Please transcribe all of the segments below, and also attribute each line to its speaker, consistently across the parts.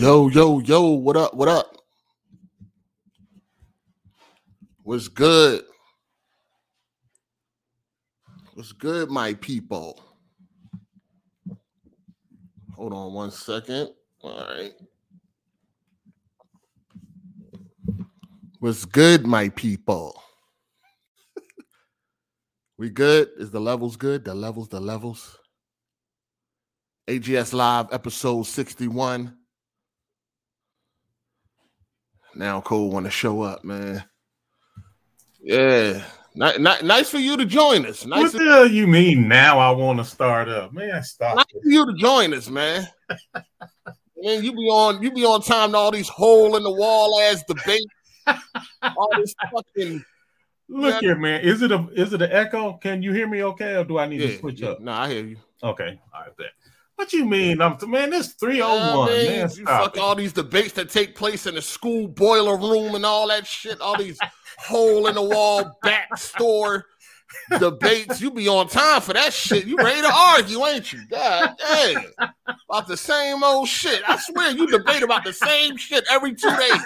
Speaker 1: Yo, yo, yo, what up? What up? What's good? What's good, my people? Hold on one second. All right. What's good, my people? we good? Is the levels good? The levels, the levels. AGS Live, episode 61. Now Cole want to show up, man. Yeah. Not, not, nice for you to join us. Nice
Speaker 2: what the hell you mean now I want to start up? Man, stop.
Speaker 1: Nice for you to join us, man. man, you be on you be on time to all these hole in the wall ass debates. all this fucking
Speaker 2: Look yeah. here, man. Is it a is it an echo? Can you hear me okay, or do I need yeah, to switch
Speaker 1: yeah.
Speaker 2: up?
Speaker 1: No, I hear you.
Speaker 2: Okay, all right, bet. What you mean? I'm man, this 301. Uh, man, man
Speaker 1: you fuck it. all these debates that take place in the school boiler room and all that shit, all these hole in the wall back store debates. You be on time for that shit. You ready to argue, ain't you? God damn. About the same old shit. I swear you debate about the same shit every two days.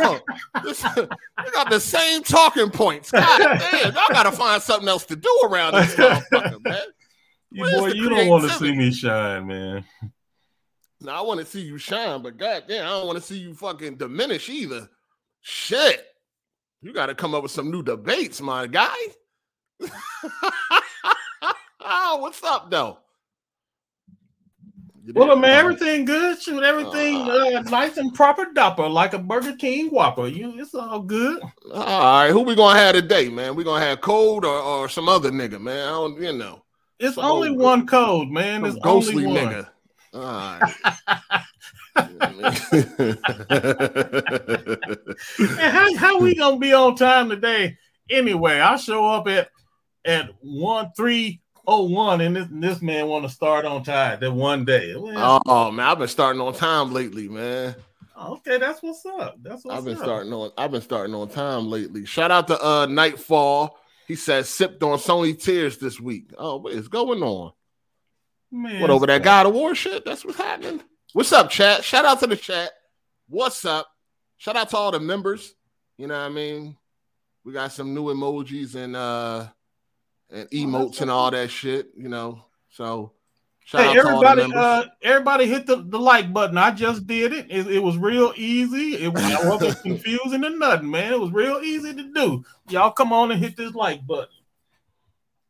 Speaker 1: Yo, this, you got the same talking points. God damn, y'all gotta find something else to do around this motherfucker, man.
Speaker 2: You boy, you don't want to see me shine, man.
Speaker 1: Now I want to see you shine, but goddamn, I don't want to see you fucking diminish either. Shit, you got to come up with some new debates, my guy. oh, what's up, though?
Speaker 2: well, man, everything good. Shoot, everything uh, uh, nice and proper dopper, like a Burger King Whopper. You, it's all good.
Speaker 1: All right, who we gonna have today, man? We gonna have Cole or, or some other nigga, man? I don't, you know.
Speaker 2: It's some only one code, man. It's ghostly only nigga. All right. how, how we gonna be on time today? Anyway, I show up at at one three oh one, and this this man want to start on time that one day.
Speaker 1: Well, oh man, I've been starting on time lately, man.
Speaker 2: Okay, that's what's up. That's what's
Speaker 1: I've been
Speaker 2: up.
Speaker 1: starting on. I've been starting on time lately. Shout out to uh Nightfall. He said sipped on Sony tears this week. Oh, what is going on? Man, what over that God of War shit? That's what's happening. What's up, chat? Shout out to the chat. What's up? Shout out to all the members. You know what I mean? We got some new emojis and uh and oh, emotes oh, and all that shit, you know. So
Speaker 2: Shout hey, everybody, uh, everybody hit the, the like button. I just did it. It, it was real easy. It, wasn't confusing or nothing, man. It was real easy to do. Y'all come on and hit this like button.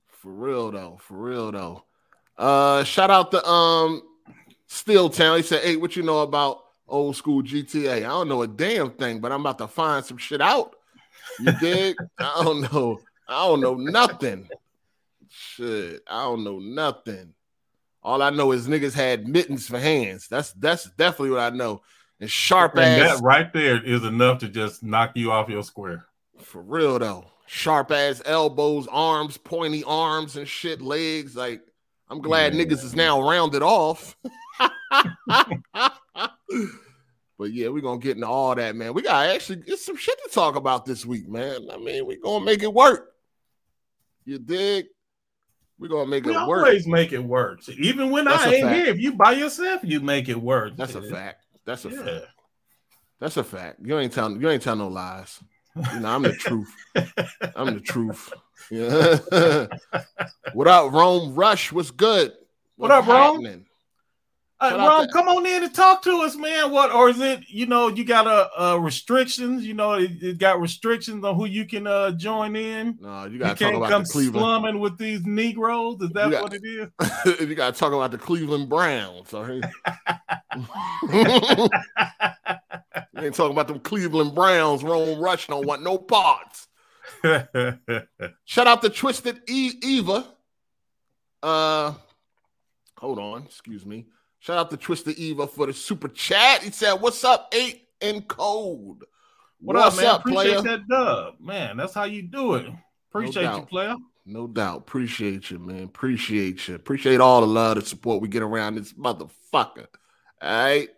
Speaker 1: For real though, for real though. Uh, shout out to um Steel Town. He said, "Hey, what you know about old school GTA? I don't know a damn thing, but I'm about to find some shit out. You dig? I don't know. I don't know nothing. Shit, I don't know nothing." All I know is niggas had mittens for hands. That's that's definitely what I know. And sharp and
Speaker 2: ass. That right there is enough to just knock you off your square.
Speaker 1: For real though. Sharp ass elbows, arms, pointy arms and shit, legs. Like, I'm glad yeah. niggas is now rounded off. but yeah, we're gonna get into all that, man. We got actually get some shit to talk about this week, man. I mean, we're gonna make it work. You dig? We're gonna make we it work.
Speaker 2: Always make it work. Even when That's I ain't here, if you by yourself, you make it work.
Speaker 1: That's a fact. That's a yeah. fact. That's a fact. You ain't telling you ain't telling no lies. You know, I'm the truth. I'm the truth. Yeah. what up, Rome Rush? What's good?
Speaker 2: What's what up, happening? Rome? Uh, Ron, come on in and talk to us, man. What or is it? You know, you got a uh, uh, restrictions. You know, it, it, got restrictions on who you can uh, join in.
Speaker 1: No, you got to talk about come the Cleveland
Speaker 2: slumming with these Negroes. Is that got, what it is?
Speaker 1: you got to talk about the Cleveland Browns. Sorry, you ain't talking about them Cleveland Browns. Rome Rush don't want no parts. Shout out to Twisted e- Eva. Uh, hold on, excuse me. Shout out to Twister Eva for the super chat. He said, "What's up, eight and Cole?
Speaker 2: What What's up, man? Up, Appreciate player? that dub, man. That's how you do it. Appreciate no you, player.
Speaker 1: No doubt. Appreciate you, man. Appreciate you. Appreciate all the love and support we get around this motherfucker. All right.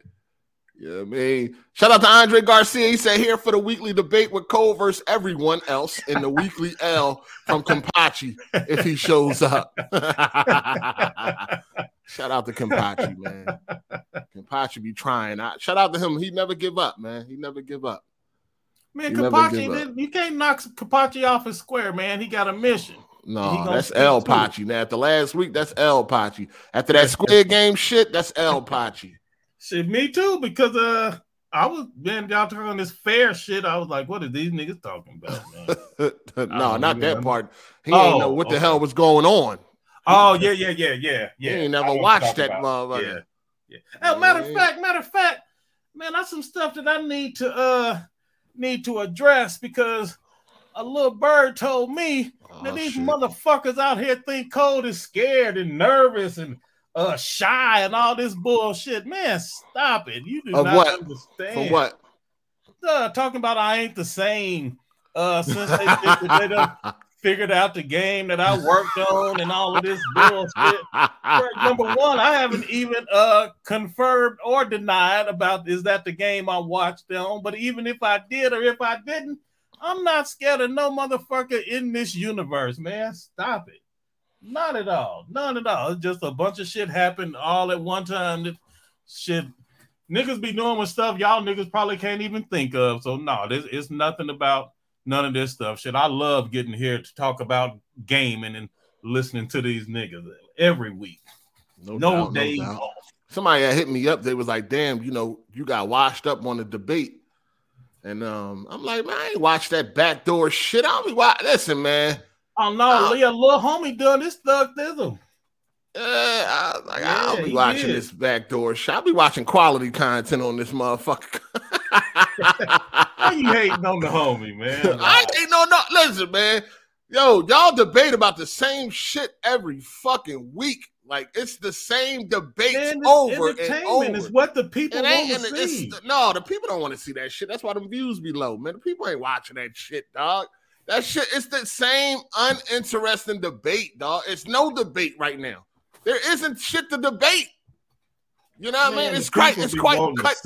Speaker 1: You know what I mean? Shout out to Andre Garcia. He said here for the weekly debate with Cole versus everyone else in the weekly L from Kampachi if he shows up. Shout out to Kampachi, man. Kapachi be trying. I, shout out to him. He never give up, man. He never give up.
Speaker 2: Man, Kapachi, you can't knock Kapachi off his square, man. He got a mission.
Speaker 1: No, that's El Pachi. Now, after last week, that's El Pachi. After that Squid Game shit, that's El Pachi.
Speaker 2: Shit, me too, because uh, I was man, y'all talking this fair shit. I was like, what are these niggas talking about, man?
Speaker 1: no, not that part. He oh, ain't know what okay. the hell was going on.
Speaker 2: Oh yeah, yeah, yeah, yeah, yeah.
Speaker 1: Ain't never watched that motherfucker.
Speaker 2: Yeah, yeah. Oh, matter of fact, matter of fact, man, that's some stuff that I need to uh need to address because a little bird told me oh, that these shit. motherfuckers out here think Cole is scared and nervous and uh shy and all this bullshit. Man, stop it. You do
Speaker 1: of
Speaker 2: not
Speaker 1: what?
Speaker 2: understand.
Speaker 1: For what?
Speaker 2: Uh, talking about I ain't the same uh since they, they, they figured out the game that I worked on and all of this bullshit. Number one, I haven't even uh confirmed or denied about is that the game I watched on. But even if I did or if I didn't, I'm not scared of no motherfucker in this universe, man. Stop it. Not at all. Not at all. It's just a bunch of shit happened all at one time. Shit niggas be doing with stuff y'all niggas probably can't even think of. So no, this it's nothing about none of this stuff. Shit, I love getting here to talk about gaming and listening to these niggas every week. No, no doubt, days no off.
Speaker 1: Somebody hit me up. They was like, "Damn, you know, you got washed up on the debate." And um, I'm like, man, I ain't watch that backdoor shit. I'll be watching. Listen, man.
Speaker 2: Oh no, uh, Leah, little homie done this thug thism.
Speaker 1: Uh, I, like, yeah, I'll be watching is. this backdoor shit. I'll be watching quality content on this motherfucker.
Speaker 2: How you hating on the homie, man?
Speaker 1: I ain't on no. Listen, man. Yo, y'all debate about the same shit every fucking week. Like it's the same debate over and over.
Speaker 2: Is what the people want to see.
Speaker 1: No, the people don't want to see that shit. That's why the views be low, man. The people ain't watching that shit, dog. That shit. It's the same uninteresting debate, dog. It's no debate right now. There isn't shit to debate. You know what man, I mean? It's quite. It's quite. Cut,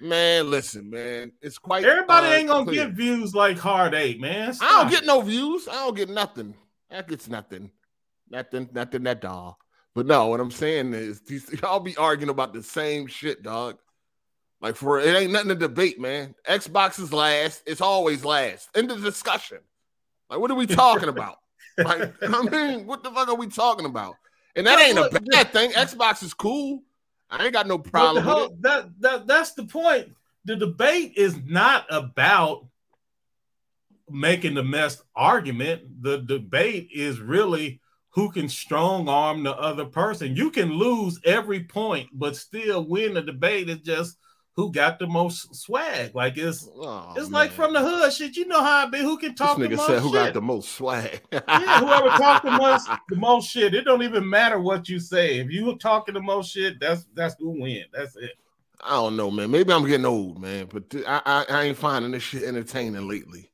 Speaker 1: Man, listen, man. It's quite.
Speaker 2: Everybody uh, ain't gonna clear. get views like Hard Eight, man.
Speaker 1: Stop. I don't get no views. I don't get nothing. That gets nothing. Nothing. Nothing. That dog. But no, what I'm saying is, these, y'all be arguing about the same shit, dog. Like for it ain't nothing to debate, man. Xbox is last. It's always last. End of discussion. Like, what are we talking about? like, I mean, what the fuck are we talking about? And that ain't a bad thing. Xbox is cool. I ain't got no problem whole,
Speaker 2: That that that's the point. The debate is not about making the best argument. The debate is really who can strong arm the other person. You can lose every point, but still win the debate. It's just who got the most swag. Like it's oh, it's man. like from the hood shit. You know how I be. Who can talk
Speaker 1: this
Speaker 2: nigga the
Speaker 1: most said who shit. got the most swag.
Speaker 2: yeah, whoever talk the most the most shit. It don't even matter what you say. If you were talking the most shit, that's that's who win. That's it.
Speaker 1: I don't know, man. Maybe I'm getting old, man, but I, I, I ain't finding this shit entertaining lately.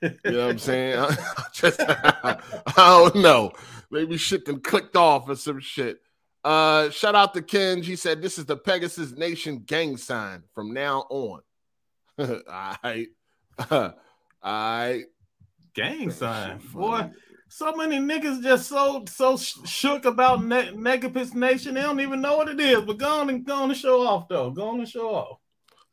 Speaker 1: You know what I'm saying? I, just I don't know. Maybe shit then clicked off or some shit. Uh, shout out to Ken. He said this is the Pegasus Nation gang sign from now on. all right. all right.
Speaker 2: Gang sign. Boy, so many niggas just so so shook about ne- Negapis Nation. They don't even know what it is. But go on and go on and show off though. Go on and show off.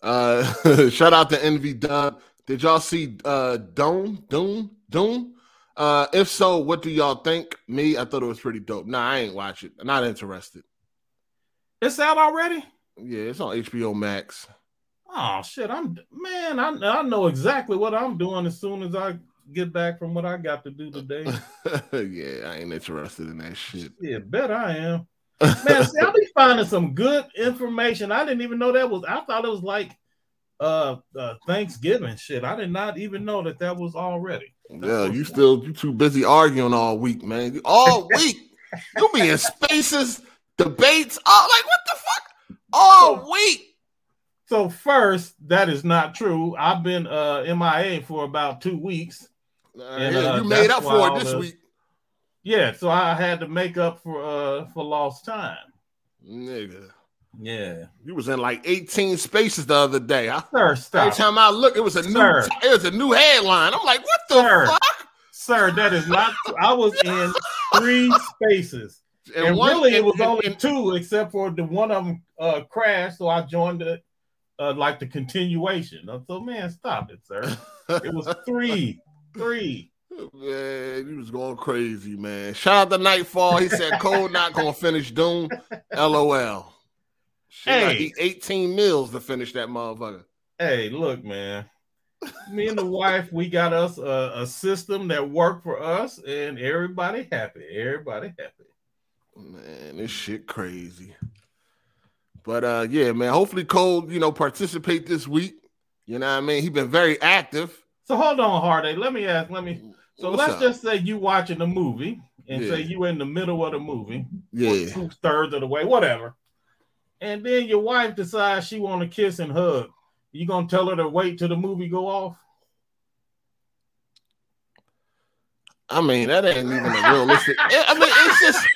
Speaker 1: Uh, shout out to Envy Dub. Did y'all see uh Dune? Dune? Dune? Uh, if so, what do y'all think? Me, I thought it was pretty dope. Nah, I ain't watch it. I'm not interested.
Speaker 2: It's out already.
Speaker 1: Yeah, it's on HBO Max.
Speaker 2: Oh shit! I'm man. I I know exactly what I'm doing as soon as I get back from what I got to do today.
Speaker 1: yeah, I ain't interested in that shit.
Speaker 2: Yeah, bet I am. Man, see, I'll be finding some good information. I didn't even know that was. I thought it was like uh, uh Thanksgiving shit. I did not even know that that was already.
Speaker 1: Yeah, you still you too busy arguing all week, man. All week. you be in spaces, debates, all like what the fuck? All so, week.
Speaker 2: So first, that is not true. I've been uh MIA for about two weeks.
Speaker 1: Uh, and, yeah, uh, you made up for it this the, week.
Speaker 2: Yeah, so I had to make up for uh for lost time.
Speaker 1: Nigga.
Speaker 2: Yeah,
Speaker 1: you was in like 18 spaces the other day. I,
Speaker 2: sir, stop.
Speaker 1: Every time I look, it was a sir. new it was a new headline. I'm like, what the
Speaker 2: sir,
Speaker 1: fuck?
Speaker 2: Sir, that is not I was in three spaces. And, and one, really, it was and, only and, two, except for the one of them uh, crashed. So I joined the uh, like the continuation. So man, stop it, sir. it was three, three.
Speaker 1: Man, he was going crazy, man. Shout out to Nightfall. He said Cole not gonna finish Dune. LOL. Hey, he 18 meals to finish that motherfucker.
Speaker 2: Hey, look, man. Me and the wife, we got us a, a system that worked for us, and everybody happy. Everybody happy.
Speaker 1: Man, this shit crazy. But uh, yeah, man. Hopefully, Cole, you know, participate this week. You know what I mean? He been very active.
Speaker 2: So hold on, Hardy. Let me ask. Let me. So What's let's up? just say you watching the movie and yeah. say you in the middle of the movie,
Speaker 1: yeah,
Speaker 2: two thirds of the way, whatever. And then your wife decides she want to kiss and hug. You gonna tell her to wait till the movie go off?
Speaker 1: I mean, that ain't even a realistic. I mean, it's just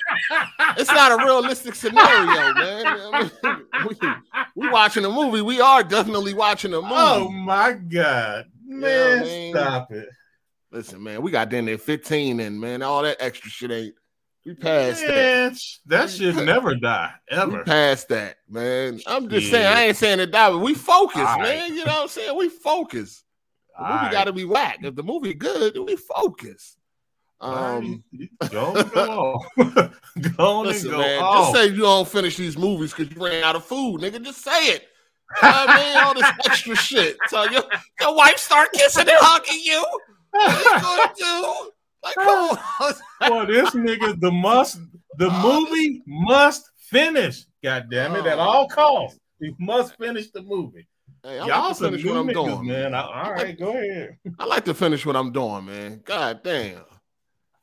Speaker 1: it's not a realistic scenario, man. I mean, we, we watching a movie. We are definitely watching a movie.
Speaker 2: Oh my god, man! You know I mean? Stop it.
Speaker 1: Listen, man, we got in there 15 and man, all that extra shit ain't we passed that.
Speaker 2: That should never die ever.
Speaker 1: We passed that, man. I'm just yeah. saying, I ain't saying it die, but we focus, all man. Right. You know what I'm saying? We focus. The all movie right. got to be whack. If the movie good, we focus. Um,
Speaker 2: go go go listen, go man,
Speaker 1: Just say you don't finish these movies because you ran out of food, nigga. Just say it. I mean, all this extra shit. So your, your wife start kissing and hugging you. What are you gonna do? Like, uh, come
Speaker 2: on. Boy, this nigga, the must, the uh, movie must finish. God damn it, at uh, all costs. We must finish the movie. Hey, Y'all like finish what I'm niggas, doing, man. I, all right, go ahead.
Speaker 1: I like to finish what I'm doing, man. God damn.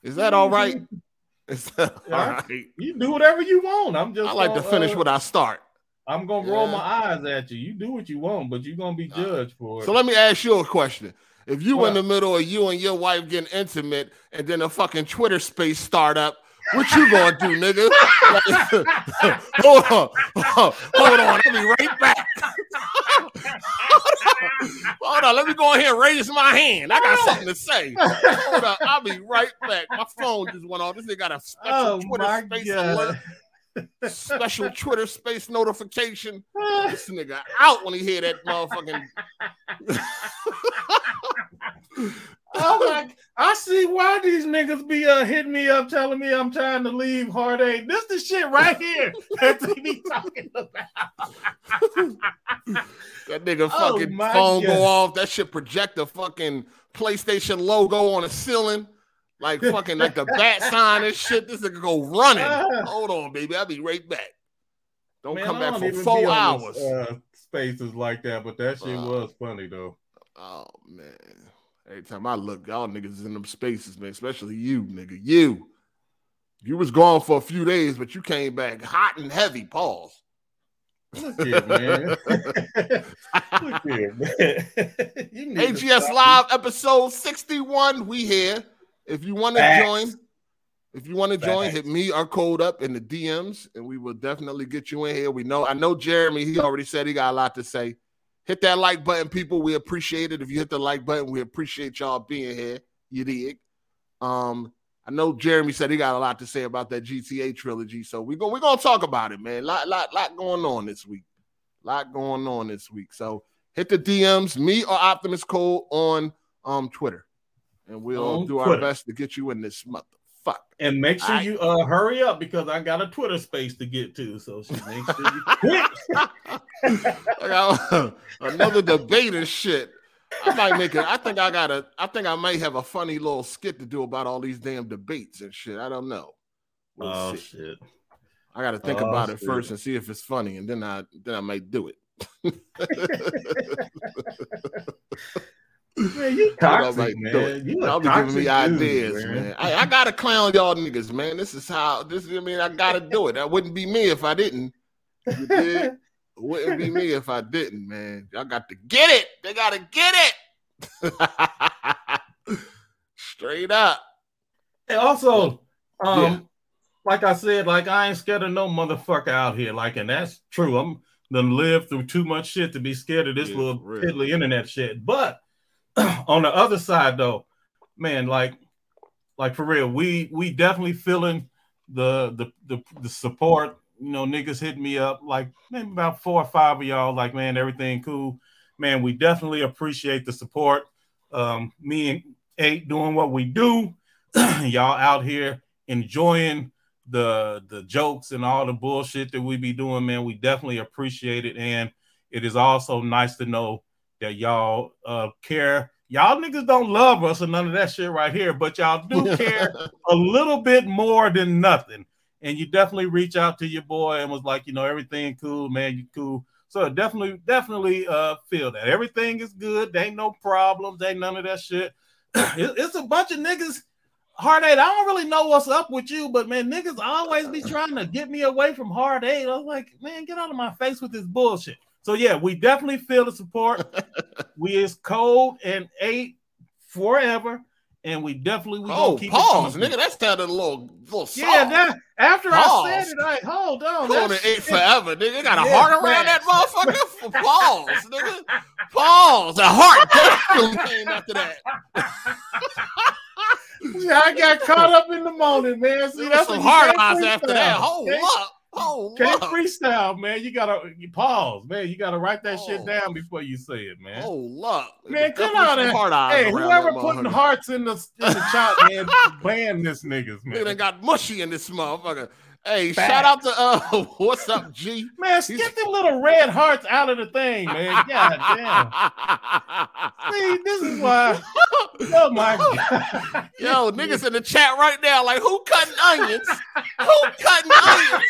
Speaker 1: Is that all right? Is that
Speaker 2: all right? You do whatever you want. I'm just.
Speaker 1: I like
Speaker 2: gonna,
Speaker 1: to finish uh, what I start.
Speaker 2: I'm gonna yeah. roll my eyes at you. You do what you want, but you're gonna be judged for it.
Speaker 1: So let me ask you a question. If you what? in the middle of you and your wife getting intimate, and then a fucking Twitter space start up, what you gonna do, nigga? hold on, hold on, I'll be right back. hold on, let me go ahead and raise my hand. I got something to say. Hold on, I'll be right back. My phone just went off. This nigga got a special oh Twitter space alert special Twitter space notification. this nigga out when he hear that motherfucking.
Speaker 2: oh my! I see why these niggas be uh, hitting me up, telling me I'm trying to leave Hard Eight. This the shit right here that they be talking about.
Speaker 1: that nigga oh fucking oh phone God. go off. That shit project a fucking PlayStation logo on the ceiling. Like fucking like the bat sign and shit. This nigga go running. Hold on, baby. I'll be right back. Don't Man, come back for four hours. This, uh,
Speaker 2: spaces like that, but that shit uh, was funny though.
Speaker 1: Oh man. Every time I look, y'all niggas in them spaces, man, especially you, nigga. You. You was gone for a few days, but you came back hot and heavy. Pause. Look here, man. Look here, man. AGS Live episode 61. We here. If you want to join, if you want to join, hit me our code up in the DMs, and we will definitely get you in here. We know, I know Jeremy. He already said he got a lot to say. Hit that like button, people. We appreciate it. If you hit the like button, we appreciate y'all being here. You dig? Um, I know Jeremy said he got a lot to say about that GTA trilogy, so we're gonna we're gonna talk about it, man. Lot lot lot going on this week. Lot going on this week. So hit the DMs, me or Optimus Cole on um Twitter and we'll do our best to get you in this motherfucker.
Speaker 2: And make sure you uh hurry up because I got a Twitter space to get to. So make sure you quick.
Speaker 1: another debate and shit. I might make it. I think I got a. I think I might have a funny little skit to do about all these damn debates and shit. I don't know.
Speaker 2: We'll oh see. shit!
Speaker 1: I got to think oh, about shit. it first and see if it's funny, and then I then I might do it.
Speaker 2: Man, you toxic, man. You
Speaker 1: be giving me ideas, man. man. I, I, gotta clown y'all niggas, man. This is how this is. I mean, I gotta do it. That wouldn't be me if I didn't. it wouldn't be me if I didn't, man. Y'all got to get it. They gotta get it. Straight up.
Speaker 2: And also, um, yeah. like I said, like I ain't scared of no motherfucker out here. Like, and that's true. I'm done lived through too much shit to be scared of this yeah, little piddly internet shit. But on the other side though, man, like like for real, we we definitely feeling the the the, the support. You know, niggas hit me up like maybe about four or five of y'all. Like, man, everything cool. Man, we definitely appreciate the support. Um, me and Eight doing what we do. y'all out here enjoying the the jokes and all the bullshit that we be doing, man. We definitely appreciate it, and it is also nice to know that y'all uh, care. Y'all niggas don't love us or none of that shit right here, but y'all do care a little bit more than nothing. And you definitely reach out to your boy and was like, you know, everything cool, man. You cool. So definitely, definitely uh feel that everything is good. There ain't no problems. Ain't none of that shit. it's a bunch of niggas. Hard eight. I don't really know what's up with you, but man, niggas always be trying to get me away from hard eight. I was like, man, get out of my face with this bullshit. So yeah, we definitely feel the support. we is Cole and eight forever, and we definitely we
Speaker 1: oh, keep going. oh pause, nigga. That sounded a little little soft.
Speaker 2: Yeah, that after pause. I said it, I hold on.
Speaker 1: Cole and eight forever, nigga. Got a yeah, heart around that motherfucker. pause, nigga. Pause. A heart came after that.
Speaker 2: yeah, I got caught up in the moment, man. See, that's
Speaker 1: some hard eyes after that. Hold up. Oh,
Speaker 2: can't freestyle, man. You gotta you pause, man. You gotta write that oh. shit down before you say it, man.
Speaker 1: Oh, look,
Speaker 2: man. Come on, hey, whoever putting hearts in the in the chat, man, ban this niggas, man.
Speaker 1: They got mushy in this motherfucker. Hey, Facts. shout out to uh, what's up, G?
Speaker 2: Man, He's... get them little red hearts out of the thing, man. God damn. See, this is why. Oh my god.
Speaker 1: Yo, niggas in the chat right now, like who cutting onions? who cutting onions?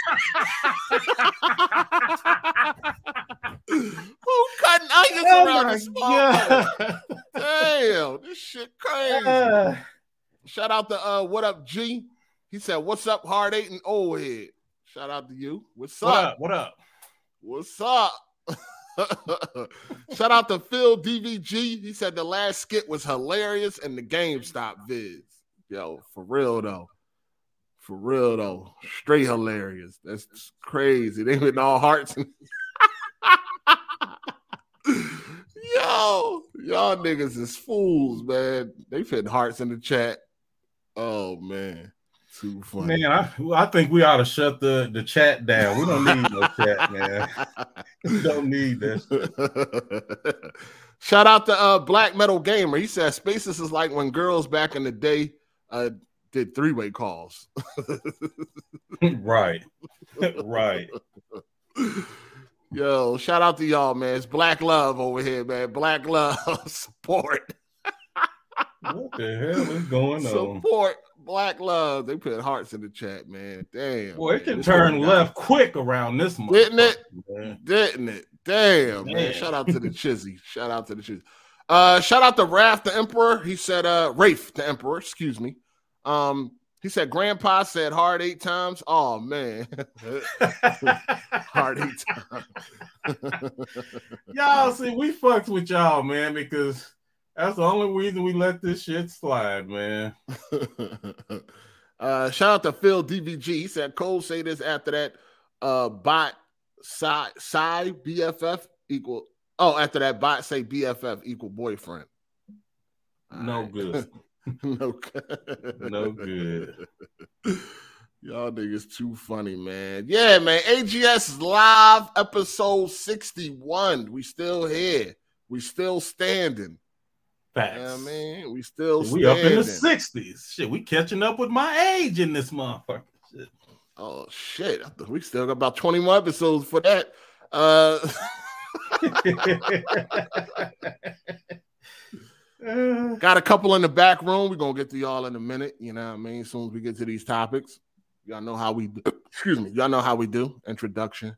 Speaker 1: who cutting onions oh around this spot? Damn, this shit crazy. Uh, shout out to uh, what up, G? He said, "What's up, hard eight and old head?" Shout out to you. What's up?
Speaker 2: What up?
Speaker 1: What's up? Shout out to Phil DVG. He said the last skit was hilarious and the GameStop vids. Yo, for real though. For real though. Straight hilarious. That's crazy. They been all hearts. And... Yo, y'all niggas is fools, man. They fit hearts in the chat. Oh man. Too funny.
Speaker 2: Man, I, I think we ought to shut the, the chat down. We don't need no chat, man. We don't need this.
Speaker 1: Shout out to uh, Black Metal Gamer. He says Spaces is like when girls back in the day uh, did three way calls.
Speaker 2: right. Right.
Speaker 1: Yo, shout out to y'all, man. It's Black Love over here, man. Black Love support.
Speaker 2: what the hell is going
Speaker 1: on? Support Black Love. They put hearts in the chat, man. Damn.
Speaker 2: Boy, it can turn left quick around this month.
Speaker 1: Didn't it? Man. Didn't it? Damn, Damn, man. Shout out to the Chizzy. Shout out to the Chizzy. Uh, shout out to Raph the Emperor. He said, uh, Rafe the Emperor, excuse me. Um, he said, Grandpa said hard eight times. Oh man, hard eight
Speaker 2: times. y'all see, we fucked with y'all, man, because that's the only reason we let this shit slide, man.
Speaker 1: uh, shout out to Phil DVG. He said Cole say this after that. Uh, bot side side BFF equal. Oh, after that bot say BFF equal boyfriend.
Speaker 2: No right. good.
Speaker 1: no good.
Speaker 2: no good.
Speaker 1: Y'all niggas too funny, man. Yeah, man. AGS live episode 61. We still here. We still standing.
Speaker 2: Facts.
Speaker 1: Yeah, man, we still
Speaker 2: we standing. up in the sixties. Shit, we catching up with my age in this motherfucker. Shit.
Speaker 1: Oh shit! We still got about twenty more episodes for that. Uh... got a couple in the back room. We're gonna get to y'all in a minute. You know what I mean? As soon as we get to these topics, y'all know how we. Do. Excuse me. Y'all know how we do introduction.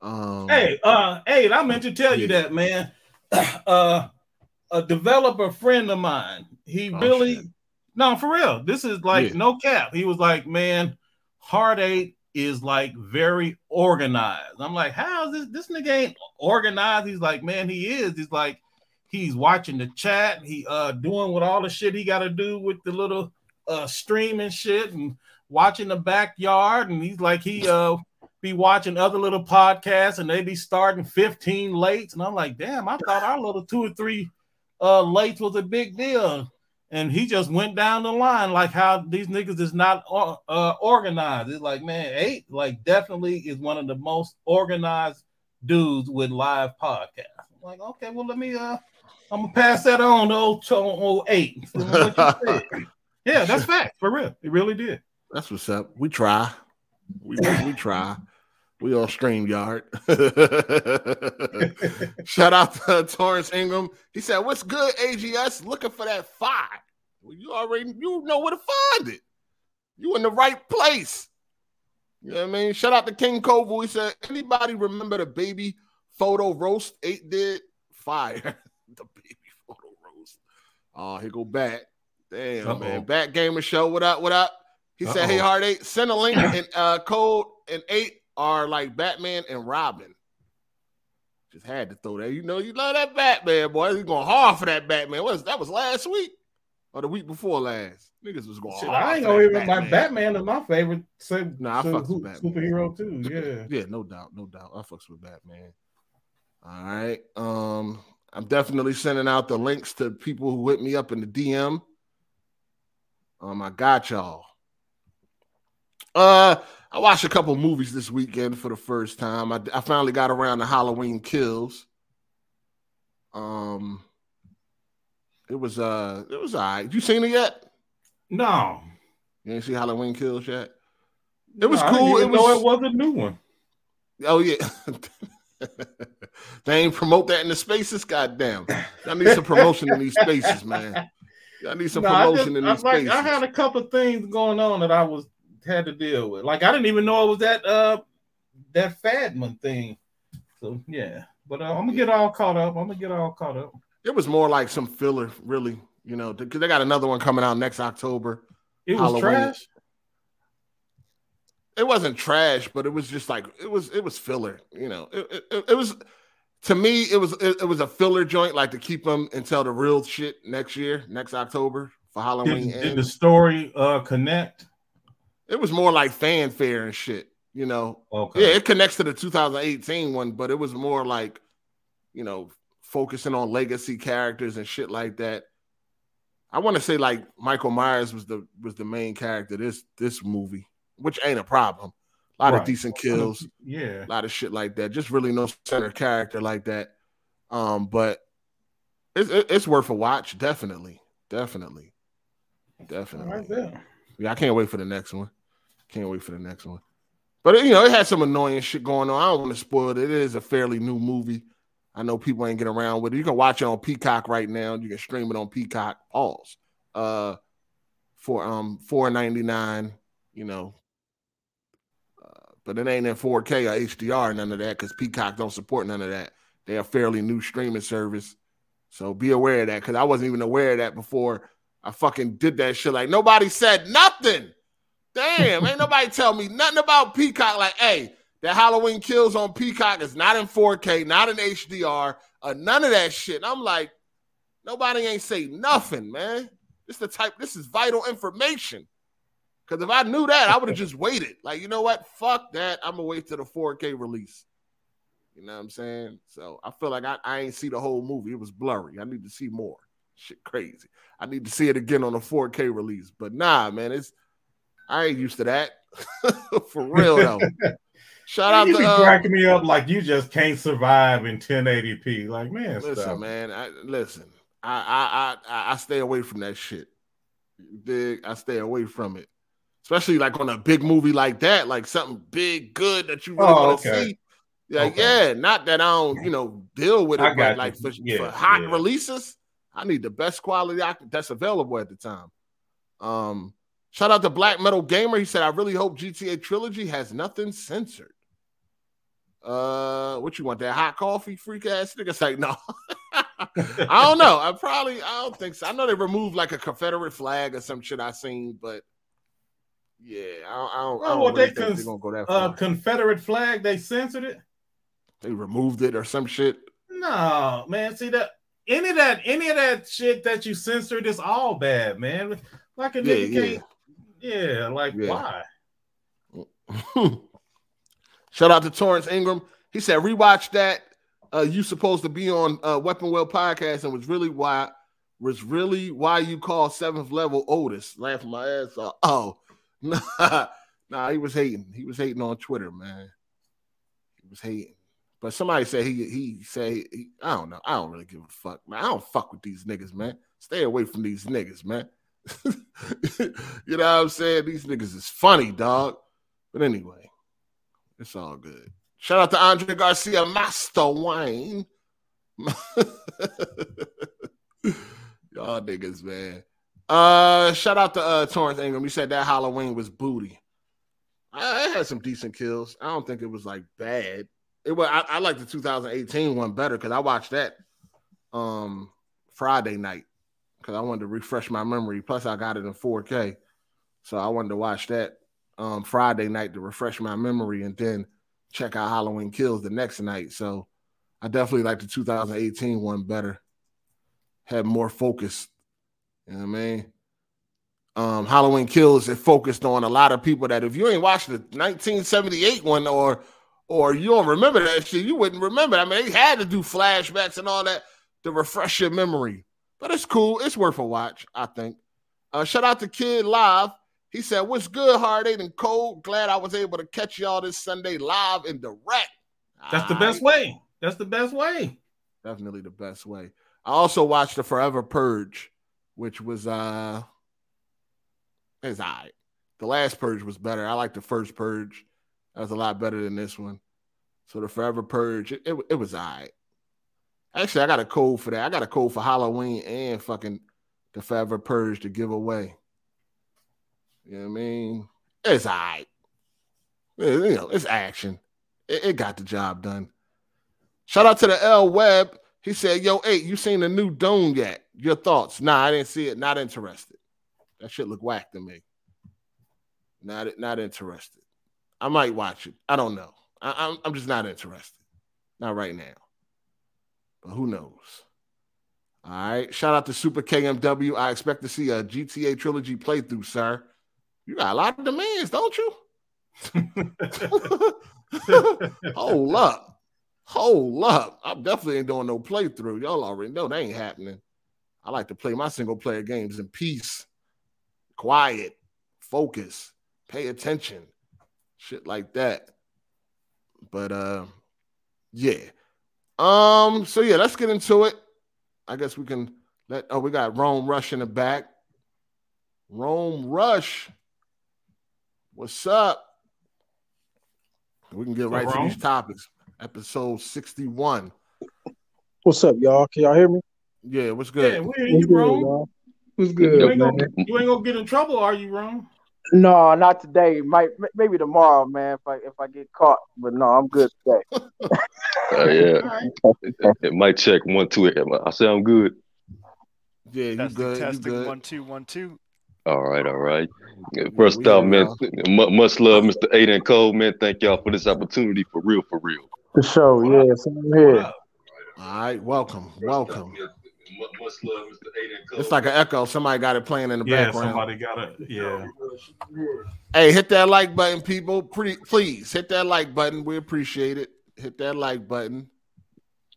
Speaker 2: Um, hey, uh, hey, I meant to tell yeah. you that, man. Uh, a developer friend of mine. He oh, really, shit. no, for real. This is like yeah. no cap. He was like, man, Eight is like very organized. I'm like, how is this? This nigga ain't organized. He's like, man, he is. He's like, he's watching the chat. He uh doing what all the shit he got to do with the little uh streaming shit and watching the backyard. And he's like, he uh be watching other little podcasts and they be starting 15 late. And I'm like, damn, I thought our little two or three uh late was a big deal. and he just went down the line like how these niggas is not uh, organized. It's like man, eight like definitely is one of the most organized dudes with live podcasts. I'm like, okay, well let me uh, I'm gonna pass that on to old, to old eight. yeah, that's fact for real. It really did.
Speaker 1: That's what's up. We try. We we try. We all StreamYard. Shout out to Torrance Ingram. He said, What's good, AGS? Looking for that five. Well, you already you know where to find it. You in the right place. You know what I mean? Shout out to King Koval. He said, Anybody remember the baby photo roast eight did? Fire. the baby photo roast. Oh, here go back. Damn, Uh-oh. man. Back gamer show. What up? What up? He Uh-oh. said, Hey, Hard Eight, send a link and uh, Cole and eight are like Batman and Robin. Just had to throw that. You know, you love that Batman, boy. He's going hard for that Batman. What was that was last week or the week before last? Niggas was going Shit, hard.
Speaker 2: I ain't gonna even my Batman is my favorite. So, nah, I so, who, superhero too. Yeah.
Speaker 1: yeah, no doubt, no doubt. I fucks with Batman. All right. Um, I'm definitely sending out the links to people who hit me up in the DM. Um, I got y'all. Uh, I watched a couple movies this weekend for the first time. I, I finally got around to Halloween Kills. Um, it was uh, it was all right. You seen it yet?
Speaker 2: No.
Speaker 1: You ain't see Halloween Kills yet? It was
Speaker 2: no,
Speaker 1: cool.
Speaker 2: it was. it was a new one.
Speaker 1: Oh yeah. they ain't promote that in the spaces. Goddamn, I need some promotion in these spaces, man. I need some no, promotion just, in these I, like, spaces.
Speaker 2: I had a couple things going on that I was had to deal with. Like I didn't even know it was that uh that Batman thing. So yeah, but uh, I'm gonna get all caught up. I'm gonna get all caught up.
Speaker 1: It was more like some filler, really. You know, because they got another one coming out next October.
Speaker 2: It was Halloween. trash.
Speaker 1: It wasn't trash, but it was just like it was. It was filler. You know, it, it, it was to me. It was it, it, was a filler joint, like to keep them until the real shit next year, next October for Halloween.
Speaker 2: Did, did the story uh connect?
Speaker 1: It was more like fanfare and shit, you know. Okay. Yeah, it connects to the 2018 one, but it was more like, you know, focusing on legacy characters and shit like that. I want to say like Michael Myers was the was the main character this this movie, which ain't a problem. A lot right. of decent kills,
Speaker 2: yeah,
Speaker 1: a lot of shit like that. Just really no center character like that. Um, but it's it's worth a watch, definitely, definitely, definitely. Right yeah, I can't wait for the next one. Can't wait for the next one. But you know, it had some annoying shit going on. I don't want to spoil it. It is a fairly new movie. I know people ain't getting around with it. You can watch it on Peacock right now. You can stream it on Peacock. Alls. Uh, for um four ninety nine. You know, uh, but it ain't in 4K or HDR, none of that, because Peacock don't support none of that. They're a fairly new streaming service, so be aware of that. Because I wasn't even aware of that before I fucking did that shit. Like nobody said nothing. Damn, ain't nobody tell me nothing about Peacock. Like, hey, that Halloween Kills on Peacock is not in 4K, not in HDR, uh, none of that shit. And I'm like, nobody ain't say nothing, man. This the type. This is vital information. Because if I knew that, I would have just waited. Like, you know what? Fuck that. I'm gonna wait till the 4K release. You know what I'm saying? So I feel like I, I ain't see the whole movie. It was blurry. I need to see more. Shit, crazy. I need to see it again on a 4K release. But nah, man, it's I ain't used to that. For real though. Shout out
Speaker 2: you
Speaker 1: to
Speaker 2: be uh, cracking me up like you just can't survive in 1080p. Like, man,
Speaker 1: listen, stop. man. I, listen, I, I I I stay away from that shit. Big, I stay away from it, especially like on a big movie like that, like something big, good that you really oh, want to okay. see. Like, okay. yeah, not that I don't, you know, deal with it, but like for, yeah, for hot yeah. releases, I need the best quality I, that's available at the time. Um, Shout out to Black Metal Gamer. He said, I really hope GTA Trilogy has nothing censored. Uh, what you want? That hot coffee freak ass nigga? Say no. I don't know. I probably I don't think so. I know they removed like a Confederate flag or some shit I seen, but yeah, I don't. I don't, well, I don't
Speaker 2: really they cons- they're gonna go that uh, far. Uh, Confederate flag, they censored it.
Speaker 1: They removed it or some shit.
Speaker 2: No, man. See that any of that any of that shit that you censored is all bad, man. Like a yeah, nigga yeah. can't yeah, like yeah. why?
Speaker 1: Shout out to Torrance Ingram. He said, rewatch that. Uh, you supposed to be on uh, Weapon Well podcast and was really why was really why you call seventh level Otis. Laughing my ass off. Oh, nah, nah, he was hating. He was hating on Twitter, man. He was hating. But somebody said he he say he, I don't know. I don't really give a fuck, man. I don't fuck with these niggas, man. Stay away from these niggas, man. you know what I'm saying? These niggas is funny, dog. But anyway, it's all good. Shout out to Andre Garcia, Master Wayne. Y'all niggas, man. Uh, shout out to uh Torrance Ingram. You said that Halloween was booty. I, I had some decent kills. I don't think it was like bad. It was. I, I like the 2018 one better because I watched that um Friday night because I wanted to refresh my memory. Plus, I got it in 4K, so I wanted to watch that um Friday night to refresh my memory and then check out Halloween Kills the next night. So I definitely like the 2018 one better had more focus. You know what I mean? Um, Halloween Kills it focused on a lot of people that if you ain't watched the 1978 one or or you don't remember that shit, you wouldn't remember. I mean, they had to do flashbacks and all that to refresh your memory. But it's cool. It's worth a watch, I think. Uh, shout out to Kid Live. He said, What's good, Hard Eight and Cole? Glad I was able to catch y'all this Sunday live and direct.
Speaker 2: That's the best way. That's the best way.
Speaker 1: Definitely the best way. I also watched the Forever Purge, which was uh it's all right. The last purge was better. I like the first purge. That was a lot better than this one. So the Forever Purge, it, it, it was all right. Actually, I got a code for that. I got a code for Halloween and fucking the Forever Purge to give away. You know what I mean? It's all right. You know, it's action. It, it got the job done. Shout out to the L Web. He said, Yo, hey, you seen the new Dune yet? Your thoughts? Nah, I didn't see it. Not interested. That shit look whack to me. Not not interested. I might watch it. I don't know. I, I'm I'm just not interested. Not right now. Who knows? All right. Shout out to Super KMW. I expect to see a GTA trilogy playthrough, sir. You got a lot of demands, don't you? Hold up. Hold up. I'm definitely ain't doing no playthrough. Y'all already know that ain't happening. I like to play my single player games in peace, quiet, focus, pay attention, shit like that. But uh yeah. Um, so yeah, let's get into it. I guess we can let oh, we got Rome Rush in the back. Rome Rush. What's up? We can get right to these topics episode 61.
Speaker 3: What's up, y'all? Can y'all hear me?
Speaker 1: Yeah, what's good?
Speaker 2: Yeah, we hear you, bro.
Speaker 3: What's good,
Speaker 2: you ain't, gonna, you ain't gonna get in trouble, are you, Ron?
Speaker 3: No, not today. Might maybe tomorrow, man. If I if I get caught, but no, I'm good today.
Speaker 4: uh, yeah, it, it, might check one two. I say I'm good.
Speaker 1: Yeah, you good?
Speaker 5: Testing
Speaker 1: you good.
Speaker 5: one two one two.
Speaker 4: All right, all right. First off, man, much love, Mr. Eight and Cole, man. Thank y'all for this opportunity, for real, for real.
Speaker 3: For sure, yeah, same here.
Speaker 1: All right, welcome, welcome. Much love, Mr. Eight and Cole. It's like an echo. Somebody got it playing in the
Speaker 2: yeah,
Speaker 1: background.
Speaker 2: somebody got it. Yeah.
Speaker 1: Hey, hit that like button, people. Pretty, please hit that like button. We appreciate it. Hit that like button.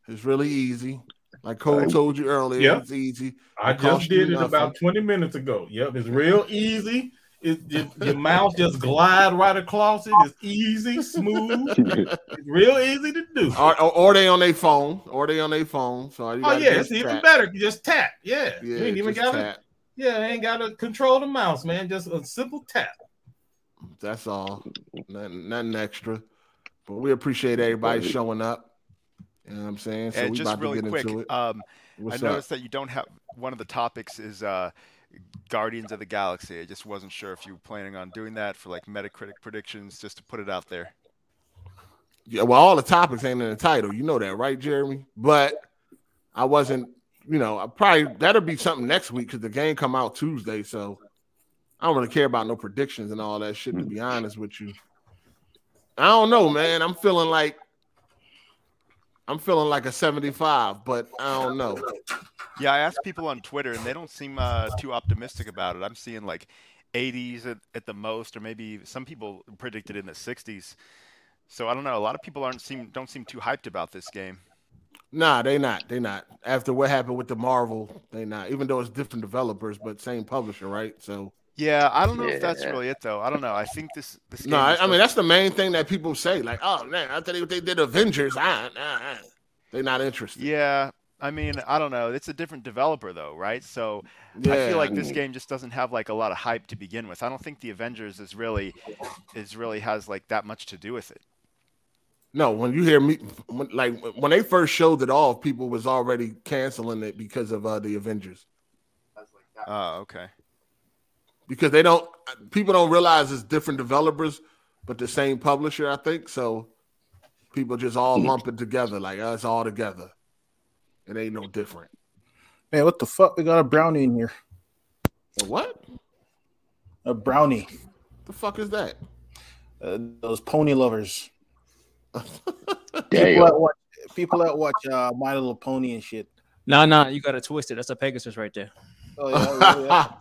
Speaker 1: It's really easy. Like Cole told you earlier, yep. it's easy.
Speaker 2: I just did it about 20 minutes ago. Yep, it's real easy. It, it, your mouth just glide right across it. It's easy, smooth. it's real easy to do.
Speaker 1: Or, or, or, they on their phone, or they on their phone. So
Speaker 2: oh yeah, it's tap. even better. You just tap. Yeah, yeah you ain't even got to. Yeah, ain't got to control the mouse, man. Just a simple tap.
Speaker 1: That's all. Nothing, nothing extra. But we appreciate everybody showing up. You know what I'm saying?
Speaker 5: So and we just really quick, um, I noticed up? that you don't have one of the topics is uh, Guardians of the Galaxy. I just wasn't sure if you were planning on doing that for like Metacritic predictions, just to put it out there.
Speaker 1: Yeah, well, all the topics ain't in the title. You know that, right, Jeremy? But I wasn't, you know, I probably that'll be something next week because the game come out Tuesday. So I don't really care about no predictions and all that shit. To be honest with you, I don't know, man. I'm feeling like I'm feeling like a 75, but I don't know.
Speaker 5: Yeah, I asked people on Twitter, and they don't seem uh, too optimistic about it. I'm seeing like 80s at, at, the most, or maybe some people predicted in the 60s. So I don't know. A lot of people aren't seem don't seem too hyped about this game.
Speaker 1: Nah, they not. They not. After what happened with the Marvel, they not. Even though it's different developers, but same publisher, right? So
Speaker 5: yeah, I don't know yeah. if that's really it though. I don't know. I think this this.
Speaker 1: No, I, I mean that's the main thing that people say. Like, oh man, I tell you what they did Avengers. I, I, I. they're not interested.
Speaker 5: Yeah, I mean, I don't know. It's a different developer though, right? So yeah, I feel like this game just doesn't have like a lot of hype to begin with. I don't think the Avengers is really is really has like that much to do with it.
Speaker 1: No, when you hear me, when, like when they first showed it off, people was already canceling it because of uh, the Avengers.
Speaker 5: Oh, okay
Speaker 1: because they don't people don't realize it's different developers, but the same publisher, I think. So people just all hmm. lump it together, like oh, it's all together. It ain't no different.
Speaker 6: Man, what the fuck? We got a brony in here.
Speaker 1: A what?
Speaker 6: A brony.
Speaker 1: The fuck is that?
Speaker 6: Uh, those pony lovers.
Speaker 4: people,
Speaker 6: that watch, people that watch uh, My Little Pony and shit.
Speaker 7: Nah, nah, you got it twisted. That's a Pegasus right there. Oh,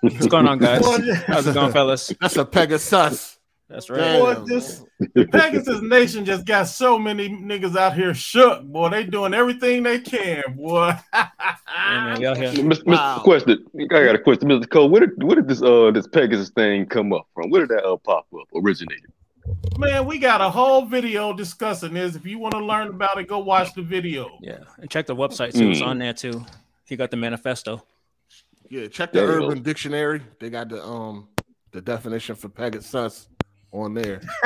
Speaker 7: What's going on, guys? How's it going, fellas?
Speaker 1: That's a Pegasus.
Speaker 7: That's right. Boy,
Speaker 2: just, the Pegasus Nation just got so many niggas out here shook. Boy, they doing everything they can, boy.
Speaker 4: yeah, man, y'all here. Mr. Wow. Mr. Question, I got a question, Mr. Cole. Where did where did this uh this Pegasus thing come up from? Where did that uh, pop up originate?
Speaker 2: Man, we got a whole video discussing this. If you want to learn about it, go watch the video.
Speaker 7: Yeah, and check the website too. Mm. It's on there too. He got the manifesto.
Speaker 1: Yeah, check the Urban. Dictionary. They got the um the definition for Pegasus on there.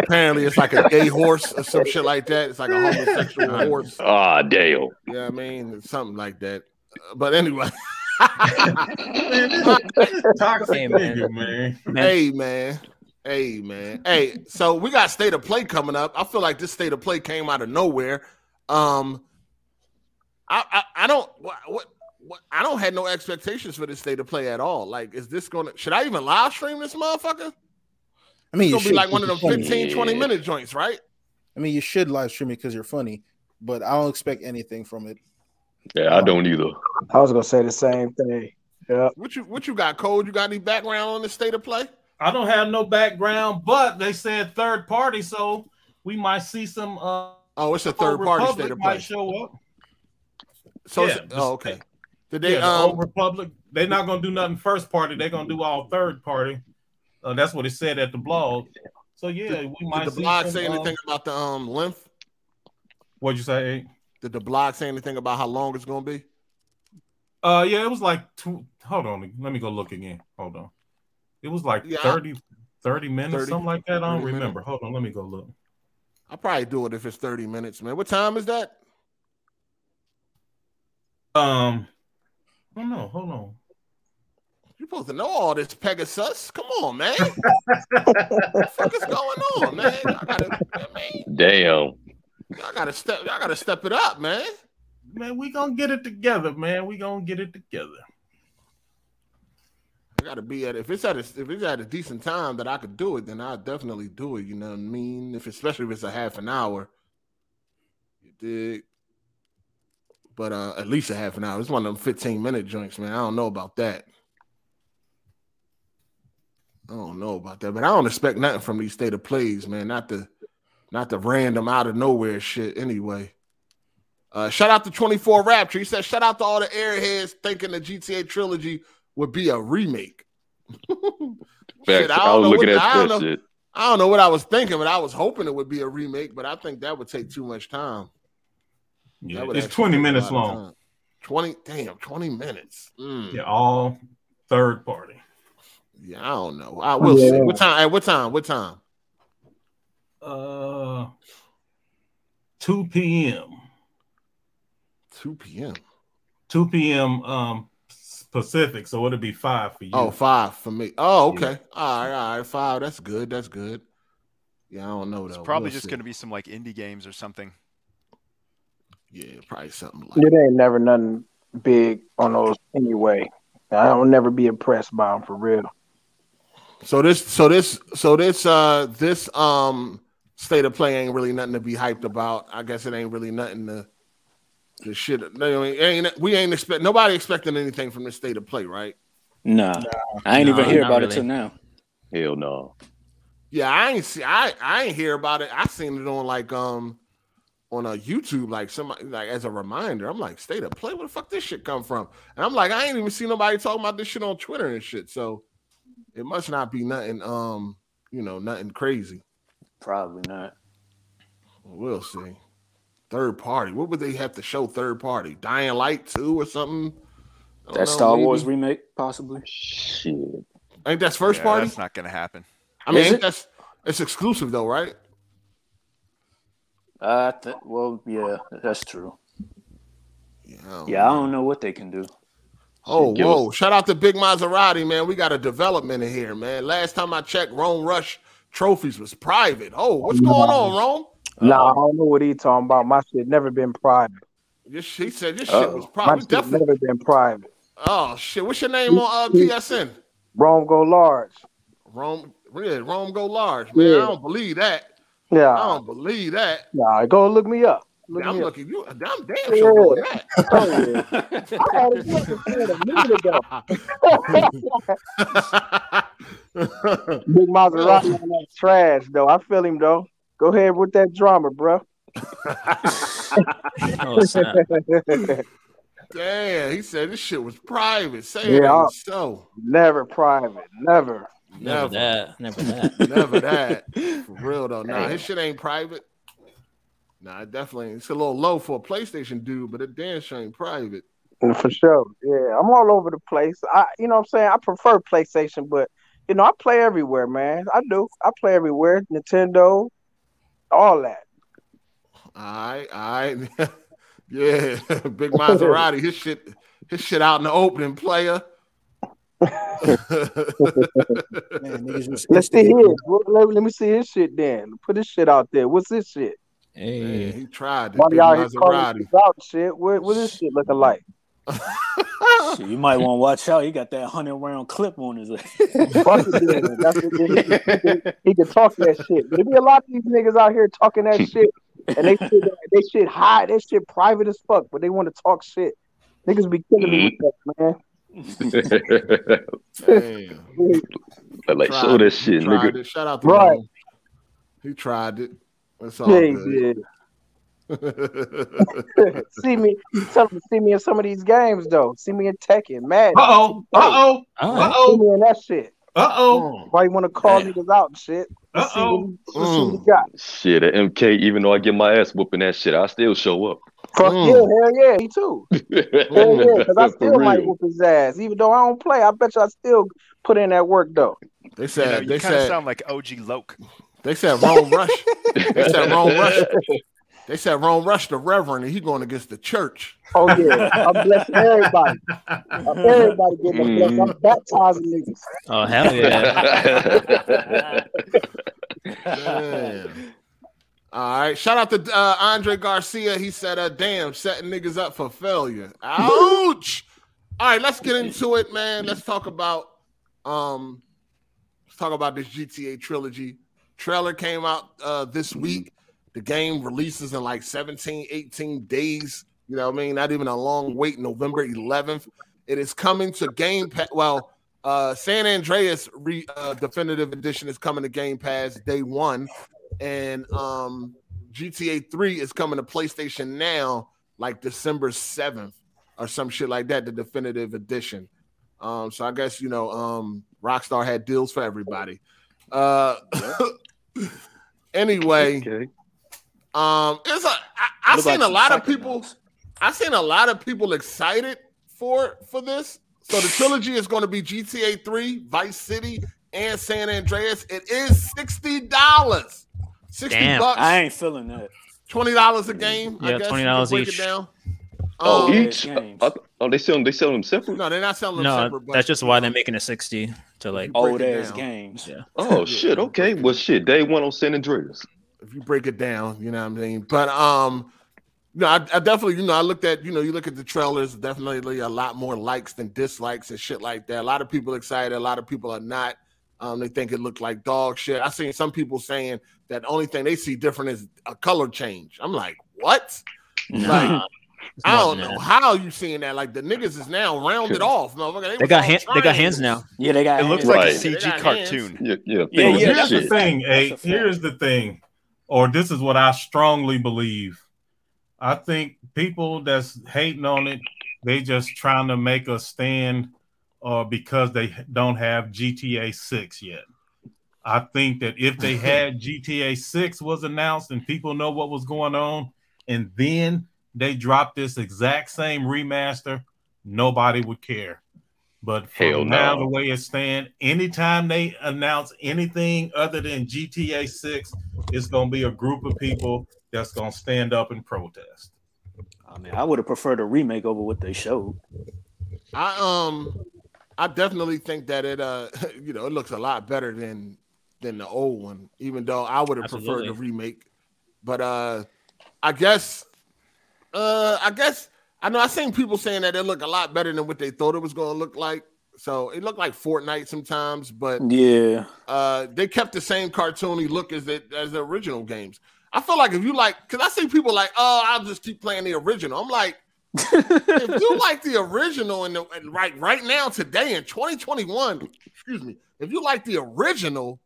Speaker 1: Apparently, it's like a gay horse or some shit like that. It's like a homosexual horse.
Speaker 4: Ah, Dale.
Speaker 1: Yeah, I mean, something like that. But anyway.
Speaker 2: Toxic hey, man. man.
Speaker 1: Hey man. Hey man. Hey, so we got state of play coming up. I feel like this state of play came out of nowhere. Um I I, I don't what, what what I don't have no expectations for this state of play at all. Like, is this gonna should I even live stream this motherfucker? I mean, it's gonna be like one of them 15, 20 minute joints, right?
Speaker 6: I mean, you should live stream it because you're funny, but I don't expect anything from it.
Speaker 4: Yeah, I don't either.
Speaker 3: I was gonna say the same thing. Yeah.
Speaker 1: What you what you got, Cole? You got any background on the state of play?
Speaker 2: I don't have no background, but they said third party, so we might see some. Uh,
Speaker 1: oh, it's a third party state of play.
Speaker 2: Might show up.
Speaker 1: So, yeah, oh, okay.
Speaker 2: Did they? Yeah, um, the Republic. They're not gonna do nothing first party. They're gonna do all third party. Uh, that's what it said at the blog. So yeah,
Speaker 1: did,
Speaker 2: we might.
Speaker 1: Did the blog say anything uh, about the um length?
Speaker 2: What'd you say?
Speaker 1: Did the blog say anything about how long it's gonna be?
Speaker 2: Uh, yeah, it was like two. Hold on, let me go look again. Hold on. It was like yeah, 30, 30 minutes, 30, something like that. I don't remember. Minutes. Hold on, let me go look.
Speaker 1: I'll probably do it if it's 30 minutes, man. What time is that?
Speaker 2: Um, I don't know. Hold on.
Speaker 1: You're supposed to know all this, Pegasus. Come on, man. what the fuck is going on, man? I gotta, I mean,
Speaker 4: Damn.
Speaker 1: I gotta step. I gotta step it up, man.
Speaker 2: Man, we gonna get it together, man. We gonna get it together.
Speaker 1: I gotta be at if it's at a, if it's at a decent time that I could do it, then I'll definitely do it. You know what I mean? If especially if it's a half an hour, you dig. But uh, at least a half an hour. It's one of them fifteen minute joints, man. I don't know about that. I don't know about that, but I don't expect nothing from these state of plays, man. Not the not the random out of nowhere shit anyway. Uh, shout out to 24 Rapture. He said, shout out to all the airheads thinking the GTA trilogy would be a remake.
Speaker 4: shit, I, I was looking what, at I
Speaker 1: don't, know, I don't know what I was thinking, but I was hoping it would be a remake, but I think that would take too much time.
Speaker 2: Yeah, it's 20 minutes long.
Speaker 1: 20, damn, 20 minutes. Mm.
Speaker 2: Yeah, all third party.
Speaker 1: Yeah, I don't know. I will yeah. see. What time? At what time? What time?
Speaker 2: Uh, 2 p.m.
Speaker 1: 2 p.m.
Speaker 2: 2 p.m. Um, Pacific, so it'll be five for you.
Speaker 1: Oh, five for me. Oh, okay. Yeah. All right, all right. Five. That's good. That's good. Yeah, I don't know though.
Speaker 5: It's probably we'll just going to be some like indie games or something.
Speaker 1: Yeah, probably something like.
Speaker 3: It ain't never nothing big on those anyway. I don't never be impressed by them for real.
Speaker 1: So this, so this, so this, uh, this, um, state of play ain't really nothing to be hyped about. I guess it ain't really nothing to the shit. I mean, ain't, we ain't expect nobody expecting anything from the state of play, right?
Speaker 7: No, nah, I ain't even hear about really. it till now.
Speaker 4: Hell no.
Speaker 1: Yeah, I ain't see. I I ain't hear about it. I seen it on like um on a YouTube, like somebody like as a reminder. I'm like, state of play. Where the fuck this shit come from? And I'm like, I ain't even seen nobody talking about this shit on Twitter and shit. So it must not be nothing. Um, you know, nothing crazy.
Speaker 8: Probably not.
Speaker 1: We'll see. Third party. What would they have to show? Third party, Dying Light two or something.
Speaker 8: That know, Star maybe. Wars remake, possibly.
Speaker 1: Shit. I think that's first
Speaker 5: yeah,
Speaker 1: party.
Speaker 5: That's not gonna happen.
Speaker 1: I mean, that's it's exclusive though, right?
Speaker 8: Uh, th- well, yeah, that's true. Yeah, yeah, I don't know what they can do.
Speaker 1: Oh, whoa! Shout out to Big Maserati, man. We got a development in here, man. Last time I checked, Rome Rush trophies was private. Oh, what's going on, Rome?
Speaker 3: Nah, I don't know what he talking about. My shit never been private.
Speaker 1: This, he said this shit was private.
Speaker 3: My shit Definitely. never been private.
Speaker 1: Oh shit! What's your name on uh, PSN?
Speaker 3: Rome go large.
Speaker 1: Rome, yeah, Rome go large, man. Yeah. I don't believe that.
Speaker 3: Yeah,
Speaker 1: I don't believe that.
Speaker 3: Nah, go look me up. Look
Speaker 1: I'm looking you. I'm damn sure doing that. Oh, yeah. I had
Speaker 3: a minute ago. Big Maserati on that trash though. I feel him though. Go ahead with that drama, bro.
Speaker 1: oh, Damn, he said this shit was private. Say yeah, it so.
Speaker 3: Never private. Never.
Speaker 7: Never, never that. Never that.
Speaker 1: never that. For real though. Nah, his shit ain't private. Nah, definitely. It's a little low for a PlayStation dude, but it damn sure ain't private.
Speaker 3: For sure. Yeah. I'm all over the place. I you know what I'm saying? I prefer PlayStation, but you know, I play everywhere, man. I do. I play everywhere. Nintendo, all that.
Speaker 1: All right, all right. yeah. Big Maserati. his shit, his shit out in the opening, player. Man,
Speaker 3: Let's see his. Let, let, me see his shit then. Put his shit out there. What's this shit?
Speaker 1: Hey, Man, he tried. Why y'all Maserati.
Speaker 3: Out shit. What, what is this shit looking like?
Speaker 8: Shit, you might want to watch out. He got that hundred round clip on his. That's
Speaker 3: what he, he, can talk that shit. But there be a lot of these niggas out here talking that shit, and they shit, they shit high, they shit private as fuck, but they want to talk shit. Niggas be killing me with that, man.
Speaker 4: Damn. like show that shit, nigga.
Speaker 1: It. Shout out to right. him. He tried it. That's all yeah, good.
Speaker 3: see me, tell them to see me in some of these games though. See me in Tekken, man.
Speaker 2: Uh oh, uh oh, uh oh.
Speaker 3: See me in that shit.
Speaker 2: Uh oh.
Speaker 3: Why you want to call man. niggas out and shit? Uh oh.
Speaker 4: Mm. Shit, at MK, even though I get my ass whooping that shit, I still show up.
Speaker 3: Fuck mm. yeah, hell yeah, me too. hell yeah, because I still might whoop his ass, even though I don't play. I bet you I still put in that work though.
Speaker 1: They said you, know, you
Speaker 5: they
Speaker 1: said
Speaker 5: sound like OG Loke.
Speaker 1: They said Rome Rush. they said Rome Rush. They said Rome Rush the Reverend, and he going against the church.
Speaker 3: Oh yeah, I'm blessing everybody. I'm everybody getting mm. blessed. I'm baptizing niggas.
Speaker 7: Oh hell yeah!
Speaker 1: All right. Shout out to uh, Andre Garcia. He said, uh, damn, setting niggas up for failure. Ouch. All right, let's get into it, man. Let's talk about um let's talk about this GTA trilogy. Trailer came out uh, this week. The game releases in like 17, 18 days. You know what I mean? Not even a long wait, November 11th. It is coming to Game Pass. Well, uh, San Andreas re, uh, Definitive Edition is coming to Game Pass day one. And um, GTA 3 is coming to PlayStation now, like December 7th or some shit like that, the Definitive Edition. Um, so I guess, you know, um, Rockstar had deals for everybody. Uh, anyway, okay. um, it's a I, I've seen a lot of people. I've seen a lot of people excited for for this. So the trilogy is going to be GTA 3, Vice City, and San Andreas. It is sixty dollars. Sixty
Speaker 7: Damn,
Speaker 1: bucks.
Speaker 8: I ain't feeling that.
Speaker 1: Twenty dollars a game.
Speaker 7: Yeah, twenty dollars each.
Speaker 4: down. Oh, um, each? Oh, they sell them. They sell them separate.
Speaker 1: No, they're not selling them
Speaker 7: no,
Speaker 1: separate.
Speaker 7: that's just why they're making it sixty to like
Speaker 8: old ass games.
Speaker 7: Yeah.
Speaker 4: Oh shit. Okay. Well, shit. Day one on San Andreas.
Speaker 1: If you break it down, you know what I mean. But um, no, I, I, definitely, you know, I looked at, you know, you look at the trailers, definitely a lot more likes than dislikes and shit like that. A lot of people excited, a lot of people are not. Um, they think it looked like dog shit. I seen some people saying that the only thing they see different is a color change. I'm like, what? like, I don't know how you seeing that. Like the niggas is now rounded off, motherfucker.
Speaker 7: They, they got hand, they got hands now.
Speaker 8: Yeah, they got.
Speaker 5: It looks like a CG cartoon.
Speaker 4: Yeah, yeah.
Speaker 2: yeah, yeah here's the thing. Hey, here's the thing, or this is what I strongly believe. I think people that's hating on it, they just trying to make a stand, uh, because they don't have GTA Six yet. I think that if they had GTA 6 was announced and people know what was going on, and then they dropped this exact same remaster, nobody would care. But for now, the way it stands, anytime they announce anything other than GTA 6, it's gonna be a group of people that's gonna stand up and protest.
Speaker 8: I mean, I would have preferred a remake over what they showed.
Speaker 1: I um I definitely think that it uh you know it looks a lot better than than the old one, even though I would have preferred the remake. But uh I guess uh I guess I know I seen people saying that it looked a lot better than what they thought it was gonna look like. So it looked like Fortnite sometimes, but
Speaker 8: yeah,
Speaker 1: uh they kept the same cartoony look as it as the original games. I feel like if you like, because I see people like, oh, I'll just keep playing the original. I'm like, if you like the original and, the, and right right now today in 2021, excuse me, if you like the original,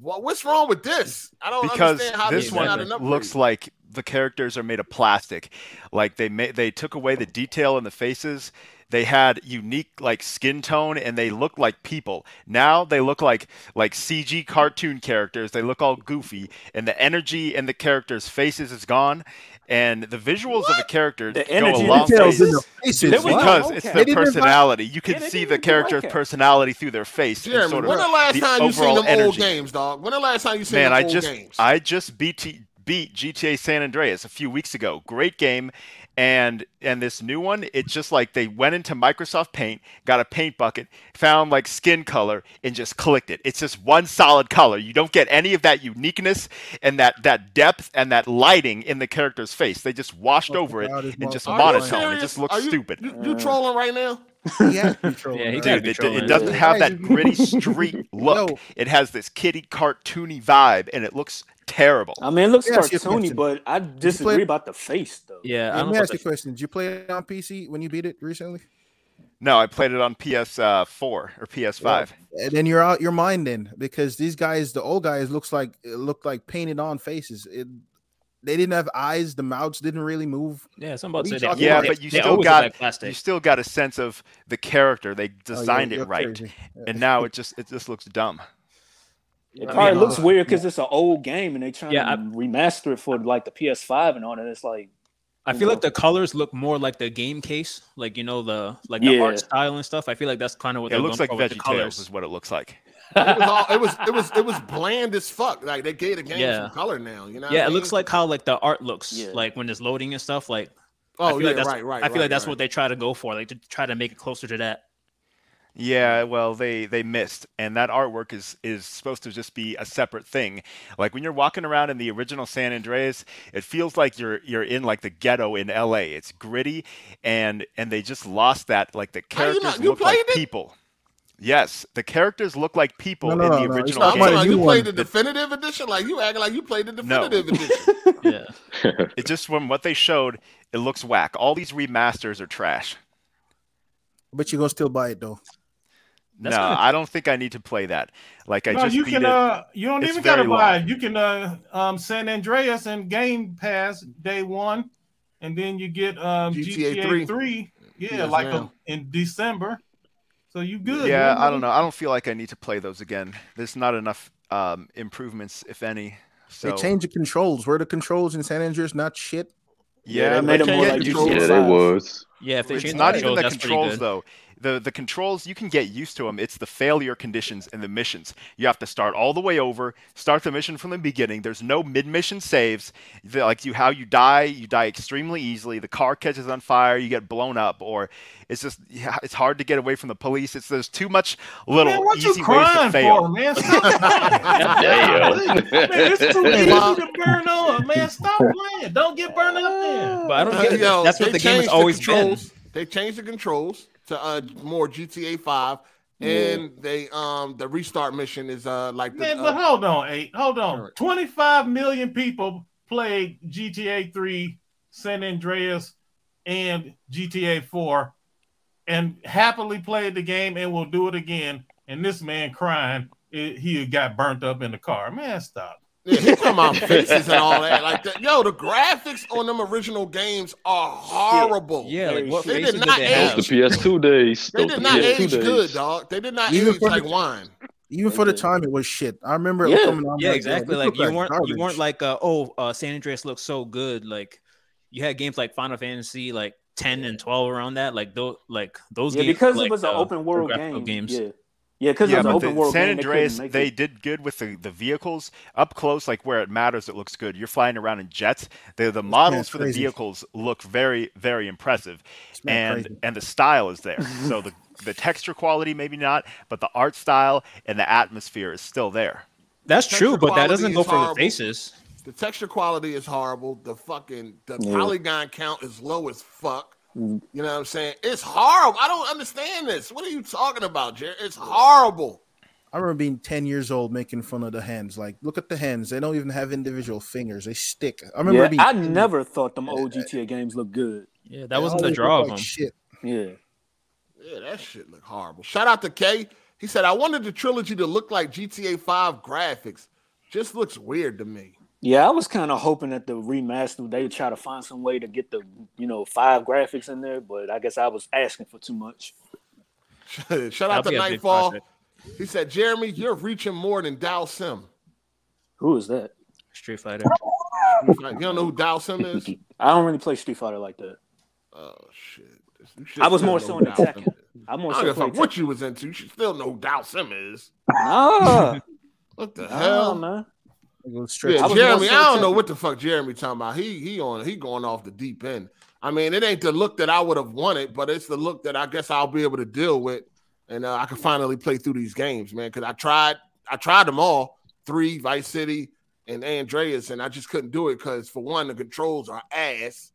Speaker 1: what, what's wrong with this? I don't
Speaker 5: because
Speaker 1: understand how
Speaker 5: this one looks like the characters are made of plastic. Like they made, they took away the detail in the faces. They had unique like skin tone and they look like people. Now they look like like CG cartoon characters. They look all goofy and the energy in the characters' faces is gone and the visuals what? of the character the go a long ways. In the faces. Because okay. it's their personality. You can see the character's like personality through their face.
Speaker 1: Jeremy, sort of when the last the time you seen them energy. old games, dog? When the last time you seen Man,
Speaker 5: them
Speaker 1: I
Speaker 5: old
Speaker 1: just, games?
Speaker 5: I just beat beat GTA San Andreas a few weeks ago. Great game, and and this new one it's just like they went into microsoft paint got a paint bucket found like skin color and just clicked it. It's just one solid color. You don't get any of that uniqueness and that that depth and that lighting in the character's face. They just washed oh, over it and just monotone. It just looks
Speaker 1: you,
Speaker 5: stupid.
Speaker 1: you, you trolling right now
Speaker 7: yeah,
Speaker 5: yeah Dude, it, it, doesn't have that gritty street look. No. It has this kitty cartoony vibe, and it looks terrible.
Speaker 8: I mean, it looks cartoony, but I disagree play... about the face, though.
Speaker 6: Yeah, let me ask you a question. Did you play it on PC when you beat it recently?
Speaker 5: No, I played it on PS4 uh, or PS5.
Speaker 6: And then you're out your mind then, because these guys, the old guys, looks like look like painted on faces. It, they didn't have eyes. The mouths didn't really move.
Speaker 7: Yeah, somebody said
Speaker 5: that. Yeah, but you still got you still got a sense of the character. They designed oh, you're, you're it right, and now it just it just looks dumb.
Speaker 8: It probably I mean, looks weird because it's an old game and they trying yeah, to I, remaster it for like the PS5 and all that. It's like
Speaker 7: I feel know. like the colors look more like the game case, like you know the like the yeah. art style and stuff. I feel like that's kind of what
Speaker 5: it looks like. VeggieTales is what it looks like.
Speaker 1: It, was all, it was it was it was bland as fuck. Like they gave the game yeah. some color now. You know.
Speaker 7: Yeah,
Speaker 1: it
Speaker 7: mean? looks like how like the art looks yeah. like when it's loading and stuff. Like
Speaker 1: oh yeah,
Speaker 7: like
Speaker 1: right, right.
Speaker 7: I feel
Speaker 1: right,
Speaker 7: like that's
Speaker 1: right.
Speaker 7: what they try to go for, like to try to make it closer to that.
Speaker 5: Yeah, well, they they missed, and that artwork is is supposed to just be a separate thing. Like when you're walking around in the original San Andreas, it feels like you're you're in like the ghetto in L.A. It's gritty, and and they just lost that. Like the characters not, look like it? people. Yes, the characters look like people no, no, in the no, original game.
Speaker 1: Like you played the definitive edition, like you acting like you played the definitive edition.
Speaker 7: yeah,
Speaker 5: it just from what they showed, it looks whack. All these remasters are trash.
Speaker 6: But you're gonna still buy it though.
Speaker 5: That's no, I don't think I need to play that. Like I
Speaker 2: no,
Speaker 5: just
Speaker 2: you can.
Speaker 5: It.
Speaker 2: Uh, you don't it's even gotta buy it. You can uh, um, San Andreas and Game Pass day one, and then you get um, GTA, GTA 3. 3. Yeah, yes, like a, in December. So you good?
Speaker 5: Yeah, I don't know. I don't feel like I need to play those again. There's not enough um, improvements, if any. So.
Speaker 6: They changed the controls. Were the controls in San Andreas not shit?
Speaker 5: Yeah, yeah they made them more
Speaker 4: like Yeah, it was.
Speaker 7: Yeah, if they
Speaker 5: it's not even the controls though the the controls you can get used to them. It's the failure conditions and the missions. You have to start all the way over, start the mission from the beginning. There's no mid mission saves. The, like you, how you die, you die extremely easily. The car catches on fire, you get blown up, or it's just it's hard to get away from the police. It's there's too much little man, easy ways to fail.
Speaker 2: For, man? Stop man, it's too easy to burn up, man. Stop playing. Don't get burned up there.
Speaker 7: But I don't get Yo, That's what the game has always been.
Speaker 1: They changed the controls to uh more GTA Five. And yeah. they um the restart mission is uh like
Speaker 2: the,
Speaker 1: man,
Speaker 2: but uh, hold on, eight, hold on. Right. Twenty five million people played GTA Three, San Andreas, and GTA 4 and happily played the game and will do it again. And this man crying, it, he got burnt up in the car. Man, stop.
Speaker 1: Yeah, he come out faces and all that. Like that. Yo, the graphics on them original games are horrible.
Speaker 7: Yeah, like what
Speaker 1: they
Speaker 7: did not
Speaker 1: they
Speaker 7: age.
Speaker 4: Those the PS2 days.
Speaker 1: They
Speaker 4: Those
Speaker 1: did
Speaker 4: the
Speaker 1: not
Speaker 4: PS2
Speaker 1: age
Speaker 4: days.
Speaker 1: good, dog. They did not
Speaker 6: Even
Speaker 1: age
Speaker 6: for the-
Speaker 1: like wine.
Speaker 6: Even for the time, it was shit. I remember
Speaker 8: Yeah.
Speaker 6: coming on.
Speaker 7: Yeah,
Speaker 6: like,
Speaker 7: exactly.
Speaker 6: this
Speaker 7: Like
Speaker 6: look
Speaker 7: you weren't you weren't like uh, oh uh, San Andreas looks so good. Like you had games like Final Fantasy like ten and twelve around that. Like those like those
Speaker 8: Yeah,
Speaker 7: games
Speaker 8: because
Speaker 7: like,
Speaker 8: it was an open world
Speaker 7: graphical
Speaker 8: game.
Speaker 7: games.
Speaker 8: Yeah, yeah, because
Speaker 5: Yeah,
Speaker 8: it an
Speaker 5: but
Speaker 8: open
Speaker 5: the
Speaker 8: world
Speaker 5: San
Speaker 8: game. they
Speaker 5: Andreas,
Speaker 8: make
Speaker 5: they
Speaker 8: it.
Speaker 5: did good with the, the vehicles up close, like where it matters. It looks good. You're flying around in jets. The the models for the vehicles look very very impressive, and
Speaker 6: crazy.
Speaker 5: and the style is there. so the the texture quality maybe not, but the art style and the atmosphere is still there.
Speaker 7: That's
Speaker 1: Texture
Speaker 7: true, but that doesn't go
Speaker 1: is
Speaker 7: for the faces.
Speaker 1: The texture quality is horrible. The fucking the
Speaker 8: Yeah.
Speaker 1: polygon count is low as fuck. You know what I'm saying? It's horrible. I don't understand this. What are you talking about, Jerry? It's horrible.
Speaker 6: I remember being 10 years old making fun of the hands. Like, look at the hands. They don't even have individual fingers. They stick. I remember
Speaker 8: Yeah,
Speaker 6: being
Speaker 8: I never thought them old GTA games looked good.
Speaker 7: Yeah,
Speaker 6: they
Speaker 7: that wasn't the draw
Speaker 6: look
Speaker 7: of
Speaker 6: like
Speaker 7: them.
Speaker 6: Shit.
Speaker 8: Yeah,
Speaker 1: Yeah, that shit looked horrible. Shout out to K. He said, I wanted the trilogy to look like GTA 5 graphics. Just looks weird to me.
Speaker 8: Yeah. I was kind of hoping that the remaster they would try to find some way to get the you know five graphics in there, but I guess I was asking for too much.
Speaker 1: Shout out
Speaker 7: That'll
Speaker 1: to
Speaker 7: be a big
Speaker 1: Nightfall. He said, Jeremy, you're reaching more than Dhalsim.
Speaker 8: Who is that?
Speaker 7: Street Fighter.
Speaker 1: You don't know who Dhalsim is?
Speaker 8: I don't really play Street Fighter like that.
Speaker 1: Oh shit. You
Speaker 8: I was more
Speaker 1: know
Speaker 8: so
Speaker 1: who
Speaker 8: into Tekken. I'm
Speaker 1: I
Speaker 8: more
Speaker 1: don't
Speaker 8: so
Speaker 1: give a fuck
Speaker 8: play
Speaker 1: what you was into. You should still know who Dhalsim is.
Speaker 8: Nah,
Speaker 1: What the
Speaker 8: nah,
Speaker 1: hell?
Speaker 8: man.
Speaker 6: It goes straight.
Speaker 1: Yeah,
Speaker 8: I
Speaker 1: Jeremy. I don't know what the fuck Jeremy talking about. He he on he going off the deep end. I mean, it ain't the look that I would have wanted, but it's the look that I guess I'll be able to deal with, and uh, I can finally play through these games, man. Because I tried, I tried them all, three Vice City and Andreas, and I just couldn't do it because for one, the controls are ass,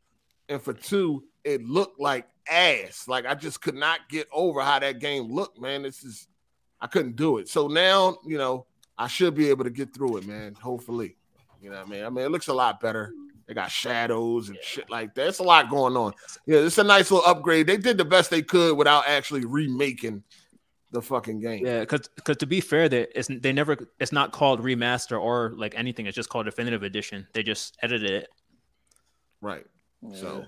Speaker 1: and for two, it looked like ass. Like I just could not get over how that game looked, man. This is, I couldn't do it. So now, you know, I should be able to get through it, man. Hopefully. You know what I mean? I mean, it looks a lot better. They got shadows and shit like that. It's a lot going on. Yeah, it's a nice little upgrade. They did the best they could without actually remaking the fucking game.
Speaker 7: Yeah, because because to be fair, that it's they never it's not called remaster or like anything. It's just called definitive edition. They just edited it.
Speaker 1: Right. So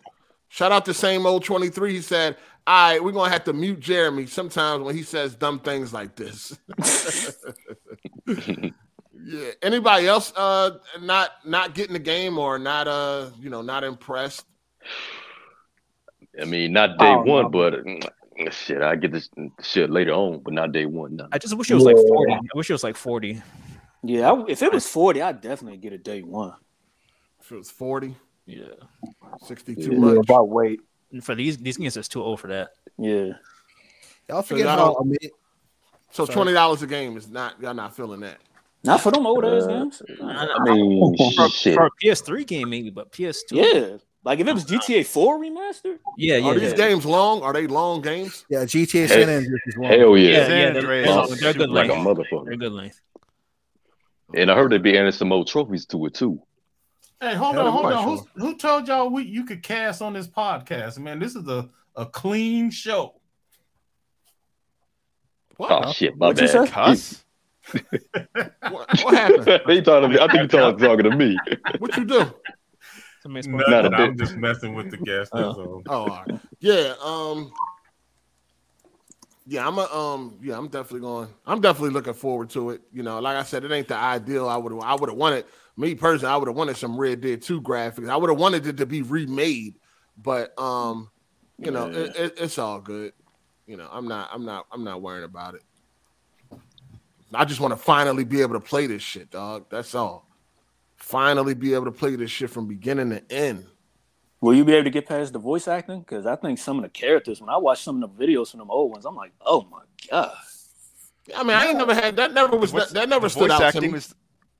Speaker 1: shout out to same old 23. He said, All right, we're gonna have to mute Jeremy sometimes when he says dumb things like this. yeah. Anybody else uh not not getting the game or not uh you know not impressed?
Speaker 4: I mean, not day
Speaker 3: Oh,
Speaker 4: one,
Speaker 3: no.
Speaker 4: but mm, shit, I get this shit later on, but not day one. No.
Speaker 7: I just wish it was like forty. I wish it was like forty.
Speaker 8: Yeah, I, if it was forty, I'd definitely get a day one.
Speaker 1: If it was 40,
Speaker 7: Yeah,
Speaker 1: 60
Speaker 4: Yeah.
Speaker 1: too
Speaker 3: about weight.
Speaker 7: and for these these games, it's too old for that.
Speaker 8: Yeah,
Speaker 6: Y'all forget
Speaker 1: y'all
Speaker 6: how
Speaker 1: don't- So
Speaker 6: Sorry.
Speaker 1: twenty dollars a game is not y'all not feeling that.
Speaker 8: not for them old ass
Speaker 4: Uh,
Speaker 8: games.
Speaker 4: I mean,
Speaker 7: For, for a PS3 game, maybe, but PS2.
Speaker 8: Yeah, like if it was GTA Four remastered.
Speaker 7: yeah, yeah.
Speaker 1: Are these
Speaker 7: yeah.
Speaker 1: games long? Are they long games?
Speaker 6: Yeah, GTA San Andreas is one.
Speaker 4: Hell yeah.
Speaker 7: Yeah, yeah, they're,
Speaker 5: Andreas
Speaker 7: they're,
Speaker 5: is
Speaker 7: they're good
Speaker 4: like a
Speaker 7: length.
Speaker 4: motherfucker.
Speaker 7: They're good length.
Speaker 4: And I heard they'd be adding some old trophies to it too.
Speaker 2: Hey, hold
Speaker 1: Hell,
Speaker 2: on, hold on.
Speaker 1: sure.
Speaker 2: Who, who told y'all we you could cast on this podcast? Man, this is a, a clean show.
Speaker 1: What?
Speaker 4: Oh shit, my
Speaker 8: What'd you
Speaker 4: bad.
Speaker 5: Cuss.
Speaker 1: What, what happened?
Speaker 4: he talking. To me. I think you talking, talking to me.
Speaker 1: What you do?
Speaker 7: Somebody's
Speaker 2: Nothing,
Speaker 4: Not a
Speaker 2: I'm
Speaker 4: bit.
Speaker 2: just messing with the guest.
Speaker 7: Oh.
Speaker 2: That's.
Speaker 1: Oh, all right. yeah. Um, yeah, I'm a um, yeah, I'm definitely going. I'm definitely looking forward to it. You know, like I said, it ain't the ideal. I would I would have wanted me personally. I would have wanted some Red Dead Two graphics. I would have wanted it to be remade, but um, you know,
Speaker 8: Yeah.
Speaker 1: it, it, it's all good. You know, I'm not, I'm not, I'm not worrying about it. I just want to finally be able to play this shit, dog. That's all. Finally be able to play this shit from beginning to end.
Speaker 8: Will you be able to get past the voice acting? Because I think some of the characters, when I watch some of the videos from them old ones, I'm like, oh my god.
Speaker 1: I mean, I ain't never had that. Never was
Speaker 5: Voice-
Speaker 1: that never stood
Speaker 5: voice
Speaker 1: out to
Speaker 5: acting
Speaker 1: me.
Speaker 5: is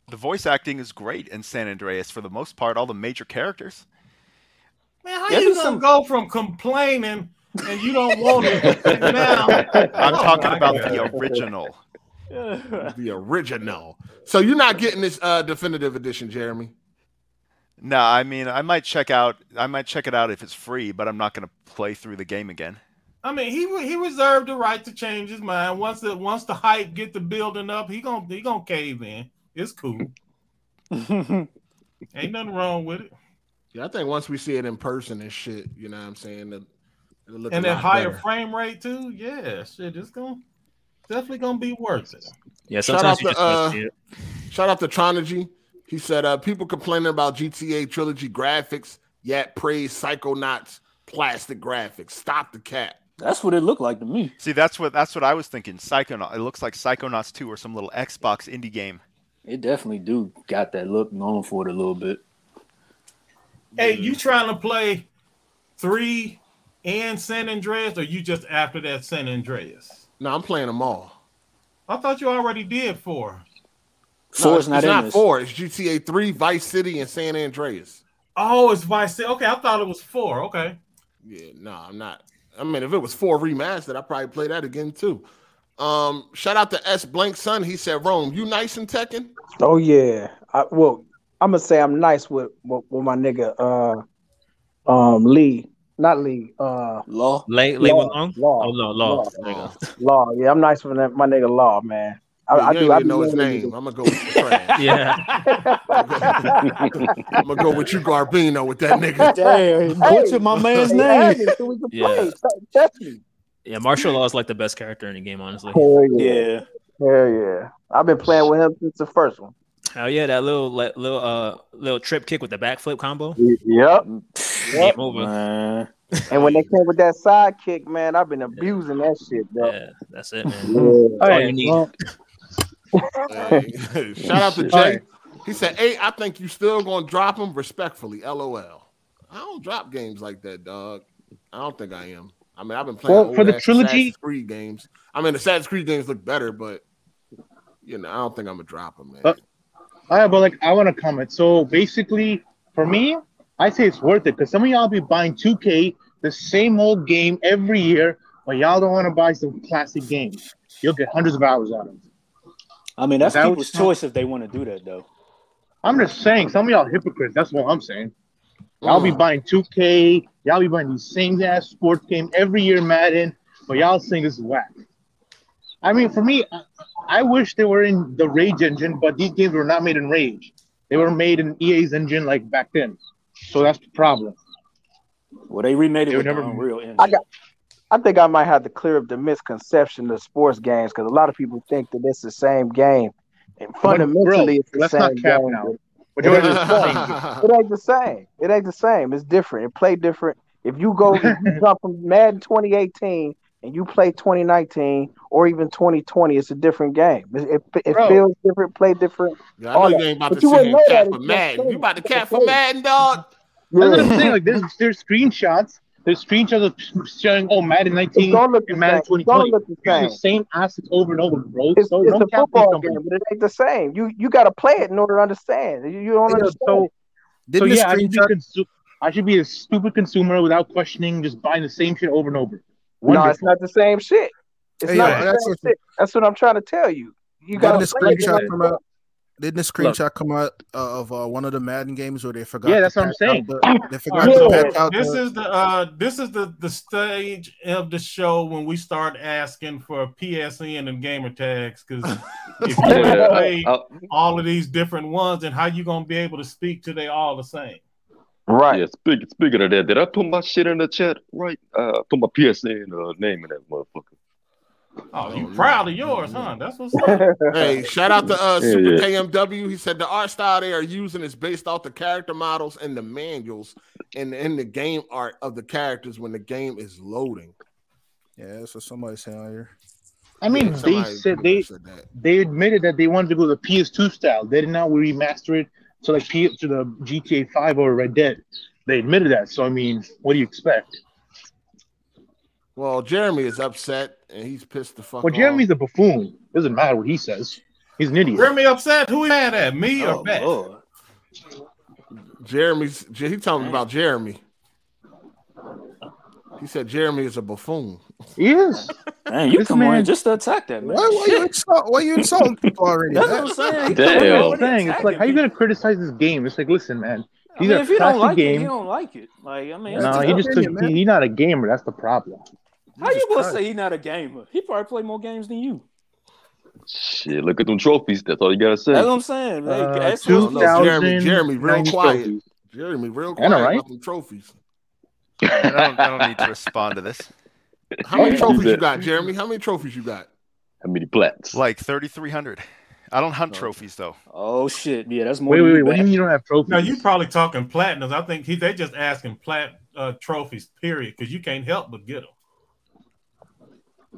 Speaker 5: the voice acting is great in San Andreas for the most part. All the major characters.
Speaker 2: Man, how
Speaker 8: Yeah,
Speaker 2: you gonna
Speaker 8: some-
Speaker 2: go from complaining and you don't want it now?
Speaker 5: I'm
Speaker 2: Oh
Speaker 5: talking about
Speaker 2: God.
Speaker 5: the original.
Speaker 1: the original. So you're not getting this uh definitive edition, Jeremy.
Speaker 5: No, I mean I might check out. I might check it out if it's free, but I'm not going to play through the game again.
Speaker 2: I mean, he he reserved the right to change his mind once the once the hype get the building up. He gonna he gonna cave in. It's cool. Ain't nothing wrong with it.
Speaker 1: Yeah, I think once we see it in person and shit, you know what I'm saying? It,
Speaker 2: and that higher better. frame rate too. Yeah, shit, it's gonna definitely gonna be worth it.
Speaker 7: Yeah, shout out
Speaker 1: to uh, shout out to Tronigy. He said, uh, people complaining about GTA trilogy graphics, yet praise Psychonauts plastic graphics. Stop the cat.
Speaker 8: That's what it looked like to me.
Speaker 5: See, that's what that's what I was thinking. Psychonauts. It looks like Psychonauts 2 or some little Xbox indie game.
Speaker 8: It definitely do got that look known for it a little bit.
Speaker 2: Hey, you trying to play three and San Andreas, or you just after that San Andreas?
Speaker 1: No, I'm playing them all.
Speaker 2: I thought you already did four.
Speaker 8: Four no, is not,
Speaker 1: it's
Speaker 8: not
Speaker 1: four. It's GTA three, Vice City, and San Andreas.
Speaker 2: Oh, it's Vice City. Okay, I thought it was four. Okay.
Speaker 1: Yeah, no, I'm not. I mean, if it was four remastered, I'd probably play that again too. Um, shout out to S Blank Son. He said, "Rome, you nice and Tekken?"
Speaker 3: Oh yeah. I, well, I'm gonna say I'm nice with with, with my nigga uh um Lee. Not Lee. Uh
Speaker 8: Law.
Speaker 7: Lay Lay Law. Law. Oh no, Law. Law.
Speaker 3: Law. Yeah, I'm nice with that, my nigga Law, man.
Speaker 1: I, I do. I know his name. I'm gonna go with the trash.
Speaker 7: yeah.
Speaker 1: I'm gonna go with you, Garbino, with that nigga.
Speaker 8: Damn, butcher my man's name. So we can
Speaker 7: yeah. Play. me. Yeah, Marshall Law is like the best character in the game, honestly.
Speaker 3: Hell yeah. yeah. Hell yeah. I've been playing with him since the first one.
Speaker 7: Hell yeah, that little little uh little trip kick with the backflip combo.
Speaker 3: Yep. yep. over. and when they came with that side kick, man, I've been abusing that shit, bro.
Speaker 7: Yeah, that's it, man. Yeah. All you need. Well,
Speaker 1: hey, shout out to Jay. He said, "Hey, I think you still gonna drop him respectfully." LOL. I don't drop games like that, dog. I don't think I am. I mean, I've been playing
Speaker 9: well, for the trilogy
Speaker 1: Assassin's Creed games. I mean, the Assassin's Creed games look better, but you know, I don't think I'm gonna drop them, man. Uh,
Speaker 9: all right, but like, I want to comment. So basically, for me, I say it's worth it because some of y'all be buying 2K, the same old game every year, but y'all don't want to buy some classic games. You'll get hundreds of hours out of it.
Speaker 8: I mean, that's that people's choice if they want to do that, though.
Speaker 9: I'm just saying, some of y'all hypocrites. That's what I'm saying. Y'all be buying 2K. Y'all be buying these same ass sports game every year, Madden, but y'all think it's whack. I mean, for me, I wish they were in the Rage engine, but these games were not made in Rage. They were made in EA's engine like back then. So that's the problem.
Speaker 8: Well, they remade it they with never, Unreal Engine.
Speaker 3: I got, I think I might have to clear up the misconception of sports games because a lot of people think that it's the same game, and fundamentally,
Speaker 9: bro, it's the same game. Now.
Speaker 3: It ain't, it ain't the same. It ain't the same. It's different. It play different. If you go, if you jump from Madden 2018 and you play 2019 or even 2020, it's a different game. It, it, it feels different, play different.
Speaker 1: Yeah, I know you ain't about but to sit here cap for Madden. You about to cap for Madden, dog?
Speaker 9: Yeah. That's what I'm saying. Like there's there's screenshots there's screenshots of showing, oh, Madden 19 and Madden 2020. The same. the same assets over and over, bro.
Speaker 3: It's, so it's a football game, but it ain't the same. You you got to play it in order to understand. You, you don't yeah, understand. So,
Speaker 9: so yeah, I should, consu- I should, be a stupid consumer without questioning, just buying the same shit over and over.
Speaker 3: Wonderful. No, it's not the same shit. It's hey, not yeah, that's, what, that's what I'm trying to tell you. You got
Speaker 6: the screenshot from out. Didn't the screenshot Look. come out uh, of uh, one of the Madden games where they forgot?
Speaker 9: Yeah, that's what I'm saying.
Speaker 6: The, they forgot to
Speaker 2: patch out this the... is the uh, this is the the stage of the show when we start asking for PSN and gamer tags because if you yeah, play all of these different ones, and how you gonna be able to speak to they all the same?
Speaker 4: Right. Yeah, speak, speaking of that, did I put my shit in the chat? Right. Uh, put my PSN uh, name in that motherfucker.
Speaker 2: Oh, you proud of yours, huh? That's what's up.
Speaker 1: hey, shout out to uh, Super yeah, KMW. He said the art style they are using is based off the character models and the manuals and in the game art of the characters when the game is loading.
Speaker 6: Yeah, that's what somebody said here.
Speaker 9: I mean, yeah, they said they said they admitted that they wanted to go the PS2 style. They did not remaster it to like P to the GTA 5 or Red Dead. They admitted that. So I mean, what do you expect?
Speaker 1: Well, Jeremy is upset and he's pissed the fuck.
Speaker 9: Well, Jeremy's a buffoon. Doesn't matter what he says. He's an idiot.
Speaker 2: Jeremy upset. Who he mad at? Me or oh,
Speaker 1: Jeremy's. He talking about Jeremy. He said Jeremy is a buffoon.
Speaker 9: He is.
Speaker 8: Man, you this come man, on just to attack that man.
Speaker 6: Why, why you insult, why you insulting people already?
Speaker 8: That's what I'm saying.
Speaker 9: Damn. It's like, how you gonna criticize this game? It's like, listen, man,
Speaker 8: I mean, if he don't like game. it, he don't like it. Like I mean,
Speaker 9: no, he just took, he, he's not a gamer. That's the problem.
Speaker 8: How you gonna say he's not a gamer? He probably play more games than you.
Speaker 4: Shit, look at them trophies. That's all you gotta say.
Speaker 8: That's what I'm saying. Like, uh,
Speaker 1: Jeremy, Jeremy, real quiet. Trophies. Jeremy, real quiet know, right? about them trophies.
Speaker 5: I don't, I don't need to respond to this.
Speaker 1: How many trophies you got, Jeremy? How many trophies you got?
Speaker 4: How many plats?
Speaker 5: Like 3,300. I don't hunt trophies though.
Speaker 8: Oh shit! Yeah, that's more.
Speaker 9: Wait, wait, wait. What do you mean you don't have trophies?
Speaker 2: No, you're probably talking platinums. I think he, they just asking plat uh, trophies. Period. Because you can't help but get them.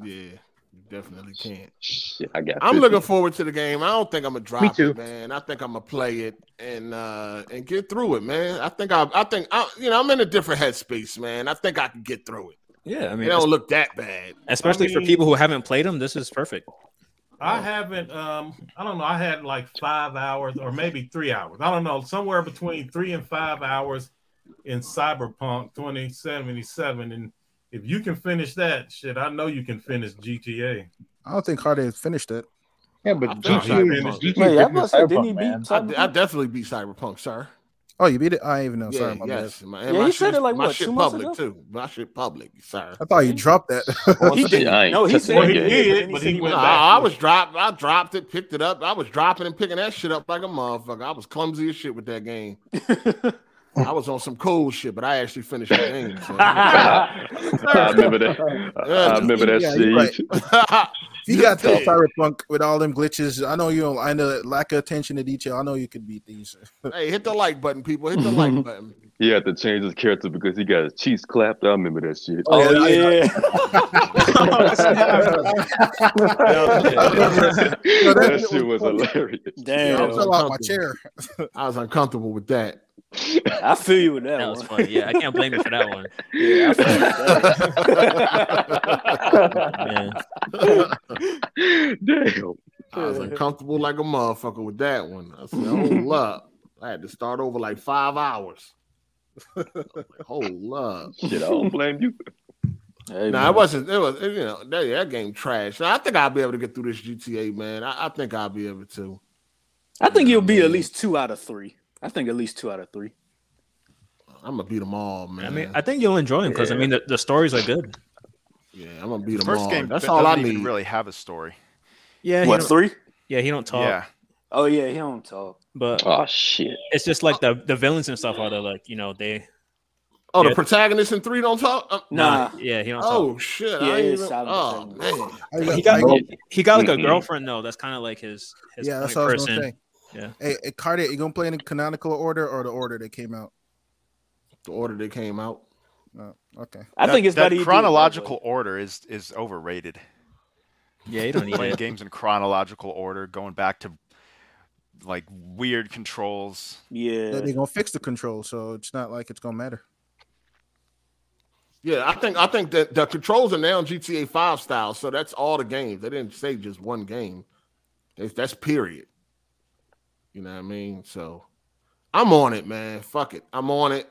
Speaker 1: Yeah, you definitely can't.
Speaker 4: Shit, I got.
Speaker 1: I'm 50. looking forward to the game. I don't think I'm gonna drop it, man. I think I'm gonna play it and uh and get through it, man. I think I, I think I, you know, I'm in a different headspace, man. I think I can get through it.
Speaker 7: Yeah, I mean,
Speaker 1: it don't look that bad.
Speaker 7: Especially
Speaker 2: I mean,
Speaker 7: for people who haven't played them, this is perfect.
Speaker 2: I haven't. Um, I don't know. I had like five hours or maybe three hours. I don't know. Somewhere between three and five hours in Cyberpunk 2077. And if you can finish that shit, I know you can finish GTA.
Speaker 6: I don't think Hardy has finished it.
Speaker 9: Yeah, but GTA,
Speaker 8: GTA, Wait, didn't he beat
Speaker 1: I, I definitely beat Cyberpunk, sir.
Speaker 6: Oh, you beat it? I even know.
Speaker 1: Yeah,
Speaker 6: Sorry, my
Speaker 1: yes.
Speaker 6: bad.
Speaker 1: My,
Speaker 8: yeah,
Speaker 1: my
Speaker 8: he said it like
Speaker 1: my
Speaker 8: what,
Speaker 1: shit
Speaker 8: two months
Speaker 1: public
Speaker 8: ago?
Speaker 1: too. My shit public, sir.
Speaker 6: I thought you dropped that.
Speaker 8: he did. No, he said
Speaker 2: Well, he
Speaker 8: he
Speaker 2: did, but he went
Speaker 1: Nah,
Speaker 2: back.
Speaker 1: I was dropped. I dropped it, picked it up. I was dropping and picking that shit up like a motherfucker. I was clumsy as shit with that game. I was on some cold shit, but I actually finished the game. So.
Speaker 4: I remember that. I remember that
Speaker 6: Yeah,
Speaker 4: shit.
Speaker 6: you're right. you got that cyberpunk with all them glitches. I know you don't. I know lack of attention to detail. I know you could beat these.
Speaker 1: hey, hit the like button, people. Hit the like button.
Speaker 4: He had to change his character because he got his cheeks clapped. I remember that shit.
Speaker 8: Oh, oh yeah.
Speaker 4: that shit was hilarious.
Speaker 8: Damn, I
Speaker 6: fell out my chair.
Speaker 1: I was uncomfortable with that.
Speaker 8: I feel you with that,
Speaker 7: That was funny. Yeah, I can't blame you for that one.
Speaker 8: Yeah, I feel you with that.
Speaker 7: Man.
Speaker 4: Damn.
Speaker 1: I was uncomfortable like a motherfucker with that one. I said, hold up. I had to start over like five hours. Like, hold up.
Speaker 4: Shit, I don't blame you.
Speaker 8: Hey,
Speaker 1: No,
Speaker 8: man.
Speaker 1: it wasn't. It was, you know, that, that game trash. Now, I think I'll be able to get through this GTA, man. I, I think I'll be able to.
Speaker 8: I think you'll be at least two out of three. I think at least two out of three.
Speaker 1: I'm gonna beat them all, man.
Speaker 7: I mean, I think you'll enjoy them because I mean the, the stories are good.
Speaker 1: yeah, I'm gonna beat them
Speaker 5: First
Speaker 1: all.
Speaker 5: game
Speaker 1: That's
Speaker 5: doesn't
Speaker 1: all I
Speaker 5: even
Speaker 1: need.
Speaker 5: really have a story.
Speaker 7: Yeah, he
Speaker 8: What three?
Speaker 7: yeah, he don't talk,
Speaker 5: Yeah.
Speaker 8: Oh yeah, he don't talk.
Speaker 7: but
Speaker 4: Oh shit.
Speaker 7: it's just like the the villains and stuff are the like you know they
Speaker 1: Oh, the
Speaker 7: Yeah.
Speaker 1: protagonist in three don't talk. Uh,
Speaker 8: Nah.
Speaker 7: yeah he don't talk.
Speaker 1: Oh shit!
Speaker 8: Yeah,
Speaker 1: I ain't even, oh man.
Speaker 7: He got he got like a girlfriend though. That's kind of like his his
Speaker 6: yeah, that's
Speaker 7: point
Speaker 6: what I was
Speaker 7: person.
Speaker 6: Say.
Speaker 7: Yeah.
Speaker 6: Hey, hey Cardi, you gonna play in the canonical order or the order that came out?
Speaker 1: The order that came out.
Speaker 6: Oh, okay.
Speaker 8: I
Speaker 5: That-
Speaker 8: think it's
Speaker 5: that
Speaker 8: better. do
Speaker 5: chronological
Speaker 8: way.
Speaker 5: order is is overrated.
Speaker 7: Yeah, you don't need
Speaker 5: Playing games in chronological order, going back to like weird controls.
Speaker 8: Yeah.
Speaker 6: They're gonna fix the controls, so it's not like it's gonna matter.
Speaker 1: Yeah, I think I think that the controls are now GTA Five style, so that's all the games. They didn't say just one game. That's, that's period. You know what I mean? So I'm on it, man. Fuck it, I'm on it.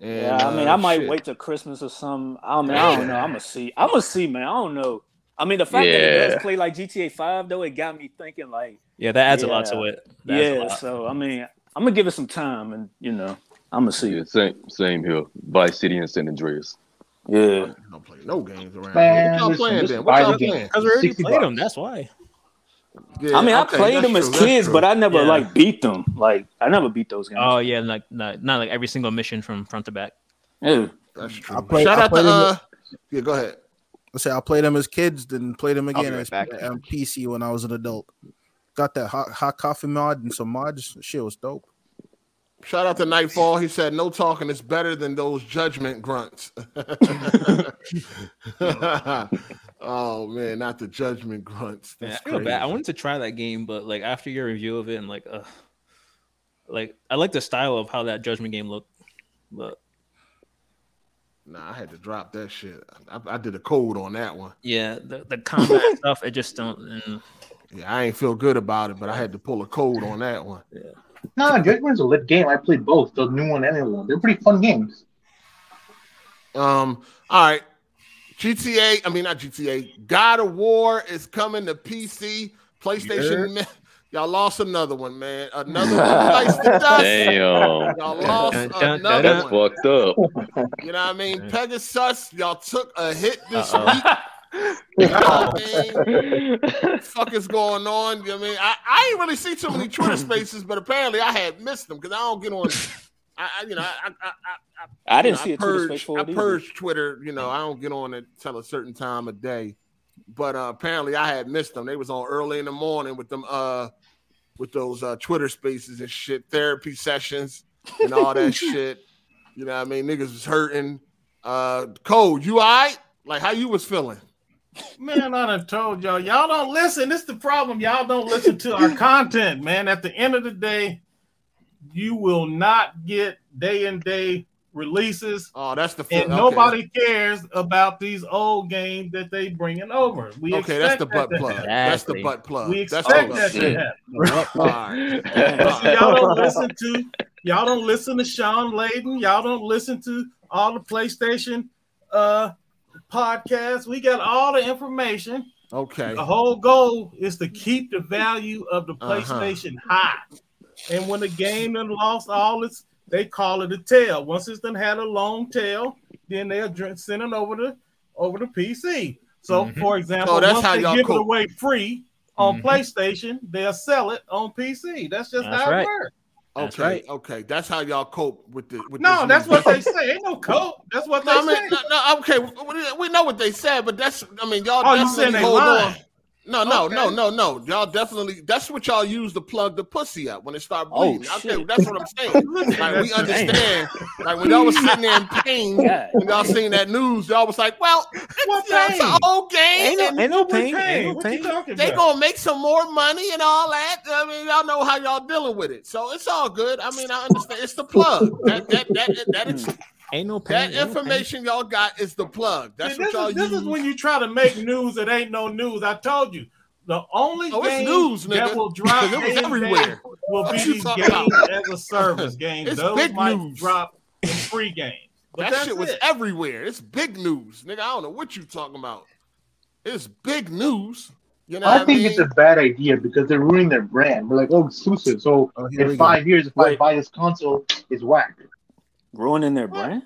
Speaker 1: And,
Speaker 8: Yeah, I mean,
Speaker 1: uh,
Speaker 8: I might
Speaker 1: shit.
Speaker 8: wait till Christmas or something. I mean, I don't know. I'm gonna see. I'm gonna see, man. I don't know. I mean, the fact that it does play like GTA Five, though, it got me thinking. Like,
Speaker 7: Yeah, that adds a lot to it. That
Speaker 8: yeah. So, I mean, I'm gonna give it some time, and you know, I'm gonna see.
Speaker 4: Yeah, same same here. Vice City and San Andreas.
Speaker 8: Yeah.
Speaker 1: You don't play no games around.
Speaker 9: Man,
Speaker 1: here. What y'all
Speaker 9: listen,
Speaker 1: playing then? What
Speaker 9: Biden
Speaker 1: y'all playing?
Speaker 7: Because we already
Speaker 9: 60
Speaker 7: played them. That's why.
Speaker 1: Yeah,
Speaker 8: I mean, I played them as
Speaker 1: true, that's
Speaker 8: kids, but I never
Speaker 7: Yeah.
Speaker 8: like beat them. Like, I never beat those games.
Speaker 7: Oh yeah, like not, not like every single mission from front to back.
Speaker 8: yeah.
Speaker 1: That's true.
Speaker 6: I play-
Speaker 1: Shout
Speaker 6: I
Speaker 1: out to
Speaker 6: played in the-
Speaker 1: uh, yeah. Go ahead.
Speaker 6: Let's say I played them as kids, then played them again
Speaker 5: right
Speaker 6: as
Speaker 5: back.
Speaker 6: on PC when I was an adult. Got that hot hot coffee mod and some mods. Shit was dope.
Speaker 1: Shout out to Nightfall. He said, "No talking is better than those judgment grunts." oh man, not the judgment grunts.
Speaker 7: Yeah,
Speaker 1: That's
Speaker 7: I feel bad. I wanted to try that game, but like after your review of it, and like, uh, like I like the style of how that Judgment game looked, but
Speaker 1: Nah, I had to drop that shit. I, I did a code on that one.
Speaker 7: yeah, the the combat stuff, it just don't. mm.
Speaker 1: Yeah, I ain't feel good about it, but I had to pull a code on that one. Yeah.
Speaker 9: No, Judgment's a lit game. I played both, the new one and the old one. They're pretty fun games.
Speaker 1: Um, all right. GTA, I mean not GTA. God of War is coming to PC, PlayStation, Y'all lost another one, man. Another one bites dust.
Speaker 4: Damn.
Speaker 1: Y'all lost
Speaker 7: Dun, dun,
Speaker 1: another
Speaker 4: That's
Speaker 1: one.
Speaker 4: fucked up.
Speaker 1: You know what I mean? Pegasus, y'all took a hit this
Speaker 7: Uh-oh.
Speaker 1: week. You know what I mean? fuck is going on? You know what I mean? I, I ain't really see too many Twitter spaces, but apparently I had missed them because I don't get on. I, I you know, I, I, I,
Speaker 8: I didn't
Speaker 1: know,
Speaker 8: see
Speaker 1: I
Speaker 8: a Twitter
Speaker 1: purge,
Speaker 8: space for
Speaker 1: I
Speaker 8: it either.
Speaker 1: purge Twitter. You know, I don't get on it until a certain time of day. But uh, apparently, I had missed them. They was on early in the morning with them, uh, with those uh, Twitter spaces and shit, therapy sessions and all that shit. You know, what I mean, niggas was hurting. Uh, Cole, you all right? Like, how you was feeling?
Speaker 2: Man, I done told y'all, y'all don't listen. This the problem. Y'all don't listen to our content, man. At the end of the day, you will not get day and day releases,
Speaker 1: Oh, that's the
Speaker 2: and
Speaker 1: okay.
Speaker 2: nobody cares about these old games that they bringing over. We
Speaker 1: Okay, that's the butt
Speaker 2: that
Speaker 1: plug.
Speaker 2: happen.
Speaker 1: That's the butt plug.
Speaker 2: We
Speaker 1: that's
Speaker 2: expect
Speaker 1: the
Speaker 2: that
Speaker 1: butt
Speaker 2: to
Speaker 1: plug.
Speaker 2: happen.
Speaker 1: All right.
Speaker 2: See, y'all don't listen to y'all don't listen to Shawn Layden. Y'all don't listen to all the PlayStation uh podcasts. We got all the information.
Speaker 1: Okay.
Speaker 2: The whole goal is to keep the value of the
Speaker 1: Uh-huh.
Speaker 2: PlayStation high. And when the game done lost all its, they call it a tail. Once it's done had a long tail, then they'll dr- send it over to over to PC. So,
Speaker 7: Mhm.
Speaker 2: for example,
Speaker 1: Oh, that's
Speaker 2: once
Speaker 1: how
Speaker 2: they
Speaker 1: y'all
Speaker 2: give it away free on
Speaker 7: Mhm.
Speaker 2: PlayStation, they'll sell it on PC. That's just
Speaker 7: That's
Speaker 2: how
Speaker 7: right.
Speaker 2: it works.
Speaker 7: That's
Speaker 1: Okay.
Speaker 7: right.
Speaker 1: Okay. That's how y'all cope with the. With
Speaker 2: No, that's
Speaker 1: new-
Speaker 2: what they say. Ain't no cope. That's what they
Speaker 1: No, I
Speaker 2: say.
Speaker 1: mean, no, no, okay, we, we know what they said, but that's, I mean, y'all
Speaker 2: Oh, you
Speaker 1: definitely
Speaker 2: saying they
Speaker 1: hold
Speaker 2: lying?
Speaker 1: on. No, no, no,
Speaker 2: Okay.
Speaker 1: no, no. Y'all definitely, that's what y'all use to plug the pussy up when it start
Speaker 8: Oh,
Speaker 1: bleeding. okay,
Speaker 8: shit.
Speaker 1: that's what I'm saying. Like, we understand. Like, when y'all was sitting there in pain
Speaker 8: God.
Speaker 1: and y'all seen that news, y'all was like, well,
Speaker 2: What
Speaker 1: you know, it's an old game.
Speaker 7: Ain't no,
Speaker 1: and
Speaker 7: ain't no pain.
Speaker 2: pain?
Speaker 7: Ain't no pain.
Speaker 1: they
Speaker 2: about?
Speaker 1: gonna make some more money and all that. I mean, y'all know how y'all dealing with it, so it's all good. I mean, I understand. It's the plug. That that that that is hmm.
Speaker 7: Ain't no pain.
Speaker 1: that
Speaker 7: ain't no pain.
Speaker 1: information y'all got is the plug. That's
Speaker 2: See,
Speaker 1: what
Speaker 2: this
Speaker 1: y'all
Speaker 2: is, this
Speaker 1: use.
Speaker 2: is when you try to make news that ain't no news. I told you. The only
Speaker 1: Oh,
Speaker 2: game
Speaker 1: news,
Speaker 2: that will drop
Speaker 1: It was
Speaker 2: day and day
Speaker 1: everywhere.
Speaker 2: will
Speaker 1: What
Speaker 2: be
Speaker 1: you
Speaker 2: these
Speaker 1: talking
Speaker 2: games
Speaker 1: about?
Speaker 2: as a service games.
Speaker 1: It's
Speaker 2: Those
Speaker 1: big
Speaker 2: might
Speaker 1: news.
Speaker 2: drop in free games. But
Speaker 1: that shit was
Speaker 2: it.
Speaker 1: everywhere. It's big news, nigga. I don't know what you talking about. It's big news. You know
Speaker 9: I
Speaker 1: what
Speaker 9: think
Speaker 1: mean?
Speaker 9: it's a bad idea because they're ruining their brand. They're like, oh, exclusive. So
Speaker 6: Oh, here we
Speaker 9: in
Speaker 6: go.
Speaker 9: five years, if I buy this console, it's whack.
Speaker 8: Ruining their
Speaker 2: What?
Speaker 8: brand?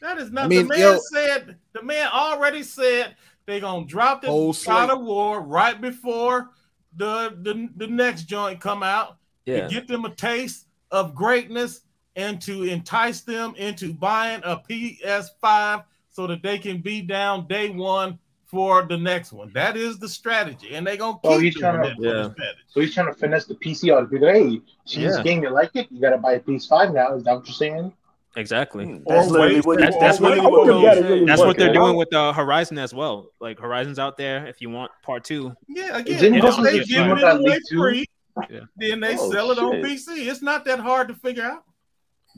Speaker 2: That is not
Speaker 6: I mean,
Speaker 2: the man
Speaker 6: yo-
Speaker 2: said the man already said they gonna drop the
Speaker 1: Whole
Speaker 2: God of War right before the, the the next joint come out
Speaker 7: Yeah.
Speaker 2: to get them a taste of greatness and to entice them into buying a PS5 so that they can be down day one for the next one. That is the strategy, and they gonna oh, keep
Speaker 9: Oh, he's trying to-
Speaker 2: that for the
Speaker 7: Yeah.
Speaker 9: So he's trying to finesse the PC out of people. Hey, see this
Speaker 7: Yeah.
Speaker 9: game, you like it? You got to buy a PS5 now. Is that what you're saying?
Speaker 7: Exactly.
Speaker 8: Hmm, That's
Speaker 2: Or
Speaker 8: literally what
Speaker 2: for-
Speaker 7: That's- that's
Speaker 2: or
Speaker 7: really what
Speaker 2: for-
Speaker 3: Cole said.
Speaker 7: That's
Speaker 3: work,
Speaker 7: what they're doing with uh, Horizon as well. Like Horizon's out there. If you want part two,
Speaker 2: Yeah, again,
Speaker 9: Didn't
Speaker 2: if
Speaker 7: Boston
Speaker 2: they give it away free,
Speaker 7: Yeah.
Speaker 2: then they
Speaker 4: Oh,
Speaker 2: sell it on
Speaker 4: shit.
Speaker 2: PC. It's not that hard to figure out.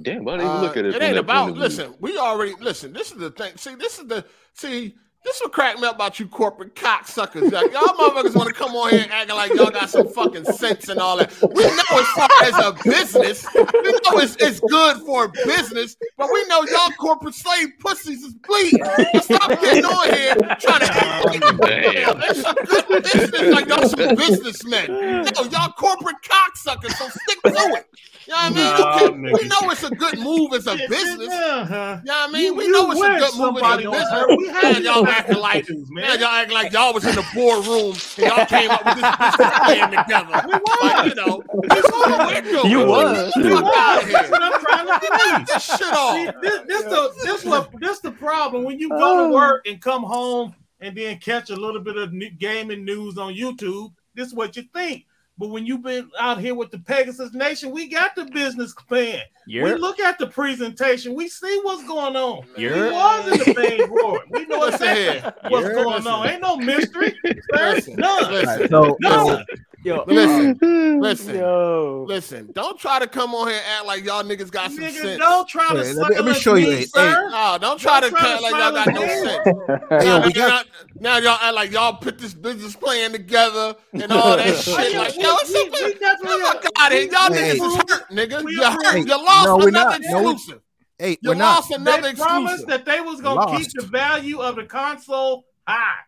Speaker 4: Damn, why didn't even
Speaker 1: Uh,
Speaker 4: look at it?
Speaker 1: it ain't about
Speaker 4: point of view?
Speaker 1: listen. We already listen. This is the thing. See, this is the see. This will crack me up about you corporate cocksuckers. Like, y'all motherfuckers want to come on here and acting like y'all got some fucking sense and all that. We know as far as a business, we know it's, it's good for business, but we know y'all corporate slave pussies is bleeding. So stop getting on here trying to act like it's good business, like y'all some businessmen. No, y'all corporate cocksuckers, so stick to it. You know what I mean?
Speaker 2: Nah,
Speaker 1: we know it's a good move as a business.
Speaker 2: uh-huh.
Speaker 1: Yeah, I mean,
Speaker 2: You-
Speaker 1: we
Speaker 2: you
Speaker 1: know it's a good move as a business.
Speaker 2: we had
Speaker 1: Man, y'all
Speaker 2: these
Speaker 1: acting like,
Speaker 2: man.
Speaker 1: man, y'all acting like y'all was in the boardroom and y'all came up with this business plan together.
Speaker 2: We was.
Speaker 1: Like, you know, this is what we're doing.
Speaker 8: You was.
Speaker 1: Get the
Speaker 2: was. That's what I'm trying to tell.
Speaker 1: Get this shit
Speaker 2: See,
Speaker 1: off.
Speaker 2: this, this the this what this the problem when you go to work and come home and then catch a little bit of new gaming news on YouTube. This is what you think. But when you've been out here with the Pegasus Nation, we got the business plan. We
Speaker 7: you're
Speaker 2: look at the presentation. We see what's going on. We
Speaker 7: You're-
Speaker 2: was in the main board. We know
Speaker 1: Listen
Speaker 2: exactly
Speaker 1: here.
Speaker 2: what's
Speaker 1: You're-
Speaker 2: going on. Ain't no mystery. Sir.
Speaker 1: Listen,
Speaker 2: None.
Speaker 1: listen,
Speaker 6: So,
Speaker 2: No.
Speaker 6: so
Speaker 7: yo.
Speaker 1: listen, listen,
Speaker 8: Yo.
Speaker 1: listen. Don't try to come on here and act like y'all niggas got some
Speaker 2: Nigga,
Speaker 1: sense.
Speaker 2: don't try to
Speaker 6: Wait, let me- let me show you
Speaker 2: meat,
Speaker 6: a- hey,
Speaker 2: sir.
Speaker 1: No, don't try
Speaker 2: Don't
Speaker 1: to
Speaker 2: try
Speaker 1: act like y'all got no sense.
Speaker 6: Hey,
Speaker 1: now,
Speaker 6: yo, got-
Speaker 1: now, now y'all act like y'all put this business plan together and all that shit.
Speaker 2: yeah,
Speaker 1: Like, yo, it's
Speaker 2: we-
Speaker 1: simple.
Speaker 2: we definitely
Speaker 1: Fuck
Speaker 2: are.
Speaker 1: out here. Y'all
Speaker 6: Hey.
Speaker 1: niggas is hurt, nigga. You hurt.
Speaker 6: Hey,
Speaker 1: You lost
Speaker 6: no,
Speaker 1: another
Speaker 6: not.
Speaker 1: Exclusive.
Speaker 6: hey,
Speaker 1: You
Speaker 6: we're not.
Speaker 1: lost another
Speaker 2: They promised that they was gonna keep the value of the console high.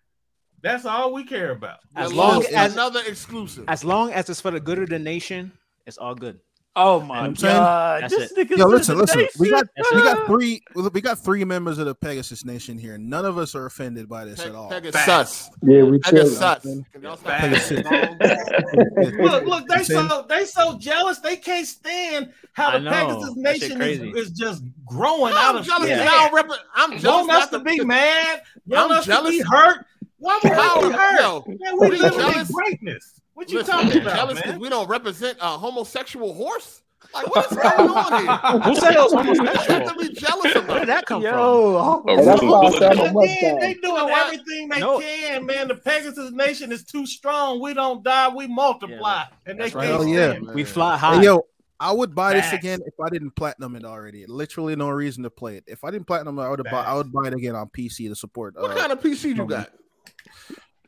Speaker 2: That's all we care about.
Speaker 7: As
Speaker 1: You
Speaker 7: long as
Speaker 1: another exclusive.
Speaker 7: as long as it's for the good of the nation, it's all good.
Speaker 8: Oh my
Speaker 6: I'm
Speaker 8: god, this
Speaker 7: it.
Speaker 8: nigga's
Speaker 6: Yo, listen, listen. We got
Speaker 7: That's
Speaker 6: we
Speaker 7: it.
Speaker 6: got three we got three members of the Pegasus Nation here. None of us are offended by this
Speaker 1: Pe-
Speaker 6: at all.
Speaker 1: Pegasus.
Speaker 3: Yeah, we chill.
Speaker 1: Pegasus.
Speaker 6: man.
Speaker 1: Can y'all stop
Speaker 2: Facts.
Speaker 1: playing the song?
Speaker 2: Look, look, they so they so jealous they can't stand how the. Pegasus Nation is, is just growing out
Speaker 1: I'm
Speaker 2: of
Speaker 1: jealous.
Speaker 2: shit.
Speaker 1: Y'all rep- I'm jealous.
Speaker 2: Want us
Speaker 1: not
Speaker 2: to be mad?
Speaker 1: I'm
Speaker 2: Want us
Speaker 1: jealous.
Speaker 2: to be hurt? Why would
Speaker 1: How-
Speaker 2: we be hurt?
Speaker 1: yo,
Speaker 2: Man, we
Speaker 1: we
Speaker 2: live in
Speaker 1: jealous?
Speaker 2: greatness. What you
Speaker 1: Listen,
Speaker 2: talking
Speaker 1: I'm
Speaker 2: about,
Speaker 1: jealous because
Speaker 2: man?
Speaker 1: we don't represent a homosexual horse. Like, what is going on here?
Speaker 7: Who said it was
Speaker 1: What
Speaker 7: homosexual?
Speaker 1: to be jealous
Speaker 7: Where
Speaker 1: about?
Speaker 7: did that come from?
Speaker 8: Yo,
Speaker 4: A
Speaker 3: that's
Speaker 4: rumor
Speaker 3: why I
Speaker 4: will
Speaker 3: said
Speaker 4: it
Speaker 3: I'm
Speaker 4: be?
Speaker 3: a
Speaker 2: Again, they
Speaker 3: Mustang.
Speaker 2: doing
Speaker 1: what?
Speaker 2: everything they
Speaker 7: No.
Speaker 2: can, man. The Pegasus Nation is too strong. We don't die, we multiply, and they
Speaker 7: right.
Speaker 2: can't
Speaker 6: Hell yeah.
Speaker 2: stand.
Speaker 7: We fly high.
Speaker 6: Hey, yo, I would buy this again if I didn't platinum it already. Literally no reason to play it. If I didn't platinum it, I would have bought I would buy it again on PC to support.
Speaker 1: What
Speaker 6: uh,
Speaker 1: kind of PC you
Speaker 6: no,
Speaker 1: got?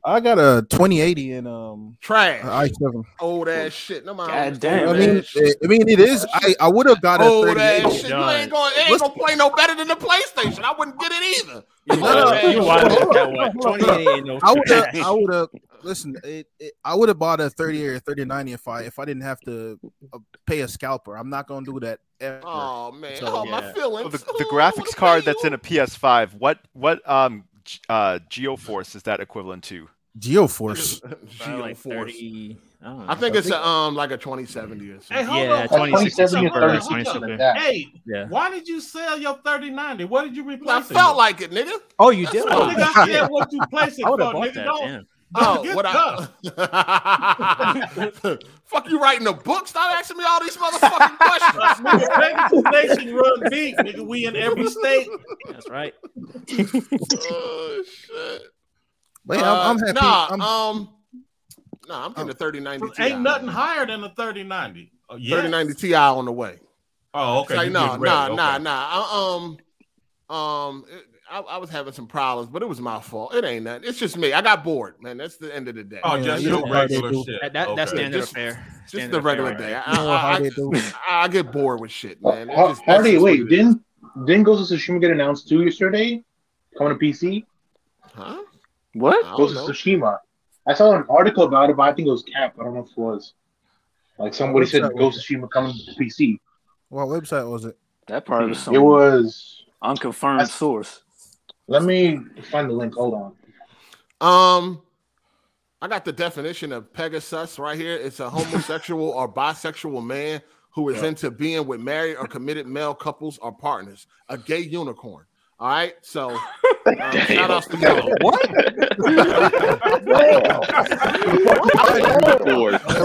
Speaker 6: I got a 2080 and um
Speaker 1: Trash.
Speaker 6: i7.
Speaker 1: Old ass shit. No mind.
Speaker 8: God damn,
Speaker 6: I mean,
Speaker 1: ass.
Speaker 6: I mean, it is. I, I would have got a
Speaker 1: Old ass shit. You ain't going. It ain't gonna play no better than the PlayStation. I wouldn't get it either.
Speaker 7: You
Speaker 6: No,
Speaker 7: wild-
Speaker 6: no,
Speaker 7: you
Speaker 6: no,
Speaker 7: wild
Speaker 6: hold
Speaker 7: at
Speaker 6: on,
Speaker 7: that
Speaker 6: hold on,
Speaker 7: one.
Speaker 6: hold on.
Speaker 7: 28 ain't no
Speaker 6: I would have.
Speaker 7: trash.
Speaker 6: I would have. Listen, it, it, I would have bought a 30 or 3090 if I if I didn't have to uh, pay a scalper. I'm not gonna do that ever.
Speaker 1: Oh man.
Speaker 6: So,
Speaker 1: oh my
Speaker 7: yeah.
Speaker 1: feelings.
Speaker 5: the, the graphics card that's in a PS5. What what um G- uh GeForce is that equivalent to?
Speaker 6: GeForce.
Speaker 7: Probably like
Speaker 1: GeForce.
Speaker 7: 30. I don't know.
Speaker 1: I think it's a, um like a 2070 or something.
Speaker 2: Hey, hold
Speaker 7: Yeah,
Speaker 2: on.
Speaker 9: Like
Speaker 7: 26
Speaker 9: 27 or
Speaker 7: super,
Speaker 9: 30 something
Speaker 7: super.
Speaker 9: like that.
Speaker 2: Hey,
Speaker 7: Yeah.
Speaker 2: why did you sell your 3090? What did you
Speaker 1: I
Speaker 2: replace it I
Speaker 1: felt
Speaker 2: with?
Speaker 1: like it, nigga.
Speaker 7: Oh, you
Speaker 1: That's
Speaker 7: did?
Speaker 1: what
Speaker 2: Oh,
Speaker 1: I
Speaker 2: nigga, I said what you place it
Speaker 7: I
Speaker 2: for,
Speaker 7: would have bought
Speaker 2: nigga.
Speaker 7: that.
Speaker 2: Don't,
Speaker 7: Damn.
Speaker 1: Oh,
Speaker 2: get
Speaker 1: what
Speaker 2: tough.
Speaker 1: I fuck you writing a book? Stop asking me all these motherfucking questions.
Speaker 2: Nigga, Pegasus Nation run deep, nigga. We in every state.
Speaker 7: That's right.
Speaker 1: oh shit.
Speaker 6: But yeah, I'm, I'm
Speaker 1: Uh,
Speaker 6: happy.
Speaker 1: Nah,
Speaker 6: I'm,
Speaker 1: um, nah, I'm getting a 3090 Ti.
Speaker 2: Ain't nothing higher than a 3090. Oh, yeah.
Speaker 1: 3090 Ti on the way.
Speaker 2: Oh, okay.
Speaker 1: Say
Speaker 2: you
Speaker 1: no,
Speaker 2: getting ready.
Speaker 1: nah,
Speaker 2: Okay.
Speaker 1: nah, nah. I, um, um, it- I, I was having some problems, but it was my fault. It ain't nothing. It's just me. I got bored, man. That's the end of the day.
Speaker 2: Oh,
Speaker 6: Yeah,
Speaker 2: just
Speaker 6: you
Speaker 2: your
Speaker 6: know how they
Speaker 2: regular shit.
Speaker 7: That, that, That's
Speaker 2: Okay.
Speaker 7: standard
Speaker 1: Just-
Speaker 7: affair.
Speaker 1: just the regular
Speaker 7: affair,
Speaker 1: day.
Speaker 7: right?
Speaker 1: I, I, I. I, I get bored with shit, man. It just-
Speaker 9: Hardy,
Speaker 1: just
Speaker 9: wait, didn't didn't Ghost of Tsushima get announced too yesterday? Coming to PC?
Speaker 1: Huh?
Speaker 8: what?
Speaker 9: Ghost of Tsushima. I saw an article about it, but I think it was Cap. I don't know if it was. Like somebody said Ghost of Tsushima coming to PC.
Speaker 6: what website was it?
Speaker 8: That probably was some
Speaker 9: It was
Speaker 8: unconfirmed source.
Speaker 9: Let me find the link. Hold on.
Speaker 1: Um, I got the definition of Pegasus right here. It's a homosexual or bisexual man who is into being with married or committed male couples or partners. A gay unicorn. All right. So um, shout outs to y'all.
Speaker 4: Unicorn.
Speaker 6: Hey,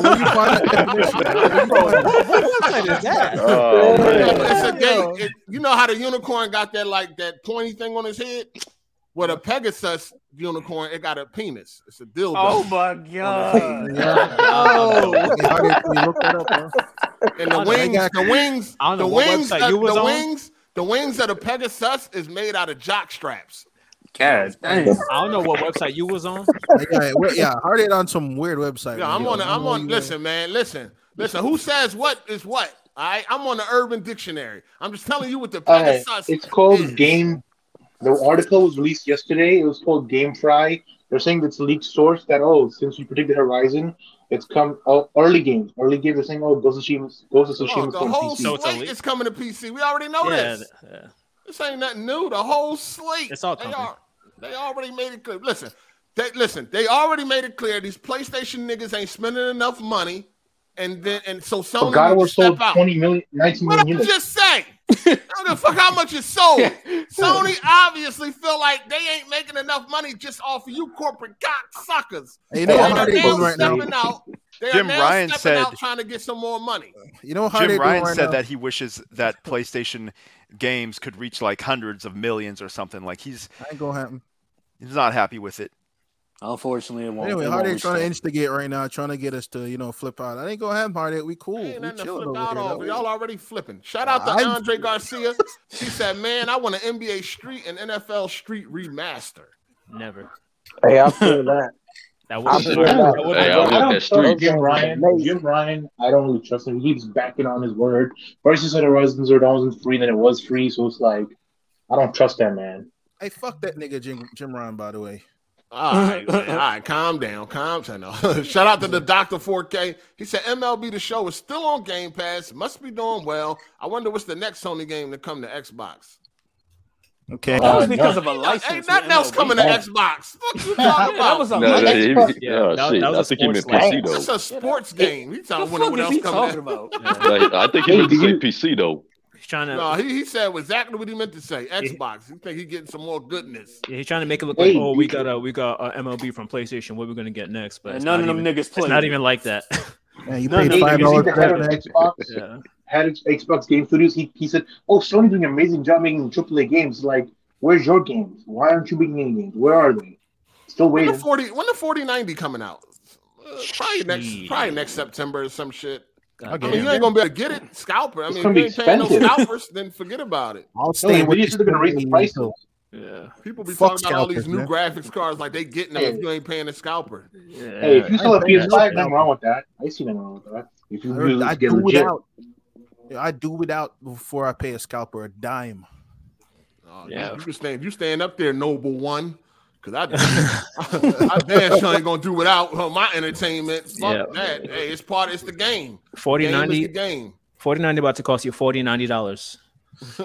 Speaker 6: where you find that definition? Where you find that?
Speaker 7: What website is that?
Speaker 4: Oh man.
Speaker 1: It's a gay. It, you know how the unicorn got that like that pointy thing on his head? With a Pegasus unicorn, it got a penis. It's a dildo.
Speaker 8: Oh my god.
Speaker 6: Yeah.
Speaker 8: Oh.
Speaker 6: Hey, Hardy, can you look that up, bro?
Speaker 1: and the wings, the wings, the wings,
Speaker 7: website
Speaker 1: of,
Speaker 7: you was
Speaker 1: the wings, the wings of the Pegasus is made out of jock straps.
Speaker 8: God damn.
Speaker 7: I don't know what website you was on.
Speaker 6: Hey, yeah, wait, yeah, Hardy on some weird website.
Speaker 1: Yeah. I'm on. The,
Speaker 6: I don't
Speaker 1: I'm on.
Speaker 6: you-
Speaker 1: Listen, man. Listen, listen. Who says what is what? I I'm on the Urban Dictionary. I'm just telling you what the
Speaker 9: Uh,
Speaker 1: Pegasus.
Speaker 9: it's called
Speaker 1: is.
Speaker 9: Game. The article was released yesterday. It was called Game Fry. They're saying that's a leaked source that oh, since we predicted Horizon, it's come oh, early games. Early games are saying oh, Ghost of Tsushima, Ghost of
Speaker 1: Oh,
Speaker 9: Tsushima
Speaker 1: the whole
Speaker 9: PC.
Speaker 7: So it's
Speaker 1: slate
Speaker 7: leak?
Speaker 1: is coming to PC. We already know
Speaker 7: Yeah,
Speaker 1: this.
Speaker 7: yeah.
Speaker 1: This ain't nothing new. The whole slate.
Speaker 7: It's all
Speaker 1: they
Speaker 7: coming.
Speaker 1: are. They already made it clear. Listen, they listen. They already made it clear. These PlayStation niggas ain't spending enough money, and then and so
Speaker 9: But
Speaker 1: Sony
Speaker 9: God of
Speaker 1: needs
Speaker 9: War
Speaker 1: to step
Speaker 9: sold
Speaker 1: out.
Speaker 9: 20 million, 19
Speaker 1: What
Speaker 9: million
Speaker 1: I
Speaker 9: units.
Speaker 1: just say? I don't give a fuck how much is sold. Sony obviously feel like they ain't making enough money just off of you corporate cocksuckers.
Speaker 6: Hey, you know
Speaker 1: they are
Speaker 6: Hardy
Speaker 1: now
Speaker 6: now?
Speaker 1: stepping out. They
Speaker 5: Jim
Speaker 1: are now
Speaker 5: Ryan
Speaker 1: stepping
Speaker 5: said-
Speaker 1: out trying to get some more money.
Speaker 6: You know what Hardy
Speaker 5: Jim Ryan
Speaker 6: right
Speaker 5: said
Speaker 6: now?
Speaker 5: that he wishes that PlayStation games could reach like hundreds of millions or something. Like he's
Speaker 6: I ain't gonna happen.
Speaker 5: he's not happy with it.
Speaker 8: Unfortunately, it won't.
Speaker 6: Anyway, Hardy trying to instigate right now, trying to get us to you know flip out. I ain't gonna happen, Hardy. We cool.
Speaker 1: Ain't
Speaker 6: We chilling over
Speaker 1: out
Speaker 6: here.
Speaker 1: over. Y'all already flipping. Shout out to
Speaker 6: I'm-
Speaker 1: Andre Garcia. She said, "Man, I want an NBA Street and NFL Street remaster."
Speaker 7: Never.
Speaker 3: Hey, I feel that.
Speaker 7: That
Speaker 3: I
Speaker 7: was
Speaker 3: that.
Speaker 7: that
Speaker 4: Hey, I
Speaker 7: good.
Speaker 4: want that street.
Speaker 9: Jim Ryan. Jim Ryan, I don't really trust him. He keeps backing on his word. First he said Horizon Zero Dawn wasn't free, then it was free. So it's like, I don't trust that man.
Speaker 6: Hey, fuck that nigga Jim, Jim Ryan. By the way,
Speaker 1: All right, man. all right, calm down, calm down. Shout out to the Doctor 4K. He said MLB the Show is still on Game Pass. Must be doing well. I wonder what's the next Sony game to come to Xbox.
Speaker 6: Okay.
Speaker 8: That was
Speaker 9: Uh,
Speaker 8: because
Speaker 9: no.
Speaker 8: of a license.
Speaker 1: Ain't nothing else
Speaker 8: with
Speaker 1: coming to Xbox. What you talking about?
Speaker 8: That was
Speaker 1: about?
Speaker 8: a
Speaker 4: No, no,
Speaker 8: license.
Speaker 4: he-
Speaker 7: Yeah,
Speaker 4: oh,
Speaker 7: that- that was
Speaker 4: I
Speaker 7: a
Speaker 4: think he meant
Speaker 7: sports
Speaker 4: PC though.
Speaker 1: That's a sports game. He
Speaker 8: The
Speaker 1: talking
Speaker 8: fuck
Speaker 1: what, what
Speaker 8: is
Speaker 1: else
Speaker 8: he
Speaker 1: coming
Speaker 8: talking
Speaker 1: to
Speaker 8: about?
Speaker 4: Like, I think he
Speaker 9: Hey,
Speaker 4: meant to
Speaker 9: do
Speaker 4: say PC though.
Speaker 7: He's trying to.
Speaker 1: No, he, he said exactly what he meant to say. Xbox. You think he getting some more goodness?
Speaker 7: Yeah, he's trying to make it look
Speaker 9: Hey,
Speaker 7: like, oh, we got a we got a MLB from PlayStation. What we're gonna get next? But
Speaker 8: none of them
Speaker 7: even,
Speaker 8: niggas
Speaker 7: It's
Speaker 8: play.
Speaker 7: not even like that.
Speaker 6: Yeah, you
Speaker 9: No,
Speaker 6: paid five
Speaker 9: you
Speaker 6: dollars
Speaker 9: seen
Speaker 6: for
Speaker 9: the head of
Speaker 6: that.
Speaker 9: Xbox?
Speaker 7: yeah.
Speaker 9: Head of Xbox Game Studios. He, he said, "Oh, Sony doing an amazing job making AAA games. Like, where's your games? Why aren't you making any games? Where are they? Still waiting.
Speaker 1: When the
Speaker 9: waiting.
Speaker 1: forty when the forty ninety coming out? Uh, probably next
Speaker 7: Shit.
Speaker 1: probably next September or some shit. I mean, you ain't gonna be able to get it scalper. I mean, if you
Speaker 9: be
Speaker 1: ain't paying no scalpers, then forget about it.
Speaker 6: I'll
Speaker 9: No,
Speaker 6: stay with
Speaker 9: Nvidia
Speaker 6: this
Speaker 9: said they're gonna raise the
Speaker 6: thing
Speaker 9: prices.
Speaker 7: Yeah.
Speaker 1: People be
Speaker 6: Fuck
Speaker 1: talking about all these new
Speaker 6: man.
Speaker 1: graphics cards like they getting them if you ain't paying the scalper.
Speaker 9: Hey, if you sell a
Speaker 6: I ain't paying
Speaker 9: PS5,
Speaker 6: that.
Speaker 9: nothing wrong with that. I see nothing wrong with that. If you
Speaker 6: I,
Speaker 9: really
Speaker 6: I
Speaker 9: get
Speaker 6: do
Speaker 9: legit.
Speaker 6: without. I do without before I pay a scalper a dime.
Speaker 1: Oh,
Speaker 7: Yeah.
Speaker 1: you, you stand you stand up there, noble one. Cause I, I damn sure ain't gonna do without my entertainment. Fuck
Speaker 7: Yeah.
Speaker 1: that. Hey, it's part. It's the game.
Speaker 7: 40
Speaker 1: Game the
Speaker 7: 90
Speaker 1: game.
Speaker 7: 40 90 about to cost you 40 90 dollars.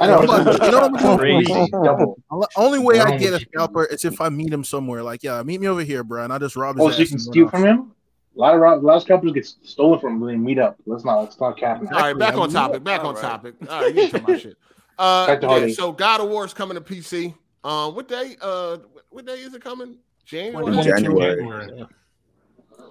Speaker 9: I know.
Speaker 6: You know what I'm
Speaker 7: Crazy.
Speaker 6: doing? The Only way I get a scalper is if I meet him somewhere. Like, yeah, meet me over here, bro, and I just rob his
Speaker 9: Oh, so you can steal
Speaker 6: off.
Speaker 9: from him? A lot of a lot of scalpers get stolen from when they meet up. Let's not let's not cap it.
Speaker 1: All right, back
Speaker 6: I
Speaker 1: on
Speaker 6: mean,
Speaker 1: topic. Back
Speaker 8: all
Speaker 1: on
Speaker 8: right.
Speaker 1: topic. All right, you can my shit. Uh,
Speaker 9: Back to
Speaker 1: yeah, so God of War is coming to PC. Um, what day? Uh, what day is it coming? January.
Speaker 10: January.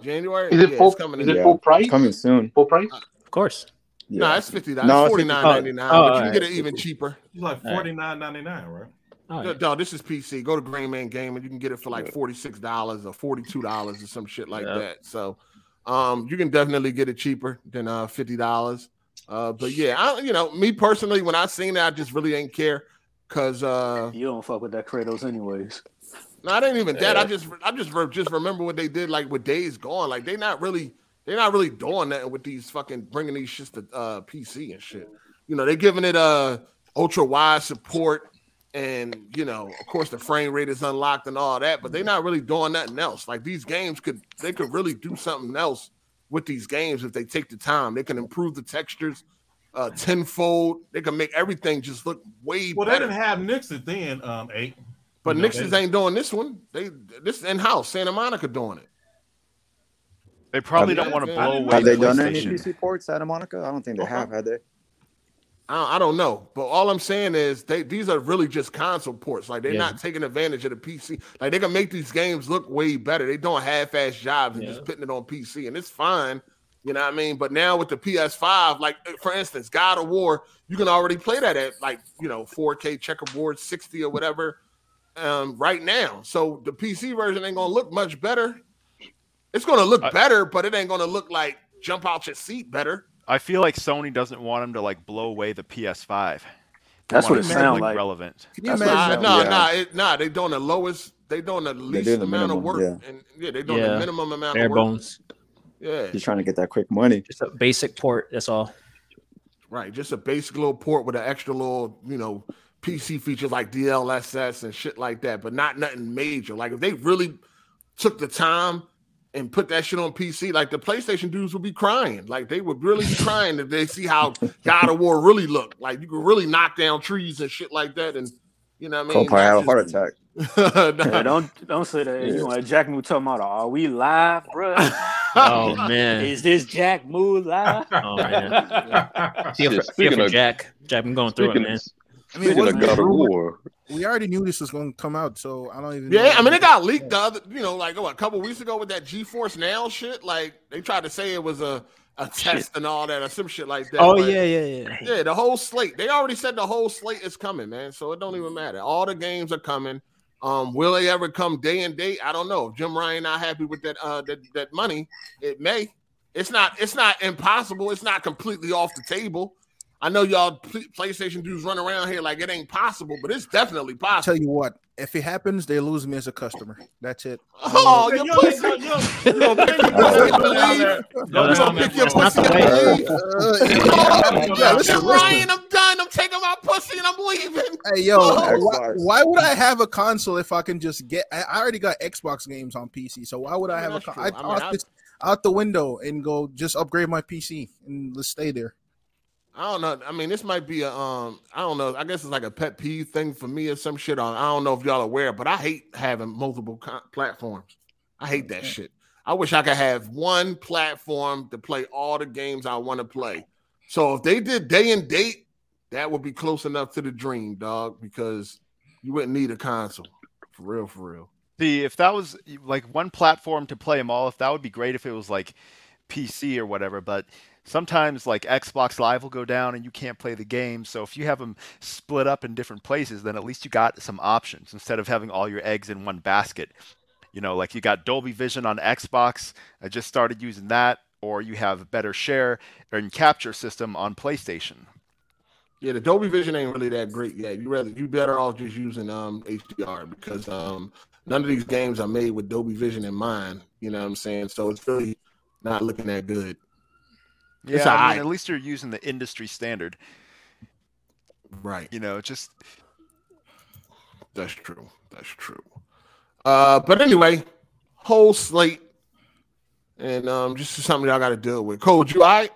Speaker 1: January.
Speaker 9: Is it
Speaker 1: Yeah,
Speaker 9: full?
Speaker 1: coming
Speaker 9: Is it
Speaker 10: Yeah.
Speaker 9: full price?
Speaker 10: Coming soon.
Speaker 9: Full price?
Speaker 7: Of course.
Speaker 10: Yeah.
Speaker 1: No, it's fifty dollars.
Speaker 10: No,
Speaker 1: it's
Speaker 10: it's
Speaker 1: forty
Speaker 10: 50
Speaker 1: nine ninety nine.
Speaker 7: Oh,
Speaker 1: but you can get it even cheaper.
Speaker 2: It's like
Speaker 7: All right.
Speaker 2: forty nine ninety nine, right?
Speaker 7: All
Speaker 1: No,
Speaker 7: right.
Speaker 1: no, this is PC. Go to Green Man Game and you can get it for like forty six dollars or forty two dollars or some shit like
Speaker 7: Yeah.
Speaker 1: that. So, um, you can definitely get it cheaper than uh fifty dollars. Uh, but yeah, I you know me personally, when I seen that, I just really ain't care because uh,
Speaker 8: You don't fuck with that Kratos anyways.
Speaker 1: no, I didn't even that. I just I just re- just remember what they did like with Days Gone. Like they not really they're not really doing that with these fucking bringing these shits to uh PC and shit. You know, they're giving it uh ultra wide support and you know, of course the frame rate is unlocked and all that, but they're not really doing nothing else. Like these games could they could really do something else with these games if they take the time. They can improve the textures uh tenfold. They can make everything just look way better.
Speaker 2: Well, they didn't have Nixxes then, um, eight.
Speaker 1: But
Speaker 2: You know, Nixxes
Speaker 1: ain't doing this one. They this is in house. Santa Monica doing it.
Speaker 5: They probably
Speaker 1: Have
Speaker 5: don't
Speaker 1: they-
Speaker 5: want to blow away
Speaker 10: Have they done any PC ports, Santa Monica? I don't think they
Speaker 1: Okay.
Speaker 10: have, had they?
Speaker 1: I, I don't know, but all I'm saying is they these are really just console ports. Like they're
Speaker 7: Yeah.
Speaker 1: not taking advantage of the PC. Like they can make these games look way better. They don't half-ass jobs and
Speaker 7: Yeah.
Speaker 1: just putting it on PC, and it's fine. You know what I mean? But now with the PS5, like for instance, God of War, you can already play that at like you know 4K checkerboard, 60 or whatever, um, right now. So the PC version ain't gonna look much better. It's gonna look
Speaker 5: I-
Speaker 1: better, but it ain't gonna look like jump out your seat better.
Speaker 5: I feel like Sony doesn't want them to like blow away the PS5. They
Speaker 8: That's what it
Speaker 5: sounds
Speaker 8: sound like.
Speaker 5: relevant.
Speaker 6: Can you
Speaker 10: That's
Speaker 1: Nah,
Speaker 6: imagine?
Speaker 1: nah,
Speaker 10: Yeah.
Speaker 1: nah, it, nah. They doing the lowest. They doing the least
Speaker 10: doing the
Speaker 1: amount of work,
Speaker 10: yeah.
Speaker 1: and yeah, they doing the
Speaker 7: Yeah.
Speaker 1: minimum amount
Speaker 7: Bare
Speaker 1: of work.
Speaker 7: bones.
Speaker 1: Yeah,
Speaker 10: He's trying to get that quick money.
Speaker 7: Just a basic port. That's all.
Speaker 1: right. Just a basic little port with an extra little, you know, PC features like DLSS and shit like that, but not nothing major. Like if they really took the time and put that shit on PC, like the PlayStation dudes would be crying. Like they would really be crying if they see how God of War really look. Like you could really knock down trees and shit like that, and you know what I
Speaker 10: Cole
Speaker 1: mean.
Speaker 10: probably have a heart
Speaker 1: just-
Speaker 10: attack.
Speaker 8: Hey, don't don't say that. You know, like Jack Moo talking about, are we live, bro?
Speaker 7: Oh man.
Speaker 8: Is this Jack Moo live?
Speaker 7: Oh man. Feel
Speaker 4: Yeah,
Speaker 7: for, feel
Speaker 4: speaking
Speaker 7: for
Speaker 4: of-
Speaker 7: Jack. Jack, I'm going through it, man.
Speaker 6: I mean,
Speaker 4: speaking of
Speaker 6: it
Speaker 4: God of War,
Speaker 6: we already knew this was going to come out, so I don't even.
Speaker 1: Yeah,
Speaker 6: know.
Speaker 1: I mean it got leaked the other, you know, like what, a couple weeks ago with that GeForce Now shit. Like they tried to say it was a, a test and all that or some shit like that.
Speaker 7: Oh
Speaker 1: but-
Speaker 7: yeah, yeah, yeah.
Speaker 1: yeah. The whole slate. They already said the whole slate is coming, man. So it don't even matter. All the games are coming. Um, will they ever come day and date? I don't know. If Jim Ryan not happy with that uh that, that money, it may. It's not. It's not impossible. It's not completely off the table. I know y'all PlayStation dudes run around here like it ain't possible, but it's definitely
Speaker 6: I'll
Speaker 1: possible.
Speaker 6: tell you what, if it happens, they lose me as a customer. That's it.
Speaker 1: Oh,
Speaker 2: You
Speaker 1: you pussy.
Speaker 2: you know, you
Speaker 1: You pick your pussy up and
Speaker 2: down
Speaker 1: leave?
Speaker 2: there-
Speaker 7: No,
Speaker 2: go
Speaker 7: that's
Speaker 2: down
Speaker 1: You gonna
Speaker 7: not
Speaker 1: pick your
Speaker 2: for a
Speaker 7: That's
Speaker 1: pussy
Speaker 7: not
Speaker 1: up
Speaker 7: the
Speaker 1: and
Speaker 7: way.
Speaker 1: leave?
Speaker 6: Uh, yeah, listen,
Speaker 1: Ryan, I'm done. I'm taking my pussy pussy and I'm leaving.
Speaker 6: Hey yo,
Speaker 1: Oh.
Speaker 6: why, why would I have a console if I can just get? I I already got Xbox games on PC, so why would I
Speaker 1: I mean,
Speaker 6: have a?
Speaker 1: that's
Speaker 6: Con- I'd
Speaker 1: I mean,
Speaker 6: this, out the window and go just upgrade my PC and let's stay there.
Speaker 1: I don't know. I mean, this might be a um. I don't know. I guess it's like a pet peeve thing for me or some shit. On I don't know if y'all aware, but I hate having multiple co- platforms. I hate that shit. I wish I could have one platform to play all the games I want to play. So if they did day and date, that would be close enough to the dream, dog. Because you wouldn't need a console for real, for real.
Speaker 5: See, if that was like one platform to play them all, if that would be great if it was like PC or whatever, but sometimes like Xbox Live will go down and you can't play the game. So if you have them split up in different places, then at least you got some options instead of having all your eggs in one basket. You know, like you got Dolby Vision on Xbox. I just started using that, or you have better share and capture system on PlayStation.
Speaker 1: Yeah, the Dolby Vision ain't really that great yet. You rather you better off just using um HDR because um none of these games are made with Dolby Vision in mind. You know what I'm saying? So it's really not looking that good.
Speaker 5: Yeah,
Speaker 1: It's
Speaker 5: I mean,
Speaker 1: alright.
Speaker 5: at least you're using the industry standard.
Speaker 1: Right.
Speaker 5: You know, just
Speaker 1: That's true. That's true. Uh, but anyway, whole slate, and um, just something y'all got to deal with. Code, you all right?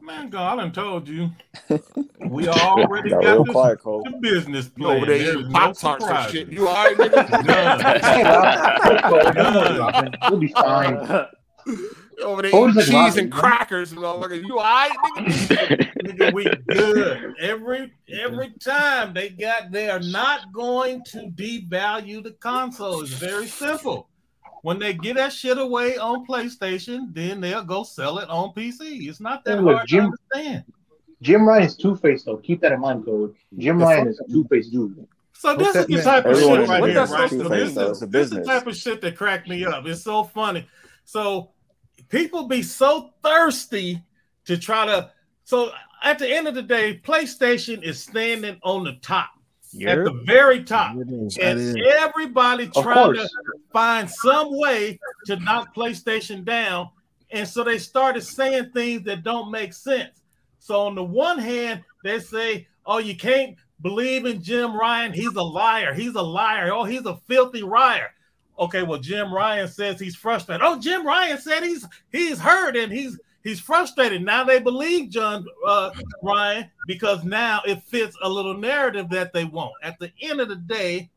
Speaker 2: Man, God, I done told you. We already
Speaker 10: Got
Speaker 2: got
Speaker 10: real
Speaker 2: this
Speaker 10: quiet, Cole.
Speaker 2: the business
Speaker 1: You
Speaker 2: plan.
Speaker 1: over there
Speaker 2: There's
Speaker 1: eating
Speaker 2: no
Speaker 1: pop tarts and
Speaker 2: surprises.
Speaker 1: shit. You all right, nigga?
Speaker 9: We'll be fine.
Speaker 1: You over there
Speaker 9: Code's
Speaker 1: eating cheese
Speaker 9: Robin,
Speaker 1: and crackers, motherfucker. You all right, nigga?
Speaker 2: Nigga, we good. Every every time they got they are not going to devalue the console. It's very simple. When they get that shit away on PlayStation, then they'll go sell it on PC. It's not that
Speaker 9: Hey, look,
Speaker 2: hard
Speaker 9: Jim-
Speaker 2: to understand.
Speaker 9: Jim Ryan is two faced though. Keep that in mind, Code. Jim
Speaker 6: The
Speaker 9: Ryan
Speaker 6: fuck-
Speaker 9: is a two faced dude.
Speaker 2: So this is the type of shit right here, right? So this, is, this is the type of shit that cracked me up. It's so funny. So people be so thirsty to try to. So at the end of the day, PlayStation is standing on the top, at the very top,
Speaker 6: is,
Speaker 2: and everybody trying to find some way to knock PlayStation down. And so they started saying things that don't make sense. So on the one hand, they say, "Oh, you can't believe in Jim Ryan. He's a liar. He's a liar. Oh, he's a filthy liar." Okay, well, Jim Ryan says he's frustrated. Oh, Jim Ryan said he's he's hurt and he's he's frustrated. Now they believe John uh, Ryan because now it fits a little narrative that they want. At the end of the day,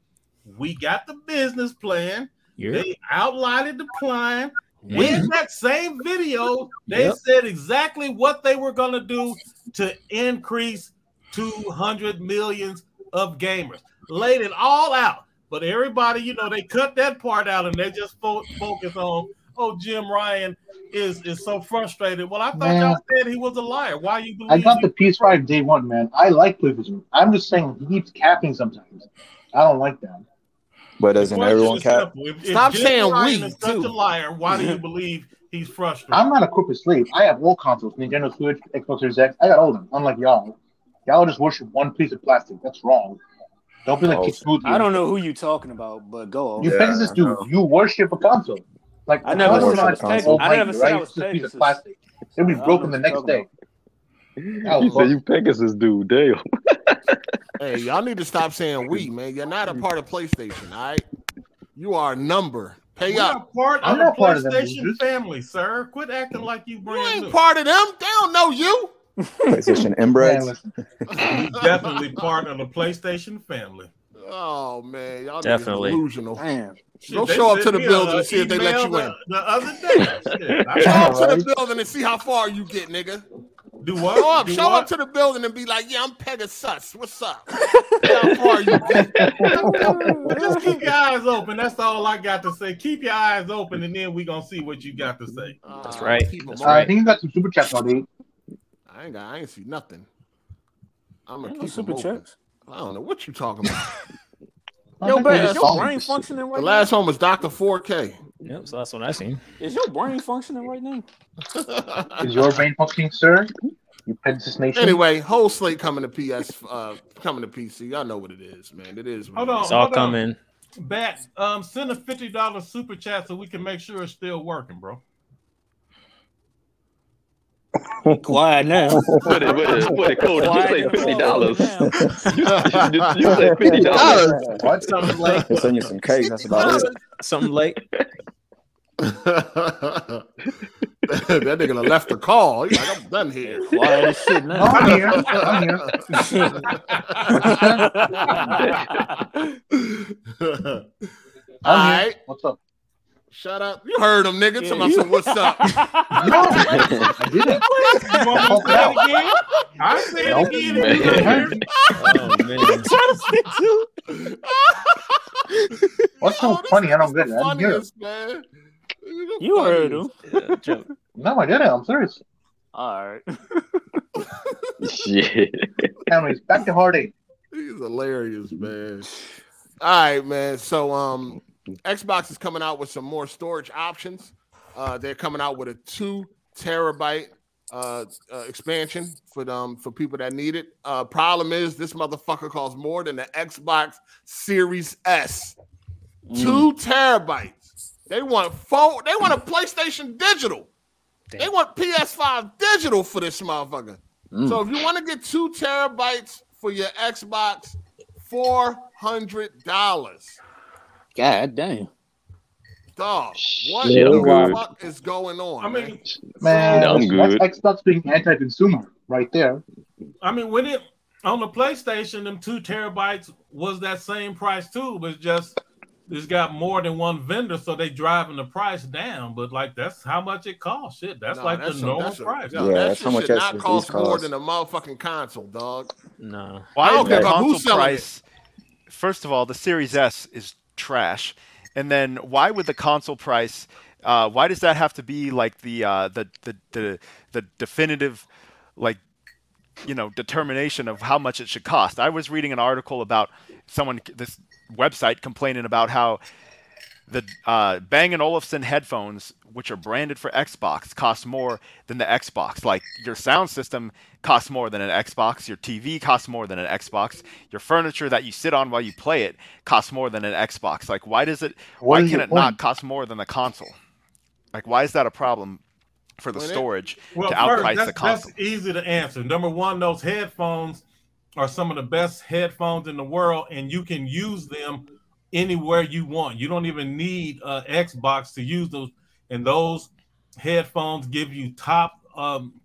Speaker 2: we got the business plan. They outlined the plan. In that same video, they
Speaker 7: Yep.
Speaker 2: said exactly what they were going to do to increase 200 millions of gamers. Laid it all out. But everybody, you know, they cut that part out and they just fo- focus on, oh, Jim Ryan is is so frustrated. Well, I thought
Speaker 9: Man.
Speaker 2: y'all said he was a liar. Why you believe
Speaker 9: I got the
Speaker 2: he-
Speaker 9: PS5 day one, man. I like PlayStation. I'm just saying he keeps capping sometimes. I don't like that.
Speaker 10: But
Speaker 2: The
Speaker 10: doesn't everyone
Speaker 2: is
Speaker 10: cap?
Speaker 2: simple. If, if
Speaker 1: Stop
Speaker 2: Jim
Speaker 1: saying
Speaker 2: Ryan
Speaker 1: we,
Speaker 2: is such
Speaker 1: too.
Speaker 2: a liar, why do you believe he's frustrated?
Speaker 9: I'm not a corporate slave. I have all consoles: Nintendo Switch, Xbox Series X. I got all of them. Unlike y'all, y'all just worship one piece of plastic. That's wrong. Don't be like
Speaker 10: Oh,
Speaker 9: Kid
Speaker 8: I don't know who you're talking about, but go on.
Speaker 9: You
Speaker 10: Yeah,
Speaker 9: Pegasus dude. You worship a console. Like
Speaker 8: I never
Speaker 9: a console
Speaker 10: said I was Pegasus.
Speaker 8: I never said I was
Speaker 9: a piece
Speaker 8: Pegasus.
Speaker 9: plastic. It'll be broken the next day.
Speaker 8: talking
Speaker 9: That
Speaker 4: He
Speaker 9: was
Speaker 4: said you Pegasus dude. Damn.
Speaker 1: Hey, y'all need to stop saying we, man. You're not a part of PlayStation, all right? You are a number. Pay
Speaker 2: We
Speaker 1: up.
Speaker 2: are part
Speaker 9: I'm
Speaker 2: of the
Speaker 9: not part of them
Speaker 2: PlayStation family, sir. Quit acting like you
Speaker 1: You
Speaker 2: brand
Speaker 1: ain't
Speaker 2: new.
Speaker 1: part of them. They don't know you.
Speaker 10: PlayStation
Speaker 9: Man,
Speaker 10: inbreds.
Speaker 9: listen.
Speaker 2: Definitely part of the PlayStation family.
Speaker 1: Oh man, y'all
Speaker 7: Definitely.
Speaker 1: niggas delusional.
Speaker 8: Damn.
Speaker 1: Go
Speaker 2: they
Speaker 1: show up to the building and see if they let
Speaker 2: email
Speaker 1: you in.
Speaker 2: The, the other day. Shit, I-
Speaker 1: Show up to the building and see how far you get, nigga.
Speaker 2: do what?
Speaker 1: Show up,
Speaker 2: Do
Speaker 1: show
Speaker 2: what?
Speaker 1: up to the building and be like, "Yeah, I'm Pegasus. What's up? How far you get?"
Speaker 2: Well, just keep your eyes open. That's all I got to say. Keep your eyes open, and then we gonna see what you got to say.
Speaker 7: That's
Speaker 1: Uh,
Speaker 7: right.
Speaker 1: keep 'em
Speaker 7: That's
Speaker 9: All right, I think you got some super chats all day.
Speaker 1: I ain't got. I ain't see nothing. I'm gonna
Speaker 8: No
Speaker 1: keep
Speaker 8: super
Speaker 1: them open.
Speaker 8: chats.
Speaker 1: I don't know what you talking about.
Speaker 9: I
Speaker 8: Yo,
Speaker 9: think
Speaker 8: but is your brain functioning right
Speaker 1: the last one was Doctor 4K.
Speaker 7: Yep, so that's what I seen.
Speaker 8: Is your brain functioning right now?
Speaker 9: Is your brain functioning, sir? You Pegasus Nation.
Speaker 1: anyway, whole slate coming to PS, uh, coming to PC. Y'all know what it is, man. It is.
Speaker 2: Hold
Speaker 1: it
Speaker 2: on.
Speaker 7: It's all
Speaker 2: hold on.
Speaker 7: coming.
Speaker 2: Bat, um, send a fifty dollars super chat so we can make sure it's still working, bro.
Speaker 8: Quiet now.
Speaker 4: What it, what it, what it, Cody, you say fifty dollars. you, you, you say fifty dollars.
Speaker 3: What?
Speaker 7: Something like
Speaker 10: They send you some cake. That's about it.
Speaker 7: something like
Speaker 1: that nigga done left the call. He's like, I'm done here.
Speaker 8: Quiet as shit
Speaker 9: Oh. I'm here. I'm here.
Speaker 1: All
Speaker 9: I'm here.
Speaker 1: right,
Speaker 9: What's up?
Speaker 1: Shut up. You heard him, nigga. Talking about some what's up.
Speaker 9: No, I didn't.
Speaker 2: You want me to say it again? I say it
Speaker 9: Nope.
Speaker 2: again. if you don't hear me.
Speaker 7: man.
Speaker 9: What's so
Speaker 1: Oh,
Speaker 9: funny? I don't get it. I didn't hear it.
Speaker 1: man. This is the
Speaker 8: You heard him.
Speaker 7: Yeah.
Speaker 9: No, I didn't. I'm serious.
Speaker 8: All right.
Speaker 4: Shit.
Speaker 9: Anyways, back to Hardy.
Speaker 1: He's hilarious, man. All right, man. So um Xbox is coming out with some more storage options. Uh they're coming out with a two terabyte uh, uh expansion for um for people that need it. Uh problem is this motherfucker costs more than the Xbox Series S. Two terabytes. They want phone, they want a PlayStation digital. They want PS5 digital for this motherfucker.
Speaker 8: Mm.
Speaker 1: So if you want to get two terabytes for your Xbox, four hundred dollars.
Speaker 8: God damn.
Speaker 1: Dog, what
Speaker 4: Shit,
Speaker 1: the
Speaker 4: good.
Speaker 1: fuck is going on?
Speaker 2: I mean,
Speaker 9: Man,
Speaker 4: Yeah, I'm
Speaker 9: that's. Xbox being anti-consumer right there.
Speaker 2: I mean, when it on the PlayStation, them two terabytes was that same price too, but it's just it's got more than one vendor, so they driving the price down. But like that's how much it costs. Shit, that's
Speaker 1: Nah,
Speaker 2: like
Speaker 1: that's
Speaker 2: the
Speaker 1: a-
Speaker 2: normal
Speaker 1: that's a-
Speaker 2: price.
Speaker 10: Yeah,
Speaker 1: that
Speaker 10: that's how
Speaker 1: shit
Speaker 10: much
Speaker 1: should not
Speaker 10: SSDs
Speaker 1: cost more
Speaker 10: cost.
Speaker 1: than a motherfucking console, dog.
Speaker 7: No.
Speaker 5: Why
Speaker 1: I don't
Speaker 5: the
Speaker 1: care about who's
Speaker 5: console
Speaker 1: selling
Speaker 5: price? First of all, the Series S is trash, and then why would the console price? Uh, why does that have to be like the uh, the, the the the definitive, like, you know, determination of how much it should cost? I was reading an article about someone this website complaining about how the uh, Bang & Olufsen headphones, which are branded for Xbox, cost more than the Xbox. Like your sound system costs more than an Xbox, your TV costs more than an Xbox, your furniture that you sit on while you play it costs more than an Xbox. Like why does it?
Speaker 9: What
Speaker 5: why can
Speaker 9: your
Speaker 5: it not cost more than the console? Like why is that a problem for the
Speaker 1: When it-
Speaker 5: storage
Speaker 2: Well,
Speaker 5: to
Speaker 2: first,
Speaker 5: outprice
Speaker 2: that's,
Speaker 5: the console?
Speaker 2: that's easy to answer. Number one, those headphones are some of the best headphones in the world, and you can use them anywhere you want. You don't even need uh, Xbox to use those. And those headphones give you top um,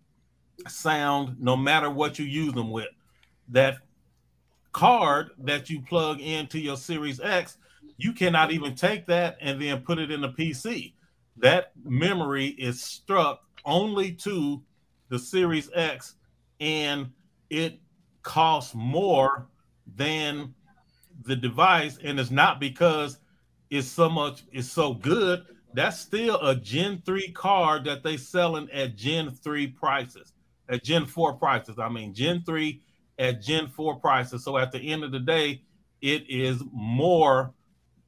Speaker 2: sound no matter what you use them with. That card that you plug into your Series X, you cannot even take that and then put it in a PC. That memory is struck only to the Series X, and it costs more than the device, and it's not because it's so much, it's so good. That's still a Gen 3 card that they selling at Gen 3 prices, at Gen 4 prices. I mean, Gen 3 at Gen 4 prices. So at the end of the day, it is more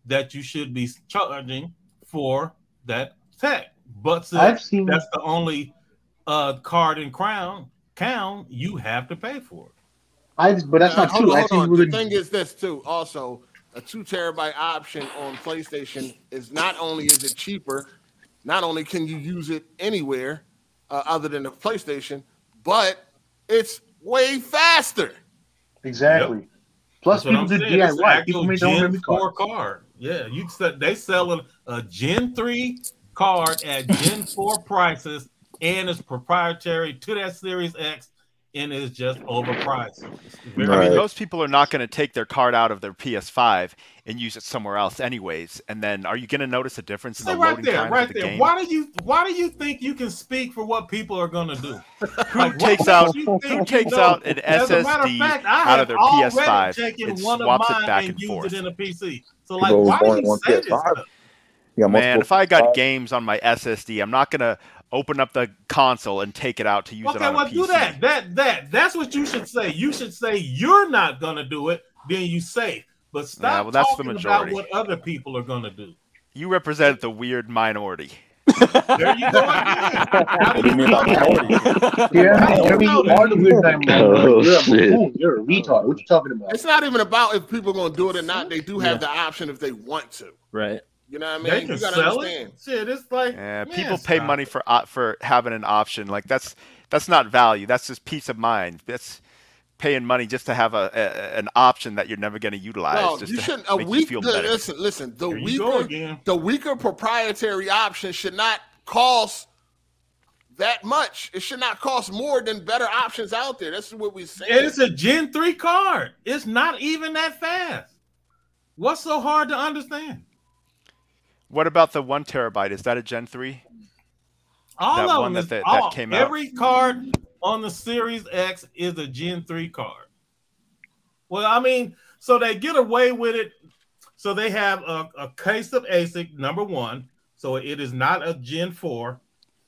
Speaker 2: that you should be charging for that tech. But since
Speaker 9: I've seen-
Speaker 2: that's the only uh card and crown count, you have to pay for it.
Speaker 9: I, but that's
Speaker 1: Uh,
Speaker 9: not
Speaker 1: hold
Speaker 9: true.
Speaker 1: on,
Speaker 9: I
Speaker 1: hold
Speaker 9: think
Speaker 1: on. The
Speaker 9: the-
Speaker 1: thing is this too. Also, a two terabyte option on PlayStation is not only is it cheaper, not only can you use it anywhere uh, other than the PlayStation, but it's way faster.
Speaker 9: exactly. Plus,
Speaker 2: That's what
Speaker 9: people
Speaker 2: I'm
Speaker 9: do
Speaker 2: saying. It's
Speaker 9: DIY. People
Speaker 2: actual
Speaker 9: their own
Speaker 2: Gen
Speaker 9: memory
Speaker 2: 4 card. Yeah, you said they selling a Gen 3 card at Gen 4 prices, and it's proprietary to that Series X, and it's just overpriced. It's very-
Speaker 5: I mean, most people are not going to take their card out of their PS5 and use it somewhere else, anyways. And then, are you going to notice a difference in
Speaker 2: Say
Speaker 5: the
Speaker 2: right
Speaker 5: loading
Speaker 2: there,
Speaker 5: times
Speaker 2: right
Speaker 5: of the
Speaker 2: there.
Speaker 5: game?
Speaker 2: Why do you why do you think you can speak for what people are gonna do?
Speaker 5: Who
Speaker 2: Like,
Speaker 5: takes out who takes
Speaker 2: know?
Speaker 5: out an
Speaker 2: As a of
Speaker 5: SSD
Speaker 2: fact,
Speaker 5: out of their PS5 and
Speaker 2: one of
Speaker 5: swaps
Speaker 2: mine
Speaker 5: it back
Speaker 2: and
Speaker 5: and
Speaker 2: used
Speaker 5: forth?
Speaker 2: it in a PC. So like,
Speaker 10: People
Speaker 2: why do you say this?
Speaker 10: PS5.
Speaker 2: stuff?
Speaker 10: You
Speaker 5: Man, if I got
Speaker 10: PS5s.
Speaker 5: games on my SSD, I'm not gonna open up the console and take it out to use it
Speaker 2: Okay,
Speaker 5: on
Speaker 2: well,
Speaker 5: a PC.
Speaker 2: do that. That that that's what you should say. You should say you're not gonna do it. Then you say, but stop
Speaker 5: Yeah, well, that's the
Speaker 2: talking
Speaker 5: majority.
Speaker 2: about what other people are gonna do.
Speaker 5: You represent the weird minority.
Speaker 2: There you go. again.
Speaker 10: What do you mean by minority?
Speaker 9: Yeah,
Speaker 2: How do you
Speaker 9: I mean,
Speaker 2: know
Speaker 9: you
Speaker 2: that?
Speaker 9: are the weird time.
Speaker 4: Oh,
Speaker 9: You're a
Speaker 4: shit.
Speaker 9: You're a retard. What you talking about?
Speaker 1: It's not even about if people are going to do it or not. They do have the option if they want to.
Speaker 7: Right.
Speaker 1: You know what I mean?
Speaker 2: They
Speaker 1: you
Speaker 2: can
Speaker 1: gotta
Speaker 2: sell
Speaker 1: understand.
Speaker 2: it. Shit, it's like
Speaker 5: Yeah,
Speaker 2: man,
Speaker 5: people pay
Speaker 2: stop
Speaker 5: money
Speaker 2: it.
Speaker 5: for for having an option. Like that's that's not value. That's just peace of mind. That's paying money just to have a, a an option that you're never going to utilize.
Speaker 1: No,
Speaker 5: just
Speaker 1: you shouldn't. A
Speaker 5: make you
Speaker 1: weak.
Speaker 5: feel
Speaker 1: the- listen, listen. The
Speaker 2: Here you
Speaker 1: weaker, the weaker proprietary option should not cost that much. It should not cost more than better options out there. That's what we say.
Speaker 2: It's a Gen 3 card. It's not even that fast. What's so hard to understand?
Speaker 5: What about the one terabyte? Is that a Gen three?
Speaker 2: All
Speaker 5: That
Speaker 2: of
Speaker 5: one
Speaker 2: them
Speaker 5: that that
Speaker 2: all,
Speaker 5: came out?
Speaker 2: every card on the Series X is a Gen 3 card. Well, I mean, so they get away with it. So they have a, a case of ASIC number one. So it is not a Gen 4.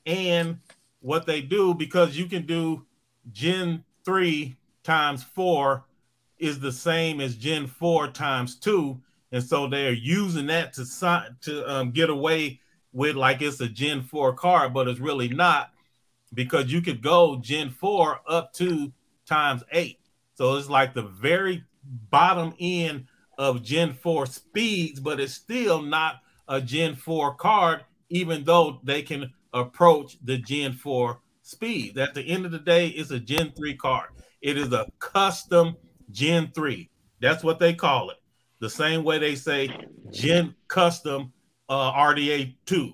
Speaker 2: And what they do, because you can do Gen 3 times 4 is the same as Gen 4 times 2. And so they're using that to sign to um, get away with like it's a Gen 4 card, but it's really not because you could go Gen 4 up to times 8. So it's like the very bottom end of Gen 4 speeds, but it's still not a Gen 4 card, even though they can approach the Gen 4 speed. At the end of the day, it's a Gen 3 card. It is a custom Gen 3. That's what they call it. The same way they say Gen custom uh, RDNA 2.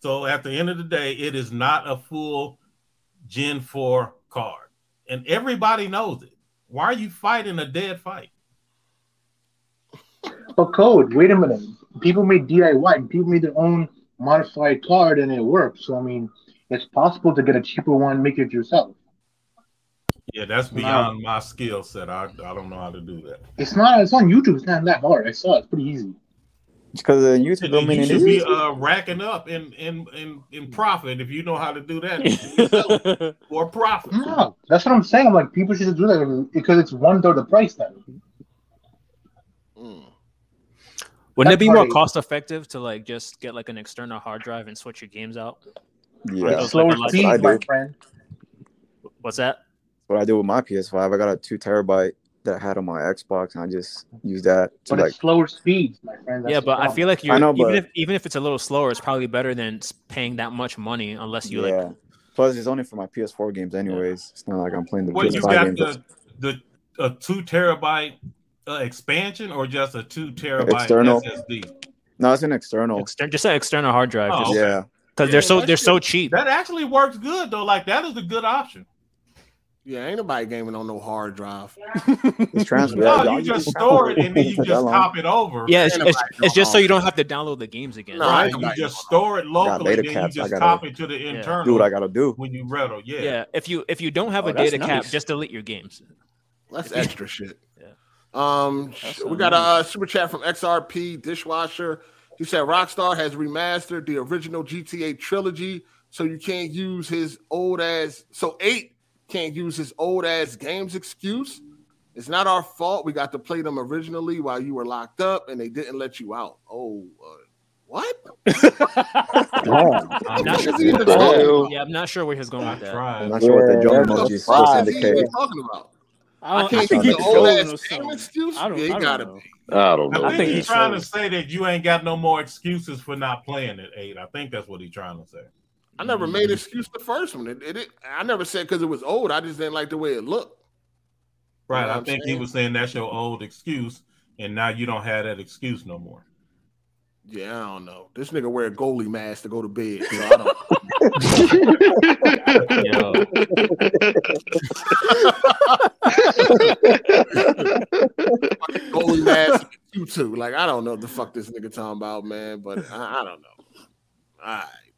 Speaker 2: So at the end of the day, it is not a full Gen 4 card. And everybody knows it. Why are you fighting a dead fight?
Speaker 9: But code, wait a minute. People made DIY. People made their own modified card, and it works. So I mean, it's possible to get a cheaper one, make it yourself.
Speaker 2: Yeah, that's beyond my skill set. I, I don't know how to do that.
Speaker 9: It's not. It's on YouTube. It's not that hard. I saw it. It's pretty easy.
Speaker 10: Because uh, YouTube
Speaker 2: And
Speaker 10: don't mean
Speaker 2: you
Speaker 10: it
Speaker 2: should be uh, racking up in, in in in profit if you know how to do that for profit.
Speaker 9: No, that's what I'm saying. I'm like, people should do that because it's one third the price then.
Speaker 7: Wouldn't it be more cost effective to like just get like an external hard drive and switch your games out?
Speaker 10: Yeah,
Speaker 7: Those,
Speaker 9: Slower
Speaker 7: like, like-
Speaker 9: speed,
Speaker 10: I
Speaker 9: my friend.
Speaker 7: What's that?
Speaker 10: What I do with my PS5. I got a two terabyte that I had on my Xbox, and I just use that to
Speaker 9: But
Speaker 10: like.
Speaker 9: it's slower speeds, my friend. That's
Speaker 7: yeah, but I feel like you're
Speaker 10: I know,
Speaker 7: even
Speaker 10: but-
Speaker 7: if even if it's a little slower, it's probably better than paying that much money unless you
Speaker 10: yeah.
Speaker 7: like.
Speaker 10: Plus, it's only for my PS4 games, anyways. It's not like I'm playing the
Speaker 2: What you
Speaker 10: PS5
Speaker 2: got
Speaker 10: games.
Speaker 2: the the a two terabyte uh, expansion or just a two terabyte
Speaker 10: External.
Speaker 2: SSD?
Speaker 10: No, it's an external.
Speaker 7: Exter- just an external hard drive,
Speaker 2: Oh,
Speaker 7: just
Speaker 2: okay.
Speaker 10: Yeah,
Speaker 7: because
Speaker 2: Yeah,
Speaker 7: they're so they're so cheap.
Speaker 2: That actually works good though. Like that is a good option.
Speaker 1: Yeah, ain't nobody gaming on no hard drive.
Speaker 10: it's transfer.
Speaker 2: No,
Speaker 10: yeah,
Speaker 2: you just store it and then you just
Speaker 10: long.
Speaker 2: cop it over.
Speaker 7: Yeah, it's,
Speaker 1: Ain't
Speaker 7: it's, it's just so you don't have to download the games again.
Speaker 1: No,
Speaker 2: Right, you just store it locally,
Speaker 10: data
Speaker 2: then you
Speaker 10: caps, I
Speaker 2: just
Speaker 10: copy
Speaker 2: to it to the
Speaker 7: Yeah.
Speaker 2: internal.
Speaker 10: do what I gotta do.
Speaker 2: when you rattle. Yeah.
Speaker 7: Yeah, if you if you don't have
Speaker 8: Oh,
Speaker 7: a
Speaker 8: that's
Speaker 7: data cap, just delete your games.
Speaker 1: That's extra shit.
Speaker 7: Yeah.
Speaker 1: Um,
Speaker 8: That's
Speaker 1: we
Speaker 8: so
Speaker 1: got a uh, super chat from XRP Dishwasher. He said Rockstar has remastered the original GTA trilogy, so you can't use his old ass. So eight can't use his old ass games excuse. It's not our fault. We got to play them originally while you were locked up, and they didn't let you out. Oh, uh, what?
Speaker 7: I'm not sure.
Speaker 1: What is he even
Speaker 4: Hell.
Speaker 1: talking
Speaker 7: Yeah, I'm not sure where he's going with that.
Speaker 10: I'm not sure what the joke emoji is supposed to
Speaker 3: surprise.
Speaker 1: What is he even
Speaker 10: indicate.
Speaker 1: talking about?
Speaker 8: I,
Speaker 1: I
Speaker 8: don't, I
Speaker 1: can't
Speaker 8: think he's
Speaker 1: old
Speaker 8: trolling
Speaker 1: ass
Speaker 8: or
Speaker 1: game
Speaker 8: something.
Speaker 1: excuse.
Speaker 8: I don't,
Speaker 1: Yeah,
Speaker 8: I
Speaker 1: he
Speaker 8: don't
Speaker 1: gotta
Speaker 8: know.
Speaker 1: be.
Speaker 4: I don't
Speaker 2: I
Speaker 4: know.
Speaker 2: think,
Speaker 8: think
Speaker 2: he's
Speaker 8: he's
Speaker 2: trying to say that you ain't got no more excuses for not playing it, eight. I think that's what he's trying to say.
Speaker 1: I never mm-hmm. made excuse the first one. It, it, it- I never said because it was old. I just didn't like the way it looked.
Speaker 2: Right.
Speaker 1: what
Speaker 2: I
Speaker 1: I'm
Speaker 2: think he was saying that's your old excuse, and now you don't have that excuse no more.
Speaker 1: Yeah, I don't know. This nigga wear a goalie mask to go to bed. So I don't. Goalie mask. You too. Like I don't know what the fuck this nigga talking about, man. But I, I don't know. All right.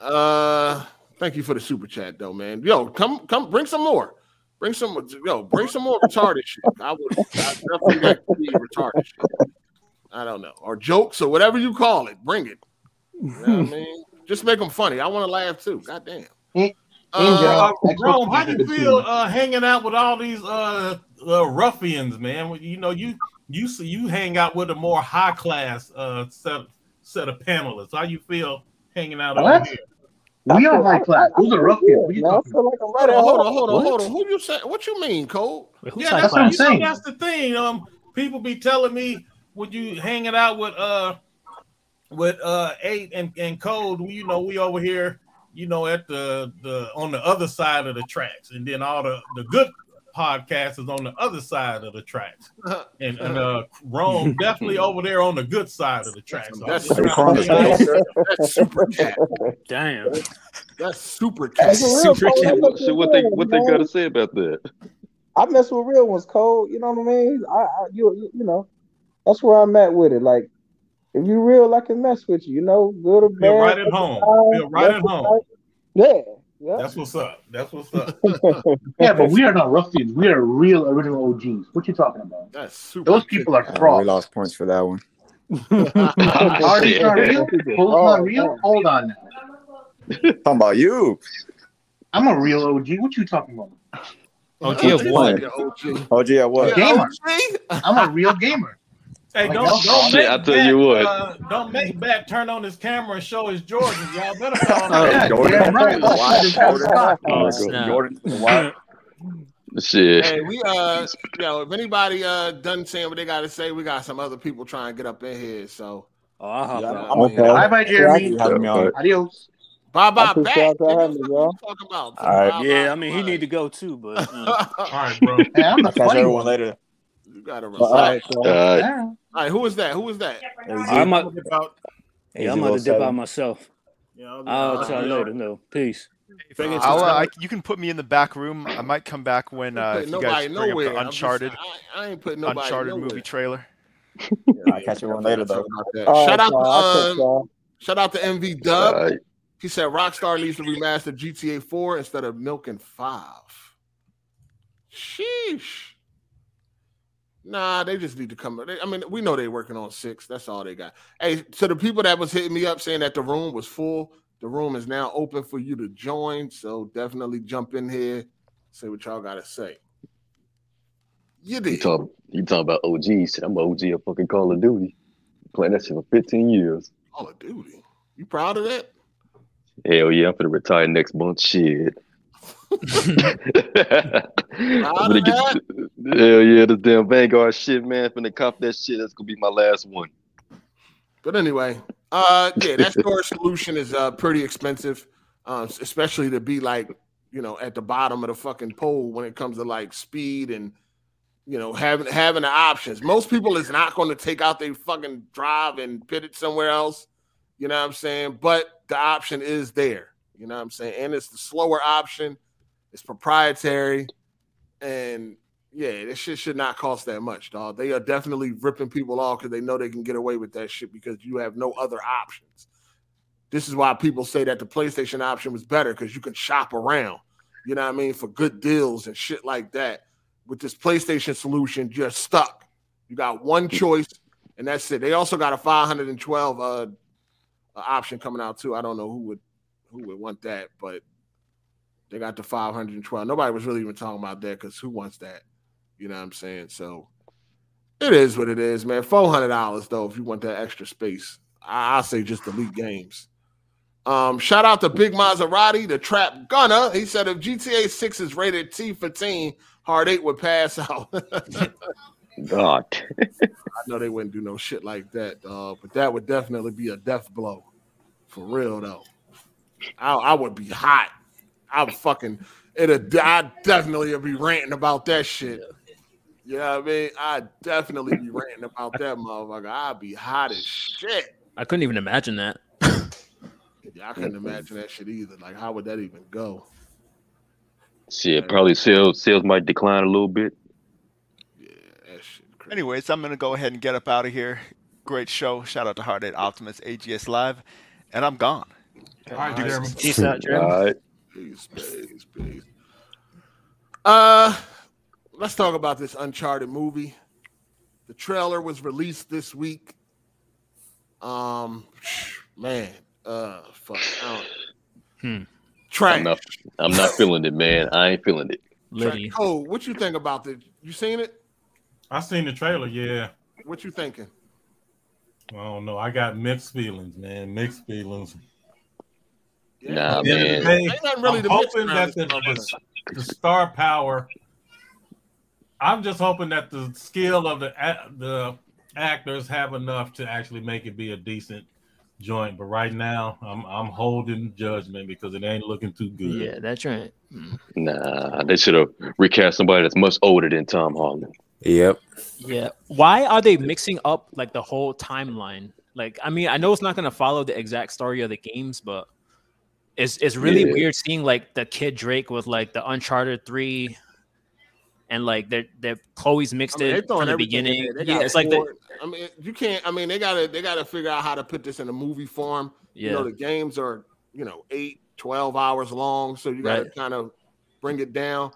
Speaker 1: Uh, thank you for the super chat, though, man. Yo, come, come, bring some more. Bring some, yo, bring some more retarded shit. I would I definitely like to see retarded shit. I don't know, or jokes or whatever you call it. Bring it. You know what I mean? Just make them funny. I want to laugh too. God damn.
Speaker 9: In
Speaker 2: Uh,
Speaker 9: general,
Speaker 2: Rome, how you feel uh, hanging out with all these uh, uh, ruffians, man? You know, you you see, you hang out with a more high class uh, set set of panelists. How you feel hanging out over
Speaker 9: What?
Speaker 2: here?
Speaker 9: We are high class. Those are ruffians. What are you
Speaker 3: Now I
Speaker 9: talking
Speaker 3: feel like I'm
Speaker 1: Hold
Speaker 3: right
Speaker 1: on, hold on, hold on, hold on. Who you say? What you mean, Cole?
Speaker 7: Wait, who's
Speaker 2: Yeah, that's,
Speaker 9: what I'm
Speaker 2: you know,
Speaker 9: saying.
Speaker 2: that's the thing. Um, people be telling me when you hanging out with uh with uh eight and, and code, you know, we over here, you know, at the the on the other side of the tracks, and then all the the good podcast is on the other side of the tracks. And, and uh Rome definitely over there on the good side of the tracks. So
Speaker 1: That's,
Speaker 2: that's,
Speaker 1: super cat.
Speaker 8: Damn.
Speaker 1: That's super cat.
Speaker 3: That's
Speaker 4: Super
Speaker 3: Cole.
Speaker 4: Cat. So what they what they got to say about that?
Speaker 3: I mess with real ones, Cole. You know what I mean? I, I you you you know, that's where I'm at with it. Like, if you real, I can mess with you. You know, good or bad.
Speaker 2: Feel right at home. Feel right at home.
Speaker 3: right. Yeah, yeah.
Speaker 2: That's what's up. That's what's up.
Speaker 9: Yeah, but we are not ruffians. We are real original OGs. What you talking about?
Speaker 1: That's super.
Speaker 9: Those people are
Speaker 10: Uh, we lost points for that one.
Speaker 9: Are they not real? Cole's not real? Hold on now.
Speaker 10: Talking about you.
Speaker 9: I'm a real OG. What you talking about?
Speaker 7: OG of what?
Speaker 10: OG at what?
Speaker 9: Gamer. I'm a real gamer.
Speaker 2: Hey, don't
Speaker 9: no
Speaker 2: don't
Speaker 4: shit,
Speaker 2: make
Speaker 4: I tell
Speaker 2: back,
Speaker 4: you what.
Speaker 2: Uh, don't make back turn on his camera and show his Jordans. Y'all better call
Speaker 10: Oh,
Speaker 2: that.
Speaker 10: Jordan.
Speaker 9: damn right.
Speaker 10: Why? Jordan.
Speaker 7: Oh, snap.
Speaker 10: Jordan. Why?
Speaker 4: Shit.
Speaker 1: Hey, we uh, you know, if anybody uh done saying what they got to say, we got some other people trying to get up in here. So
Speaker 8: Oh, I'll hop
Speaker 10: Yeah,
Speaker 8: out.
Speaker 10: I'm
Speaker 3: Okay.
Speaker 9: Bye bye, Jeremy.
Speaker 10: You having me on.
Speaker 9: Adios.
Speaker 1: bye bye
Speaker 3: I appreciate
Speaker 1: back.
Speaker 3: y'all
Speaker 1: nigga.
Speaker 3: having me,
Speaker 1: What
Speaker 3: y'all.
Speaker 1: you talking about?
Speaker 10: All right.
Speaker 1: Bye-bye,
Speaker 8: Yeah, I mean, he
Speaker 1: bye.
Speaker 8: need to go too, but uh,
Speaker 2: All right, bro.
Speaker 9: Hey, I'm the
Speaker 10: I'll catch
Speaker 9: funny
Speaker 10: everyone
Speaker 9: one.
Speaker 10: later.
Speaker 1: You gotta
Speaker 3: All
Speaker 1: relax.
Speaker 3: right, so.
Speaker 4: Uh,
Speaker 9: Yeah.
Speaker 1: All right, who is that? Who is that?
Speaker 8: I'm a,
Speaker 1: About,
Speaker 8: yeah, I'm about to dip out myself.
Speaker 1: yeah, I'll,
Speaker 8: I'll
Speaker 1: uh,
Speaker 8: tell you later. No, peace.
Speaker 1: Fingers
Speaker 5: I'll, uh, I, you can put me in the back room. I might come back when uh, if you guys bring up the
Speaker 1: I'm just-
Speaker 5: Uncharted
Speaker 1: I, I ain't putting nobody
Speaker 5: Uncharted
Speaker 1: nowhere.
Speaker 5: movie trailer.
Speaker 10: I'll catch everyone later, though.
Speaker 1: About.
Speaker 3: All
Speaker 1: Shout
Speaker 3: right,
Speaker 1: out
Speaker 3: y'all.
Speaker 1: To
Speaker 3: catch
Speaker 1: um, shout out to MV Dub.
Speaker 4: all right.
Speaker 1: He said Rockstar needs to remaster GTA 4 instead of milking five. Sheesh. Nah, they just need to come. They, I mean, we know they're working on six. That's all they got. Hey, so the people that was hitting me up saying that the room was full, the room is now open for you to join. So definitely jump in here, say what y'all got to say. You
Speaker 4: He
Speaker 1: You
Speaker 4: talk he talking about OG shit. I'm OG of fucking Call of Duty. Playing that shit for 15 years.
Speaker 1: Call of Duty. You proud of that?
Speaker 4: Hell yeah, I'm gonna retire next month. Shit. I'm gonna get, hell yeah, this damn Vanguard shit, man. Finna cop that shit. That's gonna be my last one.
Speaker 1: But anyway, uh, yeah, that storage solution is uh pretty expensive, um, especially to be like you know at the bottom of the fucking pole when it comes to like speed and you know having having the options. Most people is not going to take out their fucking drive and pit it somewhere else. You know what I'm saying? But the option is there. You know what I'm saying? And it's the slower option. It's proprietary, and yeah, this shit should not cost that much, dog. They are definitely ripping people off because they know they can get away with that shit because you have no other options. This is why people say that the PlayStation option was better because you can shop around, you know what I mean, for good deals and shit like that. With this PlayStation solution, you're stuck. You got one choice, and that's it. They also got a 512 uh, option coming out too. I don't know who would who would want that, but they got the 512. Nobody was really even talking about that because who wants that? You know what I'm saying? So it is what it is, man. Four hundred dollars though, if you want that extra space. I, I say just delete games. Um, shout out to Big Maserati, the trap gunner. He said if GTA 6 is rated T for teen, Hard Eight would pass out.
Speaker 4: God.
Speaker 1: I know they wouldn't do no shit like that, dog, but that would definitely be a death blow. For real though. I, I would be hot. I would fucking it'd I definitely would be ranting about that shit. You know what I mean? I'd definitely be ranting about that motherfucker. I'd be hot as shit.
Speaker 7: I couldn't even imagine that.
Speaker 1: Yeah, I couldn't imagine that shit either. Like, how would that even go?
Speaker 4: Shit, probably sales sales might decline a little bit. Yeah, that shit.
Speaker 5: Anyways, I'm gonna go ahead and get up out of here. Great show. Shout out to Hard Eight Optimus AGS Live, and I'm gone.
Speaker 2: All right, Jeremy.
Speaker 8: Peace out, Jeremy.
Speaker 4: All right.
Speaker 1: Peace, peace, peace. Uh, let's talk about this Uncharted movie. The trailer was released this week. Um, man, uh, fuck. I don't-
Speaker 7: Hmm.
Speaker 1: Trash.
Speaker 4: I'm not I'm not feeling it, man. I ain't feeling it.
Speaker 7: Liddy.
Speaker 1: Oh, what you think about this? You seen it?
Speaker 2: I seen the trailer. Yeah.
Speaker 1: What you thinking?
Speaker 2: I don't know. I got mixed feelings, man. Mixed feelings.
Speaker 4: Nah,
Speaker 2: At the end
Speaker 4: man.
Speaker 2: the day,
Speaker 1: Ain't nothing really
Speaker 2: I'm
Speaker 1: to
Speaker 2: hoping that the,
Speaker 1: motherfucker.
Speaker 2: the, the star power. I'm just hoping that the skill of the the actors have enough to actually make it be a decent joint, but right now I'm I'm holding judgment because it ain't looking too good.
Speaker 7: Yeah, that's right. Mm.
Speaker 4: Nah, they should have recast somebody that's much older than Tom Holland.
Speaker 11: Yep.
Speaker 7: Yeah. Why are they mixing up like the whole timeline? Like, I mean, I know it's not gonna follow the exact story of the games, but it's it's really
Speaker 4: Yeah.
Speaker 7: weird seeing like the kid Drake with like the Uncharted three, and like they're they're Chloe's mixed
Speaker 1: I mean,
Speaker 7: it from the beginning. Yeah,
Speaker 1: got
Speaker 7: it's like the,
Speaker 1: I mean, you can't. I mean, they gotta they gotta figure out how to put this in a movie form. Yeah. You know, the games are you know eight, 12 hours long, so you gotta
Speaker 7: Right.
Speaker 1: kind of bring it down.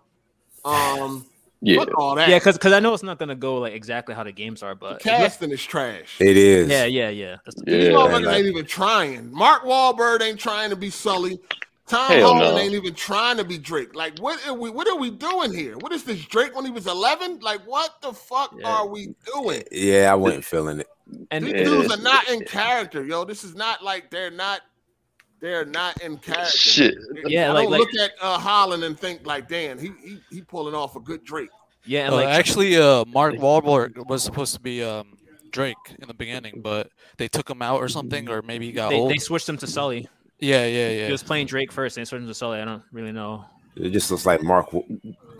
Speaker 1: Um,
Speaker 4: Yeah.
Speaker 1: fuck all that.
Speaker 7: yeah, because because I know it's not gonna go like exactly how the games are,
Speaker 1: the
Speaker 7: but
Speaker 1: casting is trash.
Speaker 11: It is.
Speaker 7: yeah, yeah, yeah. That's the
Speaker 1: These
Speaker 4: Yeah.
Speaker 1: motherfuckers
Speaker 11: like-
Speaker 1: ain't even trying. Mark Wahlberg ain't trying to be Sully. Tom
Speaker 4: Hell
Speaker 1: Holland
Speaker 4: no.
Speaker 1: ain't even trying to be Drake. Like, what are we? What are we doing here? What is this Drake when he was eleven? Like, what the fuck
Speaker 7: Yeah.
Speaker 1: are we doing?
Speaker 11: Yeah, I wasn't feeling it.
Speaker 7: and
Speaker 1: These
Speaker 4: Yeah.
Speaker 1: dudes are not in character, yo. This is not like they're not. They're not in character.
Speaker 4: Shit.
Speaker 7: Yeah,
Speaker 1: I
Speaker 7: like-
Speaker 1: don't
Speaker 7: like-
Speaker 1: look at uh, Holland and think like, Dan, he he, he pulling off a good Drake.
Speaker 7: yeah, and
Speaker 12: Uh,
Speaker 7: like
Speaker 12: actually, uh, Mark Wahlberg was supposed to be um, Drake in the beginning, but they took him out or something, or maybe he got
Speaker 7: they,
Speaker 12: old.
Speaker 7: they switched him to Sully.
Speaker 12: Yeah, yeah, yeah.
Speaker 7: He was playing Drake first, and they switched him to Sully. I don't really know.
Speaker 11: It just looks like Mark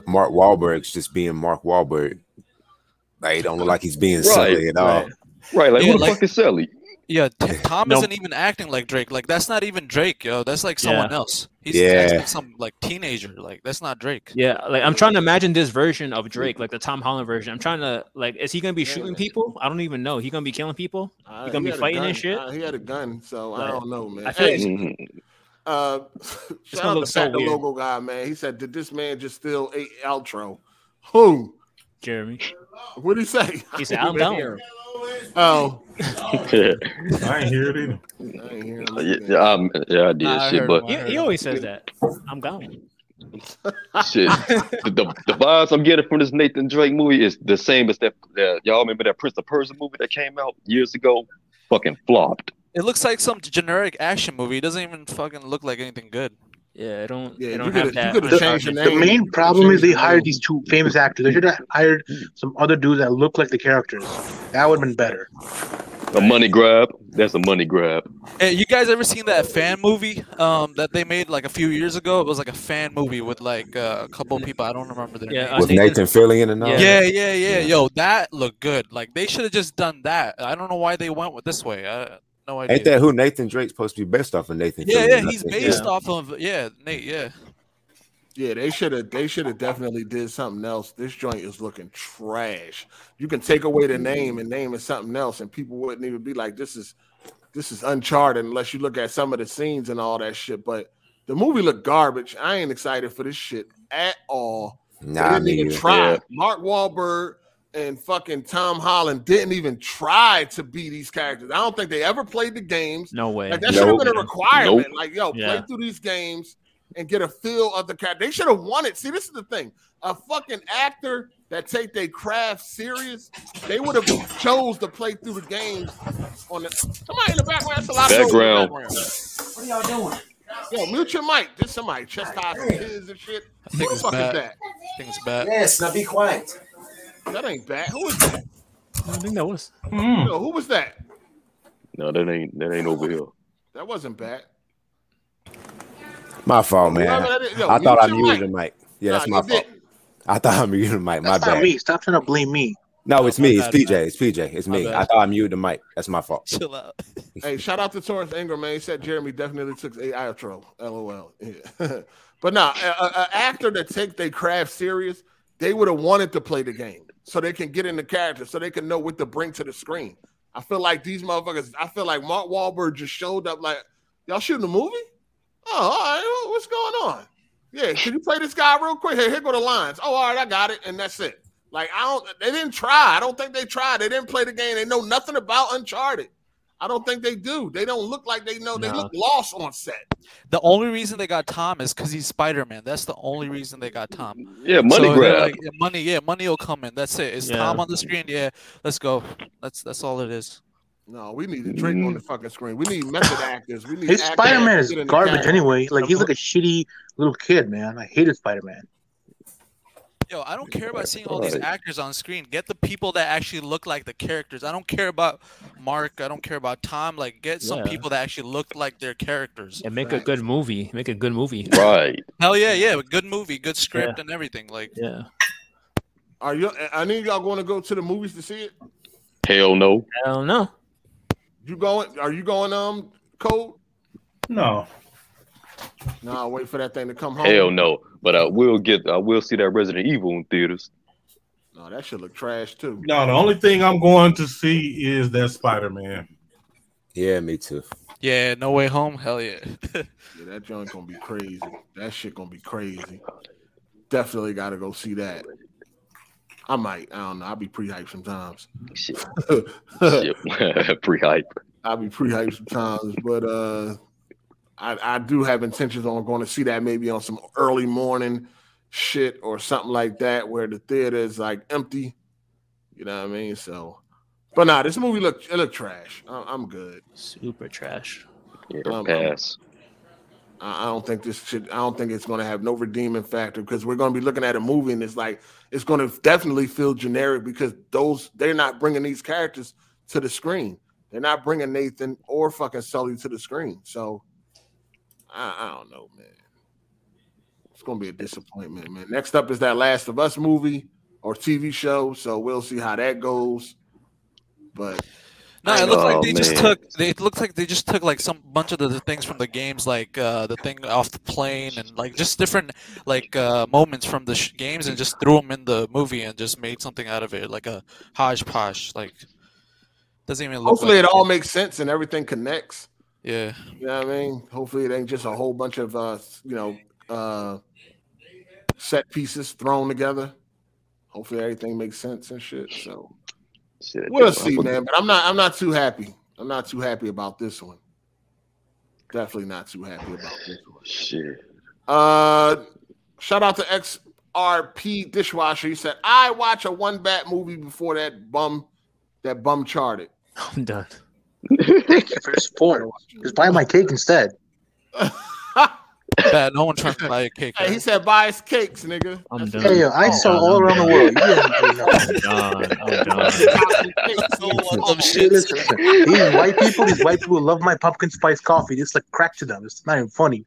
Speaker 11: Mark Wahlberg's just being Mark Wahlberg. Like, he don't look like he's being
Speaker 4: Right,
Speaker 11: silly at all.
Speaker 7: right.
Speaker 4: Right, like
Speaker 12: Yeah,
Speaker 4: who the
Speaker 12: like-
Speaker 4: fuck is Sally?
Speaker 12: Yeah, T- Tom
Speaker 7: No.
Speaker 12: isn't even acting like Drake. Like that's not even Drake, yo. That's like someone
Speaker 7: Yeah.
Speaker 12: else. He's
Speaker 11: Yeah.
Speaker 12: acting like some like teenager. Like that's not Drake.
Speaker 7: Yeah, like I'm trying to imagine this version of Drake, like the Tom Holland version. I'm trying to like, is he gonna be shooting people? I don't even know. He gonna be killing people?
Speaker 1: Uh,
Speaker 7: He gonna
Speaker 1: he
Speaker 7: be fighting and shit?
Speaker 1: Uh, he had a gun, so I don't know, man.
Speaker 7: I feel like-
Speaker 4: Mhm.
Speaker 1: Uh, shout out to
Speaker 7: so
Speaker 1: the logo guy, man. He said, "Did this man just steal eight outro?" Who?
Speaker 7: Jeremy.
Speaker 1: What did he say?
Speaker 7: He said,
Speaker 1: I
Speaker 7: "I'm
Speaker 1: didn't
Speaker 7: down."
Speaker 1: hear him. Oh,
Speaker 4: yeah,
Speaker 2: I ain't hear it either.
Speaker 1: I hear him.
Speaker 4: yeah, yeah, um, yeah, I did
Speaker 12: I
Speaker 4: shit,
Speaker 12: heard
Speaker 4: but.
Speaker 7: He, he always says that. I'm gone.
Speaker 4: shit, the, the, the vibes I'm getting from this Nathan Drake movie is the same as that. that y'all remember that Prince of Persia movie that came out years ago? Fucking flopped.
Speaker 12: It looks like some generic action movie. It doesn't even fucking look like anything good.
Speaker 7: Yeah, I don't.
Speaker 1: Yeah,
Speaker 7: they
Speaker 1: you
Speaker 7: don't
Speaker 1: coulda-
Speaker 7: that.
Speaker 1: you coulda changed
Speaker 7: uncharted-
Speaker 1: your
Speaker 9: The main problem is they hired these two famous actors. They should have hired some other dudes that look like the characters. That would have been better.
Speaker 4: A money grab. That's a money grab.
Speaker 12: Hey, you guys ever seen that fan movie um, that they made like a few years ago? It was like a fan movie with like uh, a couple of people. I don't remember their
Speaker 7: Yeah,
Speaker 12: names.
Speaker 11: With Nathan Fillion and all.
Speaker 7: Yeah.
Speaker 12: Yeah, yeah, yeah. Yo, that looked good. Like they should have just done that. I don't know why they went with this way. I no idea.
Speaker 11: Ain't that who Nathan Drake's supposed to be based off of Nathan?
Speaker 12: yeah,
Speaker 11: Fillion,
Speaker 12: yeah. He's
Speaker 11: think.
Speaker 12: based off of yeah, Nate. Yeah.
Speaker 1: Yeah, they should have. They should have definitely did something else. This joint is looking trash. You can take away the name and name it something else, and people wouldn't even be like, "This is, this is Uncharted," unless you look at some of the scenes and all that shit. But the movie looked garbage. I ain't excited for this shit at all. They didn't
Speaker 11: me
Speaker 1: even try.
Speaker 4: Yeah.
Speaker 1: Mark Wahlberg and fucking Tom Holland didn't even try to be these characters. I don't think they ever played the games.
Speaker 7: No way.
Speaker 1: Like that should have
Speaker 11: Nope.
Speaker 1: been a requirement.
Speaker 4: Nope.
Speaker 1: Like, yo, play
Speaker 7: Yeah.
Speaker 1: through these games and get a feel of the character. They should have won it. See, this is the thing. A fucking actor that take their craft serious, they would have chose to play through the games on the somebody in the background. That's a lot of noise in the
Speaker 4: Background.
Speaker 1: background. What are y'all doing? Yo, mute your mic. Just somebody chastising kids and shit.
Speaker 12: I
Speaker 1: Who
Speaker 12: think
Speaker 1: the
Speaker 12: it's
Speaker 1: fuck
Speaker 12: bad.
Speaker 1: is that?
Speaker 12: I think it's bad.
Speaker 13: Yes, now be quiet.
Speaker 1: That ain't bad. Who is that?
Speaker 7: I think that was.
Speaker 2: Mm.
Speaker 1: Yo, who was that?
Speaker 4: No, that ain't that ain't over here.
Speaker 1: That wasn't bad.
Speaker 11: My fault, man.
Speaker 1: Whoever that is- yo,
Speaker 11: I thought I
Speaker 1: your
Speaker 11: muted
Speaker 1: mic.
Speaker 11: the mic. Yeah,
Speaker 1: Nah,
Speaker 11: that's my fault.
Speaker 1: didn't.
Speaker 11: I thought I muted the mic. My
Speaker 9: That's not
Speaker 11: bad.
Speaker 9: me. Stop trying to blame me.
Speaker 11: No, it's me. It's PJ. It's PJ. It's me. I thought I muted the mic. That's my fault.
Speaker 12: Chill out.
Speaker 1: Hey, shout out to Torrance Ingram, man. He said Jeremy definitely took a outro. LOL. Yeah. but now, an actor that take their craft serious, they would have wanted to play the game so they can get in the character, so they can know what to bring to the screen. I feel like these motherfuckers. I feel like Mark Wahlberg just showed up. Like, y'all shooting a movie? Oh, all right. What's going on? Yeah, can you play this guy real quick? Here, here go the lines. Oh, all right, I got it, and that's it. Like, I don't. They didn't try. I don't think they tried. They didn't play the game. They know nothing about Uncharted. I don't think they do. They don't look like they know. They
Speaker 7: No.
Speaker 1: look lost on set.
Speaker 12: The only reason they got Tom is because he's Spider Man. That's the only reason they got Tom.
Speaker 4: Yeah, money
Speaker 12: So
Speaker 4: grab.
Speaker 12: like, yeah, money, yeah, money will come in. That's it. it. Is
Speaker 7: Yeah.
Speaker 12: Tom on the screen? Yeah, let's go. That's that's all it is.
Speaker 1: No, we need a Drake on the fucking screen. We need method actors. We need
Speaker 9: His Spider Man
Speaker 1: that
Speaker 9: is
Speaker 1: get in the
Speaker 9: garbage
Speaker 1: character.
Speaker 9: anyway. Like he's like a shitty little kid, man. I hated Spider Man.
Speaker 12: Yo, I don't care about seeing all these actors on screen. Get the people that actually look like the characters. I don't care about Mark. I don't care about Tom. Like, get some
Speaker 7: Yeah.
Speaker 12: people that actually look like their characters.
Speaker 7: And make a good movie. Make a good movie.
Speaker 4: Right.
Speaker 12: Hell yeah, yeah. Good movie, good script, and everything. Like,
Speaker 7: Yeah.
Speaker 1: Are you? I need y'all going to go to the movies to see it.
Speaker 4: Hell no.
Speaker 7: Hell no.
Speaker 1: You going? Are you going? Um, Cole?
Speaker 2: No.
Speaker 1: No, I'll wait for that thing to come home.
Speaker 4: Hell no. But I will get. I will see that Resident Evil in theaters.
Speaker 1: No, that should look trash too.
Speaker 2: No, the only thing I'm going to see is that Spider Man.
Speaker 11: Yeah, me too.
Speaker 12: yeah, No Way Home. Hell yeah.
Speaker 1: Yeah, that joint gonna be crazy. That shit gonna be crazy. Definitely got to go see that. I might. I don't know. I'll be pre-hyped sometimes.
Speaker 4: Shit. Shit. Pre-hype.
Speaker 1: I'll be pre-hyped sometimes, but uh, I I do have intentions on going to see that maybe on some early morning shit or something like that where the theater is like empty. You know what I mean? So, but nah, this movie look it look trash. I, I'm good.
Speaker 7: Super trash.
Speaker 1: Um,
Speaker 4: pass.
Speaker 1: I I don't think this should. I don't think it's going to have no redeeming factor because we're going to be looking at a movie and it's like it's going to definitely feel generic because those they're not bringing these characters to the screen. They're not bringing Nathan or fucking Sully to the screen. So I, I don't know, man. It's going to be a disappointment, man. Next up is that Last of Us movie or TV show. So we'll see how that goes. But
Speaker 12: No, it
Speaker 1: looks
Speaker 12: like they just took. They, it looks like they just took like some bunch of the, the things from the games, like uh, the thing off the plane, and like just different like uh, moments from the sh- games, and just threw them in the movie and just made something out of it, like a hodgepodge. Like doesn't even look.
Speaker 1: hopefully
Speaker 12: like
Speaker 1: it all makes sense and everything connects.
Speaker 12: Yeah.
Speaker 1: You know what I mean? Hopefully it ain't just a whole bunch of uh you know uh set pieces thrown together. Hopefully everything makes sense and shit. So
Speaker 4: Shit,
Speaker 1: we'll
Speaker 4: just-
Speaker 1: see, man. But I'm not I'm not too happy. I'm not too happy about this one. Definitely not too happy about this one.
Speaker 4: Shit.
Speaker 1: Uh shout out to XRP dishwasher. He said, I watch a one bat movie before that bum that bum charted.
Speaker 7: I'm done.
Speaker 9: Thank you for your support. Just buy my cake instead.
Speaker 12: Bad. No one trying to buy a cake.
Speaker 1: Hey, he said buy his cakes, nigga.
Speaker 7: I'm done.
Speaker 9: Hey, yo, I saw all around the world. You didn't know.
Speaker 7: I'm done. I'm done.
Speaker 9: Hey, listen, listen. These white people, these white people love my pumpkin spice coffee. It's like crack to them. It's not even funny.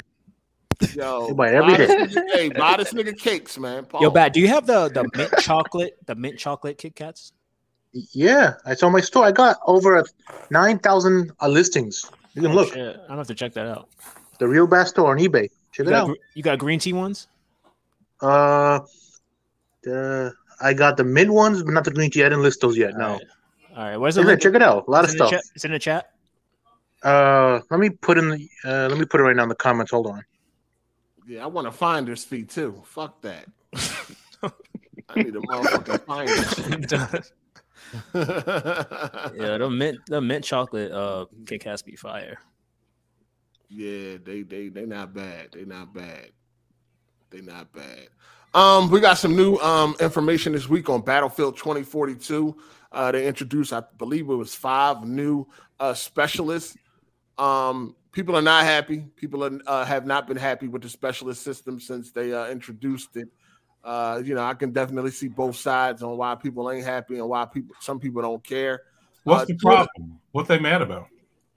Speaker 1: Yo,
Speaker 9: They buy it every
Speaker 1: buy this
Speaker 9: day.
Speaker 1: nigga- hey, buy this nigga cakes, man.
Speaker 7: Yo,
Speaker 1: Pause.
Speaker 7: Bat, do you have the the mint chocolate, the mint chocolate Kit Kats?
Speaker 9: Yeah, I saw my store. I got over a nine thousand uh, listings. You can
Speaker 7: Oh,
Speaker 9: look.
Speaker 7: shit. I'm gonna have to check that out.
Speaker 9: The real Bass store on eBay. Check
Speaker 7: You
Speaker 9: it
Speaker 7: got,
Speaker 9: out.
Speaker 7: gr- you got green tea ones?
Speaker 9: Uh, the I got the mint ones, but not the green tea. I didn't list those yet. No.
Speaker 7: All right, where's the
Speaker 9: Yeah,
Speaker 7: link?
Speaker 9: check it out. A lot of
Speaker 7: It's in the
Speaker 9: stuff.
Speaker 7: chat- It's in the chat.
Speaker 9: Uh, let me put in the. Uh, let me put it right now in the comments. Hold on.
Speaker 1: Yeah, I want a finder's fee too. Fuck that. I need a motherfucking finder's fee.
Speaker 7: Yeah, the mint the mint chocolate uh Kit Kats be fire.
Speaker 1: Yeah, they they they not bad. They not bad. They not bad. Um, we got some new um information this week on Battlefield 2042. Uh, they introduced, I believe it was five new uh specialists. Um, people are not happy. People are, uh, have not been happy with the specialist system since they uh, introduced it. Uh, you know, I can definitely see both sides on why people ain't happy and why people some people don't care.
Speaker 2: What's
Speaker 1: Uh,
Speaker 2: the problem? What they mad about?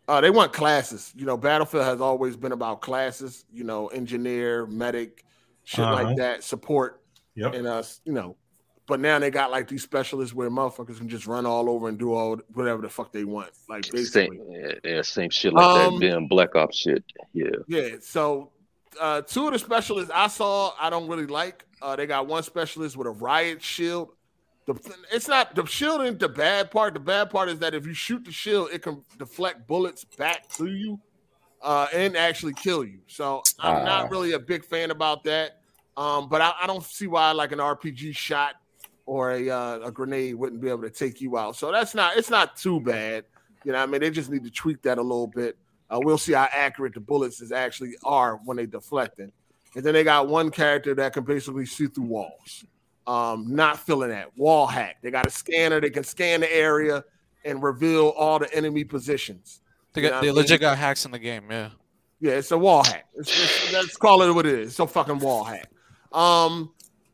Speaker 1: uh, they want classes. You know, Battlefield has always been about classes. You know, engineer, medic, shit
Speaker 2: Uh-huh.
Speaker 1: like that, support.
Speaker 2: Yep.
Speaker 1: And us, you know, but now they got like these specialists where motherfuckers can just run all over and do all whatever the fuck they want. Like basically,
Speaker 4: Same, yeah, yeah, same shit like
Speaker 1: Um,
Speaker 4: that damn Black Ops shit. Yeah.
Speaker 1: yeah. So uh, two of the specialists I saw, I don't really like. Uh, they got one specialist with a riot shield. The, it's not the shield ain't the bad part. The bad part is that if you shoot the shield, it can deflect bullets back to you uh, and actually kill you. So I'm
Speaker 4: Ah.
Speaker 1: not really a big fan about that. Um, but I, I don't see why like an RPG shot or a uh, a grenade wouldn't be able to take you out. So that's not it's not too bad. You know, I mean, they just need to tweak that a little bit. Uh, we'll see how accurate the bullets is actually are when they deflecting. And then they got one character that can basically see through walls. Um, not feeling that wall hack. They got a scanner. They can scan the area and reveal all the enemy positions.
Speaker 12: They got they
Speaker 1: mean?
Speaker 12: legit got hacks in the game. Yeah.
Speaker 1: Yeah, it's a wall hack. It's, it's, let's call it what it is. It's a fucking wall hack. Um,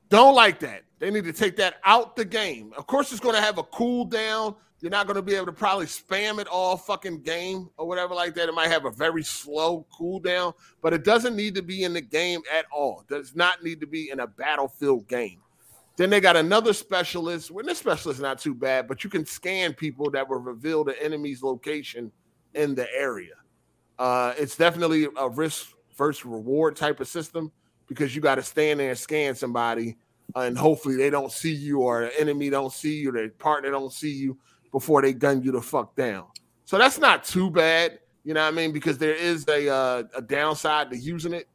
Speaker 1: don't like that. They need to take that out the game. Of course, it's going to have a cooldown. You're not going to be able to probably spam it all fucking game or whatever like that. It might have a very slow cooldown, but it doesn't need to be in the game at all. Does not need to be in a battlefield game. Then they got another specialist. Well, this specialist is not too bad, but you can scan people that will reveal the enemy's location in the area. Uh, it's definitely a risk versus reward type of system because you got to stand there and scan somebody, uh, and hopefully they don't see you or the enemy don't see you, their partner don't see you before they gun you the fuck down. So that's not too bad, you know what I mean? Because there is a uh, a downside to using it,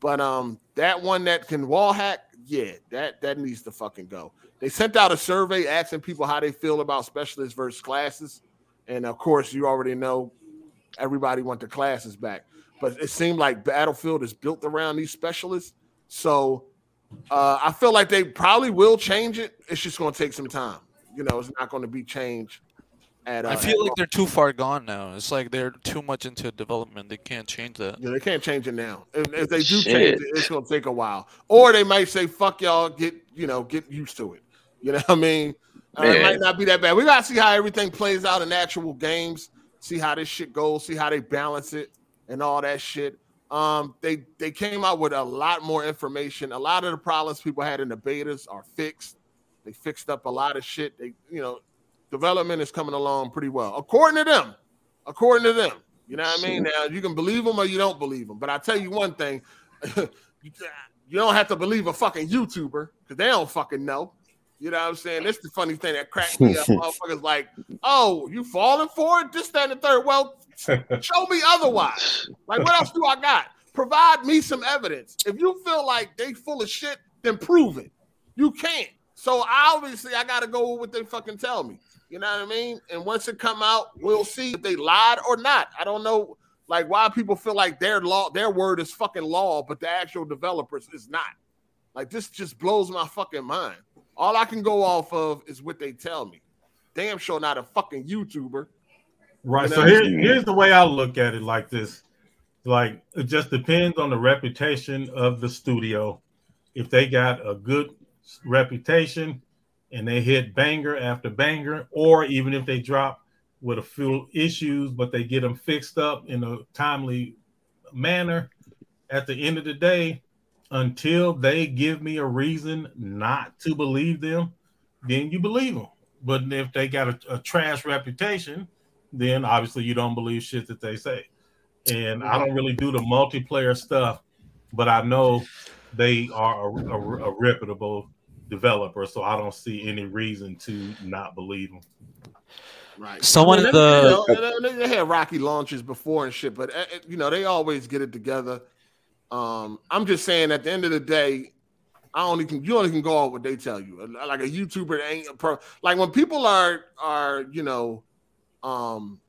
Speaker 1: but um, that one that can wall hack, yeah, that that needs to fucking go. They sent out a survey asking people how they feel about specialists versus classes, and of course, you already know everybody want the classes back. But it seemed like Battlefield is built around these specialists, so uh, I feel like they probably will change it. It's just going to take some time. You know, it's not going to be changed. At, uh,
Speaker 12: I feel like they're too far gone now. It's like they're too much into development. They can't change that.
Speaker 1: Yeah, they can't change it now. If, if they do
Speaker 12: Shit.
Speaker 1: change it, it's gonna take a while. Or they might say, "Fuck y'all, get you know, get used to it." You know what I mean? Uh, it might not be that bad. We gotta see how everything plays out in actual games. See how this shit goes. See how they balance it and all that shit. Um, they they came out with a lot more information. A lot of the problems people had in the betas are fixed. They fixed up a lot of shit. They, you know, development is coming along pretty well, according to them. According to them, you know what I mean. Now you can believe them or you don't believe them, but I tell you one thing: you don't have to believe a fucking YouTuber because they don't fucking know. You know what I'm saying? That's the funny thing that cracked me up. Motherfuckers like, oh, you falling for it? This, that, and the third. Well, show me otherwise. Like, what else do I got? Provide me some evidence. If you feel like they full of shit, then prove it. You can't. So obviously, I got to go with what they fucking tell me. You know what I mean? And once it come out, we'll see if they lied or not. I don't know, like why people feel like their law, their word is fucking law, but the actual developers is not. Like this just blows my fucking mind. All I can go off of is what they tell me. Damn sure not a fucking YouTuber.
Speaker 2: Right.
Speaker 1: You
Speaker 2: So
Speaker 1: know?
Speaker 2: here, here's the way I look at it like this. Like it just depends on the reputation of the studio. If they got a good reputation and they hit banger after banger, or even if they drop with a few issues, but they get them fixed up in a timely manner, at the end of the day, until they give me a reason not to believe them, then you believe them. But if they got a, a trash reputation, then obviously you don't believe shit that they say. And I don't really do the multiplayer stuff, but I know they are a, a- a reputable developer, so I don't see any reason to not believe them.
Speaker 1: Right.
Speaker 12: Someone
Speaker 1: I mean,
Speaker 12: the-
Speaker 1: you know, they, they had rocky launches before and shit, but uh, uh, you know they always get it together. Um, I'm just saying, at the end of the day, I only can you only can go off what they tell you. Like a YouTuber ain't a pro. Like when people are are you know, um,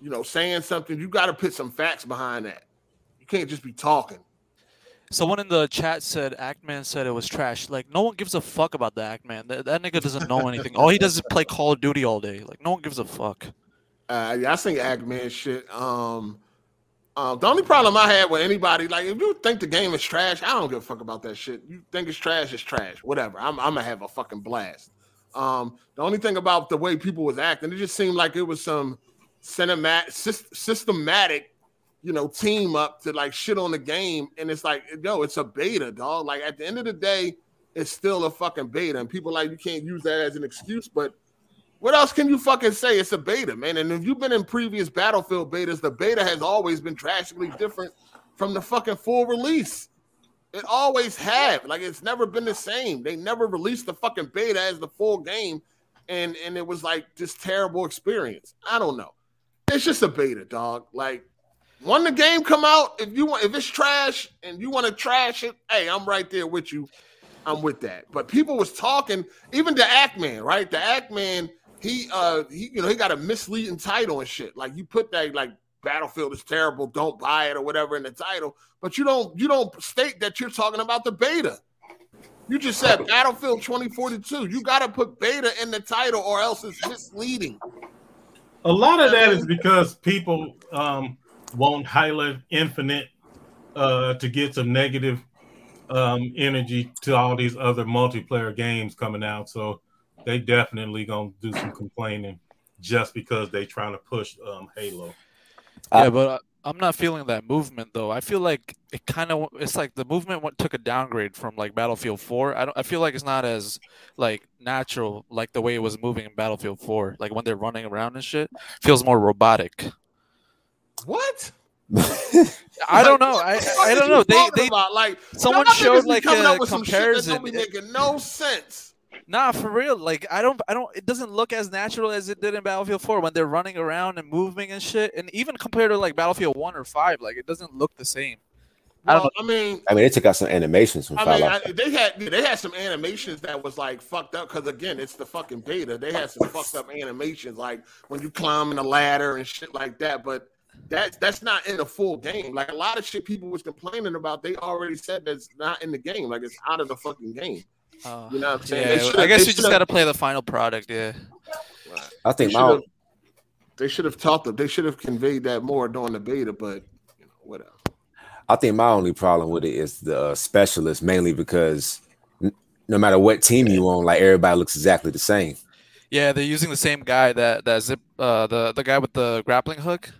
Speaker 1: you know, saying something, you got to put some facts behind that. You can't just be talking.
Speaker 12: Someone in the chat said Actman said it was trash. Like no one gives a fuck about the Actman. That, that nigga doesn't know anything. All he does is play Call of Duty all day. Like no one gives a fuck.
Speaker 1: Uh, yeah, I seen Act-Man shit. Um, um, the only problem I had with anybody, like, if you think the game is trash, I don't give a fuck about that shit. You think it's trash, it's trash. Whatever. I'm, I'm gonna have a fucking blast. Um, the only thing about the way people was acting, it just seemed like it was some cinematic, systematic, you know, team up to like shit on the game. And it's like, yo, it's a beta, dog. Like at the end of the day, it's still a fucking beta, and people like you can't use that as an excuse, but what else can you fucking say? It's a beta, man. And if you've been in previous Battlefield betas, the beta has always been drastically different from the fucking full release. It always have. Like it's never been the same. They never released the fucking beta as the full game, and and it was like this terrible experience. I don't know. It's just a beta, dog. Like when the game come out, if you want, if it's trash and you want to trash it, hey, I'm right there with you. I'm with that. But people was talking, even the Act-Man, right? The Act-Man, he uh he you know he got a misleading title and shit. Like you put that like Battlefield is terrible, don't buy it or whatever in the title, but you don't you don't state that you're talking about the beta. You just said Battlefield 2042. You got to put beta in the title or else it's misleading.
Speaker 2: A lot of that is because people um, want Halo Infinite uh, to get some negative um, energy to all these other multiplayer games coming out. So they definitely gonna do some complaining just because they trying to push um, Halo.
Speaker 12: Yeah, but uh, I'm not feeling that movement though. I feel like it kind of it's like the movement went, took a downgrade from like Battlefield 4. I don't I feel like it's not as like natural like the way it was moving in Battlefield 4. Like when they're running around and shit, feels more robotic.
Speaker 1: What?
Speaker 12: I don't know. I I don't know. They they
Speaker 1: about? like
Speaker 12: someone
Speaker 1: y'all
Speaker 12: showed
Speaker 1: be
Speaker 12: like
Speaker 1: coming
Speaker 12: a
Speaker 1: up with some shit that
Speaker 12: comparison.
Speaker 1: don't be making no sense.
Speaker 12: Nah, for real. Like I don't, I don't. It doesn't look as natural as it did in Battlefield 4 when they're running around and moving and shit. And even compared to like Battlefield 1 or 5, like it doesn't look the same. I don't
Speaker 1: Well, I mean,
Speaker 11: I mean, they took out some animations from
Speaker 1: I mean, I, they had they had some animations that was like fucked up because again, it's the fucking beta. They had some fucked up animations like when you climbing the ladder and shit like that. But that that's not in the full game. Like a lot of shit people was complaining about, they already said that's not in the game. Like it's out of the fucking game.
Speaker 12: Uh,
Speaker 1: You know what I'm saying?
Speaker 12: yeah, I guess
Speaker 1: they
Speaker 12: we just got to play the final product. Yeah.
Speaker 11: I think
Speaker 1: should
Speaker 11: my
Speaker 1: they should have talked them. They should have conveyed that more during the beta, but you know, whatever.
Speaker 11: I think my only problem with it is the uh, specialist, mainly because n- no matter what team you on, like everybody looks exactly the same.
Speaker 12: Yeah, they're using the same guy that that zip, uh, the the guy with the grappling hook.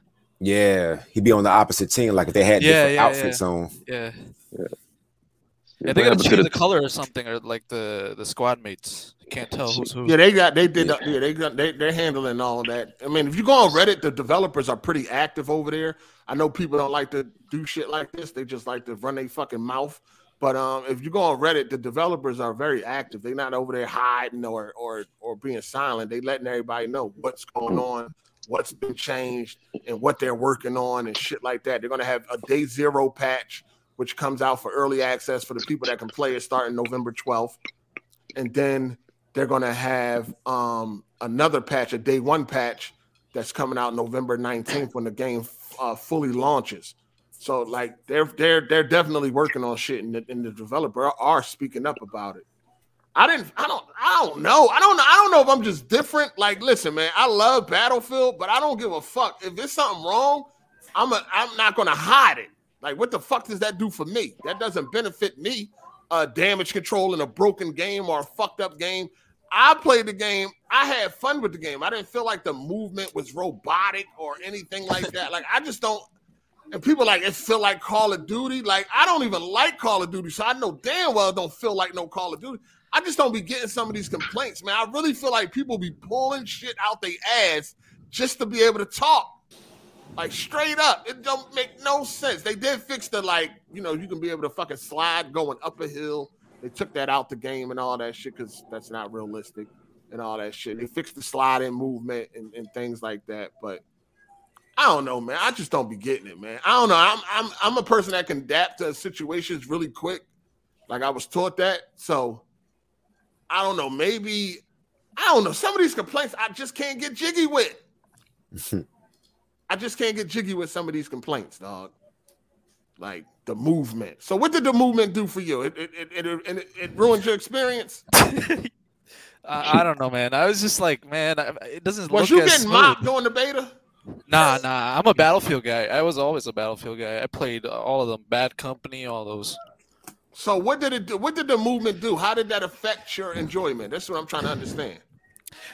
Speaker 11: Yeah, he'd be on the opposite team, like if they had
Speaker 12: Yeah,
Speaker 11: different
Speaker 12: yeah,
Speaker 11: outfits
Speaker 12: yeah.
Speaker 11: on.
Speaker 12: Yeah.
Speaker 4: Yeah,
Speaker 12: Yeah, they
Speaker 4: what
Speaker 12: gotta change
Speaker 4: the-
Speaker 12: the color or something, or like the the squad mates. Can't tell who's who.
Speaker 1: Yeah, they got they did yeah, they got they they're handling all of that. I mean, if you go on Reddit, the developers are pretty active over there. I know people don't like to do shit like this; they just like to run their fucking mouth. But um, if you go on Reddit, the developers are very active. They're not over there hiding or or or being silent. They letting everybody know what's going on, what's been changed, and what they're working on and shit like that. They're gonna have a day zero patch, which comes out for early access for the people that can play it starting November twelfth and then they're gonna have um another patch, a day one patch that's coming out November 19th when the game uh, fully launches. So like they're they're they're definitely working on shit and the, and the developer are speaking up about it. I didn't I don't I don't know. I don't know. I don't know if I'm just different. Like listen, man, I love Battlefield, but I don't give a fuck. If there's something wrong, I'm a, I'm not gonna hide it. Like what the fuck does that do for me? That doesn't benefit me uh, damage control in a broken game or a fucked up game. I played the game. I had fun with the game. I didn't feel like the movement was robotic or anything like that. Like I just don't. And people like it feel like Call of Duty. Like I don't even like Call of Duty, so I know damn well it don't feel like no Call of Duty. I just don't be getting some of these complaints, man. I really feel like people be pulling shit out their ass just to be able to talk. Like straight up, it don't make no sense. They did fix the like, you know, you can be able to fucking slide going up a hill. They took that out the game and all that shit because that's not realistic and all that shit. They fixed the sliding movement and, and things like that. But I don't know, man. I just don't be getting it, man. I don't know. I'm I'm I'm a person that can adapt to situations really quick. Like I was taught that. So I don't know. Maybe I don't know. Some of these complaints I just can't get jiggy with. I just can't get jiggy with some of these complaints, dog. Like the movement. So what did the movement do for you? It it it, it, it, it ruined your experience.
Speaker 12: I, I don't know, man. I was just like, man, I, it doesn't
Speaker 1: Was
Speaker 12: look
Speaker 1: you
Speaker 12: as
Speaker 1: getting
Speaker 12: smooth.
Speaker 1: mopped during the beta?
Speaker 12: Nah, nah. I'm a Battlefield guy. I was always a Battlefield guy. I played all of them. Bad Company, all those.
Speaker 1: So what did it do? What did the movement do? How did that affect your enjoyment? That's what I'm trying to understand.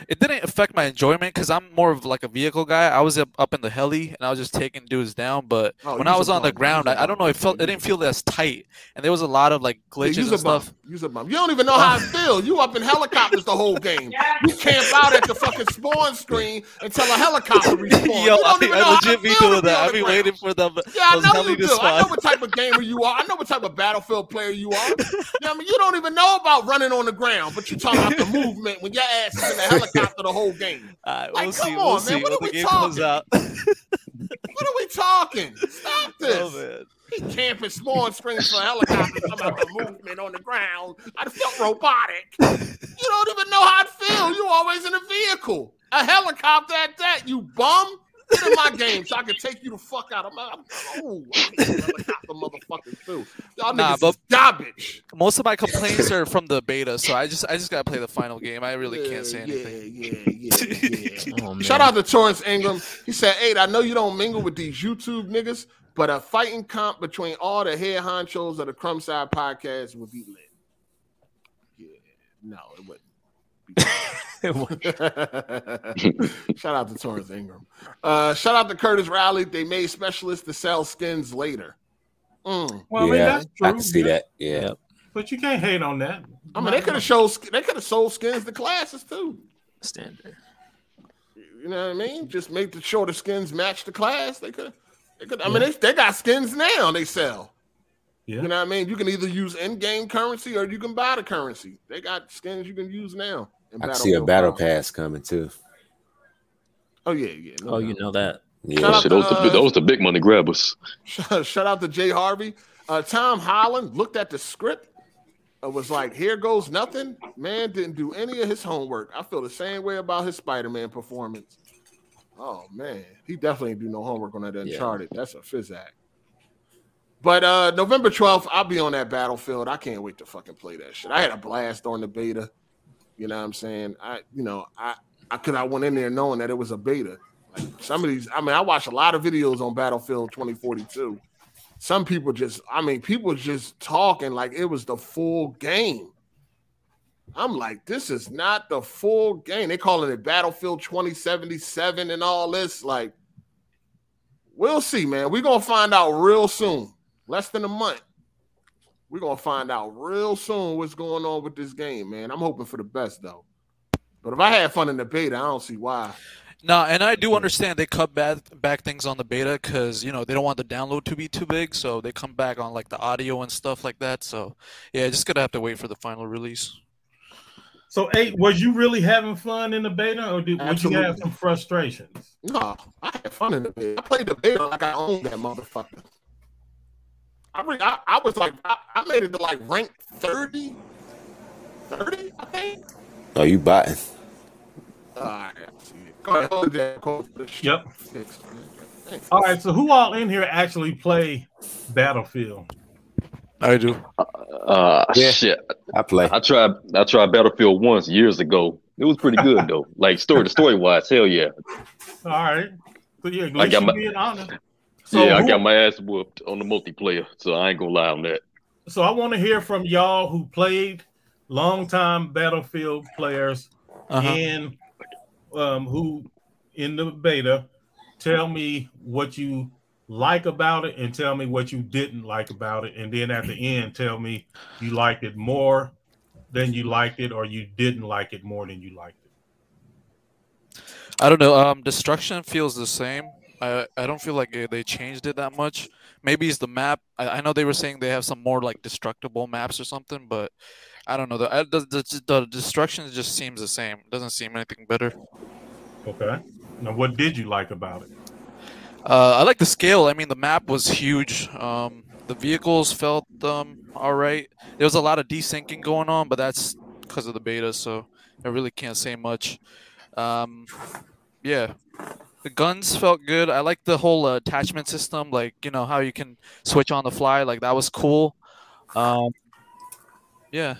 Speaker 12: It didn't affect my enjoyment because I'm more of like a vehicle guy. I was up, up in the heli and I was just taking dudes down. But
Speaker 1: Oh,
Speaker 12: when
Speaker 1: you's
Speaker 12: I
Speaker 1: a
Speaker 12: was on the ground,
Speaker 1: You's a
Speaker 12: I, I don't know. It felt it didn't feel as tight, and there was a lot of like
Speaker 1: Yeah,
Speaker 12: glitches and
Speaker 1: a bum.
Speaker 12: stuff.
Speaker 1: You's a bum. You don't even know how I feel. You up in helicopters the whole game. You camp out at the fucking spawn screen until a helicopter respawns.
Speaker 12: Yo, I, I legit be doing that. I be
Speaker 1: ground.
Speaker 12: waiting for them.
Speaker 1: Yeah, I know you
Speaker 12: to
Speaker 1: do. I know what type of gamer you are. I know what type of battlefield player you are. You know I mean, you don't even know about running on the ground, but you talking about the movement when your ass is in the helicopter the whole game.
Speaker 12: Alright,
Speaker 1: Like,
Speaker 12: we'll
Speaker 1: come
Speaker 12: see.
Speaker 1: on,
Speaker 12: we'll
Speaker 1: man.
Speaker 12: see
Speaker 1: What
Speaker 12: when
Speaker 1: are we talking?
Speaker 12: out.
Speaker 1: What are we talking? Stop oh, this.
Speaker 12: Oh, man.
Speaker 1: He camping spawn screens for helicopters talking about the movement on the ground. I felt robotic. You don't even know how it feels. You always in a vehicle. A helicopter at that, you bum. Get in my game so I can take you the fuck out of my. I'm, oh, I hate helicopter motherfuckers too. Y'all
Speaker 12: Nah,
Speaker 1: niggas
Speaker 12: but-
Speaker 1: is garbage.
Speaker 12: Most of my complaints are from the beta, so I just I just gotta play the final game. I really can't say anything.
Speaker 1: yeah, yeah, yeah.
Speaker 7: Oh,
Speaker 1: Shout out to Torrance Ingram. He said, Hey, I know you don't mingle with these YouTube niggas, but a fighting comp between all the head honchos of the Crumb Side podcast would be lit. Yeah, no, it wouldn't. shout out to Torrance Ingram. Uh, shout out to Curtis Riley. They made specialists to sell skins later. Mm.
Speaker 2: Well, I mean,
Speaker 11: yeah,
Speaker 2: that's true.
Speaker 11: I can see that. Yeah.
Speaker 2: But you can't hate on that.
Speaker 1: I mean, they could have showed they could have sold skins to classes too.
Speaker 7: Standard.
Speaker 1: You know what I mean? Just make the shorter skins match the class. They could. They could. I mean, they, they got skins now. They sell.
Speaker 2: Yeah.
Speaker 1: You know what I mean? You can either use in-game currency or you can buy the currency. They got skins you can use now. In
Speaker 11: I can see a battle
Speaker 1: 5.
Speaker 11: pass coming too.
Speaker 1: Oh yeah, yeah. no
Speaker 7: Oh, you know that.
Speaker 11: Yeah.
Speaker 1: Shout out
Speaker 4: Shit,
Speaker 1: to,
Speaker 4: those, the,
Speaker 1: uh,
Speaker 4: those the big money grabbers.
Speaker 1: Shout shout out to Jay Harvey. Uh, Tom Holland looked at the script. was like, here goes nothing. Man didn't do any of his homework. I feel the same way about his Spider-Man performance. Oh man, he definitely didn't do no homework on that Uncharted. That's a physac. But uh November 12th, I'll be on that battlefield. I can't wait to fucking play that shit. I had a blast on the beta. You know what I'm saying? I, you know, I I could I went in there knowing that it was a beta. Like some of these, I mean, I watched a lot of videos on Battlefield 2042. Some people just, I mean, people just talking like it was the full game. I'm like, this is not the full game. They calling it Battlefield 2077 and all this. Like, we'll see, man. We're gonna find out real soon. Less than a month. We're gonna find out real soon what's going on with this game, man. I'm hoping for the best though. But if I had fun in the beta, I don't see why.
Speaker 12: No, and I do understand they cut back back things on the beta because you know they don't want the download to be too big, so they come back on like the audio and stuff like that. So yeah, just gonna have to wait for the final release.
Speaker 2: So, eight, was you really having fun in the beta, or did would you have some frustrations?
Speaker 1: No, I had fun in the beta. I played the beta like I owned that motherfucker. I, re- I, I was like, I, I made it to like rank 30, 30, I think.
Speaker 11: Oh, you botting?
Speaker 1: All right, go ahead, hold that. Code for the shit.
Speaker 2: Yep. All right, so who all in here actually play Battlefield?
Speaker 12: I do.
Speaker 4: Uh,
Speaker 11: Yeah.
Speaker 4: shit.
Speaker 11: I play.
Speaker 4: I tried. I tried Battlefield once years ago. It was pretty good though. Like story, to story wise, hell yeah.
Speaker 2: All right, so yeah, at
Speaker 4: I
Speaker 2: least
Speaker 4: got my-
Speaker 2: being honest. So
Speaker 4: yeah, I
Speaker 2: who-
Speaker 4: got my ass whooped on the multiplayer, so I ain't gonna lie on that.
Speaker 2: So I want to hear from y'all who played longtime Battlefield players
Speaker 12: Uh-huh.
Speaker 2: and um, who in the beta. Tell me what you like about it, and tell me what you didn't like about it, and then at the end, tell me you liked it more than you liked it, or you didn't like it more than you liked it.
Speaker 12: I don't know. Um, destruction feels the same. I I don't feel like uh, they changed it that much. Maybe it's the map. I, I know they were saying they have some more like destructible maps or something, but I don't know. The the, the, the destruction just seems the same. Doesn't seem anything better.
Speaker 2: Okay. Now, what did you like about it?
Speaker 12: Uh, I like the scale. I mean, the map was huge. Um, the vehicles felt um all right. There was a lot of desyncing going on, but that's because of the beta, so I really can't say much. Um, yeah, the guns felt good. I like the whole uh, attachment system, like you know how you can switch on the fly. Like that was cool. Um, yeah.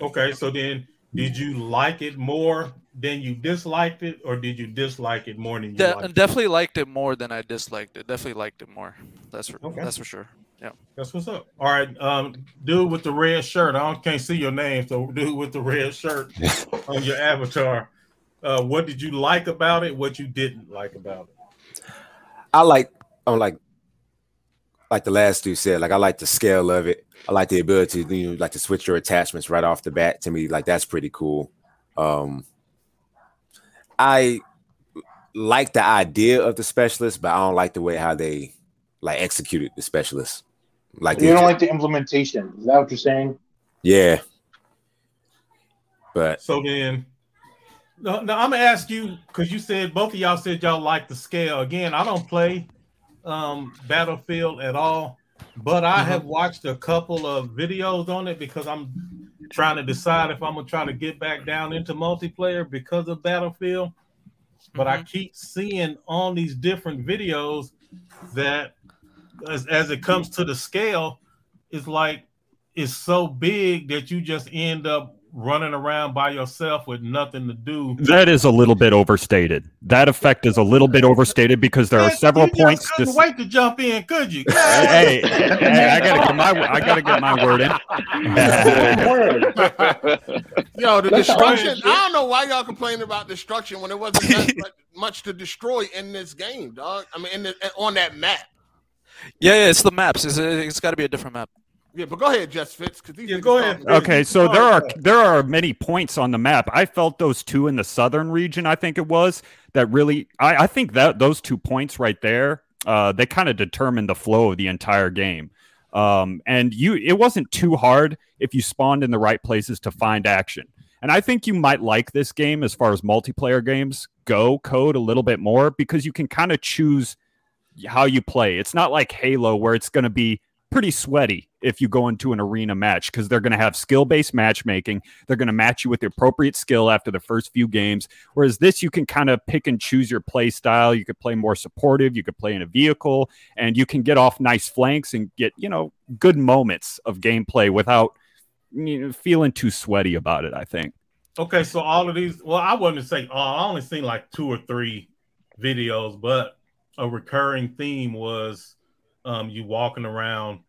Speaker 2: Okay, so then did you like it more than you disliked it, or did you dislike it more than you
Speaker 12: De-
Speaker 2: liked it?
Speaker 12: definitely liked it more than I disliked it. Definitely liked it more. That's for
Speaker 2: Okay.
Speaker 12: that's for sure. Yeah.
Speaker 2: That's what's up. All right, um, dude with the red shirt. I don't, can't see your name, so dude with the red shirt on your avatar. Uh, what did you like about it? What you didn't like about it?
Speaker 11: I like I'm like like the last dude said, like I like the scale of it. I like the ability to you know, like to switch your attachments right off the bat. To me, like that's pretty cool. Um I like the idea of the specialist, but I don't like the way how they like executed the specialist. Like
Speaker 9: You don't
Speaker 11: ju-
Speaker 9: like the implementation. Is that what you're saying?
Speaker 11: yeah. But
Speaker 2: So then, no, no I'm gonna ask you because you said both of y'all said y'all like the scale. Again, I don't play um, Battlefield at all, but I have watched a couple of videos on it because I'm trying to decide if I'm gonna try to get back down into multiplayer because of Battlefield. But I keep seeing on these different videos that as, as it comes to the scale, it's like it's so big that you just end up running around by yourself with nothing to do.
Speaker 13: That is a little bit overstated. That effect is a little bit overstated because there are several
Speaker 2: you just
Speaker 13: points.
Speaker 2: couldn't
Speaker 13: To,
Speaker 2: wait to jump in, could you?
Speaker 13: hey, hey, hey, I gotta get my I gotta get my word in.
Speaker 1: Yo, the
Speaker 2: That's
Speaker 1: destruction.
Speaker 2: the
Speaker 1: I don't know why y'all complaining about destruction when there wasn't much- much to destroy in this game, dog. I mean, in the, on that map.
Speaker 12: Yeah, yeah, it's the maps. It's, it's got to be a different map.
Speaker 1: Yeah, but go ahead, Just Fitz, because these
Speaker 2: Yeah, go ahead.
Speaker 1: talking.
Speaker 13: Okay, so there are there are many points on the map. I felt those two in the southern region. I think it was that really. I, I think that those two points right there, uh, they kind of determined the flow of the entire game. Um, and you, it wasn't too hard if you spawned in the right places to find action. And I think you might like this game as far as multiplayer games go, Cole a little bit more because you can kind of choose how you play. It's not like Halo where it's going to be pretty sweaty if you go into an arena match because they're going to have skill based matchmaking. They're going to match you with the appropriate skill after the first few games. Whereas this, you can kind of pick and choose your play style. You could play more supportive, you could play in a vehicle, and you can get off nice flanks and get, you know, good moments of gameplay without you know, feeling too sweaty about it, I think.
Speaker 2: Okay, so all of these, well, I wouldn't say all. I only seen like two or three videos, but a recurring theme was um, you walking around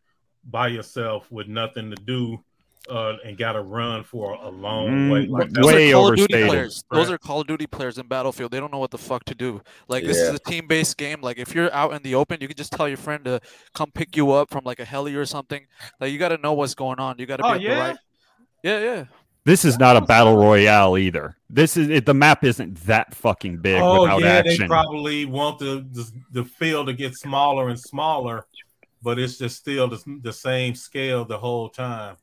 Speaker 2: by yourself with nothing to do uh, and got to run for a long
Speaker 13: Mm,
Speaker 2: way. Like.
Speaker 12: Those
Speaker 13: way
Speaker 12: are Call of Duty
Speaker 13: overstated.
Speaker 12: players. Those are Call of Duty players in Battlefield. They don't know what the fuck to do. Like this is a team-based game. Like if you're out in the open, you can just tell your friend to come pick you up from like a heli or something. Like you got to know what's going on. You got to be
Speaker 2: Oh,
Speaker 12: at
Speaker 2: yeah?
Speaker 12: right. Yeah, yeah.
Speaker 13: This is not a battle royale either. This is it, the map isn't that fucking big
Speaker 2: Oh
Speaker 13: without
Speaker 2: yeah,
Speaker 13: action.
Speaker 2: they probably want the, the the field to get smaller and smaller, but it's just still the, the same scale the whole time.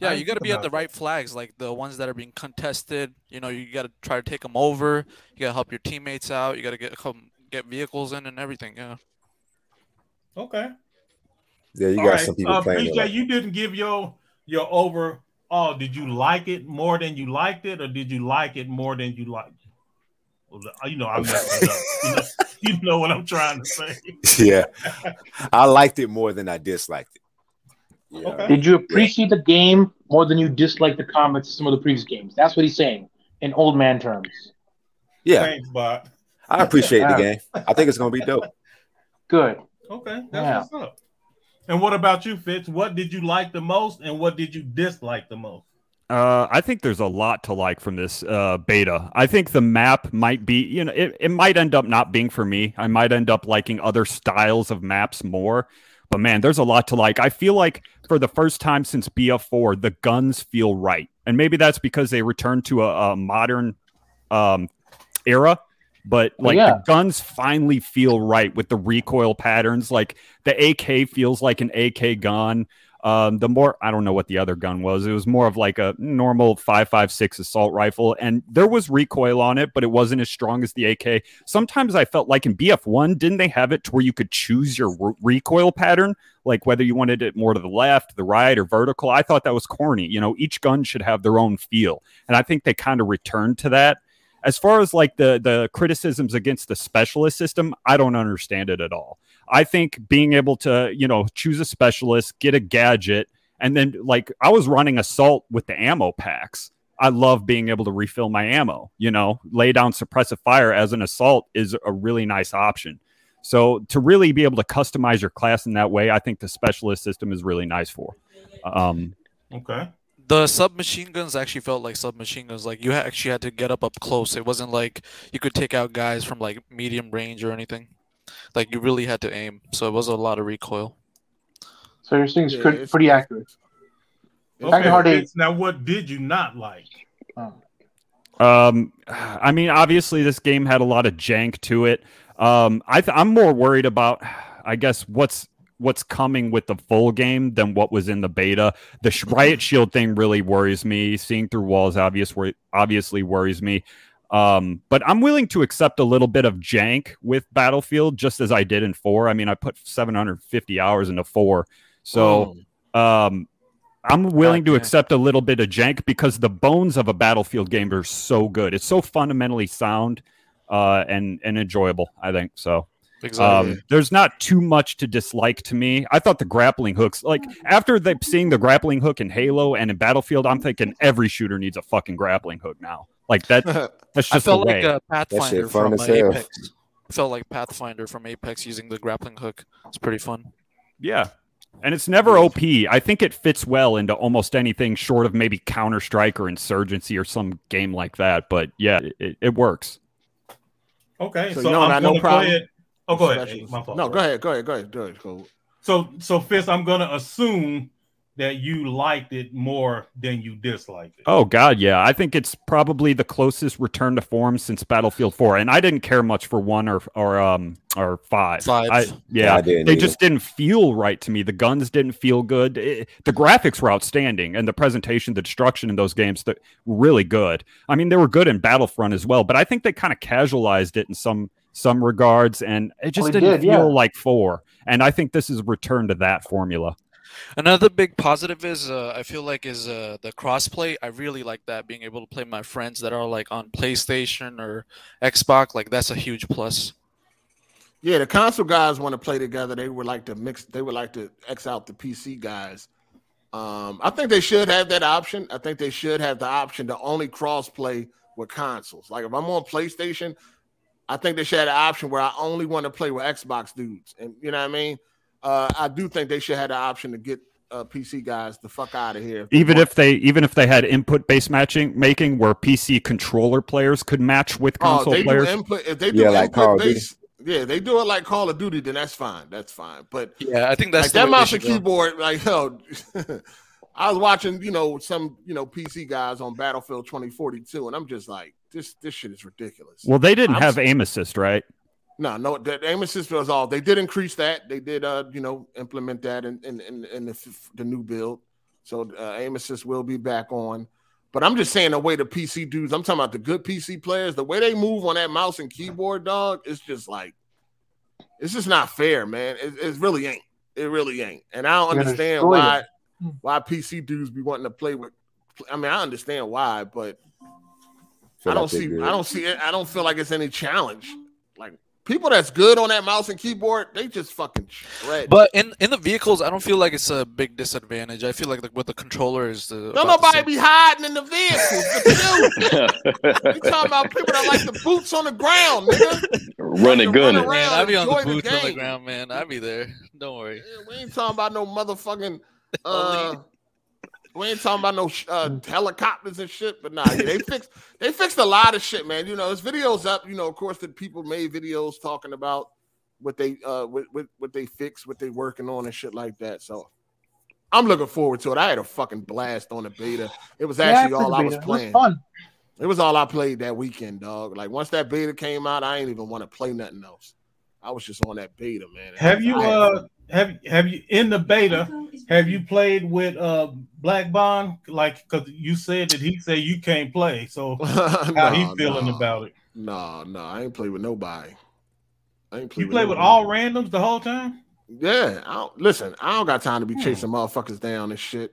Speaker 12: Yeah, you got to be at the right flags, like the ones that are being contested. You know, you got to try to take them over. You got to help your teammates out. You got to get come get vehicles in and everything. Yeah.
Speaker 2: Okay.
Speaker 11: Yeah, you
Speaker 2: All
Speaker 11: got
Speaker 2: right,
Speaker 11: some people
Speaker 2: uh,
Speaker 11: playing. it
Speaker 2: PJ,
Speaker 11: like-
Speaker 2: you didn't give your your overall. Did you like it more than you liked it, or did you like it more than you liked? it? Well, You know, I'm messing up. You know, you know what I'm trying to say.
Speaker 11: yeah, I liked it more than I disliked it. Yeah.
Speaker 2: Okay.
Speaker 9: Did you appreciate the game more than you disliked the comments of some of the previous games? That's what he's saying in old man terms.
Speaker 11: Yeah,
Speaker 2: Thanks, Bot.
Speaker 11: I appreciate the game. I think it's gonna be dope.
Speaker 9: Good.
Speaker 2: Okay, that's
Speaker 9: Yeah.
Speaker 2: what's up. And what about you, Fitz? What did you like the most, and what did you dislike the most?
Speaker 13: Uh, I think there's a lot to like from this uh, beta. I think the map might be, you know, it, it might end up not being for me. I might end up liking other styles of maps more. But man, there's a lot to like. I feel like for the first time since BF4, the guns feel right. And maybe that's because they returned to a, a modern um, era. But like
Speaker 9: yeah.
Speaker 13: the guns finally feel right with the recoil patterns. Like the AK feels like an AK gun. Um, the more I don't know what the other gun was. It was more of like a normal 5.56 assault rifle, and there was recoil on it, but it wasn't as strong as the AK. Sometimes I felt like in BF1, didn't they have it to where you could choose your re- recoil pattern, like whether you wanted it more to the left, the right, or vertical? I thought that was corny. You know, each gun should have their own feel, and I think they kind of returned to that. As far as like the the criticisms against the specialist system, I don't understand it at all. I think being able to, you know, choose a specialist, get a gadget, and then like I was running assault with the ammo packs. I love being able to refill my ammo, you know, lay down suppressive fire as an assault is a really nice option. So to really be able to customize your class in that way, I think the specialist system is really nice for. Um,
Speaker 2: Okay.
Speaker 12: The submachine guns actually felt like submachine guns. Like you actually had to get up up close. It wasn't like you could take out guys from like medium range or anything. Like you really had to aim. So it was a lot of recoil.
Speaker 9: So you're saying
Speaker 1: Yeah,
Speaker 9: pretty, pretty accurate.
Speaker 2: Okay.
Speaker 9: Kinda hard
Speaker 2: now, what did you not like?
Speaker 13: Um, I mean, obviously, this game had a lot of jank to it. Um, I th- I'm more worried about, I guess, what's what's coming with the full game than what was in the beta. The riot shield thing really worries me. Seeing through walls obvious wor- obviously worries me. Um, but I'm willing to accept a little bit of jank with Battlefield, just as I did in four. I mean, I put 750 hours into four, so um, I'm willing to
Speaker 12: Goddamn.
Speaker 13: accept a little bit of jank because the bones of a Battlefield game are so good. It's so fundamentally sound uh, and and enjoyable. I think so.
Speaker 12: Exactly.
Speaker 13: Um, there's not too much to dislike to me. I thought the grappling hooks, like after they seeing the grappling hook in Halo and in Battlefield, I'm thinking every shooter needs a fucking grappling hook now. Like that, that's
Speaker 12: I felt
Speaker 13: the
Speaker 12: like
Speaker 13: way.
Speaker 12: uh, Pathfinder from uh. Apex. I felt like Pathfinder from Apex using the grappling hook. It's pretty fun.
Speaker 13: Yeah. And it's never OP. I think it fits well into almost anything short of maybe Counter Strike or Insurgency or some game like that. But yeah, it, it works.
Speaker 2: Okay,
Speaker 1: So
Speaker 2: so,
Speaker 1: you don't
Speaker 2: I'm
Speaker 1: no
Speaker 2: gonna
Speaker 1: problem
Speaker 2: Go ahead. Oh, go ahead.
Speaker 1: Specialist.
Speaker 2: My fault.
Speaker 1: No, go ahead. Go ahead. Go ahead. Go ahead. Go.
Speaker 2: So, so Fitz, I'm gonna assume that you liked it more than you disliked it.
Speaker 13: Oh god, yeah. I think it's probably the closest return to form since Battlefield 4. And I didn't care much for 1 or or um or 5.
Speaker 12: Five.
Speaker 13: I,
Speaker 10: Yeah,
Speaker 13: yeah,
Speaker 10: I
Speaker 13: they
Speaker 10: either.
Speaker 13: just didn't feel right to me. The guns didn't feel good. It- the graphics were outstanding and the presentation, the destruction in those games that were really good. I mean, they were good in Battlefront as well, but I think they kind of casualized it in some some regards and it just
Speaker 3: they
Speaker 13: didn't
Speaker 3: did, yeah.
Speaker 13: feel like 4. And I think this is a return to that formula.
Speaker 12: Another big positive is uh, I feel like is uh, the crossplay. I really like that being able to play my friends that are like on PlayStation or Xbox. Like that's a huge plus.
Speaker 1: Yeah, the console guys want to play together. They would like to mix. They would like to X out the PC guys. Um, I think they should have that option. I think they should have the option to only crossplay with consoles. Like if I'm on PlayStation, I think they should have the option where I only want to play with Xbox dudes. And you know what I mean? Uh, I do think they should have the option to get uh, PC guys the fuck out of here. they
Speaker 13: even if they even if they had input based matching making where PC controller players could match with
Speaker 1: Oh,
Speaker 13: console
Speaker 1: they
Speaker 13: players.
Speaker 1: do input. If they do
Speaker 10: Yeah, like Call of Duty.
Speaker 1: based, yeah, they do it like Call of Duty. Then that's fine. That's fine. But
Speaker 12: Yeah, I think that's
Speaker 1: like
Speaker 12: the
Speaker 1: that
Speaker 12: way
Speaker 1: mouse
Speaker 12: should
Speaker 1: and
Speaker 12: go.
Speaker 1: keyboard, like yo, I was watching, you know, some you know PC guys on Battlefield 2042, and I'm just like, this this shit is ridiculous.
Speaker 13: well, they didn't
Speaker 1: I'm
Speaker 13: have
Speaker 1: s-
Speaker 13: aim assist, right?
Speaker 1: No, no, the aim assist was all. They did increase that. They did, uh, you know, implement that in in in, in the, the new build. So uh, aim assist will be back on. But I'm just saying the way the PC dudes. I'm talking about the good PC players. The way they move on that mouse and keyboard, dog. It's just like, it's just not fair, man. It, it really ain't. It really ain't. And I don't
Speaker 3: You're
Speaker 1: understand why
Speaker 3: them.
Speaker 1: why PC dudes be wanting to play with. I mean, I understand why, but
Speaker 10: Feel
Speaker 1: I don't
Speaker 10: like
Speaker 1: see.
Speaker 10: good.
Speaker 1: I don't see. it. I don't feel like it's any challenge. Like people that's good on that mouse and keyboard, they just fucking shred.
Speaker 12: But in in the vehicles, I don't feel like it's a big disadvantage. I feel like the, with the controller is the
Speaker 1: don't
Speaker 12: about the
Speaker 1: nobody
Speaker 12: same.
Speaker 1: be hiding in the vehicles. But you, you talking about people that like the boots on the ground, nigga.
Speaker 4: Running
Speaker 1: Run
Speaker 4: gunning.
Speaker 1: around,
Speaker 12: Man, I be on the
Speaker 1: enjoy the
Speaker 12: on the ground, man. I be there. Don't worry.
Speaker 1: Yeah, We ain't talking about no motherfucking. Uh, we ain't talking about no uh, helicopters and shit. But nah, yeah, they fixed they fixed a lot of shit, man. You know, there's videos up. You know, of course, that people made videos talking about what they uh what what, what they fixed, what they working on, and shit like that. So. I'm looking forward to it. I had a fucking blast on the beta. It was actually
Speaker 3: I
Speaker 1: all I was
Speaker 3: beta. It was
Speaker 1: playing.
Speaker 3: fun.
Speaker 1: It was all I played that weekend, dog. Like once that beta came out, I ain't even want to play nothing else. I was just on that beta, man.
Speaker 2: Have you
Speaker 1: I had
Speaker 2: uh have have you in the beta? Have you played with uh Black Bond? Like, cause you said that he said you can't play. So how he feeling
Speaker 1: no.
Speaker 2: about it?
Speaker 1: No, no, I ain't play with nobody. I ain't play
Speaker 2: You play with
Speaker 1: nobody.
Speaker 2: all randoms the whole time?
Speaker 1: Yeah, I don't, listen, I don't got time to be
Speaker 2: Hmm.
Speaker 1: chasing motherfuckers down and shit.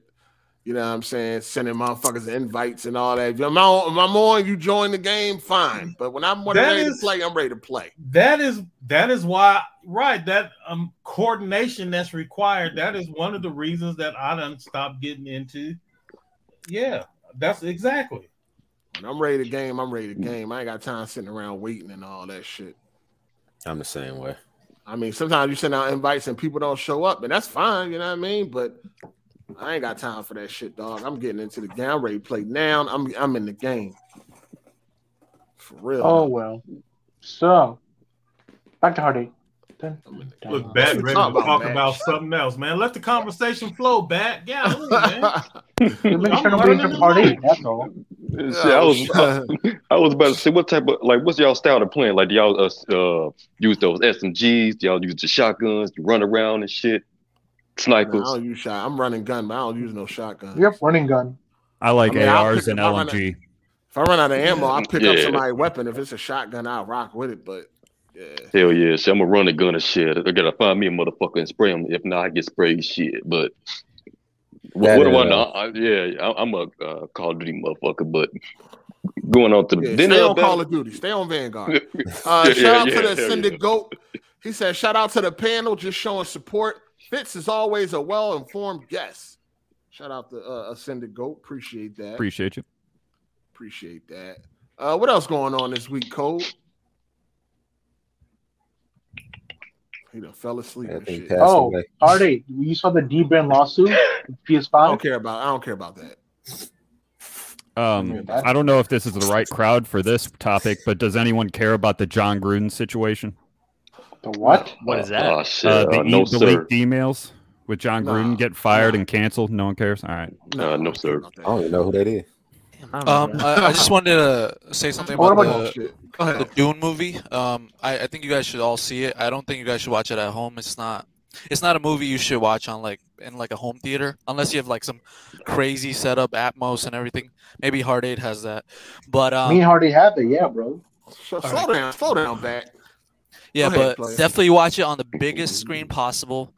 Speaker 1: You know what I'm saying? Sending motherfuckers invites and all that. If I'm on, if I'm on you join the game, fine. But when I'm when
Speaker 2: That
Speaker 1: ready
Speaker 2: is-
Speaker 1: to play, I'm ready to play.
Speaker 2: That is that is why right that um coordination that's required. That is one of the reasons that I don't stop getting into. Yeah, that's exactly.
Speaker 1: When I'm ready to game, I'm ready to game. I ain't got time sitting around waiting and all that shit.
Speaker 11: I'm the same way.
Speaker 1: I mean, sometimes you send out invites and people don't show up, and that's fine, you know what I mean? But I ain't got time for that shit, dog. I'm getting into the game. I'm ready to play now. I'm I'm in the game. For real.
Speaker 3: Oh well. So back to Hard Eight. Dun,
Speaker 2: Look, Bat ready to
Speaker 1: talk about,
Speaker 2: talk
Speaker 1: Matt?
Speaker 2: about something else, man. Let the conversation flow, Bat. Yeah, man.
Speaker 3: You're making
Speaker 2: I'm
Speaker 3: sure
Speaker 2: learning to
Speaker 3: Hard Eight. That's all.
Speaker 4: Shit, I was I was about to say what type of like what's y'all style of playing? Like do y'all uh, uh use those SMGs? Do y'all use the shotguns? You run around and shit?
Speaker 1: Nah, I
Speaker 4: Snipers.
Speaker 1: don't use shot. I'm running gun, but I don't use no shotgun.
Speaker 3: Yep, running gun.
Speaker 13: I like
Speaker 1: I mean,
Speaker 13: ARs and
Speaker 1: if I
Speaker 13: LMG.
Speaker 1: If I run out of ammo, I'll pick up
Speaker 4: Yeah.
Speaker 1: somebody's weapon. If it's a shotgun, I'll rock with it. But yeah.
Speaker 4: Hell yeah, shit. I'm gonna run a gun and shit. I gotta find me a motherfucker and spray him. If not, I get sprayed shit. But what,
Speaker 10: That
Speaker 4: what do I know? I, yeah, I, I'm a uh, Call of Duty motherfucker. But going on to the
Speaker 1: Yeah,
Speaker 4: then
Speaker 1: stay on
Speaker 4: Battle-
Speaker 1: Call of Duty. Stay on Vanguard. Uh,
Speaker 4: Yeah,
Speaker 1: shout out
Speaker 4: yeah,
Speaker 1: to the Ascended
Speaker 4: yeah.
Speaker 1: Goat. He said, "Shout out to the panel, just showing support. Fitz is always a well-informed guest. Shout out to uh, Ascended Goat. Appreciate that.
Speaker 13: Appreciate you.
Speaker 1: Appreciate that. Uh, what else going on this week, Cole? He done fell asleep. and shit.
Speaker 9: Oh, Artie, you saw the dbrand lawsuit? PS5?
Speaker 1: I don't care about. I don't care about that.
Speaker 13: Um, I don't know if this is the right crowd for this topic, but does anyone care about the Jon Gruden situation?
Speaker 9: The what?
Speaker 7: What is that?
Speaker 4: Oh shit!
Speaker 13: Uh, the,
Speaker 4: Uh,
Speaker 13: e-
Speaker 4: no
Speaker 13: the
Speaker 4: sir.
Speaker 13: leaked emails with Jon Gruden get fired and canceled. No one cares. All right.
Speaker 4: Uh, no sir.
Speaker 11: I don't even know who that is.
Speaker 12: Um, I, I just wanted to say something about
Speaker 9: about-
Speaker 12: the, the Dune movie. Um, I, I think you guys should all see it. I don't think you guys should watch it at home. It's not. It's not a movie you should watch on like in like a home theater unless you have like some crazy setup, Atmos and everything. Maybe Hard Eight has that, but um,
Speaker 9: Me and Hardy have it, yeah, bro.
Speaker 1: So, slow down. Slow down, back.
Speaker 12: Yeah,
Speaker 1: Go ahead,
Speaker 12: but
Speaker 1: player.
Speaker 12: definitely watch it on the biggest screen possible.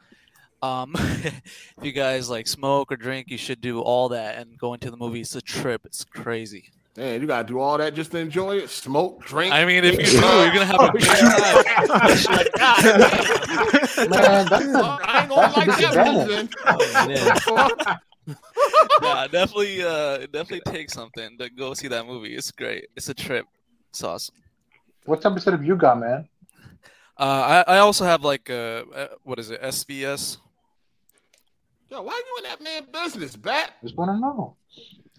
Speaker 12: Um, if you guys like smoke or drink, you should do all that and go into the movie. It's a trip. It's crazy.
Speaker 1: Man, you gotta do all that just to enjoy it. Smoke, drink.
Speaker 12: I mean, if you do, you're gonna have a good time.
Speaker 9: Man, that's a,
Speaker 1: I ain't gonna
Speaker 9: that's
Speaker 1: like that
Speaker 9: disadvantage.
Speaker 1: movie.
Speaker 12: yeah, definitely, uh, definitely take something to go see that movie. It's great. It's a trip. It's awesome.
Speaker 9: What type of setup you got, man?
Speaker 12: Uh, I, I also have like uh, uh, what is it? SVS.
Speaker 1: Yo, why you in that man business, Bat?
Speaker 9: Just want to know.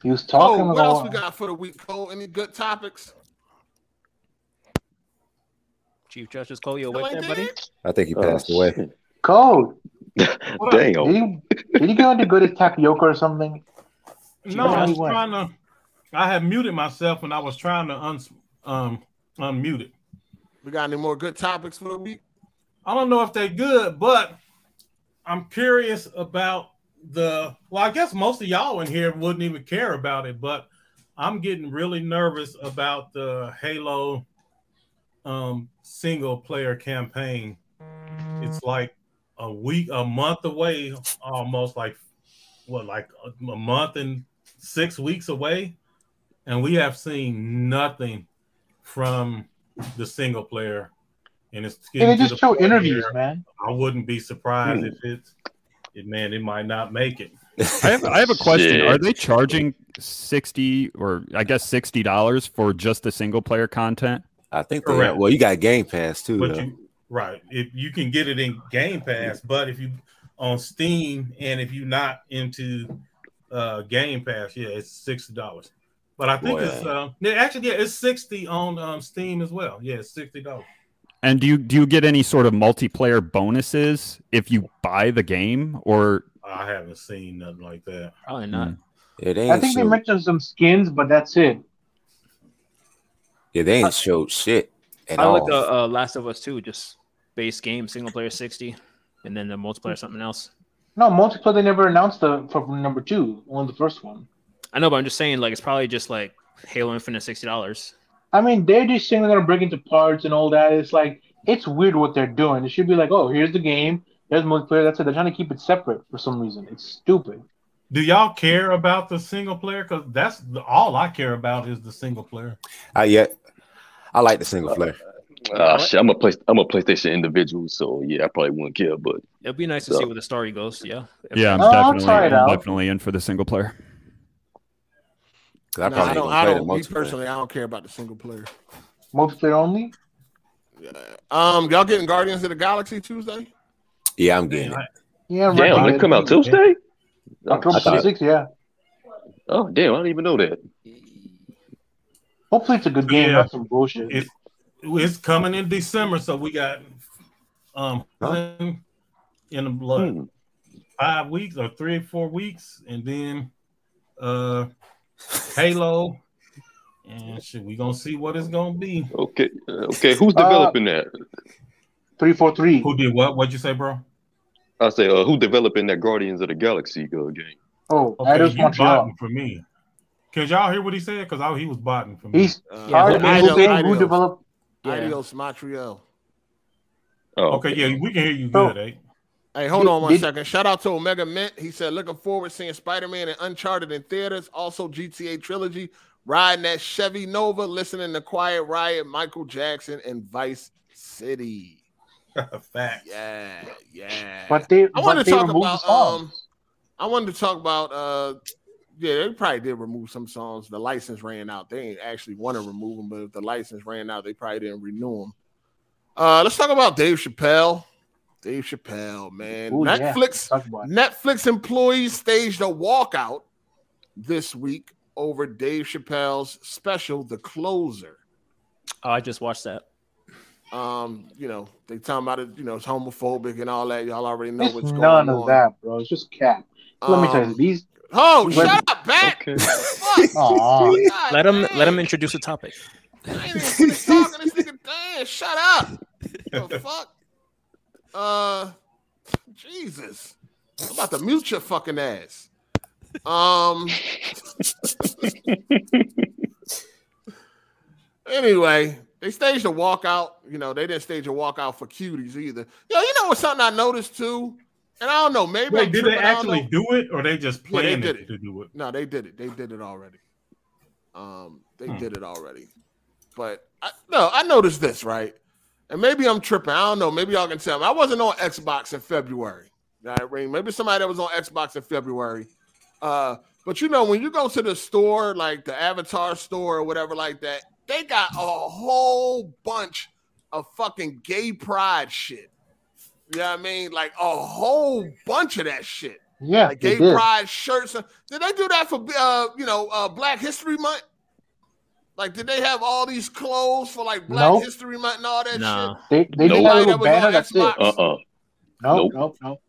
Speaker 9: He was talking.
Speaker 1: Oh,
Speaker 9: talking
Speaker 1: what else we got for the week, Cole? Any good topics?
Speaker 7: Chief Justice Cole, you awake
Speaker 1: ain't
Speaker 7: there, buddy?
Speaker 11: I think he
Speaker 4: Oh,
Speaker 11: passed away.
Speaker 4: shit.
Speaker 9: Code.
Speaker 1: What up?
Speaker 9: Did
Speaker 4: Damn.
Speaker 9: he, did he go into good at tapioca or something?
Speaker 2: No, I was trying to. I had muted myself and I was trying to un, um unmute it.
Speaker 1: We got any more good topics for the week?
Speaker 2: I don't know if they're good, but I'm curious about the. Well, I guess most of y'all in here wouldn't even care about it, but I'm getting really nervous about the Halo um, single player campaign. It's like a week, a month away, almost like what, like a, a month and six weeks away, and we have seen nothing from the single player. And it's
Speaker 9: Hey,
Speaker 2: getting
Speaker 9: they
Speaker 2: to
Speaker 9: just
Speaker 2: the
Speaker 9: show interviews,
Speaker 2: where
Speaker 9: man.
Speaker 2: I wouldn't be surprised if it's it man, it might not make it.
Speaker 13: I have, I have a question.
Speaker 4: Shit.
Speaker 13: Are they charging sixty or I guess sixty dollars for just the single player content?
Speaker 11: I think they
Speaker 2: Correct.
Speaker 11: well, you got Game Pass too.
Speaker 2: But
Speaker 11: though.
Speaker 2: you right, if you can get it in Game Pass, but if you on Steam and if you're not into uh Game Pass, yeah, it's sixty dollars. But I think
Speaker 11: Boy,
Speaker 2: it's uh yeah, actually yeah, it's sixty on um, Steam as well. Yeah, it's sixty dollars.
Speaker 13: And do you do you get any sort of multiplayer bonuses if you buy the game or
Speaker 2: I haven't seen nothing like that.
Speaker 7: Probably not.
Speaker 11: yeah, they
Speaker 9: I
Speaker 11: ain't
Speaker 9: think they mentioned some skins, but that's it.
Speaker 11: yeah, they ain't showed shit at
Speaker 7: I
Speaker 11: all.
Speaker 7: like the uh, Last of Us 2, just base game, single player 60, and then the multiplayer something else.
Speaker 9: No, multiplayer they never announced the for number two, only the first one.
Speaker 7: I know, but I'm just saying, like, it's probably just like Halo Infinite $60.
Speaker 9: I mean, they're just saying they're gonna break into parts and all that. It's like it's weird what they're doing. It should be like, oh, here's the game, there's multiplayer. That's it. They're trying to keep it separate for some reason. It's stupid.
Speaker 2: Do y'all care about the single player? Because that's the, all I care about is the single player.
Speaker 11: I yet I like the single player.
Speaker 4: Ah, shit. I'm a play. I'm a PlayStation individual, so yeah, I probably wouldn't care. But
Speaker 7: it'd be nice to see where the story goes. Yeah.
Speaker 13: yeah, I'm
Speaker 9: Oh,
Speaker 13: definitely I'm definitely in for the single player.
Speaker 11: 'Cause I
Speaker 1: Nah,
Speaker 11: probably
Speaker 1: I don't.
Speaker 11: gonna
Speaker 1: I don't. Me personally, I don't care about the single player.
Speaker 9: Multiplayer only.
Speaker 1: Um, y'all getting Guardians of the Galaxy Tuesday?
Speaker 11: Yeah, I'm getting it.
Speaker 9: Yeah, I'm
Speaker 4: damn,
Speaker 9: renting it.
Speaker 4: come out Tuesday.
Speaker 9: October
Speaker 11: I thought-
Speaker 9: 26th, yeah.
Speaker 4: Oh damn, I didn't even know that.
Speaker 9: Hopefully it's a good game,
Speaker 2: Yeah.
Speaker 9: not some bullshit.
Speaker 2: It's it's coming in December, so we got um in the blood
Speaker 4: Hmm.
Speaker 2: five weeks or three or four weeks, and then uh Halo, and shit, we gonna see what it's gonna be.
Speaker 4: Okay, uh, okay. Who's
Speaker 9: Uh,
Speaker 4: developing that?
Speaker 9: Three four three.
Speaker 2: Who did what? What'd you say, bro?
Speaker 4: I say, uh, who developing that Guardians of the Galaxy uh, game?
Speaker 9: Oh,
Speaker 2: Okay,
Speaker 9: Eidos Montreal.
Speaker 2: botting for me. Can y'all hear what he said? Because he was botting for me.
Speaker 9: He's
Speaker 1: Uh,
Speaker 7: Yeah,
Speaker 9: Hardy,
Speaker 7: who-
Speaker 9: he's
Speaker 1: Eidos-
Speaker 9: saying who developed.
Speaker 7: Yeah.
Speaker 1: Eidos, Montreal.
Speaker 4: Oh,
Speaker 2: okay, yeah, we can hear you
Speaker 9: So-
Speaker 2: good, eh?
Speaker 1: Hey, hold
Speaker 9: Did-
Speaker 1: on one
Speaker 9: did-
Speaker 1: second. Shout out to Omega Mint. He said, looking forward to seeing Spider Man and Uncharted in theaters. Also, GTA Trilogy. Riding that Chevy Nova, listening to Quiet Riot, Michael Jackson, and Vice City.
Speaker 2: Fact.
Speaker 1: Yeah, yeah.
Speaker 9: But they,
Speaker 1: I
Speaker 9: but
Speaker 1: wanted to talk about um I wanted to talk about uh yeah, they probably did remove some songs. The license ran out. They ain't actually want to remove them, but if the license ran out, they probably didn't renew them. Uh let's talk about Dave Chappelle. Dave Chappelle, man.
Speaker 9: Ooh.
Speaker 1: Netflix
Speaker 9: Talk about it.
Speaker 1: Netflix employees staged a walkout this week over Dave Chappelle's special, The Closer.
Speaker 7: Oh, I just watched that.
Speaker 1: Um, you know, they talking about it, you know, it's homophobic and all that. Y'all already know
Speaker 9: It's
Speaker 1: what's going on.
Speaker 9: none of that, bro. It's just cap. Let me tell
Speaker 1: Um,
Speaker 9: you, these.
Speaker 1: Oh,
Speaker 9: these
Speaker 1: shut up, Bat.
Speaker 9: Aw.
Speaker 7: Let him let him introduce the topic.
Speaker 1: I ain't even finished talking. This nigga, damn, shut up. The fuck? Uh, Jesus. I'm about to mute your fucking ass. Um. anyway, they staged a walkout. You know, they didn't stage a walkout for cuties either. Yo, you know what's something I noticed too? And I don't know, maybe
Speaker 2: Wait, did they
Speaker 1: tripping, I don't
Speaker 2: actually do it, or they just
Speaker 1: Yeah, they did
Speaker 2: it
Speaker 1: it.
Speaker 2: to do it?
Speaker 1: No, they did it. They did it already. Um, they
Speaker 2: Hmm.
Speaker 1: did it already. But I, no, I noticed this right, and maybe I'm tripping. I don't know. Maybe y'all can tell me. I wasn't on Xbox in February. Right, Ring? Maybe somebody that was on Xbox in February. Uh, but you know, when you go to the store, like the Avatar store or whatever, like that, they got a whole bunch of fucking gay pride shit. You know what I mean? Like a whole bunch of that shit.
Speaker 9: Yeah,
Speaker 1: like gay pride shirts. Did they do that for uh, you know, uh, Black History Month? Like, did they have all these clothes for like Black
Speaker 9: Nope.
Speaker 1: History Month and all that
Speaker 7: No.
Speaker 1: shit?
Speaker 9: They they just
Speaker 1: Nobody
Speaker 9: had a
Speaker 1: that
Speaker 9: little
Speaker 1: was on
Speaker 9: banner. That's it.
Speaker 1: Xbox?
Speaker 4: Uh-uh.
Speaker 9: No,
Speaker 4: Nope.
Speaker 9: no, no.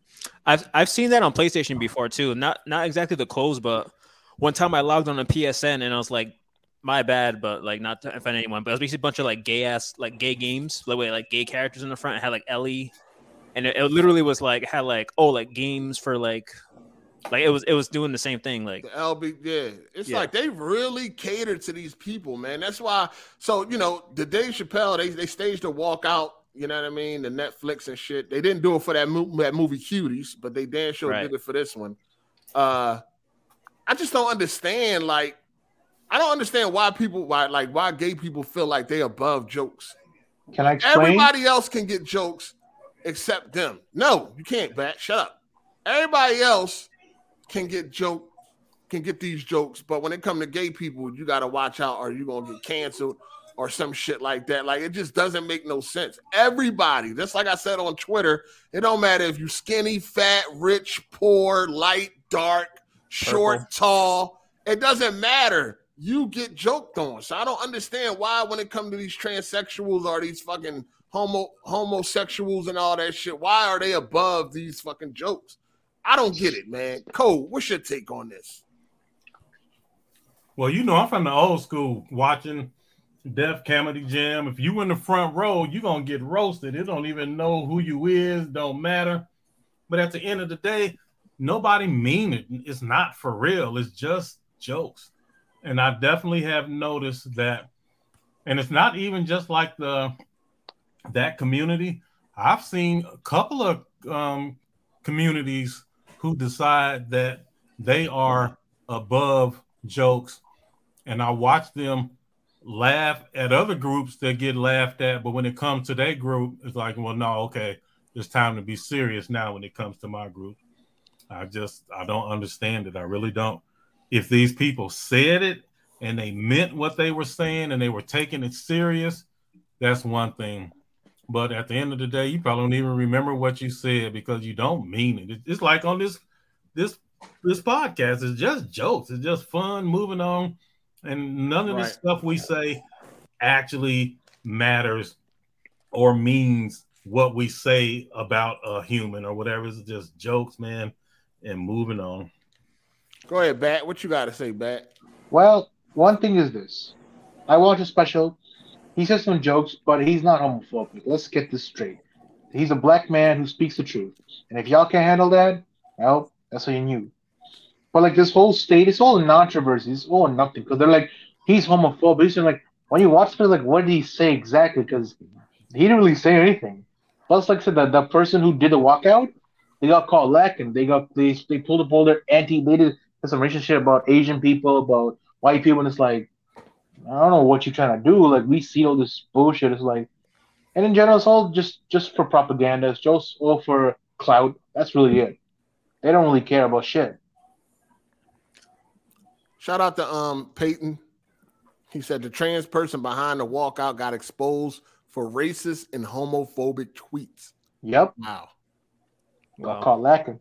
Speaker 7: I've I've seen that on PlayStation before too. Not not exactly the clothes, but one time I logged on a PSN and I was like, my bad, but like not to offend anyone, but it was basically a bunch of like gay ass like gay games, like wait, like gay characters in the front. It had like Ellie, and it, it literally was like had like oh like games for like like it was it was doing the same thing like
Speaker 1: The LB, yeah, it's
Speaker 7: Yeah.
Speaker 1: like they really catered to these people, man. That's why. So you know, the Dave Chappelle, they they staged a walkout. You know what I mean? The Netflix and shit. They didn't do it for that, mo- that movie Cuties, but they damn sure
Speaker 7: Right.
Speaker 1: did it for this one. Uh, I just don't understand. Like, I don't understand why people, why like why gay people feel like they above jokes.
Speaker 9: Can I explain?
Speaker 1: Everybody else can get jokes except them. No, you can't, Bat. Shut up. Everybody else can get joke, can get these jokes, but when it come to gay people, you gotta watch out, or you gonna get canceled or some shit like that. Like it just doesn't make no sense. Everybody, just like I said on Twitter, it don't matter if you skinny, fat, rich, poor, light, dark, short, tall. It doesn't matter. You get joked on. So I don't understand why when it comes to these transsexuals or these fucking homo homosexuals and all that shit, why are they above these fucking jokes? I don't get it, man. Cole, what's your take on this?
Speaker 2: Well, you know, I'm from the old school watching Def Comedy Jam. If you in the front row, you're gonna get roasted. It don't even know who you is, don't matter. But at the end of the day, nobody mean it. It's not for real. It's just jokes. And I definitely have noticed that, and it's not even just like the that community. I've seen a couple of um, communities who decide that they are above jokes, and I watch them laugh at other groups that get laughed at. But when it comes to their group, it's like, well, no, okay, it's time to be serious now. When it comes to my group, I just I don't understand it. I really don't. If these people said it and they meant what they were saying and they were taking it serious, that's one thing. But at the end of the day, you probably don't even remember what you said because you don't mean it. It- It's like on this this this podcast, it's just jokes. It's just fun moving on. And none of
Speaker 1: Right.
Speaker 2: this stuff we say actually matters or means what we say about a human or whatever. It's just jokes, man, and moving on.
Speaker 1: Go ahead, Bat. What you got to say, Bat?
Speaker 9: Well, one thing is this. I watch a special. He says some jokes, but he's not homophobic. Let's get this straight. He's a black man who speaks the truth. And if y'all can't handle that, well, that's what you knew. But like this whole state, it's all controversy. It's all nothing. Because they're like, he's homophobic. He's like, when you watch it, like, what did he say exactly? Because he didn't really say anything. Plus, like I said, the, the person who did the walkout, they got caught lacking. They got they they pulled up all their anti. They did some racist shit about Asian people, about white people, and it's like, I don't know what you're trying to do. Like we see all this bullshit. It's like, And in general, it's all just just for propaganda. It's just all for clout. That's really it. They don't really care about shit.
Speaker 1: Shout out to um Peyton. He said the trans person behind the walkout got exposed for racist and homophobic tweets.
Speaker 9: Yep.
Speaker 1: Wow.
Speaker 9: Got caught lacking.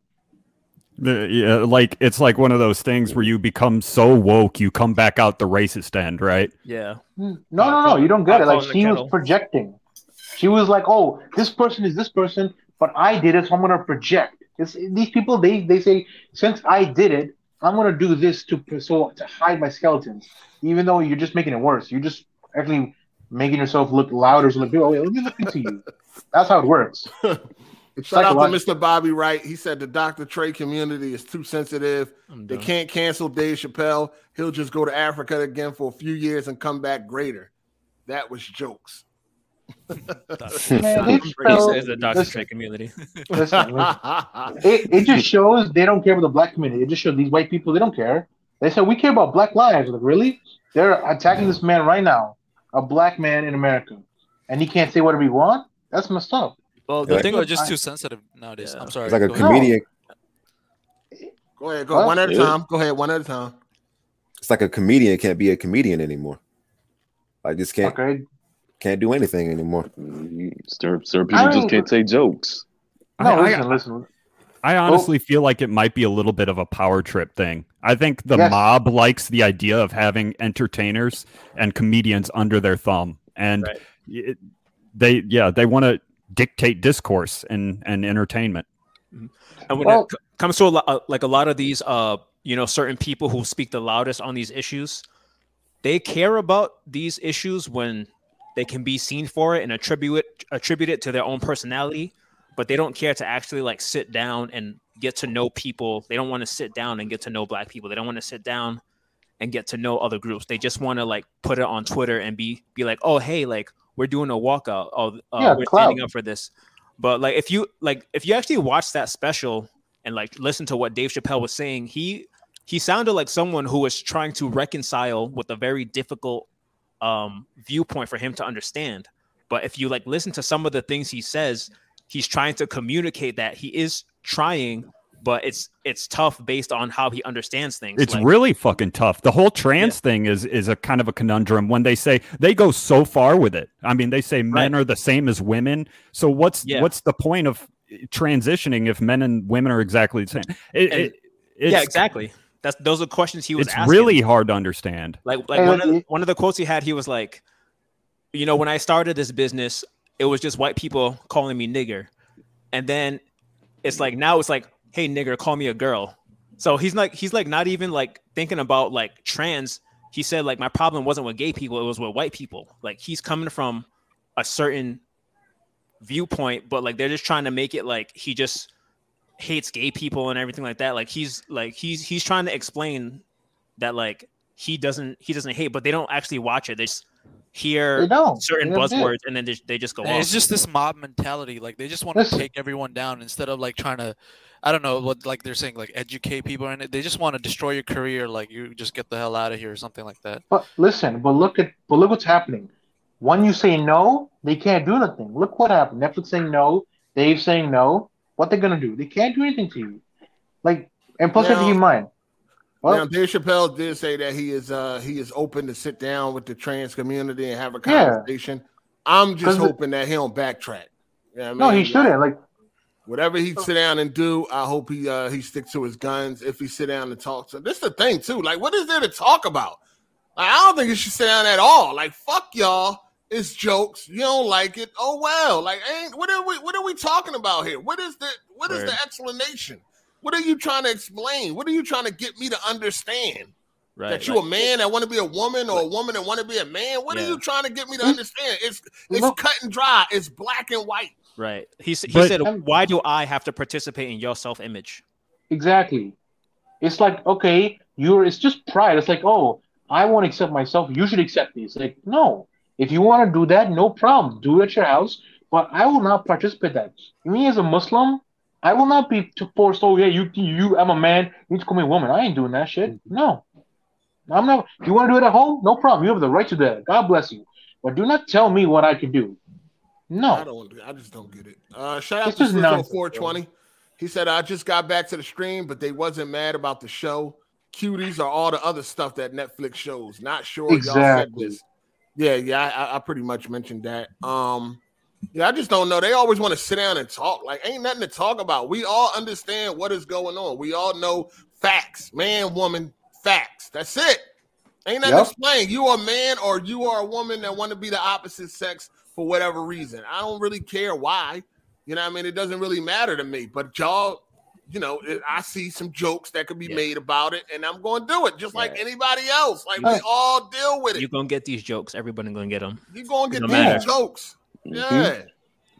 Speaker 13: The, yeah, like it's like one of those things where you become so woke, you come back out the racist end, right?
Speaker 7: Yeah. Hmm.
Speaker 9: No, no, no. You don't get it. Like she was projecting. She was like, "Oh, this person is this person, but I did it, so I'm gonna project." It's, these people, they they say, since I did it, I'm gonna do this to so to hide my skeletons. Even though you're just making it worse, you're just actually making yourself look louder. So like, oh, wait, let me look into you. That's how it works. It's
Speaker 1: Shout out to. Mr. Bobby Wright. He said the Dr. Trey community is too sensitive. They can't cancel Dave Chappelle. He'll just go to Africa again for a few years and come back greater. That was jokes.
Speaker 9: Man, Dave
Speaker 7: He says the Dr.
Speaker 9: listen,
Speaker 7: Trey community.
Speaker 9: Listen, listen. it, it just shows they don't care about the black community. It just shows these white people they don't care. They said we care about black lives. Like really? They're attacking this man right now, a black man in America, and he can't say whatever he want. That's messed up.
Speaker 7: Well,
Speaker 12: The
Speaker 11: Like-
Speaker 12: thing
Speaker 9: I-
Speaker 12: are just too sensitive nowadays. I'm sorry.
Speaker 11: It's like a
Speaker 12: go ahead.
Speaker 11: comedian.
Speaker 1: Go ahead, go
Speaker 9: What?
Speaker 1: one at a time. Go ahead, one at a time.
Speaker 11: It's like a comedian can't be a comedian anymore. Like just can't
Speaker 9: Okay,
Speaker 11: can't do anything anymore.
Speaker 4: Certain, certain people just can't take jokes.
Speaker 9: no,
Speaker 13: I- I-
Speaker 9: listen, listen.
Speaker 13: I honestly feel like it might be a little bit of a power trip thing. I think the
Speaker 9: Yes.
Speaker 13: mob likes the idea of having entertainers and comedians under their thumb, and
Speaker 7: Right.
Speaker 13: it, they, yeah, they want to dictate discourse and and entertainment.
Speaker 7: And when
Speaker 9: Well-
Speaker 7: it comes to a lot, uh, like a lot of these, uh, you know, certain people who speak the loudest on these issues, they care about these issues when they can be seen for it and attribute it, attribute it to their own personality, but they don't care to actually like sit down and get to know people. They don't want to sit down and get to know black people. They don't want to sit down and get to know other groups. They just want to like put it on Twitter and be be like, oh hey, like we're doing a walkout. Oh, uh,
Speaker 9: Yeah,
Speaker 7: we're
Speaker 9: clout.
Speaker 7: standing up for this. But like if you like if you actually watch that special and like listen to what Dave Chappelle was saying, he he sounded like someone who was trying to reconcile with a very difficult um viewpoint for him to understand. But if you like listen to some of the things he says, he's trying to communicate that he is trying, but it's it's tough based on how he understands things.
Speaker 13: It's
Speaker 7: Like,
Speaker 13: really fucking tough. The whole trans thing is is a kind of a conundrum when they say they go so far with it. I mean, they say men are the same as women. So what's
Speaker 7: Yeah.
Speaker 13: what's the point of transitioning if men and women are exactly the same? It,
Speaker 7: And-
Speaker 13: it-
Speaker 7: yeah, exactly. That's those are questions he was
Speaker 13: It's
Speaker 7: asking.
Speaker 13: really hard to understand.
Speaker 7: Like like one of the, one of the quotes he had, he was like, you know, when I started this business, it was just white people calling me nigger, and then it's like now it's like, hey nigger, call me a girl. So he's like he's like not even like thinking about like trans. He said like my problem wasn't with gay people, it was with white people. Like he's coming from a certain viewpoint, but like they're just trying to make it like he just hates gay people and everything like that. Like he's like he's he's trying to explain that like he doesn't he doesn't hate, but they don't actually watch it. They just hear certain
Speaker 9: They it.
Speaker 7: buzzwords and then they, they just go
Speaker 12: And
Speaker 7: off.
Speaker 12: it's just this mob mentality. Like they just want to take everyone down instead of like trying to, I don't know what like they're saying like educate people and they just want to destroy your career. Like you just get the hell out of here or something like that.
Speaker 9: But listen, but look at but look what's happening. When you say no, they can't do nothing. Look what happened. Netflix saying no, Dave saying no. What they're gonna do? They can't do anything to you. Like, and plus, you have to keep in mind.
Speaker 1: Now,
Speaker 9: Well,
Speaker 1: Dave Chappelle did say that he is uh he is open to sit down with the trans community and have a
Speaker 9: Yeah.
Speaker 1: conversation. I'm just hoping that he don't backtrack. You know what I
Speaker 9: no, he
Speaker 1: mean?
Speaker 9: shouldn't. Like,
Speaker 1: Whatever he sit down and do, I hope he uh he sticks to his guns. If he sit down and talk to, this is the thing too. Like, what is there to talk about? Like, I don't think he should sit down at all. Like, fuck y'all. It's jokes. You don't like it. Oh well. Like, ain't what are we what are we talking about here? What is the what is
Speaker 7: Word.
Speaker 1: the explanation? What are you trying to explain? What are you trying to get me to understand?
Speaker 7: right.
Speaker 1: that you
Speaker 7: like-
Speaker 1: a man that want to be a woman or a woman that want to be a man? What are you trying to get me to mm. understand? It's it's
Speaker 9: Look-
Speaker 1: cut and dry. It's black and white.
Speaker 7: right. He, he
Speaker 13: But-
Speaker 7: said, why do I have to participate in your self image?
Speaker 9: exactly. It's like, okay, you're. It's just pride. It's like, oh, I want to accept myself. You should accept me. It's like, no. If you want to do that, no problem. Do it at your house. But I will not participate in that. Me as a Muslim, I will not be forced. Oh yeah, you you. I'm a man. You need to call me a woman. I ain't doing that shit. No. I'm not. You want to do it at home? No problem. You have the right to that. God bless you. But do not tell me what I can do. No.
Speaker 1: I don't. Want to do it. I just don't get it. Uh, shout out
Speaker 9: This
Speaker 1: to
Speaker 9: is
Speaker 1: 420. He said I just got back to the stream, but they wasn't mad about the show. Cuties are all the other stuff that Netflix shows. Not sure y'all said
Speaker 9: Exactly.
Speaker 1: this. Yeah, yeah, I, I pretty much mentioned that. Um, yeah, I just don't know. They always want to sit down and talk. Like, ain't nothing to talk about. We all understand what is going on. We all know facts, man, woman, facts. That's it. Ain't nothing
Speaker 9: Yep.
Speaker 1: to explain. You are a man or you are a woman that want to be the opposite sex for whatever reason. I don't really care why. You know what I mean? It doesn't really matter to me. But y'all, you know, it- I see some jokes that could be made about it, and I'm going to do it just like anybody else. Like we all deal with it.
Speaker 7: You're gonna get these jokes. Everybody gonna get them.
Speaker 1: You're gonna get
Speaker 7: No
Speaker 1: these
Speaker 7: matter.
Speaker 1: jokes.
Speaker 9: Mm-hmm.
Speaker 1: Yeah.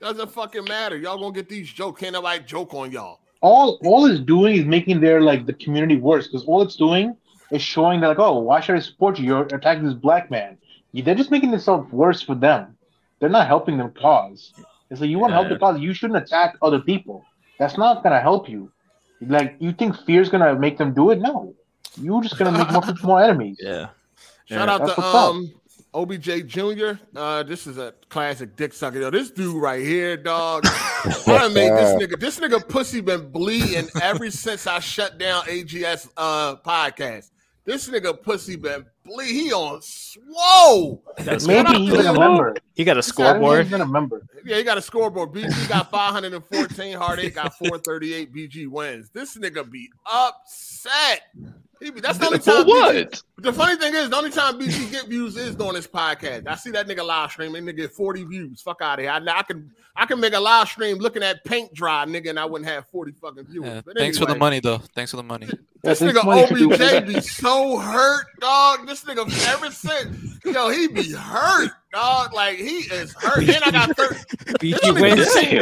Speaker 1: Doesn't fucking matter. Y'all gonna get these jokes. Can't nobody joke on y'all.
Speaker 9: all all it's doing is making their like the community worse because all it's doing is showing that like oh why should I support you? You're attacking this black man. They're just making themselves worse for them. They're not helping their cause. It's like you want to help the cause, you shouldn't attack other people. That's not gonna help you. Like you think fear's gonna make them do it? No, you're just gonna make more more enemies.
Speaker 7: Yeah.
Speaker 1: Shout
Speaker 9: Yeah.
Speaker 1: out
Speaker 9: That's
Speaker 1: to
Speaker 9: what's up.
Speaker 1: um OBJ Jr. Uh, this is a classic dick sucker. Yo, this dude right here, dog. I made this nigga. This nigga pussy been bleeding ever since I shut down AGS uh podcast. This nigga pussy been bleed. He on swole.
Speaker 9: Maybe he's a member.
Speaker 7: He got a scoreboard.
Speaker 9: He's
Speaker 7: scoreboard.
Speaker 9: a member.
Speaker 1: Yeah, he got a scoreboard. BG got 514. Hard Eight got 438. BG wins. This nigga be upset. He be, that's the only
Speaker 4: For
Speaker 1: time.
Speaker 4: what?
Speaker 1: BG the funny thing is, the only time BG get views is during this podcast. I see that nigga live stream. That nigga get 40 views. Fuck out of here. I, I can I can make a live stream looking at paint dry, nigga, and I wouldn't have 40 fucking views.
Speaker 12: Yeah,
Speaker 1: But
Speaker 12: thanks for the money, though. Thanks for the money.
Speaker 1: This
Speaker 9: That's
Speaker 1: nigga
Speaker 9: funny to.
Speaker 1: OBJ be so hurt, dog. This nigga ever since, yo, he be hurt, dog. Like he is hurt. And I got 30.
Speaker 7: BG wins.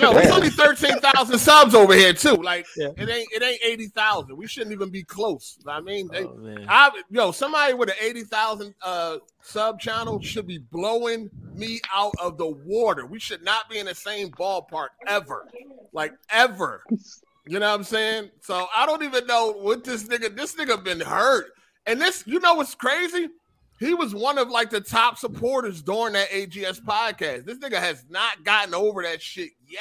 Speaker 1: Yo, it's only thirteen thousand subs over here too. Like
Speaker 7: Yeah.
Speaker 1: it ain't it ain't eighty thousand. We shouldn't even be close. I mean, they,
Speaker 7: Oh, man.
Speaker 1: I yo somebody with an eighty thousand uh sub channel should be blowing me out of the water. We should not be in the same ballpark ever, like ever. You know what I'm saying? So I don't even know what this nigga. This nigga been hurt, and this you know what's crazy? He was one of like the top supporters during that AGS podcast. This nigga has not gotten over that shit yet.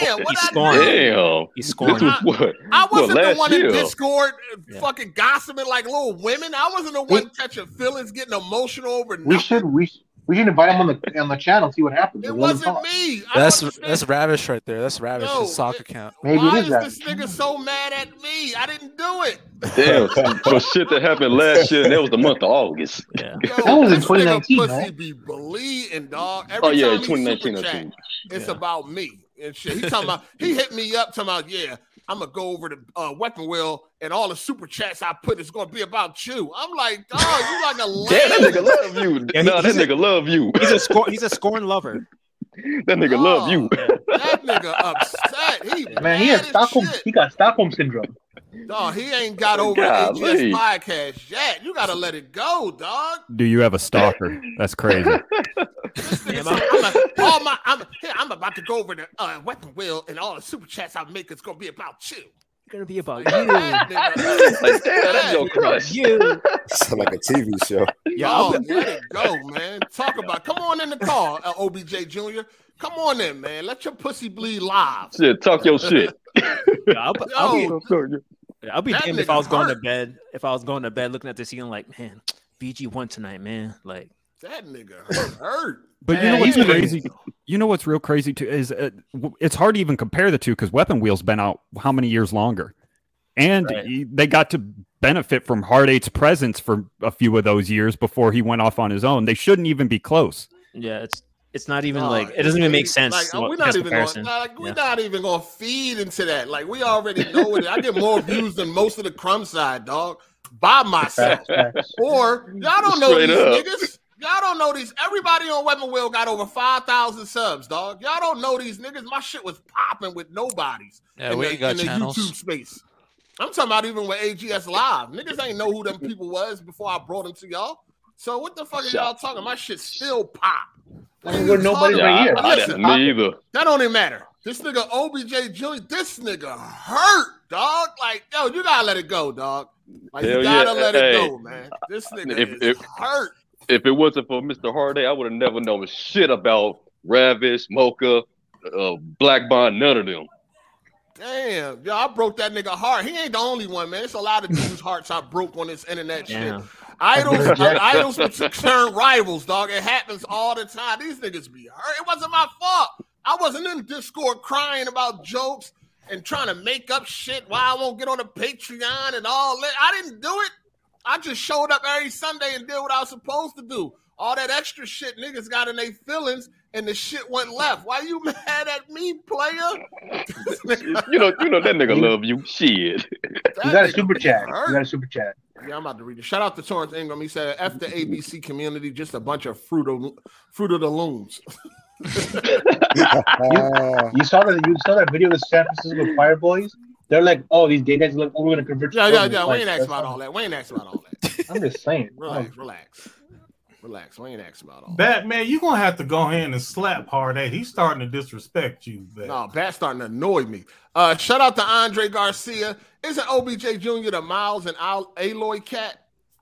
Speaker 1: Damn, what
Speaker 7: He's
Speaker 1: I
Speaker 7: scoring.
Speaker 1: do?
Speaker 4: Damn.
Speaker 7: He's
Speaker 4: This
Speaker 7: scoring.
Speaker 4: was what?
Speaker 1: I wasn't the one
Speaker 4: year?
Speaker 1: in Discord uh,
Speaker 7: Yeah.
Speaker 1: fucking gossiping like little women. I wasn't the one catching feelings, getting emotional over
Speaker 9: We
Speaker 1: nothing.
Speaker 9: should we we should invite him on the on the channel see what happens.
Speaker 1: It
Speaker 9: Let him
Speaker 1: wasn't
Speaker 9: talk.
Speaker 1: me. I
Speaker 12: That's
Speaker 1: don't
Speaker 12: that's Ravish right there. That's Ravish.
Speaker 1: Yo,
Speaker 12: his soccer
Speaker 1: it-
Speaker 12: account.
Speaker 9: Maybe
Speaker 1: Why
Speaker 9: it
Speaker 1: is
Speaker 9: is that.
Speaker 1: this nigga so mad at me? I didn't do it.
Speaker 4: Damn. For shit that happened last year, and that was the month of August.
Speaker 7: Yeah.
Speaker 1: Yo,
Speaker 9: That was in
Speaker 1: this nigga
Speaker 9: 2019,
Speaker 1: pussy
Speaker 9: man.
Speaker 1: be bleeding, dog. Oh, Every
Speaker 4: Oh yeah,
Speaker 1: time
Speaker 4: 2019 or
Speaker 1: chat,
Speaker 4: two.
Speaker 1: it's
Speaker 7: Yeah.
Speaker 1: about me and shit. He talking about he hit me up talking about yeah. I'm gonna go over to uh, Weapon Wheel and all the super chats I put is gonna be about you. I'm like, dog, you like a lame.
Speaker 4: Damn, that nigga love you.
Speaker 7: Yeah, he-
Speaker 4: no, that
Speaker 7: he's a-
Speaker 4: nigga love you.
Speaker 7: He's a scorn. He's a scoring lover.
Speaker 4: That nigga love you.
Speaker 1: That nigga upset. He
Speaker 9: Man, he has Stockholm.
Speaker 1: shit.
Speaker 9: He got Stockholm syndrome.
Speaker 1: Dog, he ain't got over
Speaker 4: Golly.
Speaker 1: the AGS podcast yet. You gotta let it go, dog.
Speaker 13: Do you have a stalker? That's crazy.
Speaker 1: Nigga said, I'm, a, all my, I'm, here, I'm about to go over the uh, weapon wheel, and all the super chats I make is gonna be about you.
Speaker 7: Gonna be about
Speaker 1: That
Speaker 7: you.
Speaker 1: nigga,
Speaker 4: Like, damn, that's your crush.
Speaker 7: You.
Speaker 10: Sound like a TV show.
Speaker 7: Yeah, I'll
Speaker 1: dog, let it go, man. Talk about. Come on in the car, uh, OBJ Jr. Come on in, man. Let your pussy bleed live.
Speaker 4: Shit, talk your shit.
Speaker 7: yeah, I'll, be- I'll be,
Speaker 1: Yo,
Speaker 7: I'll be damned if I was going to bed. If I was going to bed looking at the ceiling, like, man, BG won tonight, man. Like,
Speaker 1: that nigga hurt.
Speaker 13: But you know what's
Speaker 9: even-
Speaker 13: crazy? You know what's real crazy too is uh, it's hard to even compare the two because Weapon Wheel's been out how many years longer, and
Speaker 7: Right.
Speaker 13: he- they got to benefit from Hard Eight's presence for a few of those years before he went off on his own. They shouldn't even be close.
Speaker 7: yeah, it's it's not even
Speaker 1: Dog,
Speaker 7: like it doesn't even make sense.
Speaker 1: Like,
Speaker 7: what-
Speaker 1: we're not even going.
Speaker 7: comparison.
Speaker 1: Like, we're
Speaker 7: Yeah.
Speaker 1: not even going to feed into that. Like we already know it. I get more views than most of the crumb side, dog, by myself.
Speaker 9: Facts, facts.
Speaker 1: Or y'all don't know
Speaker 4: Straight
Speaker 1: these
Speaker 4: up.
Speaker 1: niggas. Y'all don't know these. Everybody on Weapon Wheel got over five thousand subs, dog. Y'all don't know these niggas. My shit was popping with nobodies
Speaker 12: Yeah,
Speaker 1: in
Speaker 12: we
Speaker 1: the,
Speaker 12: ain't got
Speaker 1: in the
Speaker 12: channels.
Speaker 1: YouTube space. I'm talking about even with AGS Live. Niggas ain't know who them people was before I brought them to y'all. So what the fuck are y'all talking? My shit still pop. What are
Speaker 9: We're
Speaker 1: you
Speaker 9: nobody's
Speaker 1: talking
Speaker 9: right here.
Speaker 4: I,
Speaker 1: Listen,
Speaker 4: me either.
Speaker 1: that don't even matter. This nigga OBJ Jr. This nigga hurt, dog. Like, yo, you gotta let it go, dog. Like,
Speaker 4: Hell
Speaker 1: you gotta
Speaker 4: yeah.
Speaker 1: let
Speaker 4: Hey.
Speaker 1: it go, man. This nigga
Speaker 4: If-
Speaker 1: is
Speaker 4: if-
Speaker 1: hurt.
Speaker 4: If it wasn't for Mr. Harday, I would have never known shit about Ravish, Mocha, uh, Black Bond, none of them.
Speaker 1: Damn, yo, I broke that nigga heart. He ain't the only one, man. It's a lot of dudes' hearts I broke on this internet
Speaker 7: Damn.
Speaker 1: shit. Idols, idols would turn rivals, dog. It happens all the time. These niggas be hurt. It wasn't my fault. I wasn't in Discord crying about jokes and trying to make up shit why I won't get on the Patreon and all that. I didn't do it. I just showed up every Sunday and did what I was supposed to do. All that extra shit niggas got in their feelings and the shit went left. Why you mad at me, player?
Speaker 4: You know, you know that nigga love you. Shit.
Speaker 9: You got a super chat. You got a super chat.
Speaker 1: Yeah, I'm about to read it. Shout out to Torrance Ingram. He said, "F the ABC community, just a bunch of fruit of fruit of the loons."
Speaker 9: You, you saw that you saw that video of the San Francisco Fire Boys? They're like, oh, these gay guys look, oh, we're gonna convert. you
Speaker 1: yeah,
Speaker 9: to
Speaker 1: yeah,
Speaker 9: children."
Speaker 1: yeah. We ain't asked about all that. We ain't asked about all that.
Speaker 9: I'm just saying.
Speaker 1: Relax, relax, relax. We ain't asked about all. That.
Speaker 2: Batman, you gonna have to go ahead and slap Hard Eight. He's starting to disrespect you. Bat.
Speaker 1: No, Bat's starting to annoy me. Uh, shout out to Andre Garcia. Isn't OBJ Jr. the Miles and Al- Aloy cat?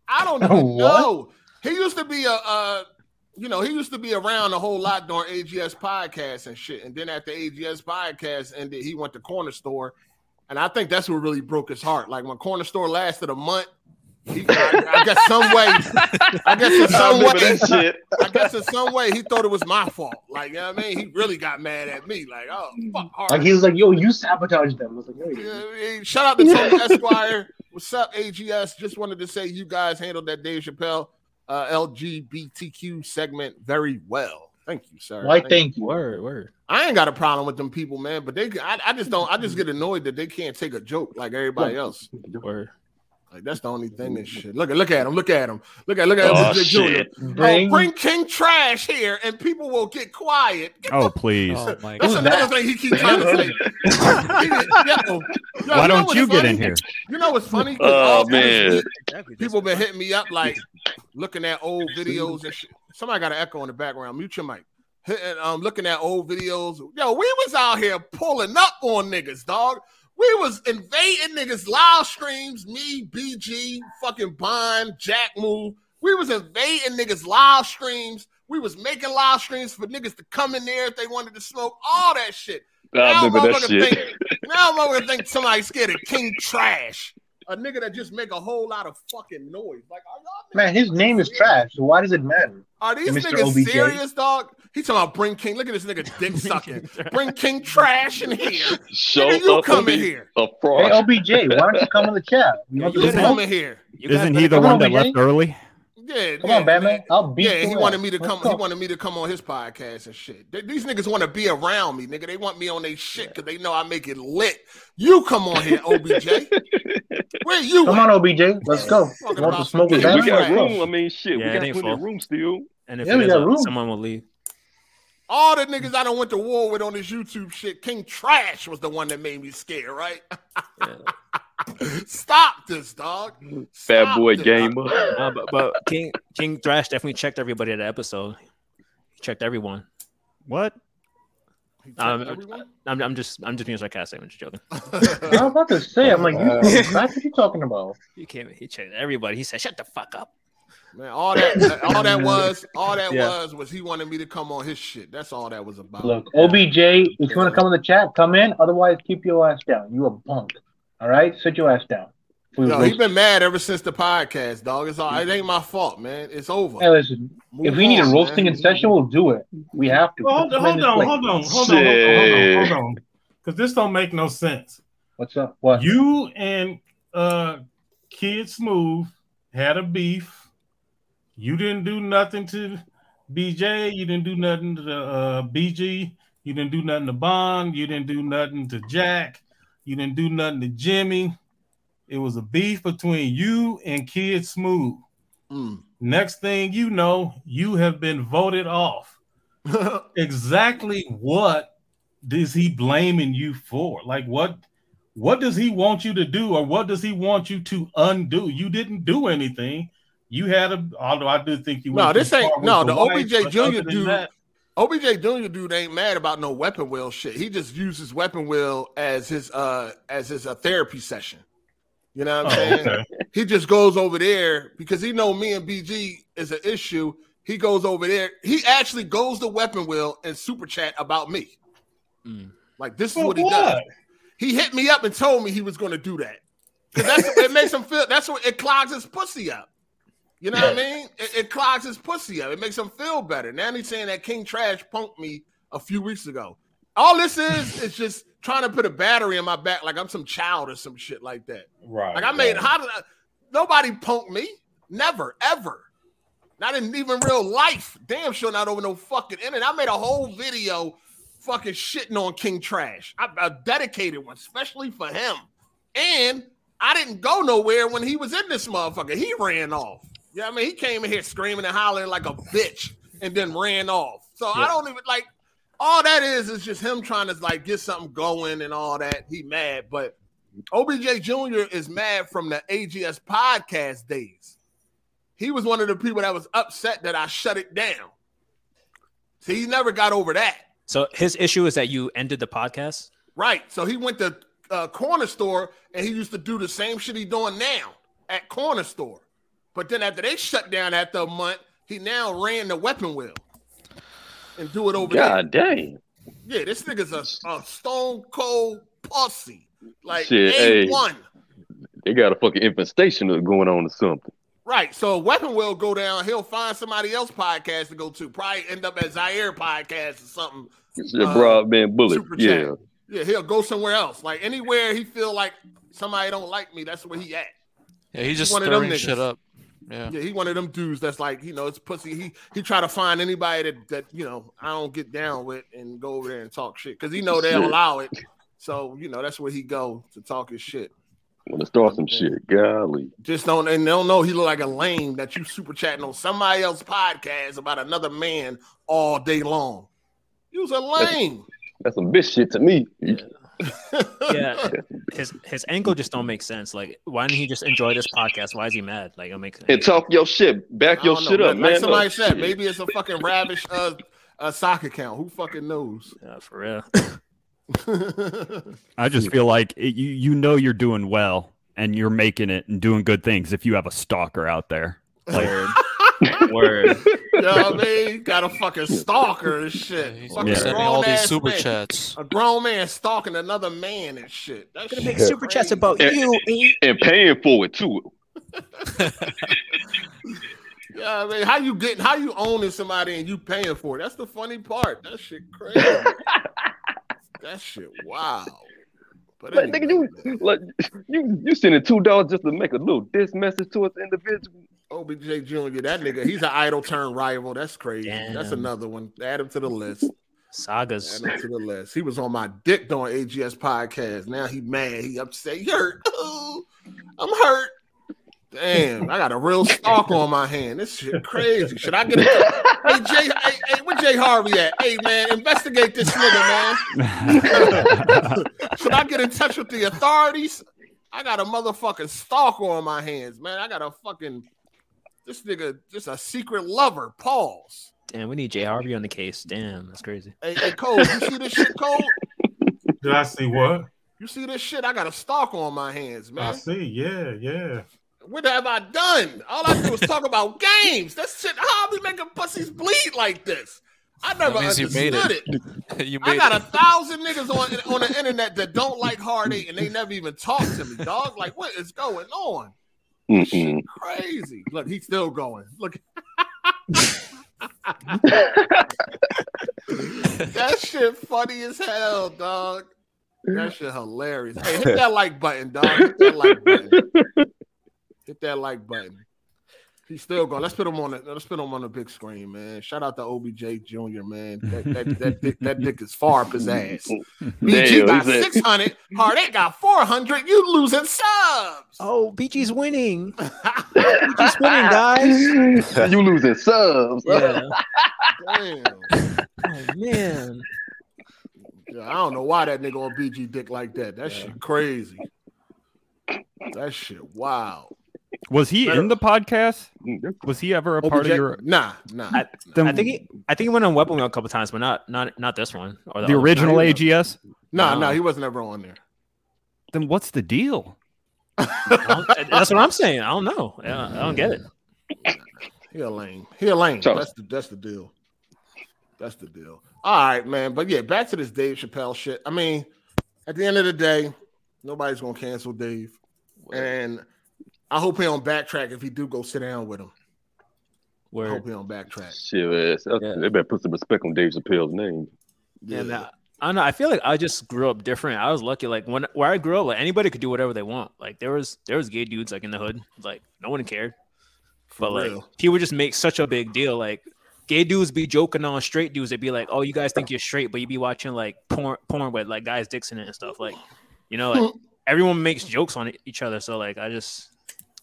Speaker 1: I don't even
Speaker 9: What?
Speaker 1: know. He used to be a, uh, you know, he used to be around a whole lot during AGS podcast and shit. And then after AGS podcast ended, he went to Corner Store, and I think that's what really broke his heart. Like my Corner Store lasted a month. He, I, I guess some way, I guess in some way,
Speaker 4: that shit.
Speaker 1: I guess in some way he thought it was my fault. Like, you know what I mean? He really got mad at me. Like, oh, fuck.
Speaker 9: Like he was like, yo, you sabotaged them. I was like, no, you didn't.
Speaker 1: Hey, Shout out to Tony Esquire. What's up, AGS? Just wanted to say you guys handled that Dave Chappelle uh, LGBTQ segment very well. Thank you, sir.
Speaker 9: Why thank you.
Speaker 7: Word, word.
Speaker 1: I ain't got a problem with them people, man, but they, I, I just don't. I just get annoyed that they can't take a joke like everybody else.
Speaker 7: Word.
Speaker 1: Like that's the only thing. That shit. Look at, look at him. Look at him. Look at, look at
Speaker 4: Oh,
Speaker 1: LBJ Jr.
Speaker 4: shit.
Speaker 1: Oh,
Speaker 9: Bring-
Speaker 1: bring King Trash here, and people will get quiet. Get
Speaker 13: Oh please.
Speaker 12: Oh
Speaker 1: That's
Speaker 9: Who's
Speaker 1: another
Speaker 9: that?
Speaker 1: thing he keeps trying to say. Yo, yo,
Speaker 13: Why don't
Speaker 1: what's
Speaker 13: you get
Speaker 1: funny?
Speaker 13: in here?
Speaker 1: You know what's funny?
Speaker 4: Oh,
Speaker 1: all
Speaker 4: man.
Speaker 1: People been hitting me up like looking at old videos and shit. Somebody got an echo in the background. Mute your mic. Hitting, um, looking at old videos. Yo, we was out here pulling up on niggas, dog. We was invading niggas live streams. Me, BG, fucking Bond, Jack Move. We was invading niggas live streams. We was making live streams for niggas to come in there if they wanted to smoke. All that shit.
Speaker 4: Now I remember that
Speaker 1: motherfuckers
Speaker 4: shit.
Speaker 1: Think, now motherfuckers think somebody scared of King Trash. A nigga that just make a whole lot of fucking noise. Like, are y'all
Speaker 9: Man, his name is trash. So why does it matter?
Speaker 1: Are these
Speaker 9: Mr.
Speaker 1: niggas
Speaker 9: OBJ.
Speaker 1: serious, dog? He talking about bring King. Look at this nigga dick sucking. bring King Trash in here.
Speaker 4: Show
Speaker 1: Nigga, you
Speaker 4: up
Speaker 1: come in here.
Speaker 4: a
Speaker 9: Hey,
Speaker 4: fraud.
Speaker 9: OBJ, why don't you come in the chat? You want
Speaker 1: You
Speaker 9: to
Speaker 1: come
Speaker 9: smoke?
Speaker 1: in here.
Speaker 7: You guys
Speaker 13: Isn't he the one that left early?
Speaker 1: Yeah,
Speaker 9: Come
Speaker 1: yeah,
Speaker 9: on, Batman. I'll beat
Speaker 1: Yeah, he
Speaker 9: ass.
Speaker 1: wanted me to come.
Speaker 9: go.
Speaker 1: He wanted me to come on his podcast and shit. They- these niggas want to be around me, nigga. They want me on their shit because they know I make it lit. You come on here, OBJ. Where you?
Speaker 9: Come
Speaker 1: at?
Speaker 9: on, OBJ. Let's go.
Speaker 1: Talking
Speaker 9: You want to
Speaker 1: about
Speaker 9: smoke with
Speaker 1: some
Speaker 4: we got room. I mean, shit.
Speaker 7: Yeah,
Speaker 4: we got
Speaker 7: ain't
Speaker 4: plenty of
Speaker 7: full.
Speaker 4: room still.
Speaker 7: And if
Speaker 9: Yeah,
Speaker 7: it
Speaker 9: we
Speaker 7: is uh,
Speaker 9: room.
Speaker 7: someone will leave.
Speaker 1: All the niggas I don't went to war with on this YouTube shit, King Trash was the one that made me scared, right? Stop this, dog.
Speaker 4: Bad boy
Speaker 1: this.
Speaker 4: gamer.
Speaker 7: Uh, but, but King King Trash definitely checked everybody at the episode. He checked everyone.
Speaker 13: What?
Speaker 7: Um,
Speaker 1: everyone?
Speaker 7: I'm, I'm just I'm just being sarcastic. I'm just joking.
Speaker 9: I was about to say, I'm like, you smoke crack? What you talking about?
Speaker 7: He came. He checked everybody. He said, "Shut the fuck up."
Speaker 1: Man, all that, all that was, all that
Speaker 7: Yeah.
Speaker 1: was, was he wanted me to come on his shit. That's all that was about.
Speaker 9: Look, OBJ, if you want to come in the chat, come in. Otherwise, keep your ass down. You a punk. All right? Sit your ass down. We
Speaker 1: Yo,
Speaker 9: roast
Speaker 1: he been mad ever since the podcast, dog. It's all. It ain't my fault, man. It's over.
Speaker 9: Hey, listen.
Speaker 1: Move
Speaker 9: if we need a roasting
Speaker 1: man.
Speaker 9: session, we'll do it. We have to.
Speaker 2: Well, hold on, hold on, hold on, hold on, hold on, hold on, hold on, because this don't make no sense.
Speaker 9: What's up? What?
Speaker 2: You and uh Kid Smooth had a beef. You didn't do nothing to BJ. You didn't do nothing to uh, BG. You didn't do nothing to Bond. You didn't do nothing to Jack. You didn't do nothing to Jimmy. It was a beef between you and Kid Smooth.
Speaker 1: Mm.
Speaker 2: Next thing you know, you have been voted off. exactly what is he blaming you for? Like what what does he want you to do or what does he want you to undo? You didn't do anything. You had a although I do think you
Speaker 1: no, this ain't no. The OBJ
Speaker 2: but
Speaker 1: Junior
Speaker 2: other than
Speaker 1: dude,
Speaker 2: that-
Speaker 1: OBJ Junior dude ain't mad about no weapon wheel shit. He just uses weapon wheel as his uh as his uh, therapy session. You know what I'm
Speaker 2: Oh,
Speaker 1: saying?
Speaker 2: okay.
Speaker 1: He just goes over there because he know me and BG is an issue, he goes over there. He actually goes to Weapon Wheel and super chat about me. Like this is
Speaker 2: For
Speaker 1: what he
Speaker 2: what?
Speaker 1: does. He hit me up and told me he was going to do that because that's it makes him feel. That's what it clogs his pussy up. You know what I mean? It, it clogs his pussy up. It makes him feel better. Now he's saying that King Trash punked me a few weeks ago. All this is is just trying to put a battery in my back, like I'm some child or some shit like that.
Speaker 2: Right.
Speaker 1: Like I made
Speaker 2: right.
Speaker 1: how did uh, I, nobody punked me? Never, ever. Not in even real life. Damn sure not over no fucking internet. I made a whole video fucking shitting on King Trash. I, I dedicated one, especially for him. And I didn't go nowhere when he was in this motherfucker. He ran off. Yeah, I mean, he came in here screaming and hollering like a bitch and then ran off. So I don't even like all that is is just him trying to like get something going and all that. He mad, but OBJ Jr. is mad from the AGS podcast days. He was one of the people that was upset that I shut it down. See, he never got over that.
Speaker 7: So his issue is that you ended the podcast.
Speaker 1: Right. So he went to uh, corner store and he used to do the same shit he doing now at corner store. But then after they shut down after a month, he now ran the weapon wheel and do it over there.
Speaker 4: God
Speaker 1: there.
Speaker 4: dang.
Speaker 1: Yeah, this nigga's a, a stone cold pussy. Like
Speaker 4: Shit,
Speaker 1: A
Speaker 4: hey.
Speaker 1: one.
Speaker 4: They got a fucking infestation of going on or something.
Speaker 1: Right. So weapon wheel go down. He'll find somebody else podcast to go to. Probably end up at Zaire podcast or something.
Speaker 4: It's a
Speaker 1: Uh,
Speaker 4: broadband bullet.
Speaker 1: Super chat.
Speaker 4: Yeah.
Speaker 1: Yeah, he'll go somewhere else. Like anywhere he feel like somebody don't like me, that's where he at.
Speaker 12: Yeah, he's just
Speaker 1: one of them
Speaker 12: stirring shit up. Yeah.
Speaker 1: Yeah, he one of them dudes that's like, you know, it's pussy. He he try to find anybody that that you know I don't get down with and go over there and talk shit because he know they'll
Speaker 4: Shit.
Speaker 1: allow it. So you know that's where he go to talk his shit.
Speaker 4: Want to start some shit. Golly.
Speaker 1: Just don't and they don't know he look like a lame that you super chatting on somebody else's podcast about another man all day long. You was a lame.
Speaker 4: That's some bitch shit to me.
Speaker 7: Yeah, his his angle just don't make sense. Like, why didn't he just enjoy this podcast? Why is he mad? Like, it makes
Speaker 4: And talk your shit. Back
Speaker 1: I
Speaker 4: your
Speaker 1: don't know,
Speaker 4: shit up,
Speaker 1: like,
Speaker 4: man.
Speaker 1: Like somebody
Speaker 4: up.
Speaker 1: said, maybe it's a fucking ravish uh, uh sock account. Who fucking knows?
Speaker 7: Yeah, for real.
Speaker 13: I just feel like it, you you know you're doing well and you're making it and doing good things if you have a stalker out there. Like,
Speaker 7: Word.
Speaker 1: You know what I mean? Got a fucking stalker and shit. Fucking
Speaker 13: Yeah.
Speaker 12: Sending all these super
Speaker 1: man.
Speaker 12: chats.
Speaker 1: A grown man stalking another man and shit. That's
Speaker 7: Gonna make super chats about
Speaker 4: And-
Speaker 7: you. E.
Speaker 4: And paying for it too.
Speaker 1: Yeah, I mean, how you getting? How you owning somebody and you paying for it? That's the funny part. That shit crazy. that shit wow. But
Speaker 4: Like, nigga, you, like, you you sending two dollars just to make a little diss message to us individual.
Speaker 1: OBJ Jr. That nigga, he's an idol turn rival. That's crazy. That's another one. Add him to the list.
Speaker 7: Sagas.
Speaker 1: Add him to the list. He was on my dick during AGS podcast. Now he mad. He upset. He hurt. Ooh, I'm hurt. Damn, I got a real stalk on my hand. This shit crazy. Should I get a hey Jay? Hey, hey, where Jay Harvey at? Hey man, investigate this nigga, man. Should I get in touch with the authorities? I got a motherfucking stalker on my hands, man. I got a fucking this nigga, just a secret lover. Pause.
Speaker 7: Damn, we need Jay Harvey on the case. Damn, that's crazy.
Speaker 1: Hey, hey Cole, you see this shit, Cole?
Speaker 2: Did I see what?
Speaker 1: You see this shit? I got a stalker on my hands, man.
Speaker 2: I see. Yeah, yeah.
Speaker 1: What have I done? All I do is talk about games. That shit, how are we making pussies bleed like this? I never
Speaker 12: means you
Speaker 1: understood
Speaker 12: made
Speaker 1: it.
Speaker 12: it. you
Speaker 1: I
Speaker 12: made
Speaker 1: got a thousand niggas on on the internet that don't like Hard Eight and they never even talk to me, dog. Like, what is going on?
Speaker 4: Mm-mm.
Speaker 1: Crazy. Look, he's still going. Look. that shit funny as hell, dog. That shit hilarious. Hey, hit that like button, dog. Hit that like button. Hit that like button. He's still going. Let's put him on. The, let's put him on the big screen, man. Shout out to OBJ Jr. Man. That that that, dick, that dick is far up his ass. BG
Speaker 4: Damn,
Speaker 1: got six hundred. Hard Eight got four hundred. You losing subs.
Speaker 7: Oh, BG's winning. BG's winning, guys.
Speaker 4: you losing subs.
Speaker 7: Yeah.
Speaker 1: Damn.
Speaker 7: Oh man.
Speaker 1: Yeah, I don't know why that nigga on BG dick like that. That shit crazy. That shit wow.
Speaker 13: Was he in the podcast? Was he ever a part
Speaker 1: OBJ
Speaker 13: of your
Speaker 1: Nah, nah.
Speaker 7: I,
Speaker 13: Then-
Speaker 7: I think he, I think he went on Weapon Wheel a couple times, but not not not this one or
Speaker 13: the
Speaker 7: other one.
Speaker 13: original
Speaker 1: Nah, he
Speaker 13: AGS?
Speaker 1: Nah,
Speaker 7: No.
Speaker 1: nah, he wasn't ever on there.
Speaker 13: Then what's the deal?
Speaker 7: That's what I'm saying. I don't know. Yeah, I don't get it.
Speaker 1: he a lame. He a lame.
Speaker 4: So-
Speaker 1: That's the that's the deal. That's the deal. All right, man. But yeah, back to this Dave Chappelle shit. I mean, at the end of the day, nobody's gonna cancel Dave, and I hope he don't backtrack if he do go sit down with him. I hope he don't backtrack.
Speaker 4: Shit, man. So- They better put some respect on Dave Chappelle's name.
Speaker 7: And uh, I don't know. I feel like I just grew up different. I was lucky. Like when where I grew up, like anybody could do whatever they want. Like there was there was gay dudes like in the hood. Like no one cared. but like
Speaker 1: real.
Speaker 7: people just make such a big deal. Like gay dudes be joking on straight dudes. They'd be like, "Oh, you guys think you're straight, but you be watching like porn porn with like guys' dicks in it and stuff." Like you know, like everyone makes jokes on each other. So like I just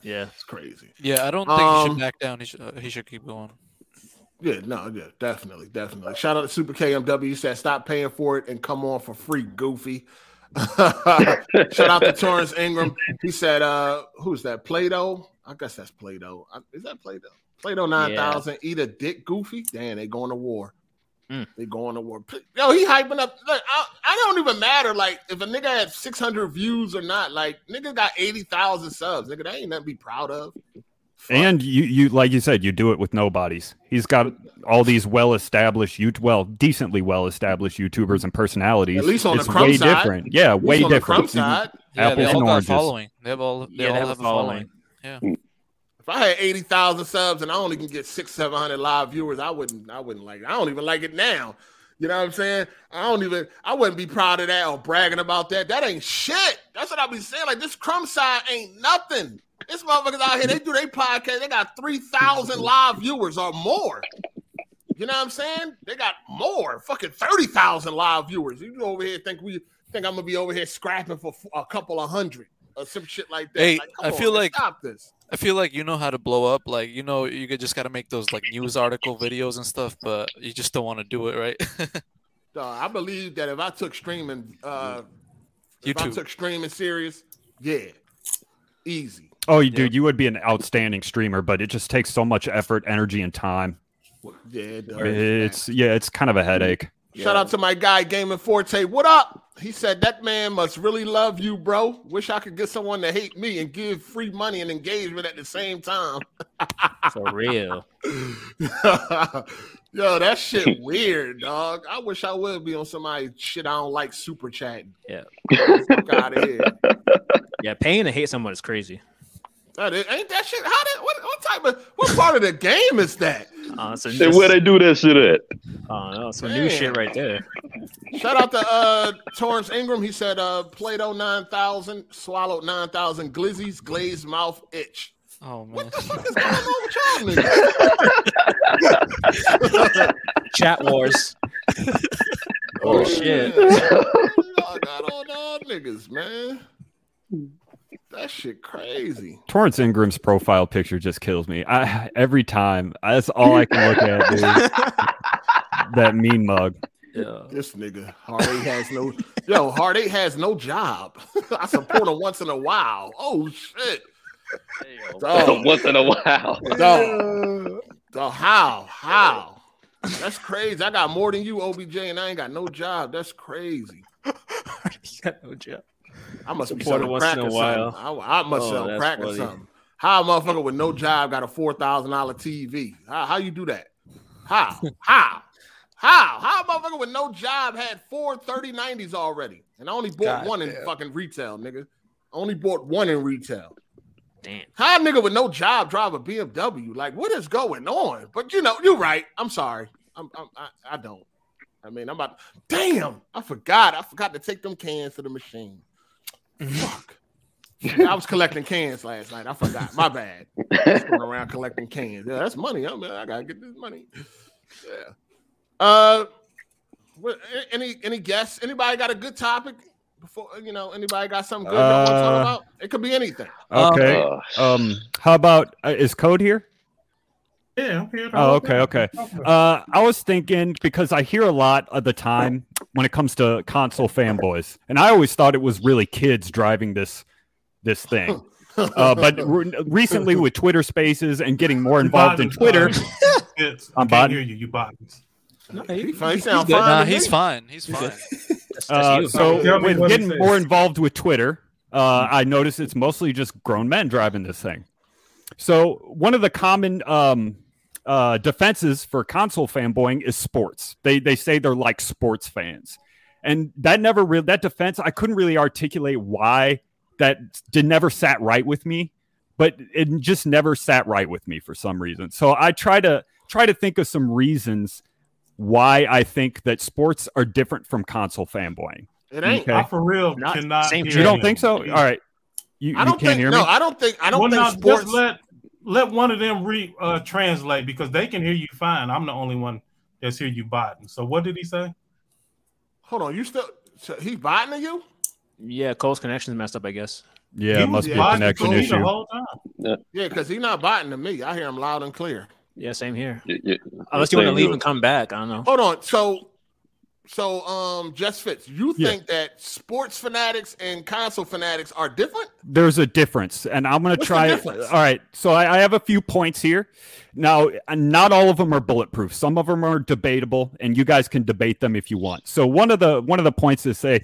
Speaker 7: yeah,
Speaker 1: it's crazy.
Speaker 12: Yeah, I don't think he
Speaker 1: Um,
Speaker 12: should back down. He should, uh, he should keep going.
Speaker 1: Yeah, no, yeah, definitely, definitely. Shout out to Super KMW. He said, "Stop paying for it and come on for free, Goofy." Shout out to Torrance Ingram. He said, "Uh, who's that? Plato? I guess that's Plato. Is that Plato? Plato nine thousand. Eat a dick, Goofy. Damn, they going to war. Mm. They going to war. Yo, he hyping up. Look, I, I don't even matter. Like if a nigga had six hundred views or not. Like nigga got eighty thousand subs. Nigga, that ain't nothing to be proud of.
Speaker 13: And you, you, like you said, you do it with nobodies. He's got all these well-established, you well, decently well-established YouTubers and personalities.
Speaker 1: At least on the crumb
Speaker 13: way
Speaker 1: side.
Speaker 13: different. Yeah,
Speaker 1: At least
Speaker 13: way
Speaker 1: on the
Speaker 13: different.
Speaker 1: crumb side.
Speaker 12: Yeah, they all
Speaker 13: and
Speaker 12: got
Speaker 13: oranges.
Speaker 12: following. They have all. They
Speaker 7: Yeah,
Speaker 12: all
Speaker 7: they have
Speaker 12: have
Speaker 7: a
Speaker 12: a following. Yeah. Mm.
Speaker 1: If I had eighty thousand subs and I only can get six, seven hundred live viewers, I wouldn't. I wouldn't like. It. I don't even like it now. You know what I'm saying? I don't even. I wouldn't be proud of that or bragging about that. That ain't shit. That's what I be saying. Like this crumb side ain't nothing. This motherfuckers out here, they do their podcast. They got three thousand live viewers or more. You know what I'm saying? They got more. Fucking thirty thousand live viewers. You over here think we think I'm gonna be over here scrapping for a couple of hundred or some shit like that?
Speaker 12: Hey,
Speaker 1: Like, come
Speaker 12: I feel
Speaker 1: man,
Speaker 12: like
Speaker 1: stop this.
Speaker 12: I feel like you know how to blow up. Like you know, you could just gotta make those like news article videos and stuff, but you just don't want to do it, right?
Speaker 1: Dog, I believe that if I took streaming, uh, if I took streaming serious, yeah, easy.
Speaker 13: Oh, you dude, you would be an outstanding streamer, but it just takes so much effort, energy, and time.
Speaker 1: Yeah, it does.
Speaker 13: It's yeah, it's kind of a headache.
Speaker 1: Shout out to my guy Gaming Forte. What up? He said that man must really love you, bro. Wish I could get someone to hate me and give free money and engagement at the same time.
Speaker 7: for real.
Speaker 1: Yo, that shit weird, dog. I wish I would be on somebody shit I don't like super chatting.
Speaker 7: Yeah.
Speaker 1: Fuck out of here.
Speaker 7: Yeah, paying to hate someone is crazy.
Speaker 1: That is- ain't that shit? How did what, what type of what part of the game is that?
Speaker 7: Uh, so
Speaker 4: Hey, where they do that shit at?
Speaker 7: Oh no, some new shit right there.
Speaker 1: Shout out to uh Torrance Ingram. He said uh Plato 9000 swallowed 9000 glizzies, glazed mouth itch.
Speaker 12: Oh man.
Speaker 7: What the fuck is going on with y'all Chat wars. oh shit.
Speaker 1: Y'all got all dog niggas, man. That shit crazy.
Speaker 13: Torrance Ingram's profile picture just kills me. I every time that's all I can look at, dude. that mean mug.
Speaker 7: Yeah.
Speaker 1: This nigga Hard Eight has no yo, Hard Eight has no job. I support him once in a while. Oh shit. Dog.
Speaker 4: Once in a while.
Speaker 1: Dog. Dog, how? How? That's crazy. I got more than you, OBJ, and I ain't got no job. That's crazy.
Speaker 7: got no job.
Speaker 1: I must be
Speaker 7: Support
Speaker 1: selling
Speaker 7: once
Speaker 1: crack
Speaker 7: in a
Speaker 1: or
Speaker 7: while.
Speaker 1: something. I, I must
Speaker 7: Oh,
Speaker 1: sell
Speaker 7: that's
Speaker 1: crack or something. How a motherfucker with no job got a four thousand dollar TV? How, how you do that? How? How? How? How a motherfucker with no job had four 3090s already? And I only bought
Speaker 7: God
Speaker 1: one in fucking retail, nigga. I only bought one in retail.
Speaker 7: Damn.
Speaker 1: How a nigga with no job drive a BMW? Like, what is going on? But you know, you're right. I'm sorry. I'm, I'm I, I don't. I mean, I'm about. Damn, I forgot. I forgot to take them cans to the machine. Fuck. I was collecting cans last night. I forgot. My bad. Just going around collecting cans. Yeah, that's money. I mean, I gotta get this money. Yeah. Uh, what, any any guests? Anybody got a good topic? Before you know, anybody got something good they want to
Speaker 13: Uh,
Speaker 1: talk about? It could be anything.
Speaker 13: Okay. Um, how about uh, is Code here?
Speaker 2: Yeah, I'm here.
Speaker 13: Oh, okay, okay. Uh, I was thinking because I hear a lot of the time when it comes to console fanboys, and I always thought it was really kids driving this this thing. Uh, but re- recently with Twitter Spaces and getting more involved in Twitter, I'm
Speaker 2: I can't
Speaker 13: bot-
Speaker 2: hear you. You bottoms.
Speaker 7: No,
Speaker 1: he, he sound
Speaker 12: good.
Speaker 1: fine.
Speaker 12: Nah,
Speaker 1: to
Speaker 12: he's fine. He's fine.
Speaker 13: Uh, so
Speaker 2: Tell
Speaker 13: with getting more involved with Twitter, uh, I noticed it's mostly just grown men driving this thing. So one of the common um, uh, defenses for console fanboying is sports. They they say they're like sports fans, and that never really that defense I couldn't really articulate why that did never sat right with me, but it just never sat right with me for some reason. So I try to try to think of some reasons why I think that sports are different from console fanboying.
Speaker 1: It ain't.
Speaker 13: Okay.
Speaker 2: I for real
Speaker 7: Not
Speaker 2: cannot.
Speaker 7: same
Speaker 2: hear
Speaker 13: You don't think so? All right. You,
Speaker 1: I don't
Speaker 13: can't
Speaker 1: think.
Speaker 13: hear
Speaker 1: No. I don't think. I don't
Speaker 2: Well,
Speaker 1: think
Speaker 2: now,
Speaker 1: sports.
Speaker 2: Just let let one of them re uh, translate because they can hear you fine. I'm the only one that's hear you biting. So what did he say?
Speaker 1: Hold on, you still? So he's biting to you?
Speaker 7: Yeah, Cole's connection's messed up, I guess.
Speaker 13: Yeah,
Speaker 2: He
Speaker 13: it must be a connection issue.
Speaker 2: The whole time.
Speaker 1: Yeah, because he's not biting to me. I hear him loud and clear.
Speaker 7: Yeah, same here.
Speaker 4: Yeah, yeah.
Speaker 7: Unless you want to leave
Speaker 4: here.
Speaker 7: and come back, I don't know.
Speaker 1: Hold on. So, so um, just fits. You
Speaker 13: Yeah.
Speaker 1: think that sports fanatics and console fanatics are different?
Speaker 13: There's a difference, and I'm going to
Speaker 1: What's the
Speaker 13: try.
Speaker 1: difference?
Speaker 13: All right, so I, I have a few points here. Now, not all of them are bulletproof. Some of them are debatable, and you guys can debate them if you want. So one of the one of the points is say,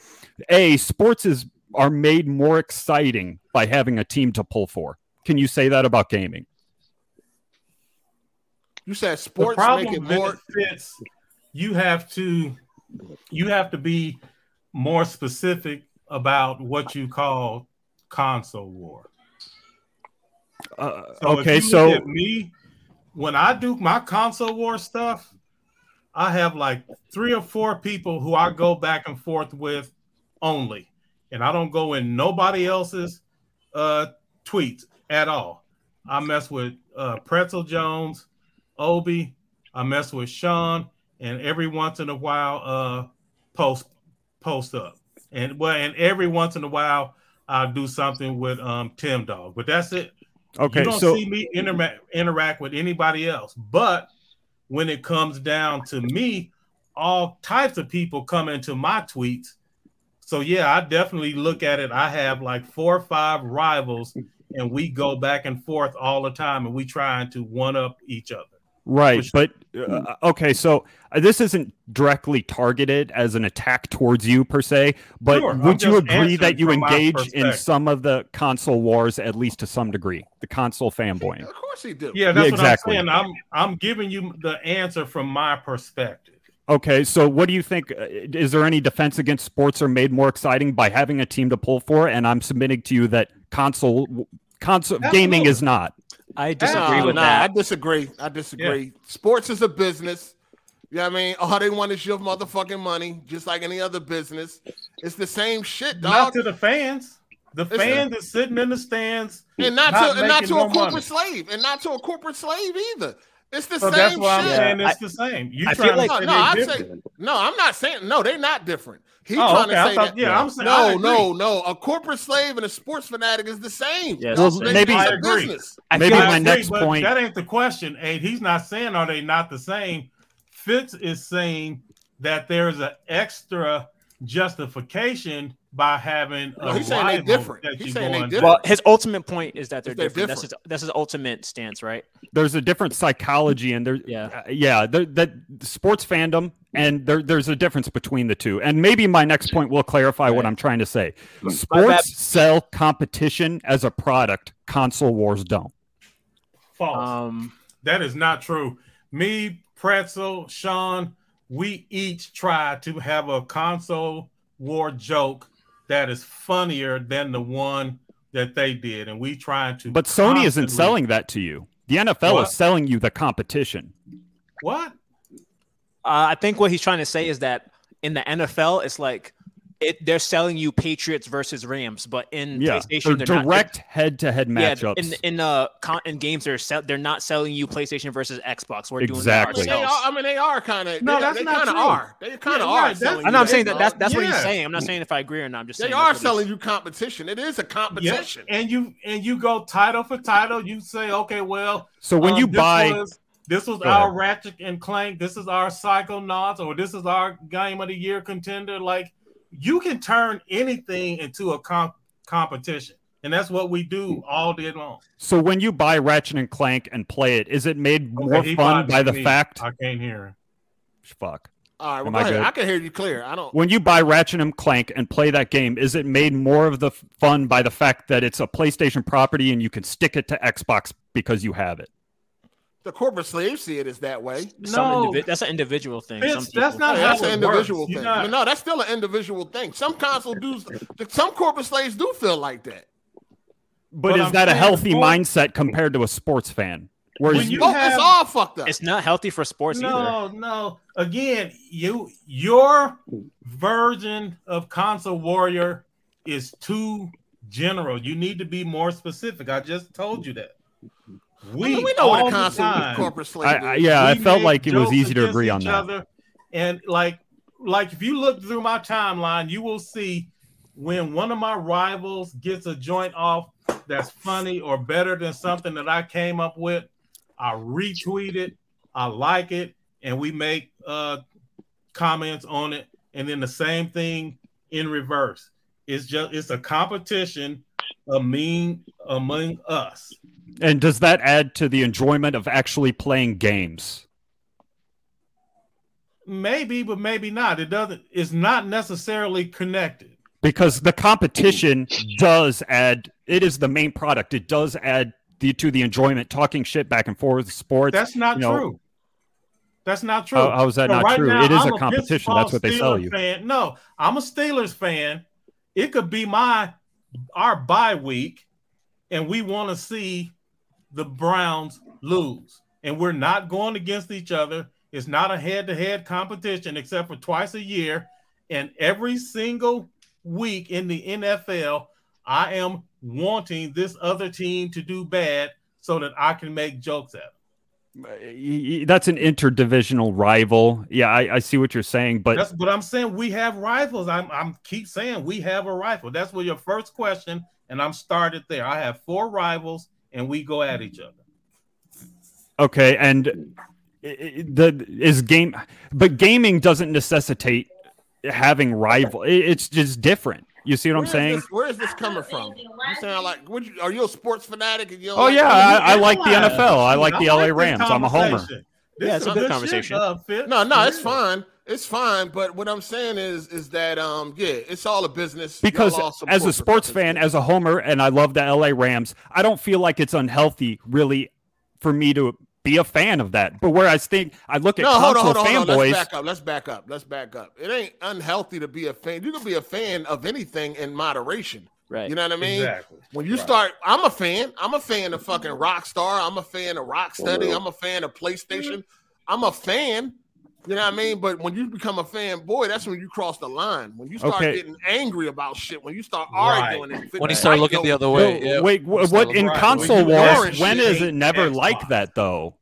Speaker 13: a sports is are made more exciting by having a team to pull for. Can you say that about gaming?
Speaker 1: You said sports
Speaker 2: problem
Speaker 1: make it more.
Speaker 2: benefits. You have to you have to be more specific about what you call console war.
Speaker 13: Uh,
Speaker 2: So
Speaker 13: okay, so
Speaker 2: me, when I do my console war stuff, I have like three or four people who I go back and forth with only, and I don't go in nobody else's uh, tweets at all. I mess with uh, Pretzel Jones, Obi. I mess with Sean, and every once in a while, uh, post post up, and well, and every once in a while, I'll do something with um Tim Dog, but that's it.
Speaker 13: Okay,
Speaker 2: you don't
Speaker 13: so-
Speaker 2: see me interact interact with anybody else. But when it comes down to me, all types of people come into my tweets. So yeah, I definitely look at it. I have like four or five rivals, and we go back and forth all the time, and we trying to one up each other.
Speaker 13: Right, but uh, okay, so uh, this isn't directly targeted as an attack towards you per se, but
Speaker 2: Sure, I'm
Speaker 13: would you agree that you engage in some of the console wars at least to some degree, the console fanboying?
Speaker 1: Of course he do.
Speaker 2: Yeah, that's
Speaker 13: exactly.
Speaker 2: what I'm saying. I'm I'm giving you the answer from my perspective.
Speaker 13: Okay, so what do you think? uh, Is there any defense against sports are made more exciting by having a team to pull for? And I'm submitting to you that console console gaming is not.
Speaker 7: I
Speaker 1: disagree with that. I disagree. I disagree. Sports is a business. You know what I mean? All they want is your motherfucking money, just like any other business. It's the same shit,
Speaker 2: Not
Speaker 1: dog.
Speaker 2: to the fans. The
Speaker 1: It's-
Speaker 2: fans is sitting in the stands
Speaker 1: and not, to and not to
Speaker 2: no
Speaker 1: a corporate
Speaker 2: money.
Speaker 1: slave, and not to a corporate slave either. It's the
Speaker 2: So
Speaker 1: same
Speaker 2: that's why I'm
Speaker 1: shit.
Speaker 2: saying it's the same. You
Speaker 1: I
Speaker 2: trying
Speaker 1: feel
Speaker 2: to
Speaker 1: like
Speaker 2: say
Speaker 1: no, I'm
Speaker 2: different.
Speaker 1: saying no. I'm not saying no. They're not different. He's
Speaker 2: Oh,
Speaker 1: trying
Speaker 2: okay, I
Speaker 1: to say
Speaker 2: thought-
Speaker 1: that.
Speaker 2: yeah, I'm saying-
Speaker 1: no, no, no. A corporate slave and a sports fanatic is the same.
Speaker 7: Yes.
Speaker 13: Well, maybe-
Speaker 1: a
Speaker 2: I agree.
Speaker 1: business.
Speaker 13: Maybe my
Speaker 2: agree,
Speaker 13: next point-
Speaker 2: That ain't the question. And he's not saying are they not the same. Fitz is saying that there's an extra justification by having a
Speaker 1: No, he's saying they
Speaker 2: rival
Speaker 1: different.
Speaker 2: that
Speaker 1: He's
Speaker 2: you
Speaker 1: saying they
Speaker 2: going-
Speaker 1: different.
Speaker 7: Well, his ultimate point is that they're,
Speaker 1: They're
Speaker 7: different. That's his, that's his ultimate stance, right?
Speaker 13: There's a different psychology, and there,
Speaker 7: Yeah.
Speaker 13: uh, yeah, there, that sports fandom, and there, there's a difference between the two. And maybe my next point will clarify what I'm trying to say.
Speaker 7: bad.
Speaker 13: Sports sell competition as a product. Console wars don't.
Speaker 2: False.
Speaker 7: Um,
Speaker 2: that is not true. Me, Pretzel, Sean, we each try to have a console war joke that is funnier than the one that they did, and we trying to.
Speaker 13: But Sony isn't selling that to you. The NFL
Speaker 2: What?
Speaker 13: is selling you the competition.
Speaker 2: what.
Speaker 7: Uh, I think what he's trying to say is that in the NFL, it's like it they're selling you Patriots versus Rams, but in
Speaker 13: Yeah,
Speaker 7: PlayStation,
Speaker 13: they're
Speaker 7: they're,
Speaker 13: direct head-to-head
Speaker 7: not. Yeah,
Speaker 13: matchups.
Speaker 7: in in uh con- in games they're sell- they're not selling you PlayStation versus Xbox. We're doing
Speaker 13: Exactly.
Speaker 7: that
Speaker 1: They I mean, they are kind of.
Speaker 2: No,
Speaker 1: they,
Speaker 2: that's
Speaker 1: they
Speaker 2: not
Speaker 1: kind of
Speaker 2: true.
Speaker 1: are. They kind of
Speaker 2: Yeah,
Speaker 1: are.
Speaker 2: right, that's-
Speaker 1: selling
Speaker 7: I
Speaker 1: you
Speaker 7: know. I'm
Speaker 1: that,
Speaker 7: saying that
Speaker 1: dog.
Speaker 7: that's that's what he's
Speaker 2: Yeah.
Speaker 7: saying. I'm not saying if I agree or not. I'm just
Speaker 1: They
Speaker 7: saying
Speaker 1: are selling you competition. It is a
Speaker 2: Yeah,
Speaker 1: competition.
Speaker 2: and you and you go title for title. You say, okay, well,
Speaker 13: So when
Speaker 2: um,
Speaker 13: you buy,
Speaker 2: was, this was our. Ratchet and Clank, this is our Psychonauts, or this is our Game of the Year contender. Like you can turn anything into a comp- competition, and that's what we do mm. all day long.
Speaker 13: so when you buy Ratchet and Clank and play it, is it made
Speaker 2: Okay,
Speaker 13: more
Speaker 2: he
Speaker 13: fun by the
Speaker 2: me.
Speaker 13: fact?
Speaker 2: I can't hear.
Speaker 13: Fuck.
Speaker 1: All right, well, go
Speaker 13: I
Speaker 1: ahead.
Speaker 13: good?
Speaker 1: I can hear you clear. I don't.
Speaker 13: When you buy Ratchet and Clank and play that game, is it made more of the f- fun by the fact that it's a PlayStation property and you can stick it to Xbox because you have it?
Speaker 1: The corporate slaves see it as that way.
Speaker 7: Some
Speaker 2: No.
Speaker 7: indivi- that's an individual thing.
Speaker 2: It's-
Speaker 7: Some
Speaker 2: that's not
Speaker 1: Yeah, that's an individual
Speaker 2: works.
Speaker 1: thing.
Speaker 2: Not-
Speaker 1: But no, that's still an individual thing. Some console dudes, some corporate slaves do feel like that.
Speaker 13: But,
Speaker 2: But
Speaker 13: is
Speaker 2: I'm
Speaker 13: that a healthy
Speaker 2: before-
Speaker 13: mindset compared to a sports fan? Whereas
Speaker 2: When you
Speaker 1: Oh,
Speaker 2: have-
Speaker 1: it's all fucked up.
Speaker 7: It's not healthy for sports either.
Speaker 2: No, no. Again, you your version of console warrior is too general. You need to be more specific. I just told you that. We,
Speaker 1: we know what
Speaker 2: all
Speaker 1: a
Speaker 2: the
Speaker 1: console
Speaker 2: time,
Speaker 1: corporate slave
Speaker 13: I, I,
Speaker 1: is.
Speaker 13: yeah, I felt like it was easy to agree on
Speaker 2: each
Speaker 13: that.
Speaker 2: other, and like, like if you look through my timeline, you will see when one of my rivals gets a joint off that's funny or better than something that I came up with. I retweet it, I like it, and we make uh comments on it, and then the same thing in reverse. It's just it's a competition among among us.
Speaker 13: And does that add to the enjoyment of actually playing games?
Speaker 2: Maybe, but maybe not. It doesn't. It's not necessarily connected.
Speaker 13: Because the competition does add. It is the main product. It does add the, to the enjoyment. Talking shit back and forth, sports.
Speaker 2: That's not
Speaker 13: you know,
Speaker 2: true. That's not true.
Speaker 13: How- how is that not true? It is a
Speaker 2: I'm
Speaker 13: competition.
Speaker 2: Pittsburgh
Speaker 13: That's what they sell you.
Speaker 2: Fan. No, I'm a Steelers fan. It could be my our bye week, and we want to see the Browns lose, and we're not going against each other. It's not a head-to-head competition, except for twice a year, and every single week in the NFL, I am wanting this other team to do bad so that I can make jokes at them.
Speaker 13: That's an interdivisional rival. Yeah, I, I see what you're saying, but
Speaker 2: That's but I'm saying we have rifles. I'm I'm keep saying we have a rifle. That's where your first question, and I'm started there. I have four rivals, and we go at each other.
Speaker 13: Okay, and i- i- the is game, but gaming doesn't necessitate having rival. It's just different. You see what I'm saying?
Speaker 1: this- where is this coming from? You saying like, what you, are you a sports fanatic? And you
Speaker 13: Oh
Speaker 1: like-
Speaker 13: yeah, I, I like the NFL. I like the
Speaker 2: I
Speaker 13: LA
Speaker 2: like this
Speaker 13: Rams. I'm a homer.
Speaker 2: Conversation. This
Speaker 7: Yeah,
Speaker 2: is
Speaker 7: it's a good
Speaker 2: shit,
Speaker 7: conversation.
Speaker 2: uh, Fitz.
Speaker 1: No, no, it's fine. It's fine. But what I'm saying is, is that um, yeah, it's all a business.
Speaker 13: Because as a sports
Speaker 1: professionals.
Speaker 13: fan, as a homer, and I love the LA Rams, I don't feel like it's unhealthy really for me to be a fan of that. But where I think I look at
Speaker 1: no, hold on, hold on, hold on.
Speaker 13: fanboys,
Speaker 1: Let's back up. Let's back up. Let's back up. It ain't unhealthy to be a fan. You can be a fan of anything in moderation.
Speaker 7: Right.
Speaker 1: You know what I mean?
Speaker 2: Exactly.
Speaker 1: When you
Speaker 2: Right.
Speaker 1: start, I'm a fan. I'm a fan of fucking Rockstar. I'm a fan of Rocksteady. I'm a fan of PlayStation. Mm-hmm. I'm a fan. You know what I mean? But when you become a fan, boy, that's when you cross the line. When you start
Speaker 13: Okay.
Speaker 1: getting angry about shit, when you start
Speaker 2: Right.
Speaker 1: arguing, and
Speaker 12: When you start looking the other way,
Speaker 13: No,
Speaker 12: yeah.
Speaker 13: wait,
Speaker 12: When
Speaker 13: wh- what in
Speaker 2: Right.
Speaker 13: console
Speaker 1: When
Speaker 13: wars?
Speaker 1: orange
Speaker 13: When
Speaker 1: shit
Speaker 13: is it never
Speaker 2: Xbox.
Speaker 13: like that though?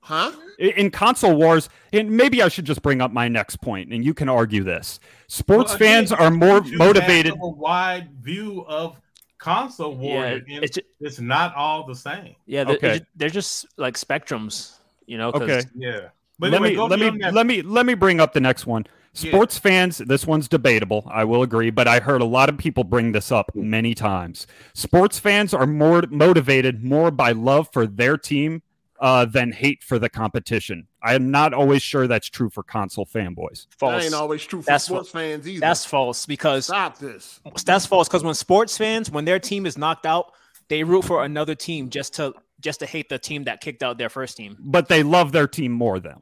Speaker 1: huh?
Speaker 13: I- In console wars, and maybe I should just bring up my next point, and you can argue this. Sports
Speaker 2: Well, again,
Speaker 13: fans are more
Speaker 2: you have
Speaker 13: motivated.
Speaker 2: A wide view of console war.
Speaker 7: Yeah,
Speaker 2: and
Speaker 7: it's
Speaker 2: it's, not all the same.
Speaker 7: Yeah, they're, they're
Speaker 13: Okay.
Speaker 7: they're just like spectrums, you know.
Speaker 13: Okay.
Speaker 2: Yeah. But
Speaker 13: let
Speaker 2: anyway,
Speaker 13: me let me
Speaker 2: next-
Speaker 13: let me let me bring up the next one.
Speaker 2: Yeah.
Speaker 13: Sports fans, this one's debatable. I will agree, but I heard a lot of people bring this up many times. Sports fans are more motivated more by love for their team uh, than hate for the competition. I am not always sure that's true for console fanboys.
Speaker 1: That ain't always true for
Speaker 7: That's
Speaker 1: sports
Speaker 7: what-
Speaker 1: fans either.
Speaker 7: That's false because
Speaker 1: Stop this.
Speaker 7: that's false because when sports fans, when their team is knocked out, they root for another team just to just to hate the team that kicked out their first team.
Speaker 13: But they love their team more though.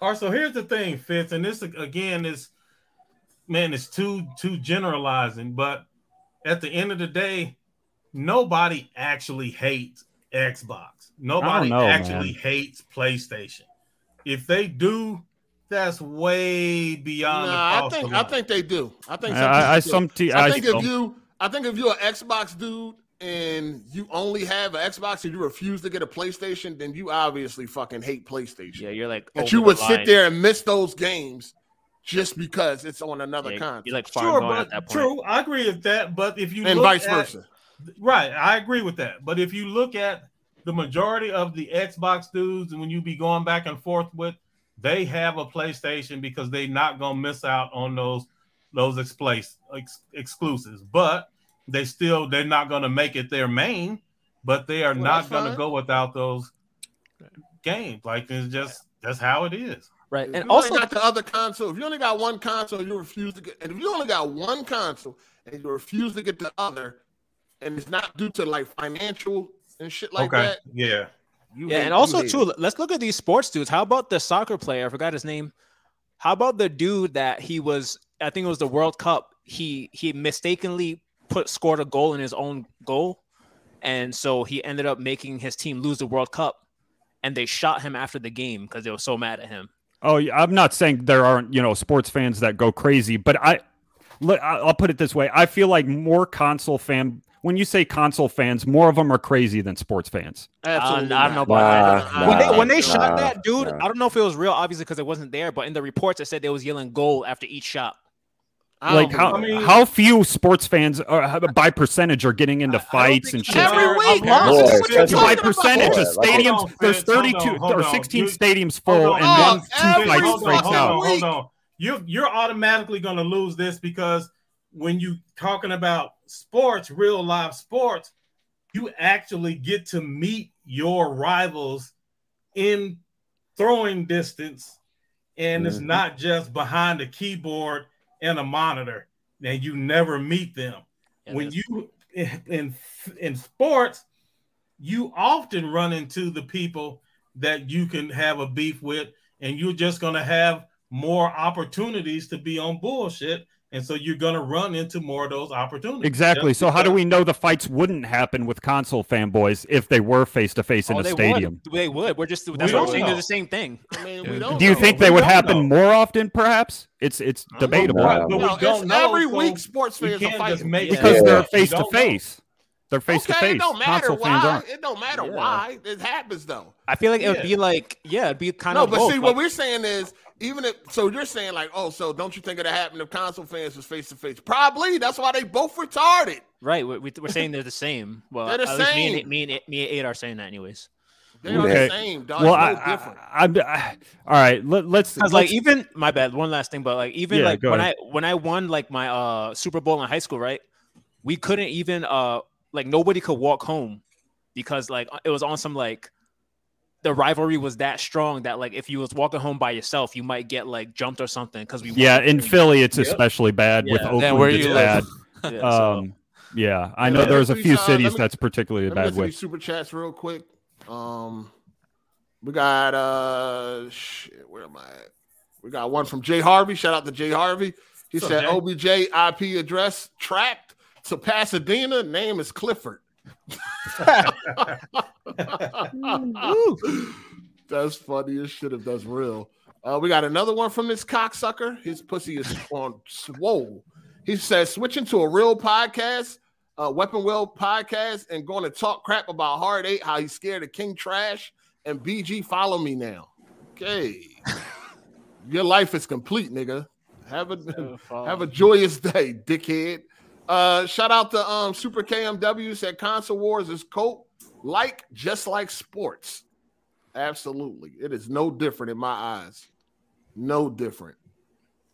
Speaker 2: All right, so here's the thing, Fitz, and this again is man, it's too too generalizing, but at the end of the day, nobody actually hates Xbox. Nobody
Speaker 13: know,
Speaker 2: actually
Speaker 13: man.
Speaker 2: hates PlayStation. If they do, that's way beyond.
Speaker 1: Nah,
Speaker 2: the
Speaker 1: I think I think they do. I think
Speaker 13: I-
Speaker 1: some
Speaker 13: I- I
Speaker 1: people
Speaker 13: some te-
Speaker 1: I
Speaker 13: I
Speaker 1: think
Speaker 13: some-
Speaker 1: if you I think if you're an Xbox dude and you only have an Xbox and you refuse to get a PlayStation, then you obviously fucking hate PlayStation.
Speaker 7: Yeah, you're like
Speaker 1: that
Speaker 7: over
Speaker 1: you
Speaker 7: the
Speaker 1: would sit
Speaker 7: line.
Speaker 1: there and miss those games just because it's on another
Speaker 7: Yeah,
Speaker 1: console.
Speaker 7: you're like
Speaker 2: Sure, but
Speaker 7: at that point.
Speaker 2: true, I agree with that. But if you
Speaker 1: and
Speaker 2: look
Speaker 1: vice
Speaker 2: at-
Speaker 1: versa.
Speaker 2: Right, I agree with that. But if you look at the majority of the Xbox dudes, and when you be going back and forth with, they have a PlayStation because they not gonna miss out on those those expl- ex- exclusives. But they still they're not gonna make it their main. But they are
Speaker 1: Well,
Speaker 2: not gonna
Speaker 1: fine.
Speaker 2: go without those games. Like it's just that's how it is.
Speaker 7: Right.
Speaker 1: If
Speaker 7: And
Speaker 1: you
Speaker 7: also
Speaker 1: got the other console, if you only got one console, you refuse to get, and if you only got one console and you refuse to get the other, and it's not due to like financial and shit like
Speaker 2: okay.
Speaker 1: that,
Speaker 2: Yeah.
Speaker 1: You
Speaker 7: yeah,
Speaker 1: hate-
Speaker 7: and also
Speaker 1: hate
Speaker 7: too, let's look at these sports dudes. How about the soccer player? I forgot his name. How about the dude that he was? I think it was the World Cup. He he mistakenly put scored a goal in his own goal, and so he ended up making his team lose the World Cup. And they shot him after the game because they were so mad at him.
Speaker 13: Oh, yeah, I'm not saying there aren't you know sports fans that go crazy, but I, look, I- I'll put it this way: I feel like more console fan. When you say console fans, more of them are crazy than sports fans.
Speaker 1: Absolutely
Speaker 7: I don't know
Speaker 1: not.
Speaker 7: about
Speaker 10: Nah,
Speaker 7: that. when they when they shot that dude,
Speaker 10: nah.
Speaker 7: I don't know if it was real, obviously because it wasn't there. But in the reports, it said they was yelling "goal" after each shot.
Speaker 1: I
Speaker 13: Like how
Speaker 2: I mean-
Speaker 13: how few sports fans uh, are, by percentage are getting into fights and shit.
Speaker 1: every week.
Speaker 2: I'm
Speaker 1: How
Speaker 10: Boy,
Speaker 1: much what you
Speaker 10: that's
Speaker 13: by
Speaker 1: talking about?
Speaker 13: percentage,
Speaker 10: Boy,
Speaker 13: the
Speaker 10: like-
Speaker 13: stadiums
Speaker 2: Hold on,
Speaker 13: there's
Speaker 2: Fitz, hold 32
Speaker 13: 32
Speaker 2: on, hold
Speaker 13: or
Speaker 2: on.
Speaker 13: 16
Speaker 2: You-
Speaker 13: stadiums
Speaker 2: hold
Speaker 13: full
Speaker 2: on,
Speaker 13: and
Speaker 1: hold
Speaker 13: one
Speaker 1: on.
Speaker 13: two
Speaker 1: Every-
Speaker 13: fights
Speaker 2: hold on,
Speaker 13: breaks
Speaker 2: hold
Speaker 13: out.
Speaker 2: on, hold on. You're you're automatically going to lose this because when you talking about sports, real live sports, you actually get to meet your rivals in throwing distance, and it's
Speaker 10: Mhm.
Speaker 2: not just behind a keyboard and a monitor. And you never meet them.
Speaker 7: Yeah,
Speaker 2: when you in in sports, you often run into the people that you can have a beef with, and you're just going to have more opportunities to be on bullshit, and so you're going to run into more of those opportunities.
Speaker 13: Exactly.
Speaker 2: Just
Speaker 13: So how do we know the fights wouldn't happen with console fanboys if they were face to face in
Speaker 7: Oh,
Speaker 13: a
Speaker 7: they
Speaker 13: stadium?
Speaker 7: would. They would. We're just that's
Speaker 2: We
Speaker 7: what I'm
Speaker 2: don't
Speaker 7: saying. They're
Speaker 2: know.
Speaker 7: the same thing.
Speaker 1: I mean,
Speaker 12: Yeah.
Speaker 1: we don't
Speaker 13: Do you
Speaker 1: know.
Speaker 13: think
Speaker 2: We
Speaker 13: they would happen
Speaker 2: know.
Speaker 13: more often? Perhaps it's it's debatable
Speaker 10: Nah,
Speaker 2: But we
Speaker 1: No,
Speaker 2: don't
Speaker 1: it's
Speaker 2: know,
Speaker 1: every
Speaker 2: so
Speaker 1: week sports
Speaker 2: we
Speaker 1: fans are fighting.
Speaker 2: make
Speaker 13: because
Speaker 10: Yeah.
Speaker 13: they're face to face. They're face to face.
Speaker 1: it don't matter
Speaker 13: Console
Speaker 1: why. It don't matter
Speaker 7: Yeah.
Speaker 1: why. It happens though.
Speaker 7: I feel like it would
Speaker 2: Yeah.
Speaker 7: be like yeah, it'd be kind
Speaker 1: No,
Speaker 7: of No,
Speaker 1: but
Speaker 7: both.
Speaker 1: see, what we're saying is, even if so, you're saying like, oh, so don't you think it'd happen if console fans was face to face? Probably. That's why they both retarded.
Speaker 7: right. We, we- we're saying they're the same. Well,
Speaker 1: They're the
Speaker 7: at least me and
Speaker 1: same.
Speaker 7: me and me and eight are saying that anyways.
Speaker 1: They are
Speaker 13: Okay.
Speaker 1: the same, dog.
Speaker 13: Well,
Speaker 1: it's
Speaker 13: I,
Speaker 1: no different.
Speaker 13: I, I'm- I- all right. Let, let's
Speaker 7: Because like
Speaker 13: let's-
Speaker 7: even my bad, one last thing, but like even
Speaker 13: Yeah,
Speaker 7: like when
Speaker 13: ahead.
Speaker 7: I when I won like my uh Super Bowl in high school, right? We couldn't even uh like nobody could walk home because like it was on some like the rivalry was that strong that like if you was walking home by yourself, you might get like jumped or something because we
Speaker 13: yeah, in Philly, it's
Speaker 2: Yep.
Speaker 13: especially bad. With
Speaker 7: Yeah.
Speaker 13: Oakland,
Speaker 12: Yeah, where
Speaker 13: it's
Speaker 12: you
Speaker 13: bad.
Speaker 12: live.
Speaker 7: Yeah, so-
Speaker 13: Um, yeah, I know
Speaker 1: let
Speaker 13: there's a few
Speaker 1: uh,
Speaker 13: cities
Speaker 1: me-
Speaker 13: that's particularly
Speaker 1: Let me
Speaker 13: bad
Speaker 1: get to
Speaker 13: with.
Speaker 1: super chats real quick. Um, we got uh, shit, where am I at? We got one from Jay Harvey. Shout out to Jay Harvey. He
Speaker 2: What's
Speaker 1: said
Speaker 2: Jay?
Speaker 1: OBJ IP address tracked to Pasadena. Name is Clifford. that's funny as shit if that's real. Uh, we got another one from this cocksucker. His pussy is on swole. He says switching to a real podcast, uh, Weapon Wheel podcast, and going to talk crap about Hard Eight, how he's scared of King Trash and BG. Follow me now. Okay, your life is complete, nigga. Have a have a joyous day, dickhead. Uh, shout out to um Super KMW said console wars is cope like just like sports. Absolutely, it is no different in my eyes. No different.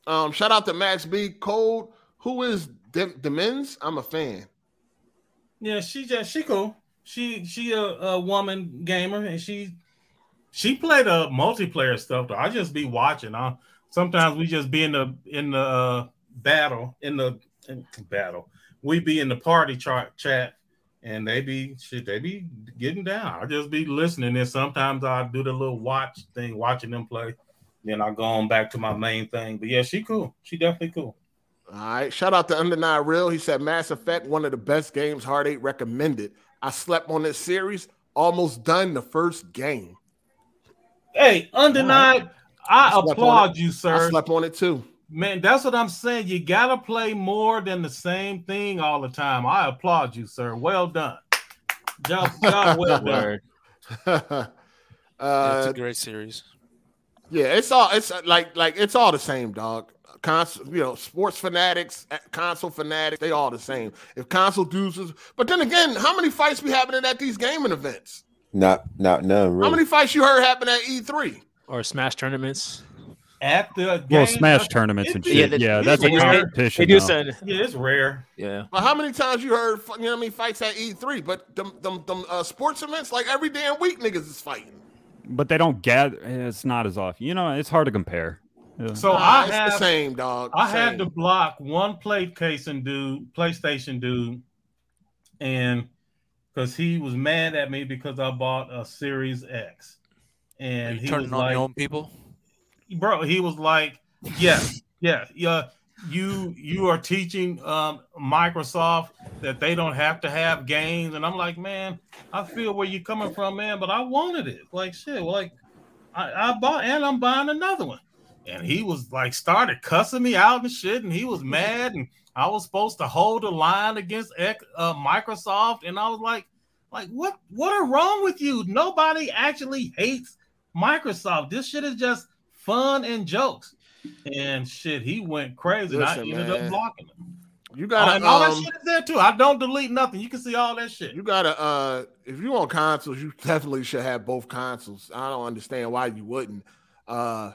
Speaker 1: Um, shout out to Max B Code. Who is Dem- Demens? I'm a fan.
Speaker 2: Yeah, she just she cool. She she a, a woman gamer and she she played a multiplayer stuff though. I just be watching. I sometimes we just be in the in the uh, battle in the battle. We be in the party chart chat and they be shit. They be getting down. I just be listening and sometimes I do the little watch thing, watching them play. Then I go on back to my main thing. But yeah, she cool. She definitely cool.
Speaker 1: All right. Shout out to Undenied Real. He said Mass Effect, one of the best games Hard 8 recommended. I slept on this series, almost done the first game.
Speaker 2: Hey, undenied. I,
Speaker 1: on
Speaker 2: applaud you, sir.
Speaker 1: I slept on it too.
Speaker 2: Man, that's what I'm saying. You gotta play more than the same thing all the time. I applaud you, sir. Well done. Job, job well done.
Speaker 12: Word. Yeah, it's
Speaker 1: uh,
Speaker 12: a great series.
Speaker 1: yeah, it's all it's uh, like like it's all the same, dog. Console, you know, sports fanatics, uh, console fanatics, they all the same. If console dudes, is- but then again, how many fights be happening at these gaming events?
Speaker 10: Not, not none. Really.
Speaker 1: How many fights you heard happen at E E3?
Speaker 7: or Smash tournaments.
Speaker 2: At the
Speaker 13: Well, Smash tournaments and shit.
Speaker 7: Yeah,
Speaker 13: Yeah, that's a
Speaker 7: they do-
Speaker 13: competition.
Speaker 7: They do
Speaker 13: now.
Speaker 7: said
Speaker 2: Yeah, it's rare.
Speaker 7: yeah.
Speaker 1: But how many times you heard, you know, what I mean, fights at E3? But them, them, them uh, sports events, like every damn week, niggas is fighting.
Speaker 13: but they don't gather. It's not as often. You know, it's hard to compare. Yeah.
Speaker 2: So
Speaker 1: Nah,
Speaker 2: I have
Speaker 1: the same, dog.
Speaker 2: I had to block one PlayStation dude, PlayStation dude, and because he was mad at me because I bought a Series X, and he
Speaker 12: turning
Speaker 2: was
Speaker 12: on
Speaker 2: like,
Speaker 12: your own people.
Speaker 2: Bro, he was like, yeah, yeah, yeah. You you are teaching um, Microsoft that they don't have to have games, and I'm like, man, I feel where you're coming from, man, but I wanted it. Like shit, like I, I bought, and I'm buying another one. And he was like, started cussing me out and shit, and he was mad, and I was supposed to hold the line against uh, Microsoft, and I was like, like what what are wrong with you? Nobody actually hates Microsoft. This shit is just fun and jokes. And shit, he went crazy. and I ended
Speaker 1: man.
Speaker 2: up blocking him.
Speaker 1: You
Speaker 2: Oh,
Speaker 1: gotta
Speaker 2: and all that
Speaker 1: um,
Speaker 2: shit is there too. I don't delete nothing. You can see all that shit.
Speaker 1: You gotta uh if you on consoles, you definitely should have both consoles. I don't understand why you wouldn't. Uh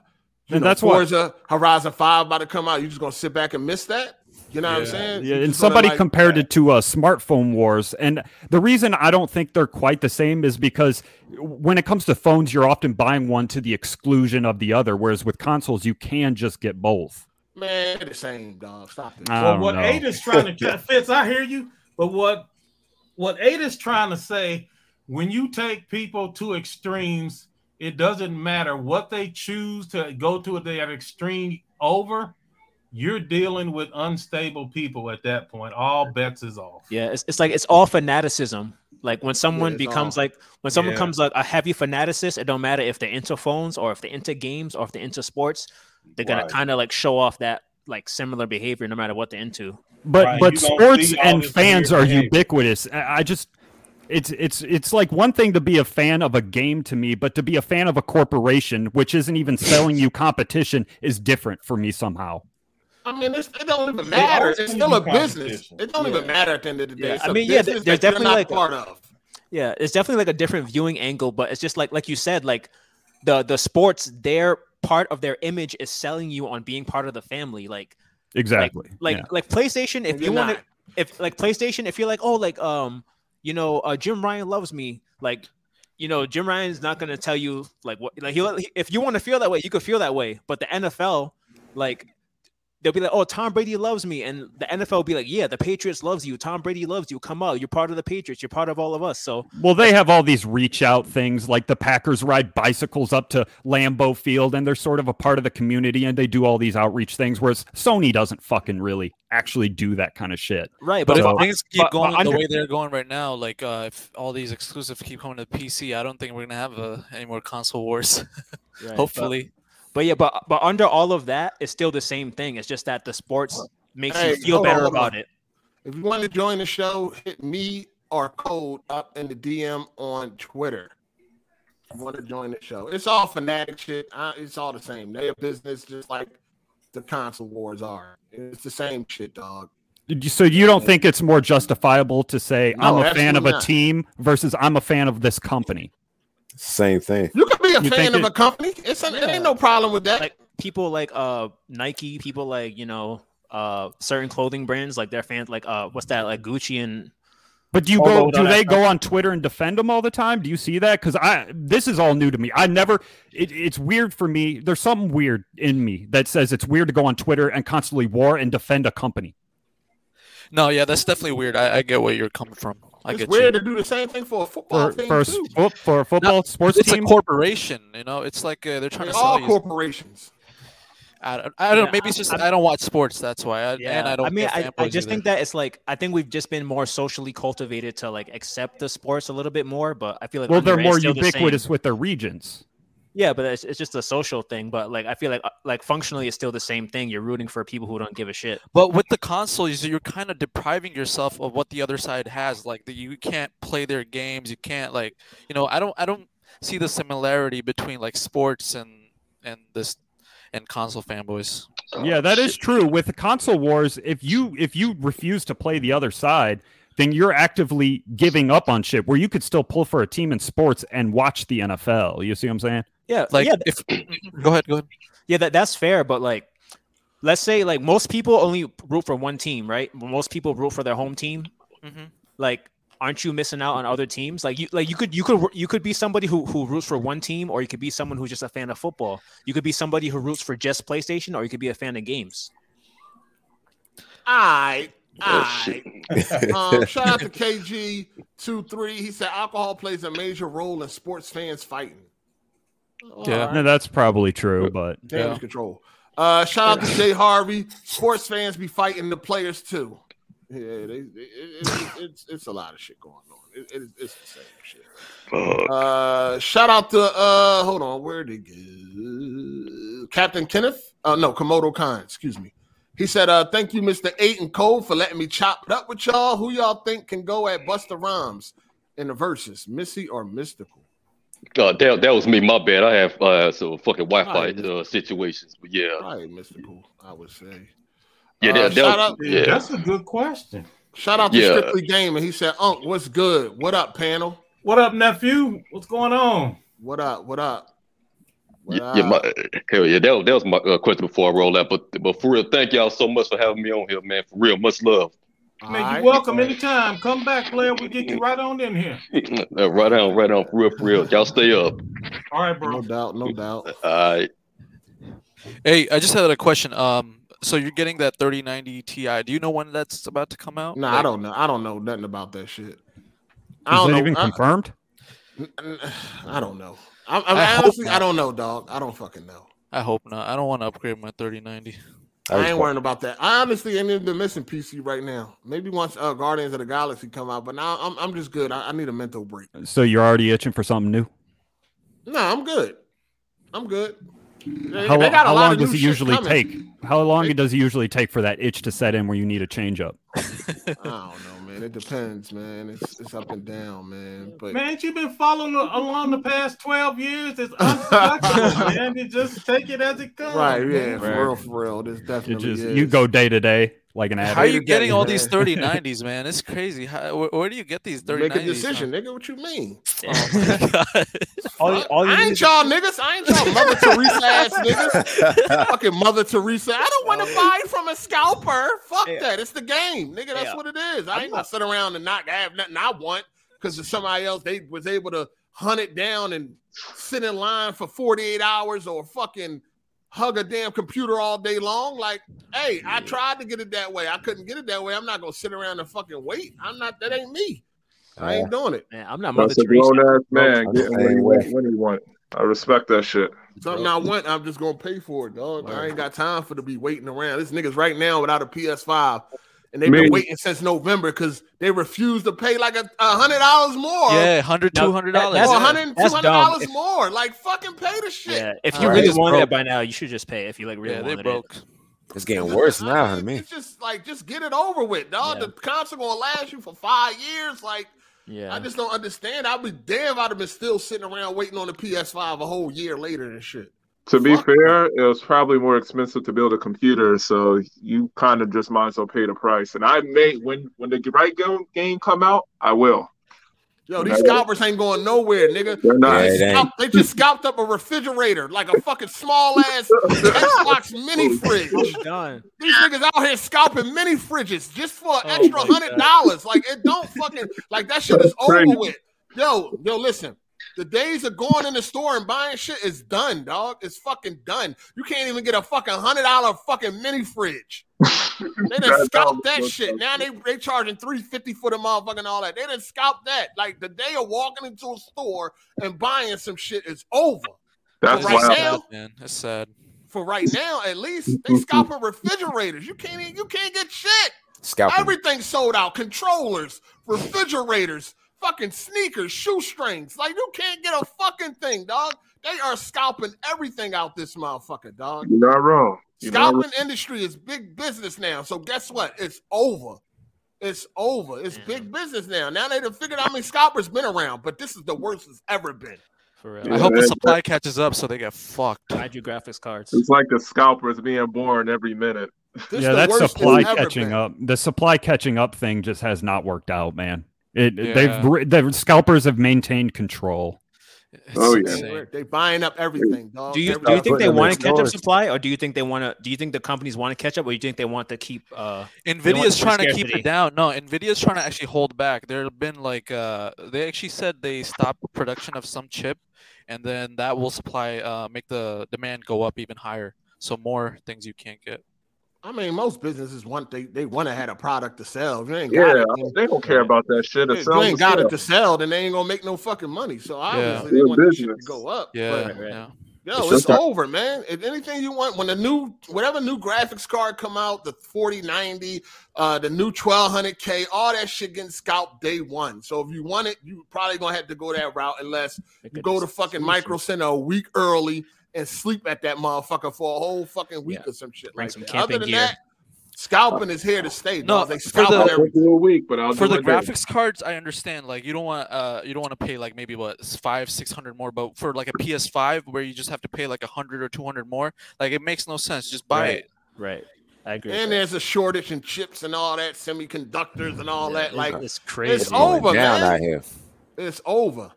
Speaker 1: you
Speaker 13: And
Speaker 1: know,
Speaker 13: that's why-
Speaker 1: Forza Horizon 5 about to come out. You just gonna sit back and miss that? You know what I'm saying?
Speaker 13: Yeah, and somebody
Speaker 1: like-
Speaker 13: compared it to uh, smartphone wars, and the reason I don't think they're quite the same is because when it comes to phones, you're often buying one to the exclusion of the other, whereas with consoles, you can just get both.
Speaker 1: Man, they're the same, dog. Stop it.
Speaker 2: Well, what
Speaker 13: know.
Speaker 2: Ada's trying to Fitz, I hear you, but what what Ada's trying to say, when you take people to extremes, it doesn't matter what they choose to go to the extreme over. You're dealing with unstable people at that point. All bets is off.
Speaker 7: Yeah, it's, it's like it's all fanaticism. Like when someone
Speaker 2: it's
Speaker 7: becomes
Speaker 2: all-
Speaker 7: like when someone
Speaker 2: Yeah.
Speaker 7: becomes like a heavy fanaticist, it don't matter if they're into phones or if they're into games or if they're into sports, they're gonna
Speaker 13: Right.
Speaker 7: kind of like show off that like similar behavior no matter what they're into.
Speaker 13: But
Speaker 7: Right,
Speaker 13: but
Speaker 7: you
Speaker 13: sports and fans are
Speaker 7: behavior.
Speaker 13: ubiquitous. I I just it's it's it's like one thing to be a fan of a game to me, but to be a fan of a corporation which isn't even selling you competition is different for me somehow.
Speaker 1: I mean, it's, it don't even matter. It's still a business. It don't even matter at the end of the day.
Speaker 7: Yeah,
Speaker 1: It's
Speaker 7: I
Speaker 1: a
Speaker 7: mean, yeah,
Speaker 1: business
Speaker 7: there's
Speaker 1: that you're
Speaker 7: definitely like
Speaker 1: part of.
Speaker 7: Yeah, it's definitely like a different viewing angle, but it's just like like you said, like the the sports, their part of their image is selling you on being part of the family. Like
Speaker 13: Exactly.
Speaker 7: like
Speaker 13: yeah.
Speaker 7: like PlayStation, if you want to if like PlayStation, if you're like, oh, like um, you know, uh, Jim Ryan loves me, like, you know, Jim Ryan's not gonna tell you like what like he'll if you want to feel that way, you could feel that way. But the NFL, like, they'll be like, oh, Tom Brady loves me, and the NFL will be like, yeah, the Patriots loves you, Tom Brady loves you, come out, you're part of the Patriots, you're part of all of us. So
Speaker 13: Well, they have all these reach out things like the Packers ride bicycles up to Lambeau Field and they're sort of a part of the community and they do all these outreach things, whereas Sony doesn't fucking really actually do that kind of shit.
Speaker 7: right,
Speaker 12: But
Speaker 7: but
Speaker 12: if things keep
Speaker 13: but- but
Speaker 12: going the way they're going right now, like uh, if all these exclusives keep coming to PC, I don't think we're gonna have uh, any more console wars.
Speaker 7: Right,
Speaker 12: Hopefully,
Speaker 7: But yeah, but but under all of that, it's still the same thing. It's just that the sports makes
Speaker 1: Hey,
Speaker 7: you feel
Speaker 1: hold on,
Speaker 7: better about
Speaker 1: on.
Speaker 7: it.
Speaker 1: If you want to join the show, hit me or Cole up in the DM on Twitter. If you want to join the show, it's all fanatic shit. Uh, it's all the same. They're business just like the console wars are. It's the same shit, dog.
Speaker 13: So you don't think it's more justifiable to say
Speaker 1: No,
Speaker 13: I'm a fan of a
Speaker 1: not.
Speaker 13: team versus I'm a fan of this company?
Speaker 11: Same thing.
Speaker 1: You can be a
Speaker 13: You
Speaker 1: fan of
Speaker 13: it-
Speaker 1: a company. It's it ain't no problem with that.
Speaker 7: Like people like uh Nike, people like you know uh certain clothing brands like their fans like uh what's that like Gucci and
Speaker 13: But do you
Speaker 7: Although
Speaker 13: go? Do
Speaker 7: that-
Speaker 13: they go on Twitter and defend them all the time? Do you see that? Because I this is all new to me. I never. It, it's weird for me. There's something weird in me that says it's weird to go on Twitter and constantly war and defend a company.
Speaker 12: no, yeah, that's definitely weird. I, I get where you're coming from. I
Speaker 1: it's
Speaker 12: get
Speaker 1: weird
Speaker 12: you.
Speaker 1: to do the same thing for a football
Speaker 13: For
Speaker 1: team
Speaker 13: for
Speaker 1: too.
Speaker 13: fo- for a football sports
Speaker 12: It's
Speaker 13: team.
Speaker 12: a corporation, you know. It's like uh, they're trying
Speaker 1: They're
Speaker 12: to sell
Speaker 1: all
Speaker 12: you.
Speaker 1: corporations.
Speaker 12: I don't, I don't know.
Speaker 7: Yeah,
Speaker 12: Maybe it's just
Speaker 7: I'm-
Speaker 12: I don't watch sports. That's why. I,
Speaker 7: yeah.
Speaker 12: and I don't.
Speaker 7: I mean, I, I just
Speaker 12: either.
Speaker 7: think that it's like I think we've just been more socially cultivated to like accept the sports a little bit more. But I feel like
Speaker 13: well, they're more
Speaker 7: still the
Speaker 13: ubiquitous with their regions.
Speaker 7: Yeah, but it's, it's just a social thing. But like I feel like uh, like functionally, it's still the same thing. You're rooting for people who don't give a shit.
Speaker 12: But with the consoles, you're kind of depriving yourself of what the other side has. Like the, you can't play their games. You can't like you know. I don't. I don't see the similarity between like sports and and this and console fanboys.
Speaker 13: Yeah, that is true. With the console wars, if you if you refuse to play the other side, then you're actively giving up on shit. Where you could still pull for a team in sports and watch the NFL. You see what I'm saying?
Speaker 7: Yeah,
Speaker 12: Like
Speaker 7: yeah,
Speaker 12: if go ahead, go ahead.
Speaker 7: Yeah, that, that's fair, but like let's say like most people only root for one team, right? Most people root for their home team.
Speaker 12: Mhm.
Speaker 7: Like aren't you missing out on other teams? Like you like you could you could you could be somebody who who roots for one team or you could be someone who's just a fan of football. You could be somebody who roots for just PlayStation or you could be a fan of games.
Speaker 1: I
Speaker 4: Oh, shit.
Speaker 1: um, shout out to KG23. He said alcohol plays a major role in sports fans fighting.
Speaker 13: Yeah, no, that's probably true, but
Speaker 1: Damage control. Uh, shout out to Jay Harvey. Sports fans be fighting the players too. Yeah, they, it, it, it's it's a lot of shit going on. It, it, it's the same shit. Uh, shout out to uh, hold on, where did it go? Captain Kenneth? Uh, no, Komodo Khan. Excuse me. He said, uh, thank you, Mr. Eight and Cole, for letting me chop it up with y'all. Who y'all think can go at Busta Rhymes in the verses, Missy or Mystikal?
Speaker 4: Uh, that, that was me. My bad. I have uh, some fucking Wi-Fi
Speaker 1: Alright.
Speaker 4: uh, situations, but yeah,
Speaker 1: Probably Mystikal, I would say.
Speaker 4: yeah,
Speaker 1: Uh,
Speaker 4: that, that
Speaker 1: shout
Speaker 4: was,
Speaker 1: out-
Speaker 4: yeah.
Speaker 2: That's a good question.
Speaker 1: Shout out to
Speaker 4: Yeah.
Speaker 1: Strictly Gaming. He said, Unc, what's good? What up, panel?
Speaker 2: What up, nephew? What's going on?
Speaker 1: What up? What up? What
Speaker 4: Yeah, yeah, my, hell yeah, that was, that was my uh, question before I roll out. But but for real, thank y'all so much for having me on here, man. For real, much love.
Speaker 2: Man, you're welcome anytime. Come back, player. We get you right on in here.
Speaker 4: Uh, right on, right on, for real, for real. Y'all stay up.
Speaker 2: All right, bro.
Speaker 1: No doubt, no doubt.
Speaker 4: All right.
Speaker 12: Hey, I just had a question. Um, so you're getting that 3090 Ti. Do you know when that's about to come out?
Speaker 1: Nah, I don't know. I don't know nothing about that shit. I
Speaker 13: is
Speaker 1: don't
Speaker 13: that
Speaker 1: know.
Speaker 13: even
Speaker 1: I-
Speaker 13: confirmed?
Speaker 1: I don't know. I, I,
Speaker 12: I hope
Speaker 1: honestly, I don't know, dog. I don't fucking know.
Speaker 12: I hope not. I don't want to upgrade my 3090.
Speaker 1: I ain't worrying about that. I honestly ain't even been missing PC right now. Maybe once uh, Guardians of the Galaxy come out, but now I'm I'm just good. I, I need a mental break.
Speaker 13: So you're already itching for something new.
Speaker 1: No, I'm good. I'm good. They,
Speaker 13: How,
Speaker 1: they
Speaker 13: lo-
Speaker 1: got a
Speaker 13: how
Speaker 1: lot
Speaker 13: long
Speaker 1: of
Speaker 13: does it usually
Speaker 1: coming.
Speaker 13: take? How long does it usually take for that itch to set in where you need a change up?
Speaker 1: I don't know, man. It depends, man. It's it's up and down, man. But
Speaker 2: Man, ain't you been following along the past 12 years? It's unproductive, man. You just take it as it comes.
Speaker 1: right, yeah,
Speaker 2: man.
Speaker 1: for real, for real. This
Speaker 13: It
Speaker 1: definitely
Speaker 13: just
Speaker 1: is.
Speaker 13: you go day to day like an addict.
Speaker 12: How are you getting all these
Speaker 1: man.
Speaker 12: 3090s, man? It's crazy. How, where, where do you get these 3090s?
Speaker 1: Make a decision,
Speaker 12: from?
Speaker 1: nigga. What you mean?
Speaker 7: Oh all, you- all you
Speaker 1: I ain't
Speaker 7: is-
Speaker 1: y'all niggas. I ain't y'all Mother Teresa ass niggas. Fucking Mother Teresa. I don't want to oh. buy from a scalper. Fuck that. It's the game, nigga. That's
Speaker 7: Yeah.
Speaker 1: what it is. I ain't gonna sit around and not have nothing I want because somebody else they was able to hunt it down and sit in line for 48 hours or fucking hug a damn computer all day long. Like, hey, I tried to get it that way. I couldn't get it that way. I'm not gonna sit around and fucking wait. I'm not. That ain't me. I ain't doing it.
Speaker 7: Man, I'm not Mother
Speaker 14: That's a
Speaker 7: Teresa.
Speaker 14: grown ass man
Speaker 10: I'm
Speaker 14: getting what he
Speaker 10: same
Speaker 14: want
Speaker 10: way.
Speaker 14: when he want. I respect that shit.
Speaker 1: Something I want, I'm just gonna pay for it, dog. I ain't got time for to be waiting around. This niggas right now without a PS5, and they've
Speaker 14: Me.
Speaker 1: been waiting since November because they refuse to pay like a, a hundred dollars more.
Speaker 12: Yeah, 100
Speaker 7: Now,
Speaker 12: 200
Speaker 7: that-
Speaker 12: dollars.
Speaker 7: that's-
Speaker 1: or
Speaker 12: yeah.
Speaker 1: 100
Speaker 7: that's
Speaker 1: 200
Speaker 7: dumb.
Speaker 1: dollars
Speaker 7: If-
Speaker 1: more. Like fucking pay the shit.
Speaker 7: Yeah, if you
Speaker 10: All
Speaker 7: really
Speaker 10: right.
Speaker 7: wanted it by now, you should just pay. If you like really
Speaker 12: Yeah, they
Speaker 7: wanted
Speaker 12: broke.
Speaker 11: It's getting worse now
Speaker 1: I
Speaker 11: to me.
Speaker 1: It's just like just get it over with, dog.
Speaker 7: Yeah.
Speaker 1: The console gonna last you for five years. Like.
Speaker 7: Yeah,
Speaker 1: I just don't understand. I'd be damn I'd have been still sitting around waiting on the PS5 a whole year later and shit.
Speaker 14: To be
Speaker 1: Fuck.
Speaker 14: fair, it was probably more expensive to build a computer, so you kind of just might as well pay the price. And I may when when the right game game come out, I will.
Speaker 1: Yo, these scalpers ain't going nowhere, nigga.
Speaker 14: They're not.
Speaker 1: They,
Speaker 11: Yeah,
Speaker 1: just
Speaker 11: it ain't.
Speaker 1: scalp- they just scalped up a refrigerator, like a fucking small ass Xbox mini oh, fridge.
Speaker 7: I'm.
Speaker 1: These niggas out here scalping mini fridges just for an
Speaker 7: Oh
Speaker 1: extra hundred dollars. Like it don't fucking like that shit is over with. Yo, yo, listen. The days of going in the store and buying shit is done, dog. It's fucking done. You can't even get a fucking hundred dollar fucking mini fridge. They done
Speaker 14: That-
Speaker 1: scalped
Speaker 14: that
Speaker 1: that shit. Now they they charging three fifty for the motherfucking all that. They done scalped that. Like the day of walking into a store and buying some shit is over.
Speaker 14: That's
Speaker 1: right
Speaker 14: wild.
Speaker 1: now-
Speaker 12: man. That's sad.
Speaker 1: For right now, at least they scalping refrigerators. You can't even, you can't get shit.
Speaker 11: Scalping.
Speaker 1: Everything sold out. Controllers, refrigerators, fucking sneakers, shoestrings. Like you can't get a fucking thing, dog. They are scalping everything out this motherfucker, dog.
Speaker 14: You're not wrong. You're not
Speaker 1: Scalping industry is big business now. So guess what? It's over. It's over. It's big business now. Now they done figured out how many scalpers been around, but this is the worst it's ever been.
Speaker 7: For real.
Speaker 12: I
Speaker 7: real.
Speaker 12: hope the
Speaker 14: Yeah.
Speaker 12: supply catches up so they get fucked.
Speaker 7: Hide your graphics cards.
Speaker 14: It's like the scalpers being born every minute.
Speaker 1: This
Speaker 13: yeah,
Speaker 1: the
Speaker 13: that supply catching
Speaker 1: been.
Speaker 13: up. The supply catching up thing just has not worked out, man. It
Speaker 12: Yeah.
Speaker 13: they've the scalpers have maintained control.
Speaker 12: It's
Speaker 14: Oh, yeah.
Speaker 12: insane.
Speaker 1: They buying up everything, dog.
Speaker 7: Do you do you think they want to catch up supply, or do you think they want to? Do you think the companies want to catch up, or do you think they want to keep? uh They want
Speaker 12: Nvidia's
Speaker 7: the
Speaker 12: trying to keep it down. No, Nvidia's trying to actually hold back. There have been like uh they actually said they stopped production of some chip and then that will supply uh make the demand go up even higher. So more things you can't get.
Speaker 1: I mean, most businesses want they they want to have a product to sell. If you ain't
Speaker 14: Yeah,
Speaker 1: it,
Speaker 14: they don't care about that shit.
Speaker 1: If you ain't got
Speaker 14: sell.
Speaker 1: it to sell, then they ain't gonna make no fucking money. So obviously
Speaker 14: Good
Speaker 1: they want this shit to
Speaker 14: business.
Speaker 1: go up.
Speaker 12: Yeah,
Speaker 1: but-
Speaker 12: yeah.
Speaker 1: Yo,
Speaker 10: It's
Speaker 1: it's,
Speaker 10: just
Speaker 1: over, man. If anything you want, when the new whatever new graphics card come out, the 4090, uh, the new 1200K, all that shit getting scalped day one. So if you want it, you probably gonna have to go that route unless you go to fucking Micro Center a week early and sleep at that motherfucker for a whole fucking week or some shit
Speaker 7: Bring
Speaker 1: like
Speaker 7: some
Speaker 1: that.
Speaker 7: camping
Speaker 1: Other than
Speaker 7: gear.
Speaker 1: that, scalping is here to stay.
Speaker 12: No,
Speaker 1: dog. they
Speaker 12: for
Speaker 1: scalping
Speaker 12: the-
Speaker 1: everything.
Speaker 14: do a week, but I'll
Speaker 12: for the
Speaker 14: a day.
Speaker 12: graphics cards, I understand. Like you don't want uh you don't want to pay like maybe what five six hundred more, but for like a PS5 where you just have to pay like a hundred or two hundred more, like it makes no sense. Just buy
Speaker 7: Right.
Speaker 12: it.
Speaker 7: Right. I agree.
Speaker 1: And there's a shortage in chips and all that, semiconductors and all that. Like
Speaker 7: it's crazy.
Speaker 1: It's over, man.
Speaker 11: out here.
Speaker 1: It's over.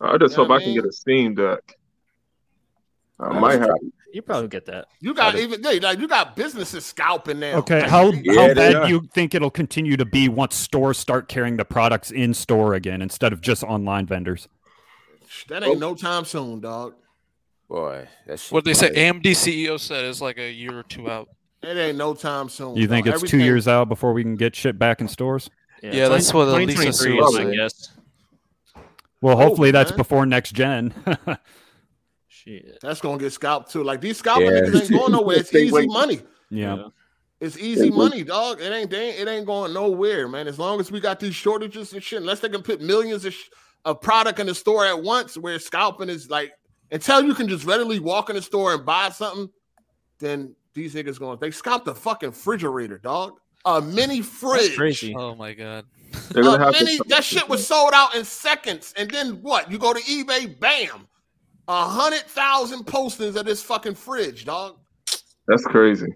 Speaker 14: I just
Speaker 1: You know
Speaker 14: hope I
Speaker 1: I
Speaker 14: can get a Steam Deck. I
Speaker 11: I
Speaker 14: might have.
Speaker 7: You probably get that.
Speaker 1: You got even they, like you got businesses scalping now.
Speaker 13: Okay, how
Speaker 11: Yeah,
Speaker 13: how bad
Speaker 11: are.
Speaker 13: do you think it'll continue to be once stores start carrying the products in store again instead of just online vendors?
Speaker 1: that ain't no time soon, dog.
Speaker 11: Boy, that shit.
Speaker 12: What they say,
Speaker 11: crazy.
Speaker 12: AMD CEO said is like a year or two out.
Speaker 1: It ain't no time soon.
Speaker 13: You think
Speaker 1: dog.
Speaker 13: it's two years out before we can get shit back in stores?
Speaker 12: Yeah, that's what Lisa
Speaker 7: 2023
Speaker 12: Su
Speaker 7: is my
Speaker 12: said.
Speaker 7: guess.
Speaker 13: Well, oh, hopefully that's before next gen.
Speaker 7: Shit.
Speaker 1: That's gonna get scalped too. Like these scalping
Speaker 11: Yeah.
Speaker 1: niggas ain't going nowhere. It's easy
Speaker 14: waiting.
Speaker 1: money.
Speaker 13: yeah.
Speaker 1: It's easy money, dog. It ain't they, ain't- it ain't going nowhere, man. As long as we got these shortages and shit, unless they can put millions of, sh- of product in the store at once, where scalping is like until you can just readily walk in the store and buy something, then these niggas going they scalped the fucking refrigerator, dog. A mini fridge.
Speaker 7: crazy.
Speaker 12: Oh my god.
Speaker 14: They're gonna
Speaker 1: A
Speaker 14: have
Speaker 1: mini, that shit was sold out in seconds. And then what? You go to eBay, bam, a hundred thousand postings of this fucking fridge, dog.
Speaker 14: That's crazy.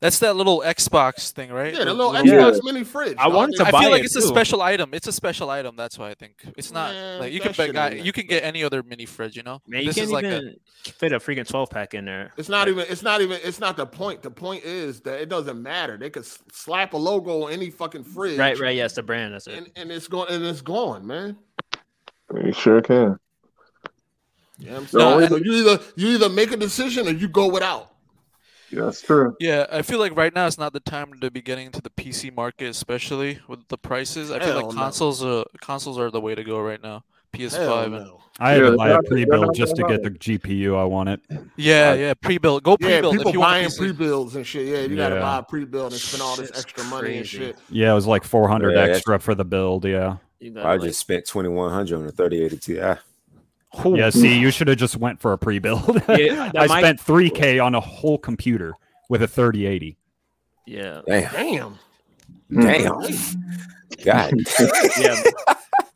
Speaker 12: That's that little Xbox thing, right?
Speaker 1: Yeah, the little
Speaker 12: little-
Speaker 1: Xbox mini fridge.
Speaker 7: I
Speaker 1: dog.
Speaker 7: wanted to
Speaker 12: I
Speaker 7: buy
Speaker 12: feel like
Speaker 7: it
Speaker 12: it's a special item. It's a special item. That's why I think it's not
Speaker 1: Man,
Speaker 12: like you can
Speaker 1: shit
Speaker 12: buy, you can get any other mini fridge. You know,
Speaker 7: Man, you
Speaker 12: this
Speaker 7: can't
Speaker 12: is like
Speaker 7: even fit a freaking 12 pack in there.
Speaker 1: It's not even. It's not even. It's not the point. The point is that it doesn't matter. They could slap a logo on any fucking fridge,
Speaker 7: Right, right. Yes, the brand. That's it.
Speaker 1: And, and it's going. And it's gone, man.
Speaker 14: You sure can.
Speaker 1: Yeah, I'm
Speaker 14: No,
Speaker 1: saying. so you either you either make a decision or you go without.
Speaker 14: Yeah, that's true.
Speaker 12: Yeah, I feel like right now it's not the time to be getting into the PC market, especially with the prices. I feel like
Speaker 1: no.
Speaker 12: consoles, uh, consoles are the way to go right now. PS5
Speaker 1: no.
Speaker 13: I had
Speaker 14: Yeah,
Speaker 13: to buy a
Speaker 14: not-
Speaker 13: pre-build
Speaker 14: not
Speaker 13: just to get the GPU I wanted.
Speaker 12: yeah, yeah, pre-build. Go
Speaker 1: Yeah,
Speaker 12: pre-build
Speaker 1: people
Speaker 12: if you
Speaker 1: buying
Speaker 12: PC.
Speaker 1: pre-builds and shit. Yeah, you gotta buy a pre-build and spend all this
Speaker 7: Shit's
Speaker 1: extra money and shit.
Speaker 13: Yeah, it was like 400
Speaker 11: Yeah,
Speaker 13: extra for the build. Yeah.
Speaker 7: You
Speaker 11: I
Speaker 7: like,
Speaker 11: just spent twenty one hundred on a thirty eighty Ti.
Speaker 13: Yeah. See, you should have just went for a pre-build.
Speaker 7: Yeah,
Speaker 13: I
Speaker 7: might-
Speaker 13: spent 3K on a whole computer with a 3080.
Speaker 7: yeah.
Speaker 11: Damn,
Speaker 1: Damn.
Speaker 11: damn, God.
Speaker 7: Yeah.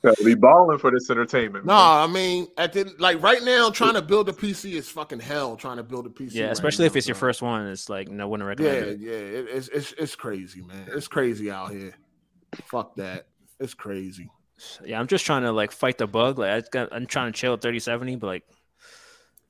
Speaker 14: Gotta be balling for this entertainment.
Speaker 1: No, I mean, at the like right now, trying to build a PC is fucking hell. Trying to build a PC,
Speaker 7: Yeah,
Speaker 1: right
Speaker 7: especially
Speaker 1: now,
Speaker 7: if it's your first one. It's like no one recommend
Speaker 1: Yeah,
Speaker 7: it.
Speaker 1: yeah, it, it's it's it's crazy, man. It's crazy out here. Fuck that. It's crazy.
Speaker 7: Yeah, I'm just trying to like fight the bug. Like I got, I'm trying to chill at 3070, but like,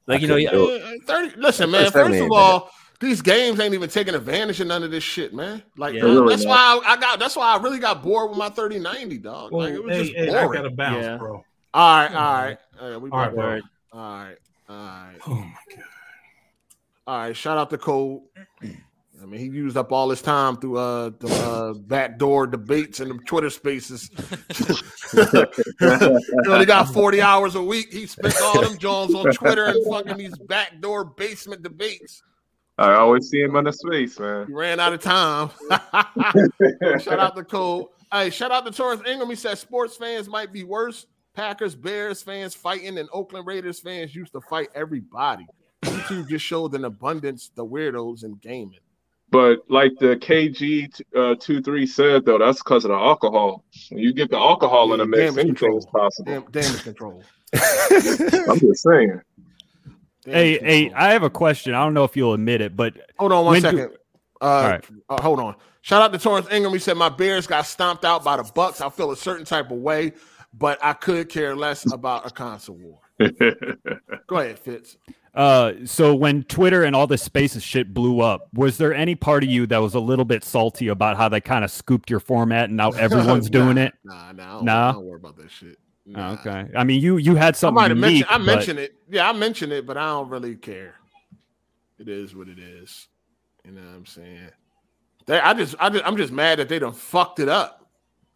Speaker 7: like
Speaker 11: I
Speaker 7: you know, yeah.
Speaker 1: Uh, Thirty. Listen, man.
Speaker 11: First time
Speaker 1: First
Speaker 11: ain't
Speaker 1: of
Speaker 11: bad.
Speaker 1: all, these games ain't even taking advantage of none of this shit, man. Like
Speaker 7: Yeah.
Speaker 1: uh,
Speaker 14: Really
Speaker 1: that's
Speaker 14: not.
Speaker 1: why I, I got. That's why I really got bored with my 3090, dog.
Speaker 2: Well,
Speaker 1: like it was
Speaker 2: hey,
Speaker 1: just
Speaker 2: hey, I
Speaker 1: boring.
Speaker 2: gotta bounce,
Speaker 7: Yeah.
Speaker 2: bro.
Speaker 1: All right, all right. All right, we
Speaker 2: All right,
Speaker 1: back.
Speaker 2: bro.
Speaker 1: All right, all right,
Speaker 2: Oh my god.
Speaker 1: all right. Shout out to Cole. I mean, he used up all his time through uh the uh, backdoor debates and the Twitter Spaces. he only got forty hours a week. He spent all them Jones on Twitter and fucking these backdoor basement debates.
Speaker 14: I always see him on the space, man.
Speaker 1: He ran out of time. shout out to Cole. Hey, shout out to Torrance Ingram. He said sports fans might be worse. Packers, Bears fans fighting, and Oakland Raiders fans used to fight everybody. YouTube just showed an abundance the weirdos in gaming.
Speaker 14: But like the KG uh, two three said though, that's because of the alcohol. When you get the alcohol in the mix,
Speaker 1: damage
Speaker 14: anything
Speaker 1: control.
Speaker 14: is possible.
Speaker 1: Dam- damage control.
Speaker 14: I'm just saying.
Speaker 13: Hey,
Speaker 1: Damage
Speaker 13: hey,
Speaker 1: control.
Speaker 13: I have a question. I don't know if you'll admit it, but
Speaker 1: Hold on one
Speaker 13: when do-
Speaker 1: Uh,
Speaker 13: right.
Speaker 1: uh, hold on. Shout out to Torrance Ingram. He said my Bears got stomped out by the Bucks. I feel a certain type of way, but I could care less about a console war. Go ahead, Fitz.
Speaker 13: Uh, so when Twitter and all this spaces shit blew up, was there any part of you that was a little bit salty about how they kind of scooped your format and now everyone's doing it?
Speaker 1: Nah, nah, I don't,
Speaker 13: Nah?
Speaker 1: I don't worry about that shit.
Speaker 13: Oh,
Speaker 1: Nah.
Speaker 13: okay. I mean, you you had something
Speaker 1: might have
Speaker 13: unique.
Speaker 1: mentioned. I
Speaker 13: but-
Speaker 1: mentioned it. Yeah, I mentioned it, but I don't really care. It is what it is. You know what I'm saying? They, I just, I just, I'm just mad that they done fucked it up.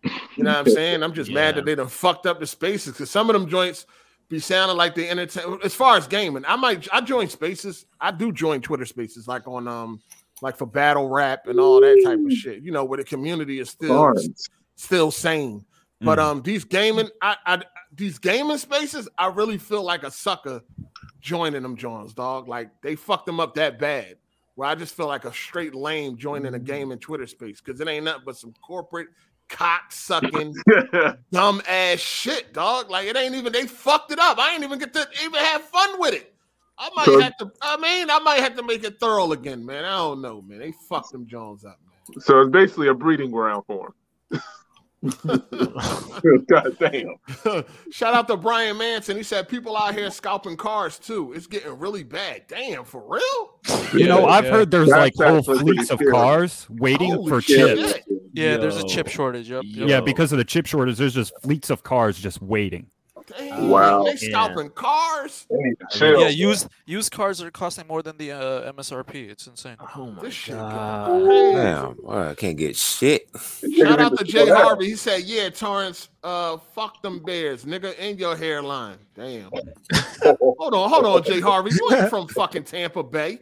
Speaker 1: You know what I'm saying? I'm just mad that they done fucked up the spaces because some of them joints be sounding like the entertain. As far as gaming, I might, I join spaces. I do join Twitter spaces, like on, um, like for battle rap and all that type of shit. You know, where the community is still,
Speaker 14: Barnes.
Speaker 1: still sane. But
Speaker 14: Mhm.
Speaker 1: um, these gaming, I, I, these gaming spaces, I really feel like a sucker joining them Johns, dog. Like they fucked them up that bad. Where I just feel like a straight lame joining a gaming Twitter space because it ain't nothing but some corporate cock sucking dumb ass shit, dog. Like it ain't even they fucked it up. I ain't even get to even have fun with it. I might
Speaker 14: So-
Speaker 1: have to. I mean, I might have to make it thorough again, man. I don't know, man. They fucked them Jones up. man.
Speaker 14: So it's basically a breeding ground for him. God damn.
Speaker 1: Shout out to Brian Manson. He said people out here scalping cars too. It's getting really bad. Damn, for real?
Speaker 13: You know, I've heard there's
Speaker 14: That's
Speaker 13: like whole fleets of cars waiting
Speaker 1: Holy
Speaker 13: for
Speaker 1: shit.
Speaker 13: chips.
Speaker 12: Yeah, there's a chip shortage. Yep. yep.
Speaker 13: Yeah, because of the chip shortage, there's just fleets of cars just waiting.
Speaker 1: Damn,
Speaker 14: Wow.
Speaker 1: They scalping cars.
Speaker 14: They need to chill.
Speaker 12: Yeah, used used cars are costing more than the uh, MSRP. It's insane.
Speaker 7: Oh my
Speaker 1: This
Speaker 7: god.
Speaker 11: Damn, boy, I can't get shit.
Speaker 1: Shout out to Jay Harvey. He said, "Yeah, Torrance, uh, fuck them bears, nigga, in your hairline." Damn. hold on, hold on, Jay Harvey. You ain't from fucking Tampa Bay.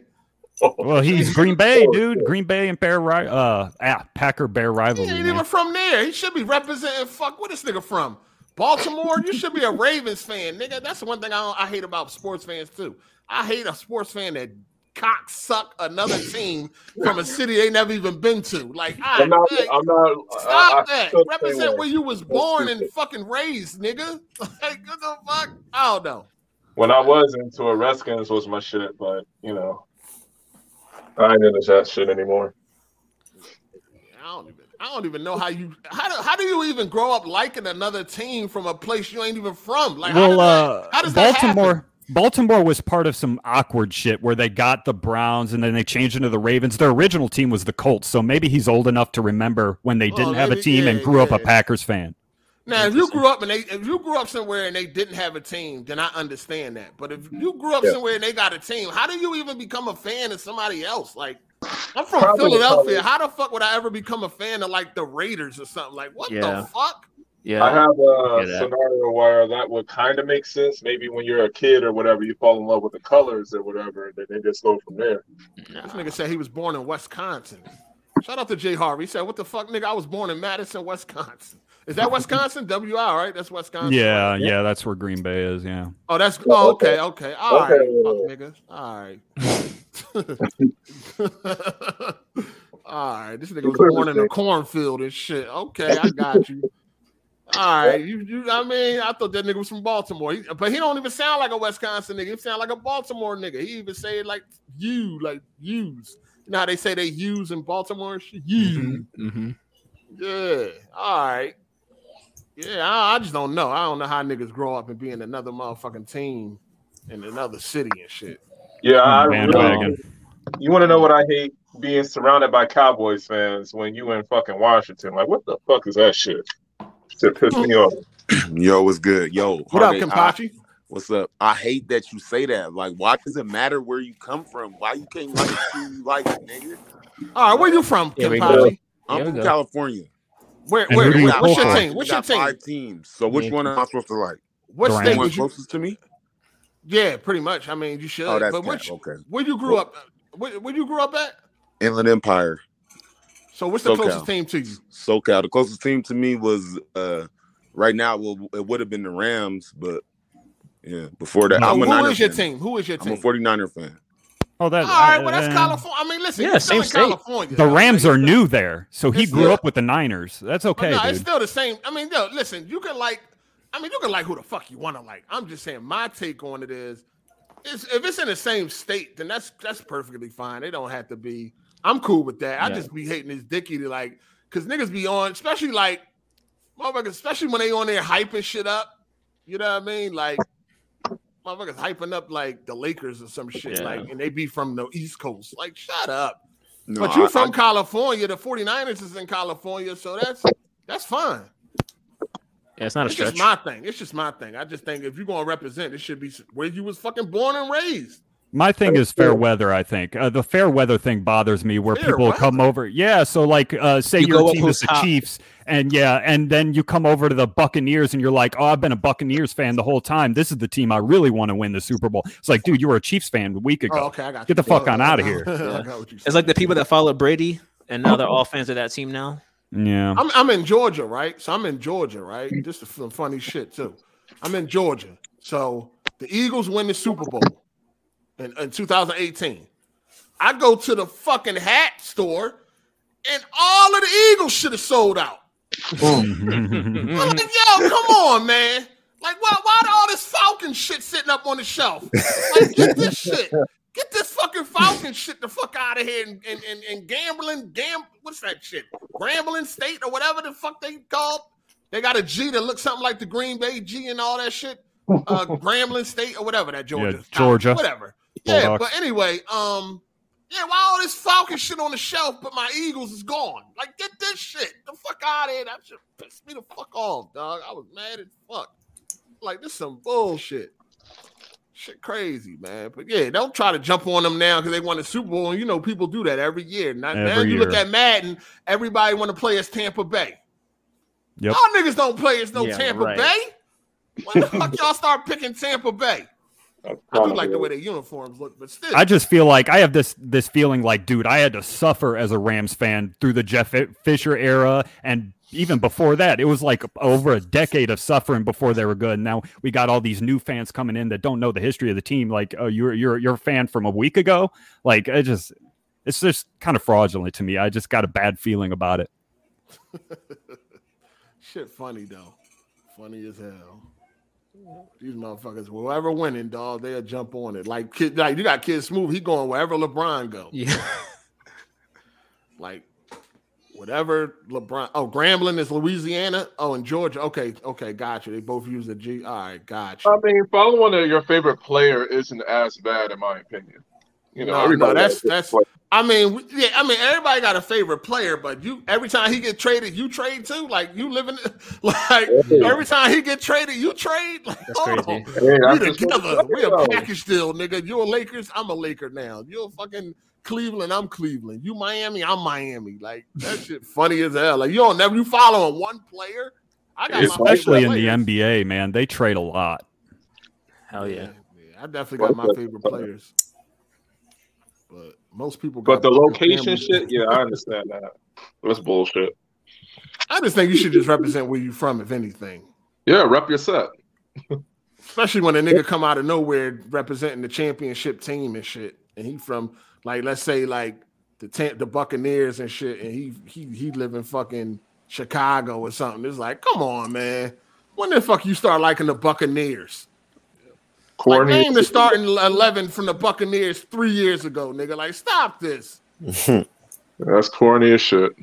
Speaker 13: Well, he's Green Bay, dude. Green Bay and Bear ri- uh ah, Packer Bear
Speaker 1: He
Speaker 13: rivalry.
Speaker 1: ain't
Speaker 13: man.
Speaker 1: even from there. He should be representing. Fuck, where this nigga from? Baltimore. You should be a Ravens fan, nigga. That's the one thing I, don't, I hate about sports fans too. I hate a sports fan that cock suck another team from a city they never even been to. Like, I,
Speaker 14: I'm not.
Speaker 1: like,
Speaker 14: I'm not.
Speaker 1: stop
Speaker 14: I, I
Speaker 1: that.
Speaker 14: still
Speaker 1: Represent where you was born and fucking raised, nigga. Like, what the fuck? I don't know.
Speaker 14: When I was into it, Redskins was my shit, but you know, I ain't into that shit anymore.
Speaker 1: I don't even. I don't even know how you. How do, how do you even grow up liking another team from a place you ain't even from? Like, how
Speaker 13: well,
Speaker 1: does that-
Speaker 13: uh,
Speaker 1: how does that?
Speaker 13: Baltimore. Baltimore was part of some awkward shit where they got the Browns and then they changed into the Ravens. Their original team was the Colts, so maybe he's old enough to remember when they
Speaker 1: Oh,
Speaker 13: didn't have a
Speaker 1: maybe-
Speaker 13: team and
Speaker 1: yeah,
Speaker 13: grew up a. Packers fan.
Speaker 1: Now, if you grew up and they, if you grew up somewhere and they didn't have a team, then I understand that. But if you grew up
Speaker 14: Yeah.
Speaker 1: somewhere and they got a team, how do you even become a fan of somebody else? Like, I'm from
Speaker 14: Probably-
Speaker 1: Philadelphia. How the fuck would I ever become a fan of like the Raiders or something? Like, what
Speaker 7: Yeah.
Speaker 1: the fuck?
Speaker 7: Yeah.
Speaker 14: I have a
Speaker 7: Yeah, that-
Speaker 14: scenario where that would kind of make sense. Maybe when you're a kid or whatever, you fall in love with the colors or whatever, and then they just go from there.
Speaker 1: This nigga said he was born in Wisconsin. Shout out to Jay Harvey. He said, "What the fuck, nigga? I was born in Madison, Wisconsin. Is that Wisconsin? WI, right? That's Wisconsin.
Speaker 13: Yeah,
Speaker 1: right?
Speaker 13: yeah, that's where Green Bay is. Yeah.
Speaker 1: Oh, that's oh, okay, okay. All right,
Speaker 14: Okay.
Speaker 1: fuck nigga. All right. All right. This nigga was born in a cornfield and shit. Okay, I got you. All right, you, you. I mean, I thought that nigga was from Baltimore, He- but he don't even sound like a Wisconsin nigga. He sound like a Baltimore nigga. He even say it like you, like use. You know how they say they use in Baltimore? and shit? You.
Speaker 7: Mm-hmm.
Speaker 1: Yeah. All right. Yeah, I, I just don't know. I don't know how niggas grow up and be in another motherfucking team in another city and shit.
Speaker 14: Yeah, I
Speaker 13: Bandwagon.
Speaker 14: really, you want to know what I hate? Being surrounded by Cowboys fans when you in fucking Washington. Like, what the fuck is that shit? Shit pissed me off.
Speaker 15: Yo, what's good? Yo,
Speaker 1: What up,
Speaker 15: Harvey, I-
Speaker 1: Kimpachi?
Speaker 15: what's up? I hate that you say that. Like, why does it matter where you come from? Why you can't like who you like, nigga?
Speaker 1: All right, where you from,
Speaker 7: Here we.
Speaker 1: Kimpachi?
Speaker 15: I'm from
Speaker 7: go.
Speaker 15: California.
Speaker 1: Where,
Speaker 13: And
Speaker 1: where,
Speaker 13: who do you
Speaker 1: where what's your team? What's your team?
Speaker 15: five teams. So which one am I supposed to like?
Speaker 1: What
Speaker 13: The
Speaker 1: state
Speaker 15: The
Speaker 13: Rams.
Speaker 1: was you?
Speaker 15: closest to me?
Speaker 1: Yeah, pretty much. I mean, you should.
Speaker 15: Oh, that's
Speaker 1: but which,
Speaker 15: Okay.
Speaker 1: where you grew up? Where, where you grew up at?
Speaker 15: Inland Empire,
Speaker 1: So what's the
Speaker 15: SoCal.
Speaker 1: closest team to you?
Speaker 15: SoCal. The closest team to me was uh right now. Well, it would have been the Rams, but yeah, before that,
Speaker 1: Oh,
Speaker 15: I'm a
Speaker 1: who
Speaker 15: Niner
Speaker 1: is your
Speaker 15: fan.
Speaker 1: team? Who is your team?
Speaker 15: I'm a 49er fan.
Speaker 13: Oh, that.
Speaker 1: All right, well that's
Speaker 13: uh,
Speaker 1: California. I mean, listen,
Speaker 7: Yeah,
Speaker 1: you're still
Speaker 7: same
Speaker 1: in
Speaker 7: state.
Speaker 1: California.
Speaker 13: The Rams are new there, so he
Speaker 1: It's
Speaker 13: grew
Speaker 1: still-
Speaker 13: up with the Niners. That's okay,
Speaker 1: no, it's still the same. I mean, yo, listen, you can like, I mean, you can like who the fuck you want to like. I'm just saying, my take on it is, is if it's in the same state, then that's that's perfectly fine. They don't have to be. I'm cool with that. I
Speaker 7: Yeah.
Speaker 1: just be hating this dicky to like, cause niggas be on, especially like, motherfuckers, especially when they on there hyping shit up. You know what I mean? Like, motherfuckers hyping up like the Lakers or some shit,
Speaker 7: Yeah.
Speaker 1: like, and they be from the East Coast. Like, shut up.
Speaker 15: No,
Speaker 1: but you
Speaker 15: I-
Speaker 1: from
Speaker 15: I-
Speaker 1: California, the 49ers is in California, so that's that's fine.
Speaker 7: Yeah, it's not a
Speaker 1: It's
Speaker 7: stretch.
Speaker 1: just my thing. It's just my thing. I just think if you're gonna represent, it should be where you was fucking born and raised.
Speaker 13: My thing is fair weather. I think uh, the fair weather thing bothers me, where
Speaker 1: Fair
Speaker 13: people come over. Yeah, so like, uh, say
Speaker 7: You
Speaker 13: your team is the
Speaker 7: top.
Speaker 13: Chiefs, and yeah, and then you come over to the Buccaneers, and you're like, oh, I've been a Buccaneers fan the whole time. This is the team I really want to win the Super Bowl. It's like, dude, you were a Chiefs fan a week ago.
Speaker 1: Oh, okay, I got
Speaker 13: Get the
Speaker 1: you.
Speaker 13: fuck on out of here.
Speaker 7: Yeah.
Speaker 1: got what you
Speaker 7: It's like the people that follow Brady, and now they're all fans of that team now.
Speaker 13: Yeah.
Speaker 1: I'm I'm in Georgia, right? So I'm in Georgia, right? Just some funny shit too. I'm in Georgia. So the Eagles win the Super Bowl in, in 2018. I go to the fucking hat store, and all of the Eagles should have sold out. I'm like, yo, come on, man. Like, why, why all this Falcon shit sitting up on the shelf? Like, get this shit. Get this fucking Falcon shit the fuck out of here and, and, and, and gambling, gam, what's that shit? Grambling State or whatever the fuck they called. They got a G that looks something like the Green Bay G and all that shit. Uh, Grambling State or whatever that Georgia.
Speaker 13: Georgia.
Speaker 1: Whatever. Yeah, but anyway, um, yeah, why all this Falcon shit on the shelf, but my Eagles is gone? Like, get this shit the fuck out of here. That shit pissed me the fuck off, dog. I was mad as fuck. Like, this some bullshit. Shit crazy, man. But yeah, don't try to jump on them now because they won the Super Bowl. And you know, people do that every year. Now, now
Speaker 13: Every
Speaker 1: you look
Speaker 13: year.
Speaker 1: at Madden, everybody want to play as Tampa Bay.
Speaker 13: Yep.
Speaker 1: Y'all niggas don't play as no
Speaker 13: Yeah,
Speaker 1: Tampa
Speaker 13: right.
Speaker 1: Bay. When the fuck y'all start picking Tampa Bay? I do like the way their uniforms look, but still.
Speaker 13: I just feel like I have this this feeling like, dude, I had to suffer as a Rams fan through the Jeff Fisher era, and even before that, it was like over a decade of suffering before they were good. Now we got all these new fans coming in that don't know the history of the team. Like, oh, you're you're you're a fan from a week ago. Like, it just it's just kind of fraudulent to me. I just got a bad feeling about it.
Speaker 1: Shit funny though. Funny as hell. These motherfuckers, whoever winning, dog, they'll jump on it. Like kid, like you got Kid Smooth, he going wherever LeBron go.
Speaker 7: Yeah.
Speaker 1: Like whatever LeBron. Oh, Grambling is Louisiana. Oh, in Georgia. Okay, okay, gotcha. They both use the G. All right, gotcha.
Speaker 14: I mean, following a, your favorite player isn't as bad, in my opinion. You know,
Speaker 1: no, no,
Speaker 14: everybody
Speaker 1: that's that's. I mean, yeah, I mean, everybody got a favorite player, but you every time he get traded, you trade too. Like you living, like
Speaker 14: Yeah.
Speaker 1: every time he get traded, you trade. Like,
Speaker 7: That's
Speaker 1: hold
Speaker 7: crazy.
Speaker 1: Oh, on.
Speaker 14: Hey, that's
Speaker 1: we
Speaker 14: just
Speaker 1: together. We
Speaker 14: it
Speaker 1: a package deal, nigga. You're a Lakers. I'm a Laker now. You're a fucking Cleveland. I'm Cleveland. You Miami. I'm Miami. Like that shit funny as hell. Like you don't never you following one player. I got my
Speaker 13: Especially in
Speaker 1: favorite
Speaker 13: the. NBA, man, they trade a lot.
Speaker 7: Hell yeah.
Speaker 1: Yeah, I definitely got my favorite players. Most people
Speaker 14: But the location shit, yeah, I understand that. That's bullshit.
Speaker 1: I just think you should just represent where you're from, if anything.
Speaker 14: Yeah, rep your set.
Speaker 1: Especially when a nigga come out of nowhere representing the championship team and shit, and he from like let's say like the Tam- the Buccaneers and shit, and he he he live in fucking Chicago or something. It's like, come on, man. When the fuck you start liking the Buccaneers? Like,
Speaker 14: Corny.
Speaker 1: name the starting eleven from the Buccaneers three years ago, nigga. Like, stop this.
Speaker 14: That's corny as shit.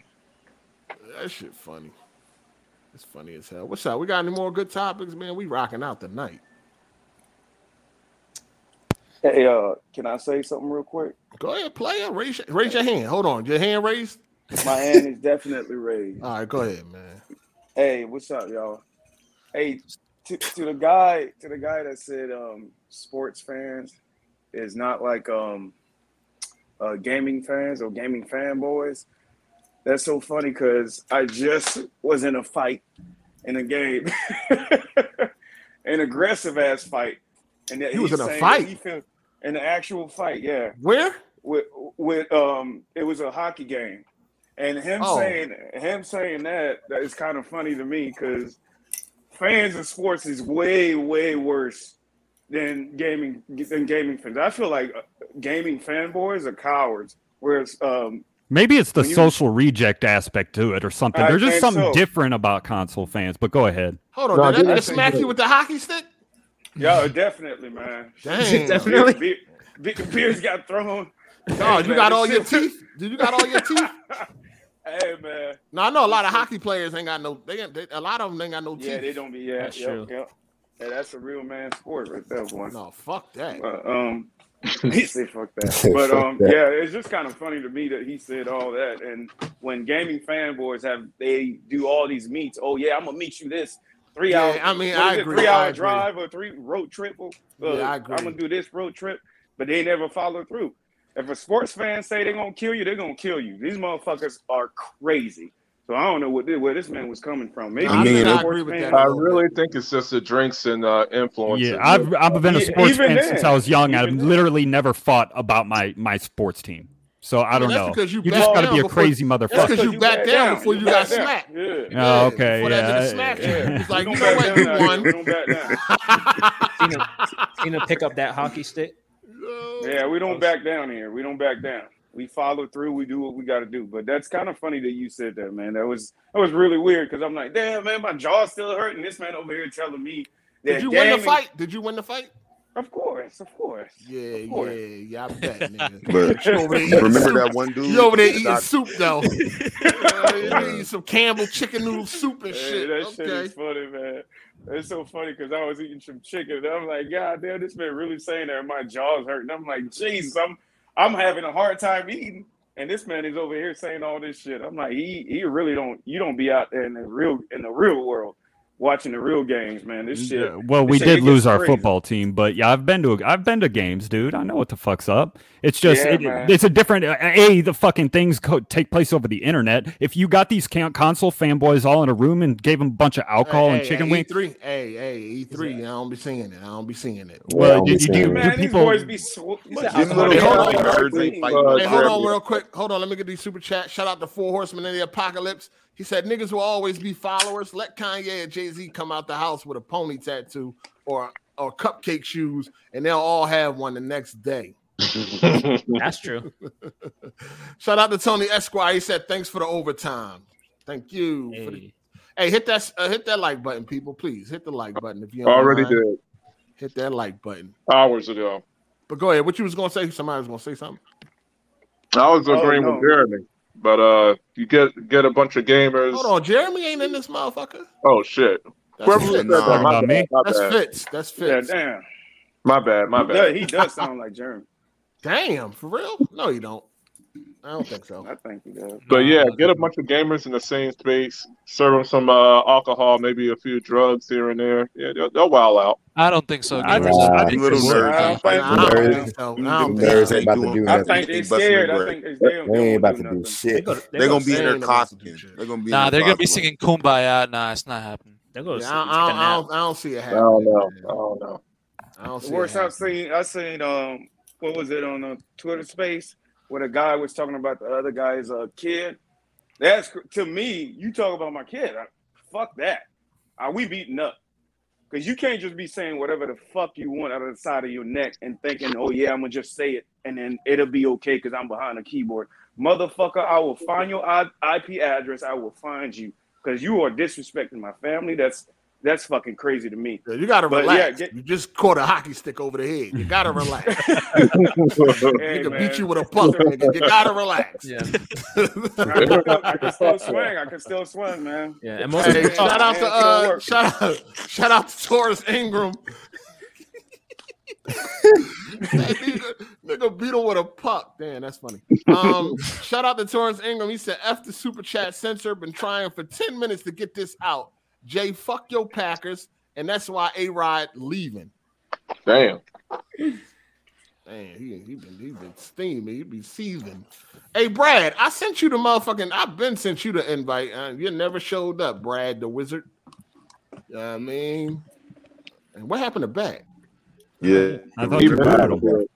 Speaker 1: That shit funny. It's funny as hell. What's up? We got any more good topics, man? We rocking out tonight.
Speaker 16: Hey, uh, can I say something real quick?
Speaker 1: Go ahead, player. Raise raise your hand. Hold on. Your hand raised?
Speaker 16: My hand is definitely raised.
Speaker 1: All right, go ahead, man.
Speaker 16: Hey, what's up, y'all? Hey, to, to the guy, to the guy that said um sports fans is not like um uh gaming fans or gaming fanboys. That's so funny because I just was in a fight in a game, an aggressive ass fight, and
Speaker 1: You was in a fight?
Speaker 16: feel, in an actual fight, yeah.
Speaker 1: Where?
Speaker 16: With with um, it was a hockey game, and him
Speaker 1: Oh.
Speaker 16: saying him saying that that is kind of funny to me because fans of sports is way way worse than gaming than gaming fans. I feel like uh, gaming fanboys are cowards, whereas um,
Speaker 13: Maybe it's the
Speaker 16: When you-
Speaker 13: social reject aspect to it or something.
Speaker 16: I
Speaker 13: There's just something
Speaker 16: so.
Speaker 13: different about console fans, but go ahead.
Speaker 1: Hold on.
Speaker 16: No,
Speaker 1: did that
Speaker 16: dude,
Speaker 1: nigga
Speaker 16: I
Speaker 1: smack you with the hockey stick?
Speaker 16: yeah, definitely, man.
Speaker 1: Damn.
Speaker 7: Definitely?
Speaker 16: Beer, beer, beers got thrown.
Speaker 1: Oh,
Speaker 16: Hey,
Speaker 1: you
Speaker 16: man,
Speaker 1: got all your teeth? Did you got all your teeth?
Speaker 16: Hey man,
Speaker 1: No, I know a lot of hockey players ain't got no. They, ain't- they a lot of them ain't got no teeth.
Speaker 16: yeah, they don't be. Yeah,
Speaker 1: That's
Speaker 16: yep,
Speaker 1: true.
Speaker 16: Yep. Yeah, that's a real man sport right there, boy.
Speaker 1: No, fuck that.
Speaker 16: Uh, um, he said fuck that. But
Speaker 1: Fuck
Speaker 16: um,
Speaker 1: that.
Speaker 16: yeah, it's just kind of funny to me that he said all that. And when gaming fanboys have they do all these meets, oh yeah, I'm gonna meet you this three
Speaker 1: Yeah,
Speaker 16: hour.
Speaker 1: I mean, I
Speaker 16: is it,
Speaker 1: agree,
Speaker 16: Three hour
Speaker 1: agree.
Speaker 16: drive or three road trip. Uh,
Speaker 1: Yeah, I agree.
Speaker 16: I'm gonna do this road trip. but they never follow through. If a sports fan say they're gonna kill you, they're gonna kill you. These motherfuckers are crazy. So I don't know what where this man was coming from. Maybe
Speaker 14: I mean,
Speaker 16: a
Speaker 14: I
Speaker 16: sports
Speaker 14: agree with
Speaker 16: fan.
Speaker 14: that. I really think it's just the drinks and uh, influence.
Speaker 13: Yeah, I've I've been a sports
Speaker 16: even
Speaker 13: fan
Speaker 16: then,
Speaker 13: since I was young. I've
Speaker 16: even then.
Speaker 13: literally never fought about my my sports team. So I don't
Speaker 1: that's
Speaker 13: know.
Speaker 1: because you
Speaker 13: just got to be a
Speaker 1: before-
Speaker 13: crazy
Speaker 1: that's
Speaker 13: motherfucker.
Speaker 1: because you backed down before you got
Speaker 16: backed
Speaker 1: smacked.
Speaker 16: Yeah.
Speaker 13: Oh, okay,
Speaker 1: Before
Speaker 13: yeah.
Speaker 1: nigga smacked you.
Speaker 16: Yeah.
Speaker 1: It's like,
Speaker 16: We
Speaker 1: you know what? You won.
Speaker 16: We don't back down.
Speaker 7: Cena, Cena pick up that hockey stick.
Speaker 16: Yeah, we don't back down here. We don't back down. We follow through. We do what we got to do. But that's kind of funny that you said that, man. That was that was really weird because I'm like, damn, man, my jaw's still hurting. This man over here telling me that.
Speaker 1: Did you win the fight? Did you win the fight?
Speaker 16: Of course, of course.
Speaker 1: Yeah,
Speaker 16: course.
Speaker 1: yeah, yeah. I bet, nigga.
Speaker 15: But
Speaker 1: You over there eating
Speaker 15: remember
Speaker 1: soup.
Speaker 15: that one dude
Speaker 1: You over there eating
Speaker 15: shot-
Speaker 1: soup though. uh, you eating some Campbell chicken noodle soup and
Speaker 16: Hey,
Speaker 1: shit.
Speaker 16: that shit
Speaker 1: okay.
Speaker 16: is funny, man. It's so funny because I was eating some chicken and I'm like, God damn, this man really saying that my jaw's hurting. I'm like, Jesus, I'm I'm having a hard time eating. And this man is over here saying all this shit. I'm like, he he really don't you don't be out there in the real in the real world watching the real games, man. This shit.
Speaker 13: Yeah, Well, we
Speaker 16: shit
Speaker 13: did lose our
Speaker 16: crazy.
Speaker 13: football team, but yeah, I've been to I've been to games, dude. I know what the fuck's up. It's just
Speaker 16: Yeah,
Speaker 13: it, it's a different uh, a the fucking things co- take place over the internet. If you got these can- console fanboys all in a room and gave them a bunch of alcohol and
Speaker 1: Hey,
Speaker 13: chicken
Speaker 1: hey,
Speaker 13: wings,
Speaker 1: E3. Hey, hey, E3. I don't be seeing it. I don't be seeing it.
Speaker 13: Well, do- do- do-
Speaker 16: Man,
Speaker 13: do
Speaker 16: these
Speaker 13: people-
Speaker 16: boys be sw-
Speaker 1: Hey,
Speaker 16: much
Speaker 1: hold on,
Speaker 16: alcohol.
Speaker 15: nerds ain't fighting
Speaker 14: Uh,
Speaker 15: no
Speaker 1: Hey, hold on
Speaker 15: champion.
Speaker 1: real quick. Hold on. Let me get these super chats. Shout out to Four Horsemen in the Apocalypse. He said niggas will always be followers. Let Kanye and Jay Z come out the house with a pony tattoo or or cupcake shoes, and they'll all have one the next day.
Speaker 7: That's true.
Speaker 1: Shout out to Tony Esquire. He said thanks for the overtime. Thank you. for the- Hey, hit that uh, hit that like button, people. Please hit the like button if you
Speaker 14: Already
Speaker 1: mind.
Speaker 14: did
Speaker 1: Hit that like button.
Speaker 14: hours ago.
Speaker 1: But go ahead. What you was gonna say? Somebody was gonna say something.
Speaker 14: I was
Speaker 1: Oh,
Speaker 14: agreeing
Speaker 1: no.
Speaker 14: with Jeremy, but uh, you get get a bunch of gamers.
Speaker 1: Hold on, Jeremy ain't in this motherfucker.
Speaker 14: Oh shit!
Speaker 1: That's
Speaker 14: Whoever
Speaker 1: Fitz.
Speaker 14: said that, my bad, my
Speaker 1: That's
Speaker 14: bad.
Speaker 1: Fitz. That's
Speaker 16: Yeah,
Speaker 1: Fitz.
Speaker 16: damn.
Speaker 14: My bad. My
Speaker 16: He
Speaker 14: bad.
Speaker 16: does, he does sound like Jeremy.
Speaker 1: Damn, for real? No, you don't. I don't think so.
Speaker 16: I think he does.
Speaker 14: But yeah, get a bunch of gamers in the same space, serve them some uh, alcohol, maybe a few drugs here and there. Yeah, they'll, they'll wild out.
Speaker 12: I don't think so.
Speaker 13: I
Speaker 12: Gamers.
Speaker 13: just- I think
Speaker 15: little nerds.
Speaker 16: I
Speaker 15: ain't
Speaker 16: don't
Speaker 15: fighting
Speaker 1: I
Speaker 15: no
Speaker 1: don't
Speaker 15: champion.
Speaker 1: think so.
Speaker 15: Them
Speaker 1: I don't
Speaker 15: nerds ain't
Speaker 17: about to
Speaker 15: doing-
Speaker 17: do
Speaker 16: I
Speaker 17: nothing.
Speaker 16: think they
Speaker 15: They busting
Speaker 16: scared. I think they, they, don't-
Speaker 17: They
Speaker 16: they
Speaker 17: ain't
Speaker 16: won't
Speaker 17: about
Speaker 16: do
Speaker 17: to do
Speaker 16: nothing.
Speaker 17: shit.
Speaker 7: go- they
Speaker 15: They're gonna be in their
Speaker 1: ain't about to do
Speaker 15: costume. They're gonna be
Speaker 12: Nah, they're gonna be singing "Kumbaya." Nah, it's not happening.
Speaker 7: They go
Speaker 1: Yeah,
Speaker 7: sleep,
Speaker 1: I,
Speaker 7: take
Speaker 1: I,
Speaker 7: a
Speaker 1: don't, I,
Speaker 7: nap.
Speaker 1: don't, I don't see it happening.
Speaker 14: I don't know. I don't know.
Speaker 1: I don't
Speaker 16: The
Speaker 1: see
Speaker 16: worst I've seen, I seen um, what was it on a Twitter space where the guy was talking about the other guy's uh, kid. That's to me. You talk about my kid. I, fuck that. Are we beating up? Because you can't just be saying whatever the fuck you want out of the side of your neck and thinking, oh yeah, I'm gonna just say it and then it'll be okay because I'm behind a keyboard. Motherfucker, I will find your IP address. I will find you because you are disrespecting my family. That's that's fucking crazy to me.
Speaker 1: Yeah, You gotta
Speaker 16: But
Speaker 1: relax.
Speaker 16: yeah, get-
Speaker 1: you just caught a hockey stick over the head. You gotta relax.
Speaker 16: Hey,
Speaker 1: nigga beat you with a puck, nigga. You gotta relax.
Speaker 7: Yeah,
Speaker 16: I can, still, I can still swing. I can still swing, man.
Speaker 7: yeah. And most
Speaker 1: Hey, shout out to uh, shout out, shout out to Taurus Ingram. nigga, nigga beat him with a puck. Damn, that's funny. Um, shout out to Taurus Ingram. He said, "F the super chat censor. Been trying for ten minutes to get this out. Jay, fuck your Packers, and that's why A Rod leaving.
Speaker 14: Damn.
Speaker 1: Man, he he been he been steaming. He be seething. Hey, Brad, I sent you the motherfucking. I've been sent you the invite. Uh, you never showed up, Brad the wizard. You know what I mean, and what happened to Bat?
Speaker 15: Yeah.
Speaker 13: I thought you booted him.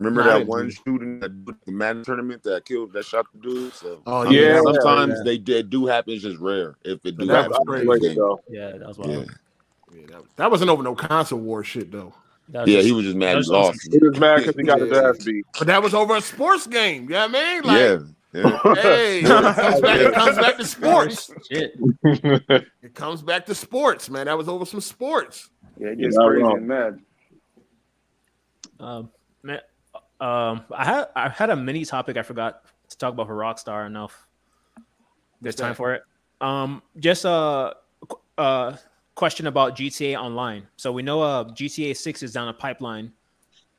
Speaker 15: Remember
Speaker 1: Nah,
Speaker 15: that one
Speaker 1: do
Speaker 15: shooting at the Madden tournament that killed that shot the dude? So
Speaker 1: Oh,
Speaker 15: I mean,
Speaker 14: yeah.
Speaker 15: sometimes
Speaker 14: Yeah.
Speaker 15: they, they do happen. It's just rare. If it do
Speaker 1: That
Speaker 15: happen,
Speaker 1: was crazy.
Speaker 15: the
Speaker 14: Way to
Speaker 15: game.
Speaker 14: go.
Speaker 7: yeah, that was
Speaker 15: Yeah.
Speaker 7: wild.
Speaker 1: Yeah, that, that wasn't over no console war shit though.
Speaker 15: Yeah,
Speaker 7: just-
Speaker 15: he was just mad
Speaker 7: that
Speaker 15: he
Speaker 7: was
Speaker 15: lost.
Speaker 14: He was mad because he got his
Speaker 15: Yeah.
Speaker 14: ass beat.
Speaker 1: But that was over a sports game. You know what I mean? Like,
Speaker 15: yeah, yeah.
Speaker 1: hey, it comes, back, it comes back to sports.
Speaker 7: Shit.
Speaker 1: It comes back to sports, man. That was over some sports.
Speaker 16: Yeah, it
Speaker 14: You're
Speaker 16: gets crazy
Speaker 14: wrong.
Speaker 16: and mad.
Speaker 7: Um, man, um, I had I had a mini topic I forgot to talk about for Rockstar enough. There's time for it. Um, just a qu- uh question about GTA Online. So we know uh GTA Six is down a pipeline.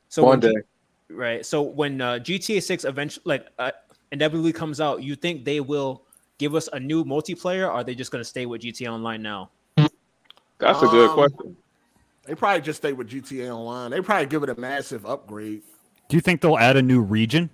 Speaker 7: So
Speaker 14: One
Speaker 7: when
Speaker 14: day.
Speaker 7: G- right? So when uh, GTA Six eventually like uh, inevitably comes out, you think they will give us a new multiplayer? Or are they just going to stay with GTA Online now?
Speaker 14: That's a good
Speaker 1: Um,
Speaker 14: question.
Speaker 1: They probably just stay with GTA Online. They probably give it a massive upgrade.
Speaker 13: Do you think they'll add a new region?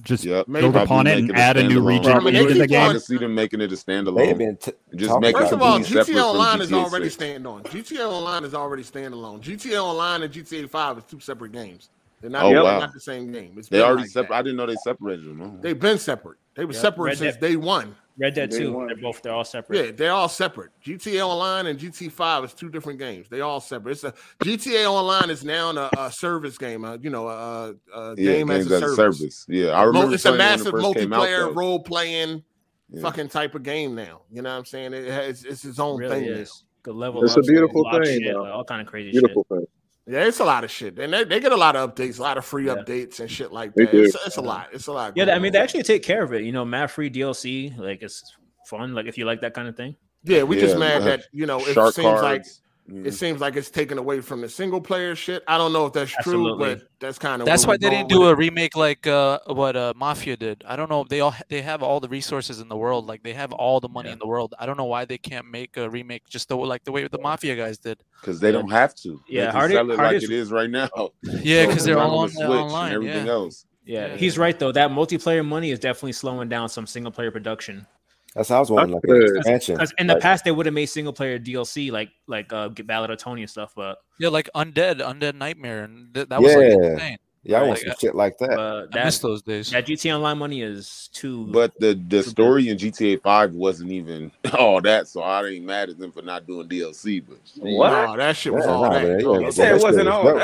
Speaker 13: Just
Speaker 15: Yep.
Speaker 13: build
Speaker 15: Probably
Speaker 13: upon it and
Speaker 15: a
Speaker 13: add a new region
Speaker 1: I mean,
Speaker 13: into the game.
Speaker 15: I see them making it a standalone.
Speaker 11: been t-
Speaker 15: Just
Speaker 11: talking
Speaker 15: make it
Speaker 1: First of all,
Speaker 15: completely separate
Speaker 1: GTA Online is already
Speaker 15: 6.
Speaker 1: stand. GTA Online is already standalone. GTA Online and GTA Five is two separate games. They're not,
Speaker 15: Oh,
Speaker 1: they're
Speaker 15: wow.
Speaker 1: not the same game. It's
Speaker 15: They already
Speaker 1: like
Speaker 15: separate. I didn't know they separated them. huh?
Speaker 1: They've been separate. They were
Speaker 7: Yeah.
Speaker 1: separate
Speaker 7: Red
Speaker 1: since
Speaker 7: Dead-
Speaker 1: day one.
Speaker 7: Red Dead
Speaker 16: Day
Speaker 7: 2,
Speaker 16: one.
Speaker 7: they're both they're all separate.
Speaker 1: Yeah, they're all separate. GTA Online and GT Five is two different games. They all separate. It's a GTA Online is now a, a service game. Uh, you know, a, a, a
Speaker 15: Yeah,
Speaker 1: game
Speaker 15: games
Speaker 1: as a service.
Speaker 15: Yeah, I remember.
Speaker 1: it's a
Speaker 15: playing it
Speaker 1: massive
Speaker 15: first out,
Speaker 1: multiplayer role playing
Speaker 15: Yeah.
Speaker 1: fucking type of game now. You know what I'm saying? It has it's its own
Speaker 7: really
Speaker 1: thing.
Speaker 7: is. Good level.
Speaker 14: It's a beautiful thing,
Speaker 7: shit, all kind of crazy
Speaker 14: Beautiful
Speaker 7: shit.
Speaker 14: thing.
Speaker 1: Yeah, it's a lot of shit, and they, they get a lot of updates, a lot of free
Speaker 7: Yeah.
Speaker 1: updates and shit like that. It's, it's a lot. It's a lot.
Speaker 7: Yeah, I mean
Speaker 1: on.
Speaker 7: they actually take care of it. You know, mad free DLC, like it's fun. Like if you like that kind of thing.
Speaker 1: Yeah, we just
Speaker 15: Yeah,
Speaker 1: mad
Speaker 15: uh,
Speaker 1: that you know it
Speaker 15: shark
Speaker 1: seems like
Speaker 15: cards. Mhm.
Speaker 1: it seems like it's taken away from the single player shit. I don't know if that's
Speaker 7: Absolutely.
Speaker 1: true, but that's kind of
Speaker 12: That's why they didn't do a remake like uh, what uh, Mafia did. I don't know. They all they have all the resources in the world. Like they have all the money in the world. I don't know why they can't make a remake just the like the way the Mafia guys did.
Speaker 15: because they don't have to.
Speaker 7: Yeah,
Speaker 15: they can
Speaker 7: Hardy-
Speaker 15: sell it
Speaker 7: Hardy's-
Speaker 15: like it is right now.
Speaker 12: Yeah,
Speaker 15: So
Speaker 12: 'cause they're
Speaker 15: it's
Speaker 12: all
Speaker 15: on
Speaker 12: on
Speaker 15: the
Speaker 12: the
Speaker 15: Switch
Speaker 12: online,
Speaker 15: and everything
Speaker 12: yeah.
Speaker 15: else.
Speaker 7: Yeah,
Speaker 12: Yeah.
Speaker 7: he's right though. That multiplayer money is definitely slowing down some single player production.
Speaker 11: That's how I was wondering, like
Speaker 14: That's
Speaker 11: an expansion.
Speaker 7: Because in the
Speaker 11: Like,
Speaker 7: past they would have made single player DLC like like uh Ballad of Tony and stuff, but
Speaker 12: Yeah, like Undead, Undead Nightmare, and th- that was like
Speaker 11: Yeah.
Speaker 12: insane.
Speaker 11: yeah, I want
Speaker 12: Like,
Speaker 11: some
Speaker 12: uh,
Speaker 11: shit like that.
Speaker 7: but
Speaker 12: I miss those days.
Speaker 7: that GTA Online money is too.
Speaker 15: But the the story in GTA Five wasn't even all that, so I ain't mad at them for not doing DLC. But
Speaker 16: What?
Speaker 1: No, that shit was
Speaker 11: Yeah,
Speaker 1: all
Speaker 11: nah,
Speaker 1: that.
Speaker 11: man, yeah,
Speaker 16: You said
Speaker 11: that
Speaker 16: it
Speaker 11: shit
Speaker 16: wasn't all that.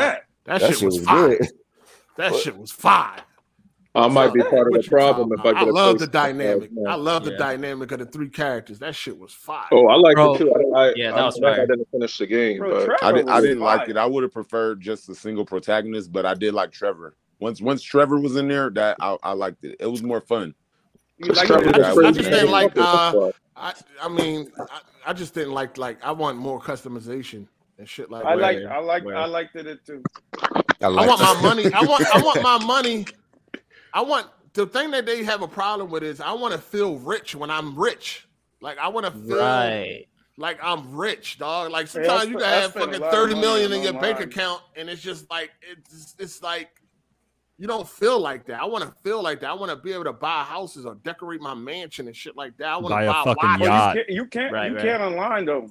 Speaker 1: that,
Speaker 11: That
Speaker 1: shit
Speaker 11: shit
Speaker 1: was
Speaker 11: was
Speaker 1: fire.
Speaker 11: good.
Speaker 1: That shit was fire.
Speaker 14: I might be part of the problem if I
Speaker 1: about?
Speaker 14: get a
Speaker 1: I love the dynamic. I love the
Speaker 7: Yeah.
Speaker 1: dynamic of the three characters. That shit was fire.
Speaker 14: Oh, I liked
Speaker 12: Bro,
Speaker 14: it too. I, I,
Speaker 7: yeah, that
Speaker 14: I,
Speaker 7: was
Speaker 14: I
Speaker 7: fire.
Speaker 14: didn't finish the game,
Speaker 16: Bro,
Speaker 14: but
Speaker 16: Trevor
Speaker 15: I didn't I didn't like it. I would have preferred just a single protagonist, but I did like Trevor. Once once Trevor was in there, that I, I liked it. It was more fun.
Speaker 16: Like
Speaker 14: Trevor
Speaker 1: I just, I just didn't like. Uh. I, I mean, I, I just didn't like. Like, I want more customization and shit like
Speaker 16: I
Speaker 1: that.
Speaker 16: like I like
Speaker 7: where-
Speaker 16: I liked it too.
Speaker 11: I
Speaker 1: I
Speaker 11: like
Speaker 1: want my money. I want. I want my money. I want the thing that they have a problem with is I want to feel rich when I'm rich. Like I want to feel
Speaker 7: right.
Speaker 1: like I'm rich, dog. Like
Speaker 16: Hey,
Speaker 1: sometimes you
Speaker 16: sp-
Speaker 1: can have
Speaker 16: spent
Speaker 1: fucking
Speaker 16: lot of
Speaker 1: thirty
Speaker 16: money
Speaker 1: million
Speaker 16: on
Speaker 1: in your bank account, and it's just like it's it's like you don't feel like that. I want to feel like that. I want to be able to buy houses or decorate my mansion and shit like that. I want
Speaker 13: Buy
Speaker 1: to
Speaker 13: a
Speaker 1: buy
Speaker 13: fucking
Speaker 1: watches.
Speaker 13: yacht.
Speaker 16: You can't you can't,
Speaker 7: Right,
Speaker 16: you
Speaker 7: right.
Speaker 16: can't online though.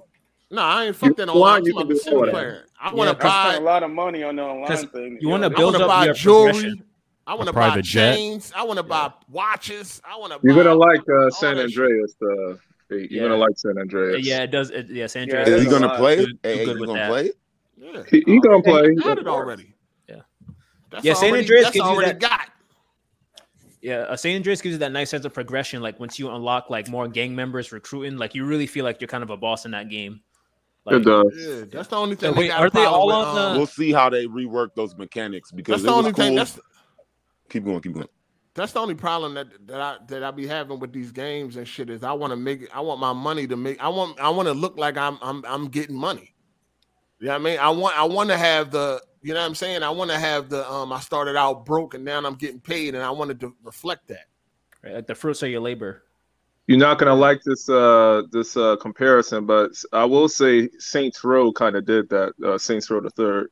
Speaker 1: No, I ain't fuck
Speaker 14: You
Speaker 1: that
Speaker 14: online,
Speaker 1: online.
Speaker 14: you
Speaker 1: I'm
Speaker 14: can do
Speaker 1: single player. I want to
Speaker 16: I spent a lot of money on the online thing.
Speaker 7: you wanna build
Speaker 1: want to
Speaker 7: up
Speaker 1: buy
Speaker 7: your
Speaker 1: jewelry.
Speaker 7: progression.
Speaker 1: I want to buy
Speaker 13: private jet.
Speaker 1: chains. I want to buy watches. I want to.
Speaker 14: You're gonna like uh, San. Andreas. Uh, you're
Speaker 7: Yeah.
Speaker 14: gonna like San Andreas.
Speaker 7: Yeah, it does. It, yeah, San
Speaker 16: Yeah,
Speaker 7: Andreas
Speaker 15: Is he gonna play?
Speaker 7: Good-
Speaker 15: Hey,
Speaker 7: good
Speaker 15: he gonna
Speaker 7: that.
Speaker 15: play?
Speaker 1: Yeah,
Speaker 14: He, he gonna play.
Speaker 1: I got it already.
Speaker 7: Yeah.
Speaker 1: That's
Speaker 7: Yeah, San Andreas
Speaker 1: that's
Speaker 7: gives you that-
Speaker 1: got.
Speaker 7: Yeah, uh, San Andreas gives you that nice sense of progression. Like once you unlock like more gang members recruiting, like you really feel like you're kind of a boss in that game.
Speaker 14: It does.
Speaker 1: Yeah, that's the only thing.
Speaker 12: So
Speaker 1: they
Speaker 12: wait, are they all
Speaker 1: with,
Speaker 12: on the-
Speaker 1: um,
Speaker 15: We'll see how they rework those mechanics because
Speaker 1: That's
Speaker 15: it
Speaker 1: the
Speaker 15: was
Speaker 1: only
Speaker 15: cool.
Speaker 1: thing. That's
Speaker 15: Keep going, keep going.
Speaker 1: that's the only problem that that I that I be having with these games and shit is I want to make. I want my money to make. I want I want to look like I'm I'm I'm getting money. You know what I mean? I want I want to have the. You know what I'm saying? I want to have the. Um, I started out broke and now I'm getting paid, and I wanted to reflect that.
Speaker 7: right, like the fruits of your labor.
Speaker 14: You're not gonna like this uh this uh comparison, but I will say Saints Row kind of did that. Uh, Saints Row the third.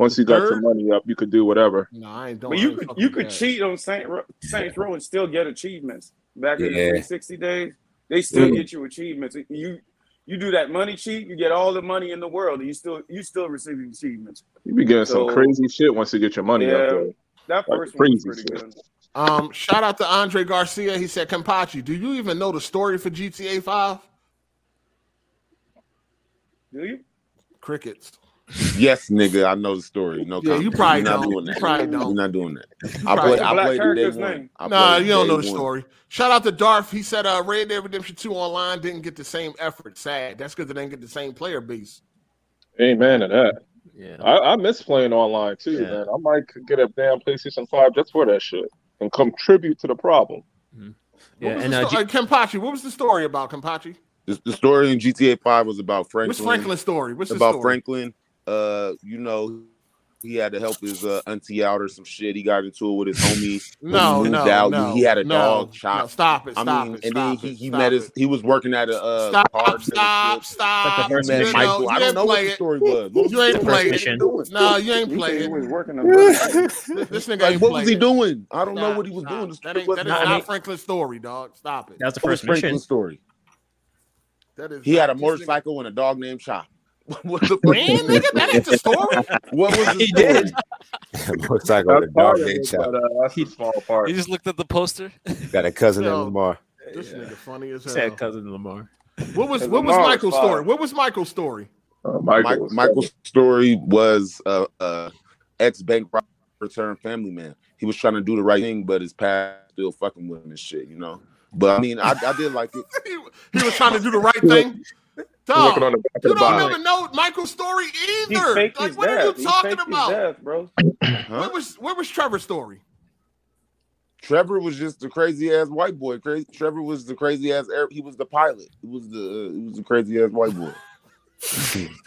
Speaker 14: Once you got your money up, you could do whatever.
Speaker 1: No, I ain't doing.
Speaker 16: But you
Speaker 1: ain't
Speaker 16: could you could
Speaker 1: that.
Speaker 16: cheat on Saint Ro- Saints Row and still get achievements. Back in the
Speaker 11: Yeah.
Speaker 16: 360 days, they still
Speaker 11: Mm.
Speaker 16: get you achievements. You you do that money cheat, you get all the money in the world, and you still you still receiving achievements.
Speaker 14: You be getting some crazy shit once you get your money
Speaker 16: Yeah,
Speaker 14: up there.
Speaker 16: that
Speaker 14: Like
Speaker 16: first one was pretty
Speaker 14: shit.
Speaker 16: good.
Speaker 1: Um, shout out to Andre Garcia. He said, "Kampachi, do you even know the story for GTA Five?
Speaker 16: Do you?
Speaker 1: Crickets.
Speaker 15: Yes, nigga, I know the story. No,
Speaker 1: Yeah, you
Speaker 15: comment.
Speaker 1: probably
Speaker 15: We're not
Speaker 1: don't.
Speaker 15: doing
Speaker 1: You probably don't.
Speaker 15: We're not doing that.
Speaker 1: You
Speaker 15: I
Speaker 1: probably
Speaker 15: played.
Speaker 1: don't.
Speaker 15: I
Speaker 16: Black
Speaker 15: played it day
Speaker 16: character's
Speaker 15: one. I
Speaker 1: Nah,
Speaker 15: played
Speaker 1: you don't know the
Speaker 15: one.
Speaker 1: story. Shout out to Darth. He said uh Red Dead Redemption 2 online didn't get the same effort. Sad. That's because it didn't get the same player base.
Speaker 14: Amen to that.
Speaker 7: Yeah.
Speaker 14: I, I miss playing online too,
Speaker 7: Yeah.
Speaker 14: man. I might get a damn PlayStation Five just for that shit and contribute to the problem.
Speaker 1: What
Speaker 7: Yeah, and
Speaker 1: the
Speaker 7: uh,
Speaker 1: sto- uh, Kempachi, what was the story about Kempachi?
Speaker 15: The, the story in GTA Five was about Franklin.
Speaker 1: What's Franklin's story? What's the
Speaker 15: about
Speaker 1: story?
Speaker 15: Franklin. Uh, you know, he had to help his uh, auntie out or some shit. He got into it with his homie.
Speaker 1: No,
Speaker 15: he moved
Speaker 1: no,
Speaker 15: out.
Speaker 1: no,
Speaker 15: he had a
Speaker 1: no,
Speaker 15: dog shop.
Speaker 1: no, stop it,
Speaker 15: I
Speaker 1: stop
Speaker 15: mean,
Speaker 1: it,
Speaker 15: and then he, he
Speaker 1: stop
Speaker 15: met his. He was working at a uh,
Speaker 1: Stop,
Speaker 15: car
Speaker 1: stop,
Speaker 15: dealership.
Speaker 1: stop.
Speaker 15: He met
Speaker 1: You
Speaker 15: Michael.
Speaker 1: know,
Speaker 15: I don't know what
Speaker 1: play
Speaker 15: the
Speaker 1: it.
Speaker 15: story was. What was
Speaker 1: You
Speaker 15: the
Speaker 1: ain't
Speaker 15: playing.
Speaker 1: play
Speaker 15: What was he
Speaker 1: it.
Speaker 15: doing?
Speaker 1: No, you ain't
Speaker 16: playing. he was working a
Speaker 1: This, this nigga
Speaker 15: Like, what was he doing? I don't know what he was
Speaker 1: stop.
Speaker 15: doing. The
Speaker 1: That ain't
Speaker 15: wasn't
Speaker 1: that is
Speaker 15: out.
Speaker 1: not Franklin's story, dog. Stop it.
Speaker 7: That's the first mission.
Speaker 15: Franklin's story?
Speaker 1: That is
Speaker 15: He had a motorcycle and a dog named Chop. what the fuck?
Speaker 1: Man, nigga, that ain't the story.
Speaker 15: What was the
Speaker 7: He
Speaker 15: story?
Speaker 7: did.
Speaker 11: Motorcycle with a
Speaker 14: That's part
Speaker 11: dog
Speaker 14: of
Speaker 11: named
Speaker 14: it,
Speaker 11: Chop.
Speaker 14: but uh, that's a small part.
Speaker 12: You just looked at the poster.
Speaker 11: Got a cousin named
Speaker 1: Yo.
Speaker 11: Lamar.
Speaker 1: This nigga funny as hell.
Speaker 7: Sad cousin Lamar.
Speaker 1: What was what was Michael's
Speaker 16: fire.
Speaker 1: story? What was Michael's story?
Speaker 14: Uh,
Speaker 15: Mike,
Speaker 14: Michael
Speaker 15: Michael's story was uh, uh, ex bank robber turned family man. He was trying to do the right thing, but his past still fucking with him and shit, you know. But I mean, I, I did like it.
Speaker 1: he, he was trying to do the right thing.
Speaker 14: Working
Speaker 1: Dog,
Speaker 14: on the back of
Speaker 1: you
Speaker 14: the
Speaker 1: don't
Speaker 14: bike.
Speaker 1: even know Michael's story either. Like,
Speaker 16: his
Speaker 1: what are you
Speaker 16: He
Speaker 1: talking about?
Speaker 16: death, bro.
Speaker 1: Where was where was Trevor's story?
Speaker 15: Trevor was just the crazy ass white boy. Crazy. Trevor was the crazy ass. He was the pilot. He was the. Uh, he was the crazy ass white boy.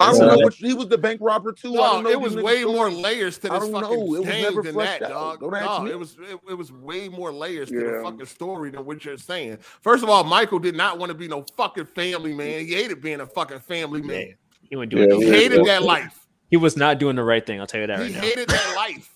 Speaker 15: I don't know what he was the bank robber too. I don't
Speaker 1: Dog,
Speaker 15: know
Speaker 1: it was way more layers to
Speaker 15: I
Speaker 1: this
Speaker 15: don't
Speaker 1: fucking
Speaker 15: know. It was
Speaker 1: than that,
Speaker 15: out.
Speaker 1: dog. Dog,
Speaker 15: me.
Speaker 1: it was it, it was way more layers to the fucking story than what you're saying. First of all, Michael did not want to be no fucking family man. He hated being a fucking family man.
Speaker 7: He wasn't doing
Speaker 14: Yeah,
Speaker 1: He hated
Speaker 14: yeah.
Speaker 1: that life.
Speaker 7: He was not doing the right thing. I'll tell you that
Speaker 1: He
Speaker 7: right now.
Speaker 1: He hated that life.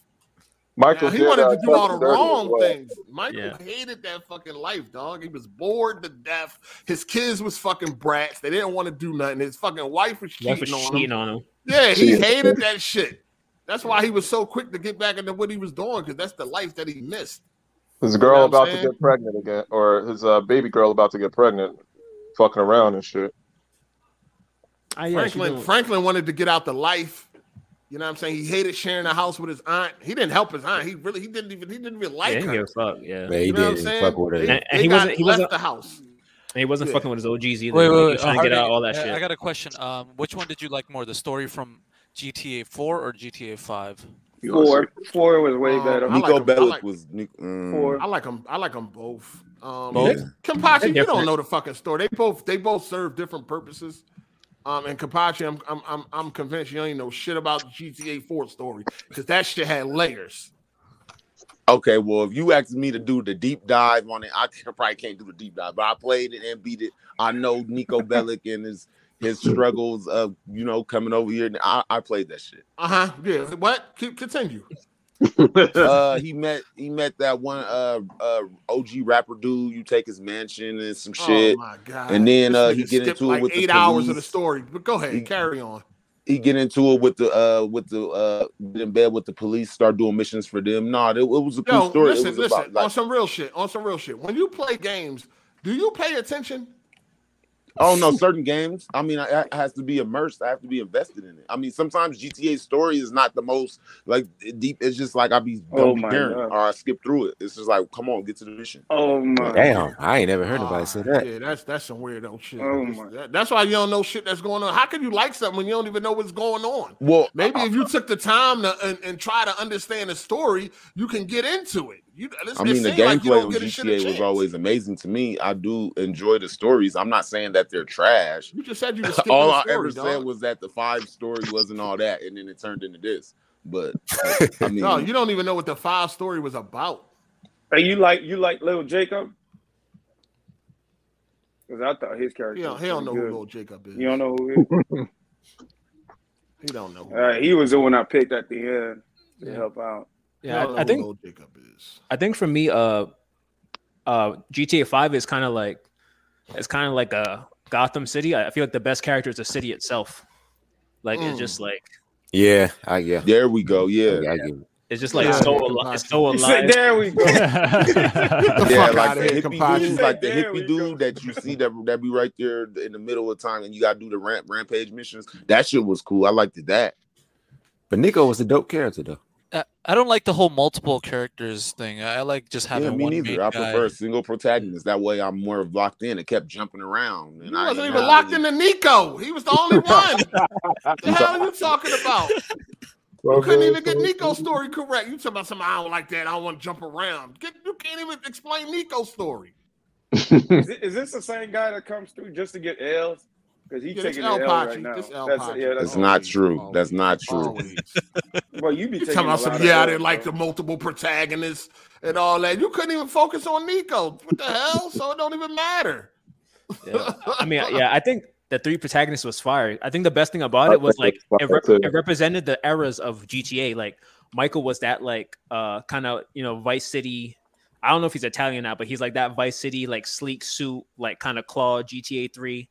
Speaker 14: Michael
Speaker 1: Now, he
Speaker 14: did,
Speaker 1: wanted
Speaker 14: uh,
Speaker 1: to do all the wrong
Speaker 14: well.
Speaker 1: things. Michael
Speaker 7: Yeah.
Speaker 1: hated that fucking life, dog. He was bored to death. His kids was fucking brats. They didn't want to do nothing. His fucking wife was cheating,
Speaker 7: Wife was
Speaker 1: on,
Speaker 7: cheating
Speaker 1: him.
Speaker 7: on him.
Speaker 1: Yeah, he hated that shit. That's why he was so quick to get back into what he was doing because that's the life that he missed.
Speaker 14: His
Speaker 1: You know
Speaker 14: girl
Speaker 1: what I'm
Speaker 14: about to get pregnant again, or his uh, baby girl about to get pregnant, fucking around and shit.
Speaker 7: Yeah,
Speaker 1: Franklin Franklin wanted to get out the life. You know what I'm saying? He hated sharing a house with his aunt. He didn't help his aunt. He really he didn't even he didn't even
Speaker 7: Yeah,
Speaker 1: like
Speaker 7: he didn't
Speaker 1: her.
Speaker 7: give fuck. Yeah,
Speaker 11: Man, he
Speaker 1: You know what I'm
Speaker 11: didn't
Speaker 1: saying?
Speaker 11: fuck with her.
Speaker 1: They,
Speaker 7: And- and
Speaker 1: they
Speaker 7: he wasn't- he
Speaker 1: left
Speaker 7: wasn't-
Speaker 1: the house.
Speaker 7: And he wasn't
Speaker 1: Yeah.
Speaker 7: fucking with his OGs either.
Speaker 12: Wait,
Speaker 7: Like,
Speaker 12: wait,
Speaker 7: he
Speaker 12: wait.
Speaker 7: was
Speaker 12: Uh,
Speaker 7: trying to get out all that
Speaker 12: I-
Speaker 7: shit.
Speaker 12: I got a question. Um, which one did you like more, the story from GTA 4 or GTA 5?
Speaker 16: Four, four was way
Speaker 1: Um,
Speaker 16: better.
Speaker 1: I
Speaker 15: Niko
Speaker 1: like
Speaker 15: Bellic
Speaker 1: like-
Speaker 15: was. Nick- um,
Speaker 16: Four.
Speaker 1: I like them. I like them both. Um,
Speaker 11: Both?
Speaker 1: they- Kampachi, you don't know the fucking story. They both they both serve different purposes. Um, and Kampachi, I'm I'm I'm I'm convinced you don't even know shit about the GTA 4 story because that shit had layers.
Speaker 15: Okay, well, if you asked me to do the deep dive on it, I probably can't do the deep dive, but I played it and beat it. I know Niko Bellic and his his struggles of you know coming over here. I, I played that shit.
Speaker 1: Uh huh. Yeah. What? Keep continue.
Speaker 15: Uh, he met he met that one uh uh OG rapper dude. You take his mansion and some shit,
Speaker 1: Oh my god.
Speaker 15: and then uh he get into
Speaker 1: like
Speaker 15: it with
Speaker 1: eight
Speaker 15: the
Speaker 1: hours of the story. But go ahead,
Speaker 15: He-
Speaker 1: carry on.
Speaker 15: He get into it with the uh with the uh get in bed with the police, start doing missions for them. No, it, it was a cool
Speaker 1: Yo,
Speaker 15: story.
Speaker 1: listen, listen.
Speaker 15: about like
Speaker 1: on some real shit. On some real shit. When you play games, do you pay attention?
Speaker 15: Oh no, certain games. I mean, I, I has to be immersed. I have to be invested in it. I mean, sometimes GTA story is not the most like deep. It's just like I be
Speaker 16: Oh
Speaker 15: don't be
Speaker 16: my God.
Speaker 15: or I skip through it. It's just like, come on, get to the mission.
Speaker 16: Oh my.
Speaker 11: Damn, I ain't never heard nobody say that.
Speaker 1: Yeah, that's that's some weirdo shit.
Speaker 16: Oh my.
Speaker 1: That- that's why you don't know shit that's going on. How can you like something when you don't even know what's going on?
Speaker 15: Well,
Speaker 1: Maybe if you took the time to and, and try to understand the story, you can get into it. You,
Speaker 15: I mean, the
Speaker 1: seems like you
Speaker 15: gameplay
Speaker 1: don't
Speaker 15: on
Speaker 1: get a shit a
Speaker 15: GTA was always amazing to me. I do enjoy the stories. I'm not saying that they're trash.
Speaker 1: You just said you were skipping
Speaker 15: all
Speaker 1: the
Speaker 15: I
Speaker 1: story,
Speaker 15: ever said was that the five story wasn't all that, and then it turned into this. But I mean,
Speaker 1: No, you don't even know what the five story was about.
Speaker 16: Hey, you like you like Little Jacob? Because I thought his character.
Speaker 1: He don't, he don't know
Speaker 16: pretty
Speaker 1: who little Jacob is.
Speaker 16: You don't know who he is?
Speaker 1: He don't know. Who
Speaker 16: Uh, he was the one I picked at the end to
Speaker 7: Yeah.
Speaker 16: help out.
Speaker 7: Yeah,
Speaker 1: don't
Speaker 7: I, I think
Speaker 1: Lil Jacob is.
Speaker 7: I think for me, uh, uh, GTA Five is kind of like it's kind of like a Gotham City. I I feel like the best character is the city itself. Like it's
Speaker 1: Mm.
Speaker 7: just like
Speaker 11: Yeah, I yeah.
Speaker 15: there we go. Yeah,
Speaker 11: I get it.
Speaker 7: it's just like
Speaker 1: Yeah,
Speaker 7: so
Speaker 1: yeah,
Speaker 7: ali- it's so
Speaker 16: He said,
Speaker 7: alive.
Speaker 16: "There we go."
Speaker 1: the
Speaker 15: yeah, like the hippie
Speaker 1: Kampachi.
Speaker 15: dude, like the hippie dude that you see that that be right there in the middle of time, and you gotta do the ramp rampage missions. That shit was cool. I liked that.
Speaker 11: But Niko was a dope character though.
Speaker 12: I, I don't like the whole multiple characters thing. I, I like just having
Speaker 15: Yeah, me
Speaker 12: one
Speaker 15: neither.
Speaker 12: main
Speaker 15: I
Speaker 12: guy.
Speaker 15: prefer a single protagonist. That way, I'm more locked in. It kept jumping around, and
Speaker 1: He
Speaker 15: I
Speaker 1: wasn't even locked into Niko. He was the only one. what the hell are you talking about? You couldn't even get Niko's story correct. You talking about something I don't like that. I don't want to jump around. Get, you can't even explain Niko's story.
Speaker 16: Is, it, is this the same guy that comes through just to get L's? Because he's
Speaker 1: Yeah,
Speaker 16: taking
Speaker 1: El
Speaker 16: the L
Speaker 1: Pachi,
Speaker 16: right now.
Speaker 1: this El
Speaker 16: That's, yeah, that's
Speaker 15: That's not true. That's not true.
Speaker 16: Well, you be
Speaker 1: You
Speaker 16: taking
Speaker 1: talking about some, yeah, I
Speaker 16: L's,
Speaker 1: didn't like the multiple protagonists and all that. You couldn't even focus on Niko. What the hell? So it don't even matter.
Speaker 7: Yeah. I mean, yeah, I think the three protagonists was fire. I think the best thing about it was like it, rep- it represented the eras of GTA. Like Michael was that like uh kind of you know Vice City. I don't know if he's Italian now, but he's like that Vice City like sleek suit, like kind of claw GTA three.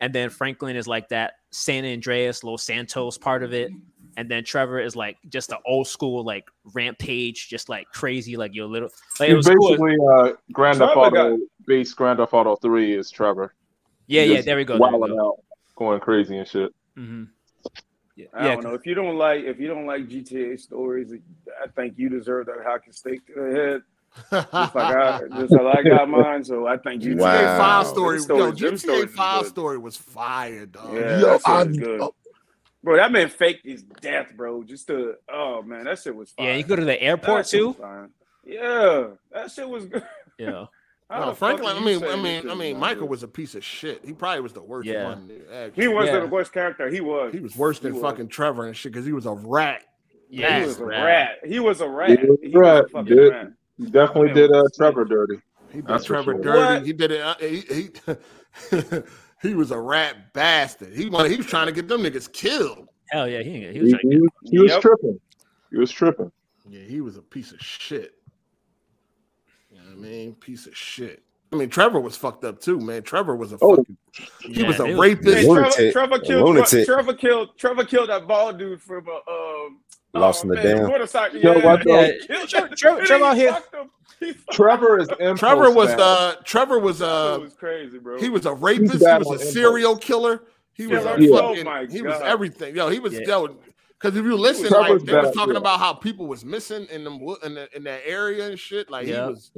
Speaker 7: And then Franklin is like that San Andreas, Los Santos part of it. And then Trevor is like just the old school like rampage, just like crazy, like your little like it
Speaker 14: He's
Speaker 7: was cool.
Speaker 14: basically uh, Grand Theft
Speaker 7: Trevor
Speaker 14: Auto base Grand Theft Auto Three is Trevor.
Speaker 7: Yeah,
Speaker 14: He's
Speaker 7: yeah, there we go, there we
Speaker 14: wilding out, going crazy and shit.
Speaker 7: Mm-hmm.
Speaker 16: Yeah, I don't know if you don't like if you don't like GTA stories. I think you deserve that hockey stick to the head. Just like I, just like I got mine, so I think you
Speaker 1: GTA Five story,
Speaker 16: Them
Speaker 1: yo,
Speaker 16: stories-
Speaker 1: GTA
Speaker 16: stories is
Speaker 1: Five
Speaker 16: good.
Speaker 1: story was fire, dog.
Speaker 16: Yeah,
Speaker 15: Yo,
Speaker 16: that
Speaker 15: I-
Speaker 16: was good. Oh. Bro, that man faked his death, bro. Just to oh man, that shit was fire.
Speaker 7: Yeah, you go to the airport
Speaker 16: That
Speaker 7: too.
Speaker 16: Yeah, that shit was good.
Speaker 7: Yeah.
Speaker 1: No, Franklin. I mean, I mean, I mean, Michael
Speaker 16: good?
Speaker 1: was a piece of shit. He probably was the worst
Speaker 7: Yeah.
Speaker 1: one.
Speaker 16: He was
Speaker 7: Yeah.
Speaker 16: the worst character. He was.
Speaker 1: He was worse than
Speaker 16: was.
Speaker 1: fucking Trevor and shit because he was a rat.
Speaker 16: Yeah, he was a
Speaker 1: Rat.
Speaker 16: rat. He was a rat.
Speaker 14: He was
Speaker 16: He
Speaker 14: a rat.
Speaker 16: was a fucking
Speaker 14: did.
Speaker 16: rat.
Speaker 14: He definitely did uh, Trevor dirty.
Speaker 1: He did
Speaker 14: That's
Speaker 1: Trevor
Speaker 14: sure.
Speaker 1: dirty.
Speaker 16: What?
Speaker 1: He did it. uh, He he, he was a rat bastard. He wanted. He was trying to get them niggas killed.
Speaker 7: Hell yeah, he, he
Speaker 14: He,
Speaker 7: was trying to
Speaker 14: he he was
Speaker 16: Yep.
Speaker 14: tripping. He was tripping.
Speaker 1: Yeah, he was a piece of shit. You know what I mean? Piece of shit. I mean, Trevor was fucked up too, man. Trevor was a
Speaker 14: Oh.
Speaker 1: fucking. He was a
Speaker 7: they was-
Speaker 1: rapist.
Speaker 16: Hey, Trevor, Trevor killed.
Speaker 11: Lunatic.
Speaker 16: Trevor killed. Trevor killed that bald dude from uh, um.
Speaker 11: Lost
Speaker 16: oh,
Speaker 11: in the
Speaker 16: man,
Speaker 11: dam.
Speaker 16: motorcycle.
Speaker 14: Yo,
Speaker 16: Yeah,
Speaker 14: what
Speaker 16: yeah.
Speaker 14: the-
Speaker 7: Trevor- Trevor-
Speaker 16: and
Speaker 7: Trevor
Speaker 16: he
Speaker 7: out here-
Speaker 16: fucked him. He fucked
Speaker 14: Trevor is
Speaker 1: Trevor was
Speaker 14: man.
Speaker 1: uh Trevor was uh
Speaker 16: was crazy, bro.
Speaker 1: he was a rapist. He was
Speaker 14: on
Speaker 1: a
Speaker 14: impulse.
Speaker 1: serial killer. He was a
Speaker 16: Killer?
Speaker 1: fucking.
Speaker 16: Oh my
Speaker 1: he was everything. Yo, he was
Speaker 7: Yeah.
Speaker 1: yo. Because if you listen,
Speaker 14: Trevor's
Speaker 1: like they was talking
Speaker 14: yeah.
Speaker 1: about how people was missing in them in, the, in that area and shit. Like
Speaker 7: Yeah.
Speaker 1: he was,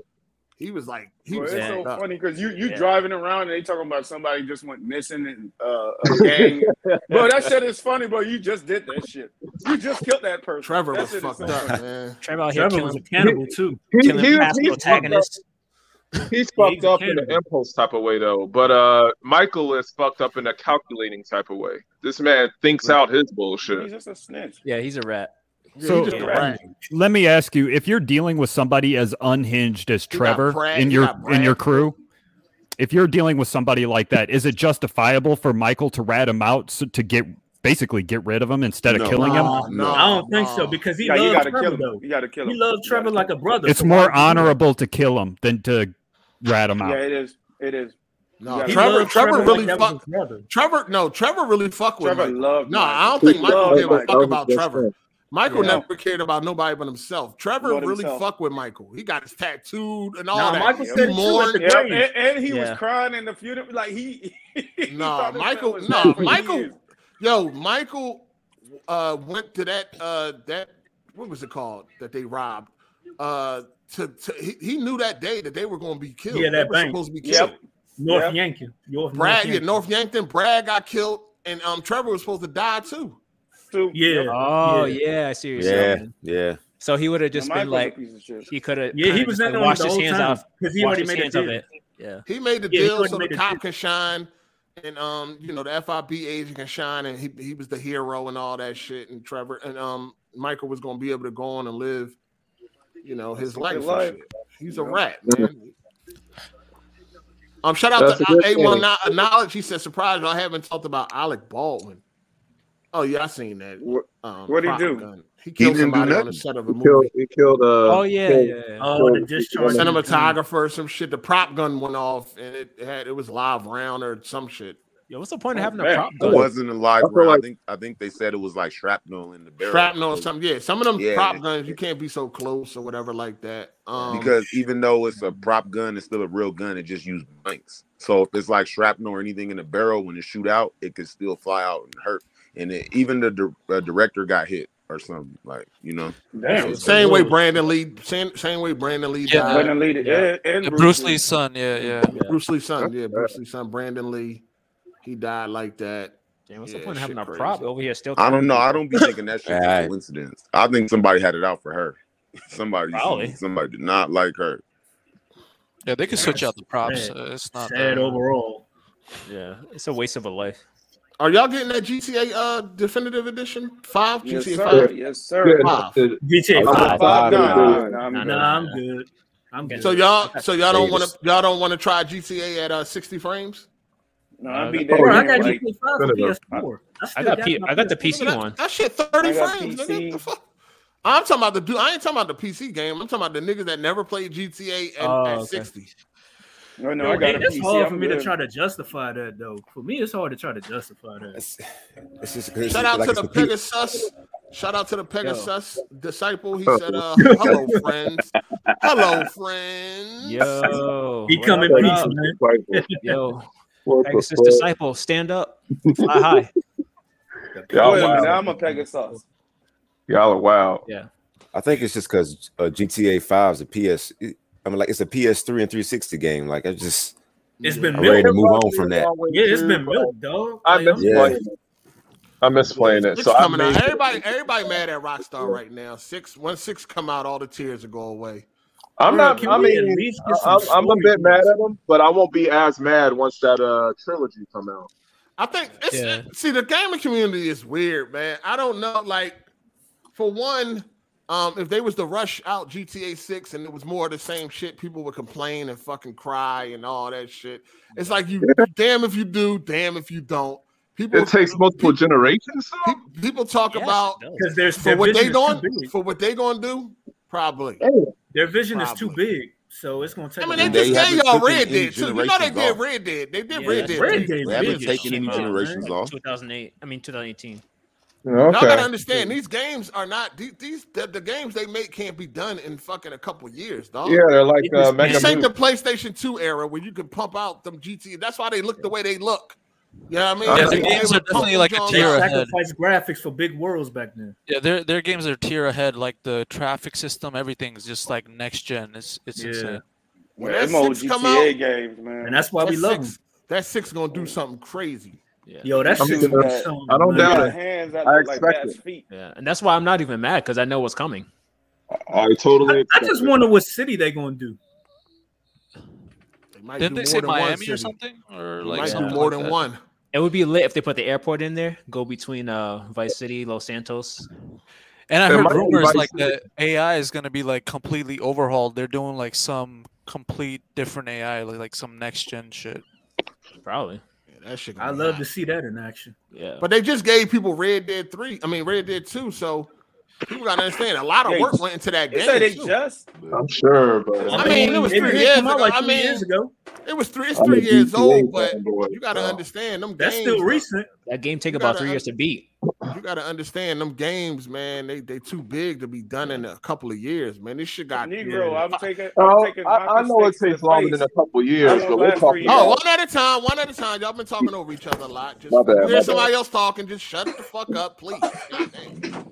Speaker 1: he was like he
Speaker 16: Bro,
Speaker 1: was
Speaker 16: it's so
Speaker 1: up.
Speaker 16: funny because you you
Speaker 7: Yeah.
Speaker 16: driving around and they talking about somebody just went missing and uh, a gang. bro, that shit is funny, bro. You just did that shit. You just killed that person.
Speaker 1: Trevor
Speaker 16: That
Speaker 1: was
Speaker 16: shit
Speaker 1: fucked up,
Speaker 16: funny.
Speaker 1: man.
Speaker 7: Trevor out here
Speaker 2: Trevor
Speaker 7: killing,
Speaker 2: was a cannibal too.
Speaker 14: He,
Speaker 7: killing
Speaker 14: he,
Speaker 7: past
Speaker 14: he's fucked up. He's fucked
Speaker 2: he's
Speaker 14: up in an impulse type of way though, but uh, Michael is fucked up in a calculating type of way. This man thinks out his bullshit.
Speaker 16: He's just a snitch.
Speaker 7: Yeah, he's a rat.
Speaker 1: Yeah,
Speaker 13: So-
Speaker 1: he just a
Speaker 16: Yeah.
Speaker 1: rat.
Speaker 13: Let me ask you: If you're dealing with somebody as unhinged as Trevor
Speaker 1: Brad-
Speaker 13: in your
Speaker 1: got
Speaker 13: in your crew, if you're dealing with somebody like that, is it justifiable for Michael to rat him out so, to get basically get rid of him instead of
Speaker 15: No.
Speaker 13: killing him?
Speaker 1: No, no,
Speaker 2: I don't think so because he
Speaker 16: Yeah, you
Speaker 2: loves
Speaker 16: gotta
Speaker 2: Trevor
Speaker 16: kill him.
Speaker 2: though.
Speaker 16: You gotta kill him.
Speaker 2: He loves
Speaker 16: You gotta
Speaker 2: Trevor like a brother.
Speaker 13: It's
Speaker 2: so
Speaker 13: more
Speaker 2: why would you do that?
Speaker 13: honorable to kill him than to rat him out.
Speaker 16: Yeah, it is. It is.
Speaker 1: No,
Speaker 16: Yeah,
Speaker 1: Trevor. Trevor
Speaker 2: Trevor
Speaker 1: really
Speaker 2: like
Speaker 1: fuck.
Speaker 2: his.
Speaker 1: Trevor, no, Trevor really fuck with
Speaker 16: Trevor
Speaker 1: Michael.
Speaker 16: loved.
Speaker 1: No,
Speaker 16: Michael.
Speaker 1: I don't
Speaker 16: He
Speaker 1: think Michael
Speaker 16: loved
Speaker 1: gave a
Speaker 16: Michael.
Speaker 1: fuck about Trevor. Michael
Speaker 16: Yeah.
Speaker 1: never cared about nobody but himself. Trevor
Speaker 16: But
Speaker 1: really
Speaker 16: himself.
Speaker 1: fucked with Michael. He got his tattooed and all
Speaker 2: Nah,
Speaker 1: that.
Speaker 2: Michael said it too at the
Speaker 16: Yeah, and, and he
Speaker 7: Yeah.
Speaker 16: was crying in the funeral. Like he. he
Speaker 1: No,
Speaker 16: thought
Speaker 1: Michael.
Speaker 16: was
Speaker 1: No,
Speaker 16: dead for
Speaker 1: Michael. Yo, Michael uh, went to that. Uh, that what was it called that they robbed? Uh, to, to he, he knew that day that they were going to be killed.
Speaker 2: Yeah,
Speaker 1: they
Speaker 2: that
Speaker 1: were
Speaker 2: bank.
Speaker 1: supposed to be
Speaker 16: Yep.
Speaker 1: killed.
Speaker 2: North
Speaker 16: Yep.
Speaker 2: Yankton. North,
Speaker 1: Brad,
Speaker 2: North
Speaker 1: yeah, North Yankton. Brad got killed, and um, Trevor was supposed to die too.
Speaker 16: Too.
Speaker 2: Yeah.
Speaker 7: Oh
Speaker 2: Yeah.
Speaker 7: yeah, I see what you're
Speaker 11: Yeah,
Speaker 7: saying.
Speaker 11: yeah.
Speaker 7: So he would have just been like,
Speaker 16: piece of shit.
Speaker 7: he could have.
Speaker 2: Yeah, he was
Speaker 7: like,
Speaker 2: in on
Speaker 7: washed his hands
Speaker 2: time,
Speaker 7: off
Speaker 2: 'cause he already made a
Speaker 7: hands of
Speaker 2: deal.
Speaker 7: it. Yeah.
Speaker 1: He made the
Speaker 2: Yeah,
Speaker 1: deal so the cop can shine, and um, you know, the FIB agent can shine, and he he was the hero and all that shit. And Trevor and um, Michael was gonna be able to go on and live, you know, his life. and
Speaker 16: life.
Speaker 1: shit. He's a
Speaker 16: Yeah.
Speaker 1: rat, man. Um, shout out
Speaker 14: That's
Speaker 1: to
Speaker 14: good
Speaker 1: A1
Speaker 14: thing.
Speaker 1: Kno- Knowledge. He said, surprised I haven't talked about Alec Baldwin. Oh yeah, I seen that.
Speaker 16: What,
Speaker 1: Um,
Speaker 16: what'd he do?
Speaker 1: gun. He killed
Speaker 15: didn't do
Speaker 1: somebody on the set of a
Speaker 14: He
Speaker 1: movie.
Speaker 14: killed. He killed. Uh,
Speaker 7: Oh yeah,
Speaker 14: killed-
Speaker 7: yeah. yeah.
Speaker 2: Oh, the discharge.
Speaker 1: cinematographer, some shit. The prop gun went off, and it had it was live round or some shit.
Speaker 7: Yo, what's the point of
Speaker 16: Oh,
Speaker 7: having a
Speaker 16: man.
Speaker 7: prop
Speaker 15: It wasn't a live
Speaker 14: I
Speaker 15: round.
Speaker 14: like-
Speaker 15: I think I think they said it was like shrapnel in the barrel.
Speaker 1: Shrapnel or something. Yeah, some of them
Speaker 15: Yeah.
Speaker 1: prop guns you can't be so close or whatever like that. Um,
Speaker 15: because even though it's a prop gun, it's still a real gun. It just used blanks. So if it's like shrapnel or anything in the barrel, when it shoot out, it could still fly out and hurt. And it, even the di- uh, director got hit or something like you know.
Speaker 16: Damn.
Speaker 1: same way Brandon Lee, same same way Brandon Lee
Speaker 12: Yeah,
Speaker 1: died.
Speaker 16: Brandon Lee,
Speaker 12: Yeah.
Speaker 16: and, and
Speaker 12: Yeah, Bruce Lee's son. Yeah, yeah.
Speaker 1: Bruce Lee's son, yeah, Bruce Lee's son, Brandon Lee. He died like that.
Speaker 7: Damn, what's the point of having
Speaker 1: shit
Speaker 7: a prop
Speaker 1: crazy.
Speaker 7: over here still?
Speaker 15: I don't know. I don't be thinking that shit's a
Speaker 11: Right.
Speaker 15: coincidence. I think somebody had it out for her. Somebody,
Speaker 7: Probably.
Speaker 15: somebody did not like her.
Speaker 12: Yeah, they could switch out the props. Uh, it's not
Speaker 2: Sad
Speaker 12: uh,
Speaker 2: overall.
Speaker 7: Yeah, it's a waste of a life.
Speaker 1: Are y'all getting that GTA uh definitive edition five?
Speaker 16: Yes,
Speaker 1: GTA
Speaker 16: sir.
Speaker 1: five.
Speaker 16: Yes, sir.
Speaker 1: Five.
Speaker 2: GTA
Speaker 16: I'm
Speaker 2: five.
Speaker 16: five, nah,
Speaker 2: Nah,
Speaker 16: nah, I'm good.
Speaker 2: I'm good. I'm good.
Speaker 1: So y'all, so y'all don't want to, y'all don't want to try GTA at uh 60 frames.
Speaker 16: No, I beat
Speaker 2: Bro, I got
Speaker 16: like
Speaker 2: GTA five for PS4. I,
Speaker 7: I
Speaker 2: still
Speaker 7: got P-
Speaker 2: my
Speaker 7: I got the PC
Speaker 1: That,
Speaker 7: one.
Speaker 1: that shit 30 frames. Nigga. The fuck? I'm talking about the dude. I ain't talking about the PC game. I'm talking about the niggas that never played GTA at,
Speaker 7: Oh,
Speaker 1: at
Speaker 7: okay.
Speaker 1: 60.
Speaker 16: No, no,
Speaker 2: Bro,
Speaker 16: I got
Speaker 2: it- it's
Speaker 16: PC.
Speaker 2: hard
Speaker 16: I'm
Speaker 2: for me to try to justify that though. For me, it's hard to try to justify that.
Speaker 11: It's, it's just it's
Speaker 1: Shout out
Speaker 11: like
Speaker 1: to the
Speaker 11: a P-
Speaker 1: Pegasus. Shout out to the Pegasus disciple. He said, uh, hello, friends. Hello, friends.
Speaker 7: Yo,
Speaker 2: He
Speaker 7: what
Speaker 2: come in peace, man.
Speaker 7: Yo, Pegasus
Speaker 14: fuck?
Speaker 7: disciple, stand up, fly high.
Speaker 14: Y'all
Speaker 16: Wait a minute,
Speaker 14: wild.
Speaker 16: I'm a Pegasus.
Speaker 14: Y'all are wild.
Speaker 7: Yeah.
Speaker 11: I think it's just because uh, GTA Five is a PS. I mean, like it's a PS3 and 360 game. Like I just,
Speaker 2: It's been
Speaker 11: I'm ready to move on from that.
Speaker 2: Yeah, it's been milked, dog.
Speaker 14: I
Speaker 2: Like,
Speaker 14: miss
Speaker 2: I'm-
Speaker 11: Yeah.
Speaker 14: playing it. I miss playing it.
Speaker 1: Six
Speaker 14: So I
Speaker 1: coming out.
Speaker 14: made
Speaker 1: Everybody, everybody mad at Rockstar right now. Six, when six come out, all the tears will go away.
Speaker 14: I'm not.
Speaker 2: can
Speaker 14: I
Speaker 2: we at
Speaker 14: mean,
Speaker 2: least
Speaker 14: I-
Speaker 2: some
Speaker 14: I'm, I'm a bit mad at them, but I won't be as mad once that uh trilogy come out.
Speaker 1: I think it's
Speaker 12: Yeah.
Speaker 1: see the gaming community is weird, man. I don't know. Like, for one, um, if they was to rush out GTA Six and it was more of the same shit, people would complain and fucking cry and all that shit. It's like you, damn if you do, damn if you don't. People
Speaker 14: It takes multiple generations. though?
Speaker 1: pe- people talk
Speaker 7: Yes,
Speaker 1: about
Speaker 7: it does.
Speaker 2: Because there's
Speaker 1: for what they
Speaker 2: vision
Speaker 1: going for what they gonna do, probably.
Speaker 2: Their vision is too big, so it's gonna take.
Speaker 1: I mean,
Speaker 2: a
Speaker 1: they
Speaker 2: while.
Speaker 15: they
Speaker 1: just gave
Speaker 15: haven't
Speaker 1: y'all
Speaker 15: taken
Speaker 1: Red Dead too. You know they
Speaker 15: generations
Speaker 1: did
Speaker 15: off.
Speaker 1: Red Dead. They did
Speaker 7: Yeah,
Speaker 1: Red
Speaker 7: that's
Speaker 1: Dead.
Speaker 2: Red
Speaker 1: three.
Speaker 2: Dead
Speaker 15: They haven't
Speaker 2: big as
Speaker 15: taken any
Speaker 2: shit, man.
Speaker 15: generations
Speaker 7: Like
Speaker 15: off.
Speaker 7: 2008. I mean 2018.
Speaker 1: Y'all gotta understand these games are not these, these the, the games they make can't be done in fucking a couple years, dog.
Speaker 14: Yeah, they're like uh,
Speaker 2: just-
Speaker 14: Mega
Speaker 1: This ain't
Speaker 14: Boot.
Speaker 1: the PlayStation 2 era where you can pump out them GT. That's why they look the way they look. You know I mean?
Speaker 14: Yeah,
Speaker 12: Yeah,
Speaker 14: the
Speaker 12: games
Speaker 1: would
Speaker 12: are definitely like a
Speaker 1: Jones
Speaker 12: tier ahead.
Speaker 2: Sacrifice graphics for big worlds back then.
Speaker 12: Yeah, their their games are tier ahead. Like the traffic system, everything's just like next gen. It's it's
Speaker 2: Yeah.
Speaker 12: insane.
Speaker 1: When
Speaker 16: Yeah,
Speaker 1: that
Speaker 16: them old
Speaker 1: six come out,
Speaker 16: games, man.
Speaker 2: And that's why
Speaker 1: that
Speaker 2: we love
Speaker 1: six,
Speaker 2: them.
Speaker 1: that six gonna do something crazy.
Speaker 7: Yeah.
Speaker 2: Yo, that
Speaker 14: I'm
Speaker 2: shit's
Speaker 14: gonna-
Speaker 2: gonna show
Speaker 14: I don't
Speaker 2: man.
Speaker 14: doubt it.
Speaker 16: hands
Speaker 14: I
Speaker 16: look like
Speaker 14: expect it.
Speaker 16: feet.
Speaker 7: Yeah, and that's why I'm not even mad because I know what's coming.
Speaker 14: I totally.
Speaker 2: I, I just
Speaker 14: it.
Speaker 2: wonder what city they're gonna do.
Speaker 1: They might
Speaker 12: Didn't
Speaker 1: do
Speaker 12: they
Speaker 1: more
Speaker 12: say Miami or something, or
Speaker 1: They
Speaker 12: like
Speaker 1: might do more
Speaker 12: like
Speaker 1: than
Speaker 12: that?
Speaker 1: one.
Speaker 7: It would be lit if they put the airport in there. Go between uh Vice City, Los Santos.
Speaker 12: And I
Speaker 14: There
Speaker 12: heard rumors like the AI is gonna be like completely overhauled. They're doing like some complete different AI, like, like some next gen shit.
Speaker 7: Probably.
Speaker 1: Yeah, that shit.
Speaker 2: I love
Speaker 1: hot.
Speaker 2: to see that in action.
Speaker 7: Yeah.
Speaker 1: But they just gave people Red Dead Three. I mean Red Dead Two. So people gotta understand a lot of
Speaker 16: They-
Speaker 1: work went into that game.
Speaker 16: say they
Speaker 1: too.
Speaker 16: just.
Speaker 14: I'm sure, but
Speaker 1: I mean, it was
Speaker 2: it
Speaker 1: three
Speaker 2: did
Speaker 1: years ago.
Speaker 2: like
Speaker 1: I mean,
Speaker 2: years ago.
Speaker 1: It was three. It's
Speaker 14: I'm a
Speaker 1: three years old, but you gotta understand them.
Speaker 2: That's
Speaker 1: games,
Speaker 2: still recent.
Speaker 7: That game take about
Speaker 1: gotta
Speaker 7: three years to beat.
Speaker 1: You gotta understand them games, man. They they too big to be done in a couple of years, man. This shit got.
Speaker 16: Negro, I'm taking. I'm
Speaker 14: Oh,
Speaker 16: taking
Speaker 14: I, I
Speaker 16: hockey
Speaker 14: know it takes longer
Speaker 16: face.
Speaker 14: than a couple
Speaker 16: I
Speaker 14: years, but we're
Speaker 16: last
Speaker 14: talking
Speaker 16: three
Speaker 1: Oh,
Speaker 14: about.
Speaker 1: one at a time, one at a time. Y'all been talking over each other a lot. Just
Speaker 14: My bad,
Speaker 1: hear somebody
Speaker 14: bad.
Speaker 1: else talking, just shut the fuck up, please.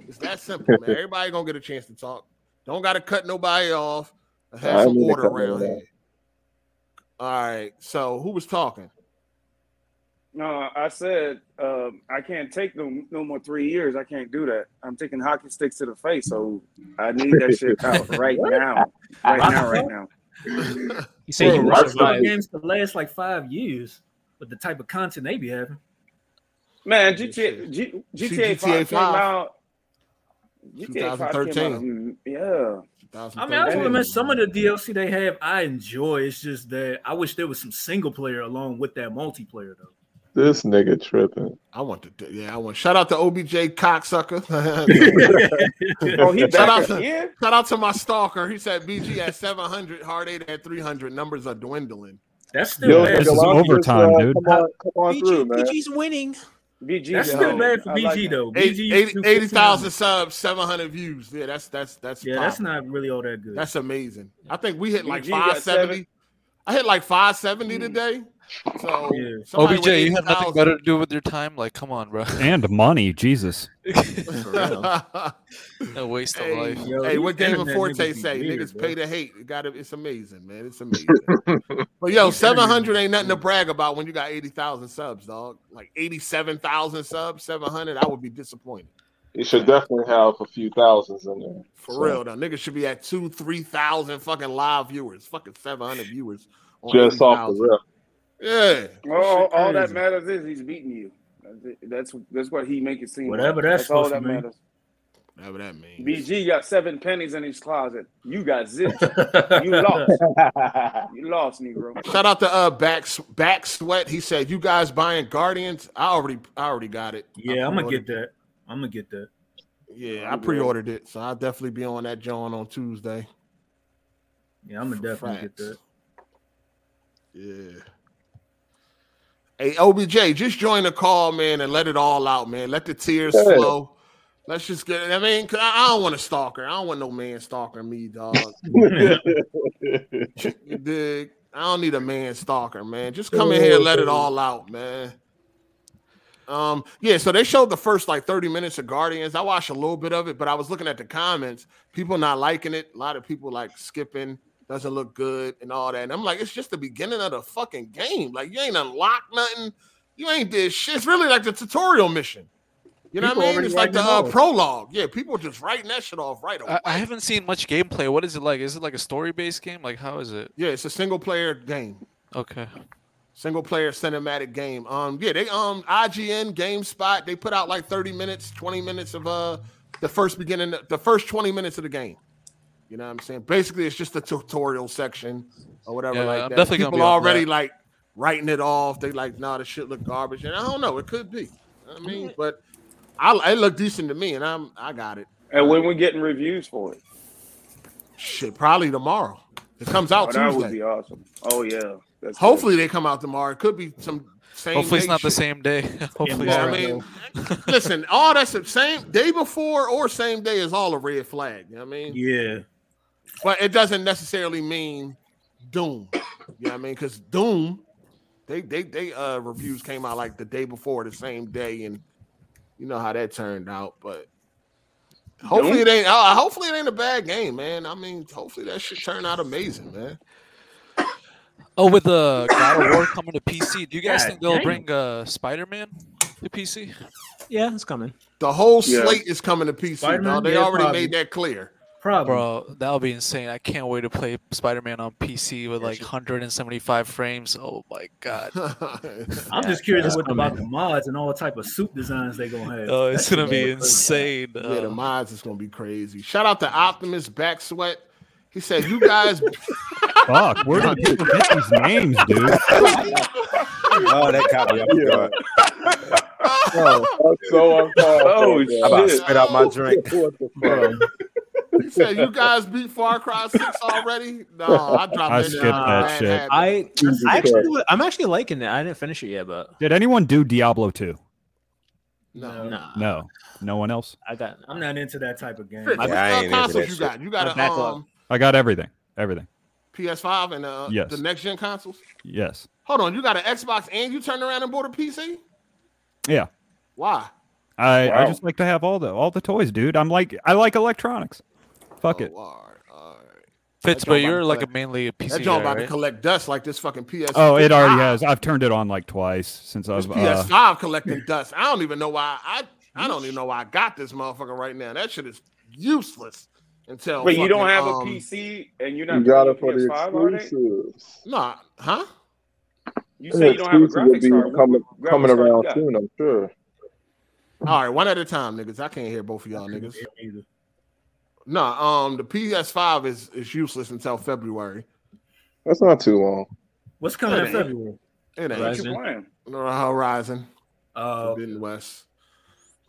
Speaker 1: It's that simple, man. Everybody gonna get a chance to talk. Don't gotta cut nobody off.
Speaker 14: I
Speaker 1: Have some order around here.
Speaker 14: off.
Speaker 1: All right. So who was talking?
Speaker 16: No, I said um, I can't take no, no more three years. I can't do that. I'm taking hockey sticks to the face, so I need that shit out right now. Right now, right now.
Speaker 7: You say you
Speaker 2: Bro,
Speaker 7: want
Speaker 2: Rockstar
Speaker 7: survive.
Speaker 2: games could last like five years with the type of content they be having.
Speaker 16: Man, GTA G, GTA,
Speaker 1: GTA
Speaker 16: 5 came out. GTA 5 came out.
Speaker 1: 2013.
Speaker 16: mm, Yeah.
Speaker 2: I mean, I told them, man, some of the DLC they have, I enjoy. It's just that I wish there was some single player along with that multiplayer, though.
Speaker 14: This nigga tripping.
Speaker 1: I want to, yeah, I want. Shout out to OBJ cocksucker.
Speaker 16: Oh, he
Speaker 1: shout out to
Speaker 16: again?
Speaker 1: shout out to my stalker. He said BG at seven hundred, Hard Eight at three hundred. Numbers are dwindling.
Speaker 2: That's still
Speaker 14: Yo,
Speaker 2: bad.
Speaker 13: This is
Speaker 14: Galante, just,
Speaker 13: overtime,
Speaker 14: uh,
Speaker 13: dude.
Speaker 14: Come on, come on through, man.
Speaker 7: BG's winning.
Speaker 16: BG.
Speaker 2: That's
Speaker 16: yo,
Speaker 2: still bad for BG
Speaker 16: like
Speaker 2: though. BG
Speaker 1: 80,000
Speaker 2: 15.
Speaker 1: subs, seven hundred views. Yeah, that's that's that's
Speaker 2: Yeah, that's not really all that good.
Speaker 1: That's amazing. I think we hit like
Speaker 16: BG got
Speaker 1: five seventy. I hit like five seventy today. So
Speaker 2: Yeah.
Speaker 1: somebody
Speaker 12: OBJ, you have nothing
Speaker 1: 80,000
Speaker 12: better to do with your time. Like, come on, bro.
Speaker 13: And money, Jesus.
Speaker 12: A waste of
Speaker 1: Hey,
Speaker 12: life.
Speaker 2: Yo,
Speaker 1: hey, what Game of
Speaker 2: internet
Speaker 1: Forte say?
Speaker 2: weird,
Speaker 1: Niggas
Speaker 2: bro.
Speaker 1: pay to hate. It got It's amazing, man. It's amazing. but yo, seven hundred ain't nothing to brag about when you got eighty thousand subs, dog. Like eighty-seven thousand subs, seven hundred. I would be disappointed.
Speaker 14: You should definitely have a few thousands in there.
Speaker 1: For
Speaker 14: So,
Speaker 1: real, though. Niggas should be at two, three thousand fucking live viewers. Fucking seven hundred viewers. On
Speaker 14: Just off the
Speaker 1: 80,000.
Speaker 14: rip.
Speaker 1: Yeah.
Speaker 16: All, all that matters is he's beating you. That's that's what he make it seem.
Speaker 2: Whatever
Speaker 16: like.
Speaker 2: that's
Speaker 16: all
Speaker 2: supposed
Speaker 16: that
Speaker 2: to mean.
Speaker 16: matters.
Speaker 1: Whatever that means.
Speaker 16: BG got seven pennies in his closet. You got zip. you lost. You lost, Negro.
Speaker 1: Shout out to uh back back sweat. He said, "You guys buying Guardians? I already I already got it.
Speaker 2: Yeah, I'm gonna get that. I'm gonna get that.
Speaker 1: Yeah, I pre-ordered it, so I'll definitely be on that John on Tuesday.
Speaker 2: Yeah, I'm gonna definitely get that.
Speaker 1: Yeah. Hey, OBJ, just join the call, man, and let it all out, man. Let the tears
Speaker 17: Yeah.
Speaker 1: flow. Let's just get it. I mean, 'cause I I don't want a stalker. I don't want no man stalking me, dog. you dig? I don't need a man stalker, man. Just come in here and let it all out, man. Um, yeah, so they showed the first like 30 minutes of Guardians. I watched a little bit of it, but I was looking at the comments, people not liking it. A lot of people like skipping, doesn't look good and all that. And I'm like, it's just the beginning of the fucking game. Like you ain't unlocked nothing, you ain't did shit. It's really like the tutorial mission. You know
Speaker 12: People
Speaker 1: what I mean? It's like the uh, prologue. Yeah, people just writing that shit off right away.
Speaker 12: I, I haven't seen much gameplay. What is it like? Is it like a story based game? Like how is it?
Speaker 1: Yeah, it's a single player game.
Speaker 12: Okay.
Speaker 1: Single player cinematic game. Um, yeah, they um IGN GameSpot, they put out like 30 minutes, 20 minutes of uh the first beginning, the first 20 minutes of the game. You know what I'm saying? Basically, it's just a tutorial section or whatever
Speaker 12: Yeah,
Speaker 1: like
Speaker 12: I'm
Speaker 1: that.
Speaker 12: definitely gonna
Speaker 1: People
Speaker 12: be
Speaker 1: already
Speaker 12: that.
Speaker 1: like writing it off. They like, nah, this shit look garbage. And I don't know, it could be. I mean, but I it looked decent to me, and I'm I got it.
Speaker 16: And when we getting reviews for it?
Speaker 1: Shit, probably tomorrow. It comes out
Speaker 16: Oh, that would be awesome. Oh yeah. That's
Speaker 1: Hopefully they come out tomorrow. It could be some same.
Speaker 12: Hopefully it's
Speaker 1: day
Speaker 12: not the same day. Hopefully
Speaker 1: Yeah,
Speaker 12: it's
Speaker 1: I mean, listen, all that's the same day before or same day is all a red flag. You know what I mean?
Speaker 2: Yeah.
Speaker 1: But it doesn't necessarily mean Doom. You know what I mean? Because Doom, they they they uh reviews came out like the day before, the same day, and you know how that turned out. But hopefully it ain't. Uh, hopefully it ain't a bad game, man. I mean, hopefully that should turn out amazing, man.
Speaker 12: Oh, with the God of War coming to PC, do you guys
Speaker 1: God
Speaker 12: think they'll
Speaker 1: damn.
Speaker 12: bring uh, Spider Man to PC?
Speaker 7: Yeah, it's coming.
Speaker 1: The whole
Speaker 12: Yeah.
Speaker 1: slate is coming to PC.
Speaker 12: Spider-Man?
Speaker 1: They
Speaker 12: Yeah,
Speaker 1: already
Speaker 12: probably.
Speaker 1: made that clear.
Speaker 2: Probably.
Speaker 12: Bro, that'll be insane. I can't wait to play Spider Man on PC with like 175 frames. Oh my god.
Speaker 2: I'm just curious what about the mods and all the type of suit designs they gonna have.
Speaker 12: Oh, it's
Speaker 2: That
Speaker 12: gonna be
Speaker 2: gonna crazy.
Speaker 12: insane.
Speaker 1: Yeah, the mods is gonna be crazy. Shout out to Optimus Back Sweat. He said, "You guys,
Speaker 13: Fuck, where do people get these names, dude?
Speaker 11: oh, that caught me off guard.
Speaker 17: That's so uncalled.
Speaker 16: Oh,
Speaker 17: for,
Speaker 11: I'm about to
Speaker 17: shit.
Speaker 11: spit out my drink.
Speaker 17: What the fuck?
Speaker 1: he said, you guys beat Far Cry Six already? No, I dropped
Speaker 13: I
Speaker 1: in
Speaker 13: skipped
Speaker 1: there.
Speaker 13: that
Speaker 1: Bad
Speaker 13: shit.
Speaker 1: habit.
Speaker 7: I, I actually, I'm actually liking it. I didn't finish it yet, but
Speaker 13: Did anyone do Diablo 2?
Speaker 1: no,
Speaker 7: nah,
Speaker 13: No. No one else?
Speaker 7: I got.
Speaker 2: I'm not into that type of game.
Speaker 1: Fitz, what
Speaker 11: Yeah, I ain't into
Speaker 1: consoles you
Speaker 11: shit.
Speaker 1: got? You got
Speaker 7: My
Speaker 1: a um,
Speaker 13: I got everything. Everything.
Speaker 1: PS5 and uh,
Speaker 13: Yes.
Speaker 1: the next gen consoles.
Speaker 13: Yes.
Speaker 1: Hold on, you got an Xbox and you turned around and bought a PC?
Speaker 13: Yeah.
Speaker 1: Why?
Speaker 13: I, I just like to have all the all the toys, dude. I'm like I like electronics. Fuck it.
Speaker 1: Oh, all right, all right.
Speaker 12: Fitz, but you're
Speaker 1: to
Speaker 12: like a mainly a PC
Speaker 1: That joint
Speaker 12: guy,
Speaker 1: about to collect dust like this fucking PS.
Speaker 13: Oh, it already has. I've turned it on like twice since
Speaker 1: This
Speaker 13: I've uh,
Speaker 1: PS5 collecting dust. I don't even know why. I I don't even know why I got this motherfucker right now. That shit is useless until.
Speaker 16: But you don't
Speaker 1: fucking,
Speaker 16: have a
Speaker 1: um,
Speaker 16: PC and you're not
Speaker 17: You got
Speaker 16: playing
Speaker 17: it for the
Speaker 16: PS5 all day?
Speaker 17: exclusives.
Speaker 1: Nah, huh?
Speaker 16: You say you don't have a
Speaker 17: Exclusive will
Speaker 16: graphics
Speaker 17: be
Speaker 16: card.
Speaker 17: Coming,
Speaker 16: what
Speaker 17: coming
Speaker 16: graphics card you
Speaker 17: around
Speaker 16: got?
Speaker 17: soon, I'm sure.
Speaker 1: All right, one at a time, niggas. I can't hear both of y'all niggas. No, um, the PS5 is is useless until February.
Speaker 17: That's not too long.
Speaker 2: What's coming
Speaker 1: It
Speaker 2: in
Speaker 1: ain't.
Speaker 2: February?
Speaker 1: It ain't.
Speaker 16: What you
Speaker 7: Horizon.
Speaker 16: playing?
Speaker 1: No, Horizon,
Speaker 2: Oh,
Speaker 1: Forbidden West.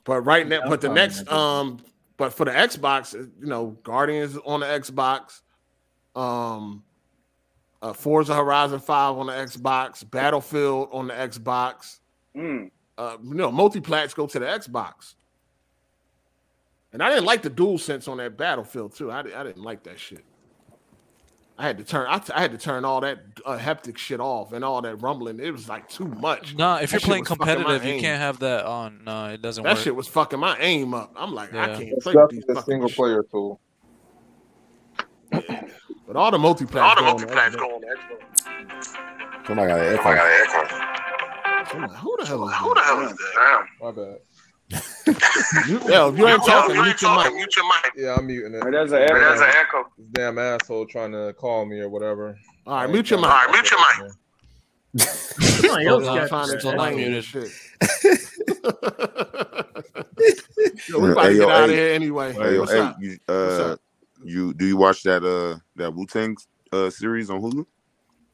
Speaker 1: But right now, but the next, um, but for the Xbox, you know, Guardians on the Xbox, um, uh, Forza Horizon Five on the Xbox, Battlefield on the Xbox.
Speaker 16: Mm.
Speaker 1: Uh, you know, multiplats go to the Xbox. And I didn't like the dual sense on that Battlefield too. I, I didn't like that shit. I had to turn. I, t- I had to turn all that uh, heptic shit off and all that rumbling. It was like too much.
Speaker 12: Nah, if
Speaker 1: That
Speaker 12: you're playing
Speaker 1: was fucking my
Speaker 12: competitive, you can't have that on. No, it doesn't
Speaker 1: That
Speaker 12: work.
Speaker 1: shit was fucking my aim up. I'm like, I can't
Speaker 17: It's
Speaker 1: play with these
Speaker 17: definitely a
Speaker 1: fucking
Speaker 17: single
Speaker 1: shit.
Speaker 17: player tool.
Speaker 1: But all the multiplayer. All the multiplayer go on Xbox.
Speaker 11: Somebody got an echo.
Speaker 1: I'm like, who the hell is
Speaker 16: Who the hell is that?
Speaker 17: My bad.
Speaker 1: You, yo, if you ain't talking, mute your mic.
Speaker 16: Mute your mic.
Speaker 17: Yeah, I'm muting it.
Speaker 16: Hey, There's an echo. There's an echo.
Speaker 17: This damn asshole trying to call me or whatever.
Speaker 1: All right, mute your mic. All right, mute your
Speaker 17: fuck with
Speaker 1: mic.
Speaker 17: him.
Speaker 2: Somebody else got
Speaker 1: Trying to
Speaker 12: still not
Speaker 1: explain
Speaker 12: muted.
Speaker 1: this shit. Yo, we about to
Speaker 15: Hey, yo,
Speaker 1: get out of here anyway.
Speaker 15: Hey, yo,
Speaker 1: What's
Speaker 15: hey,
Speaker 1: up?
Speaker 15: you,
Speaker 1: What's
Speaker 15: uh,
Speaker 1: up?
Speaker 15: you do you watch that uh that Wu Tang uh series on Hulu?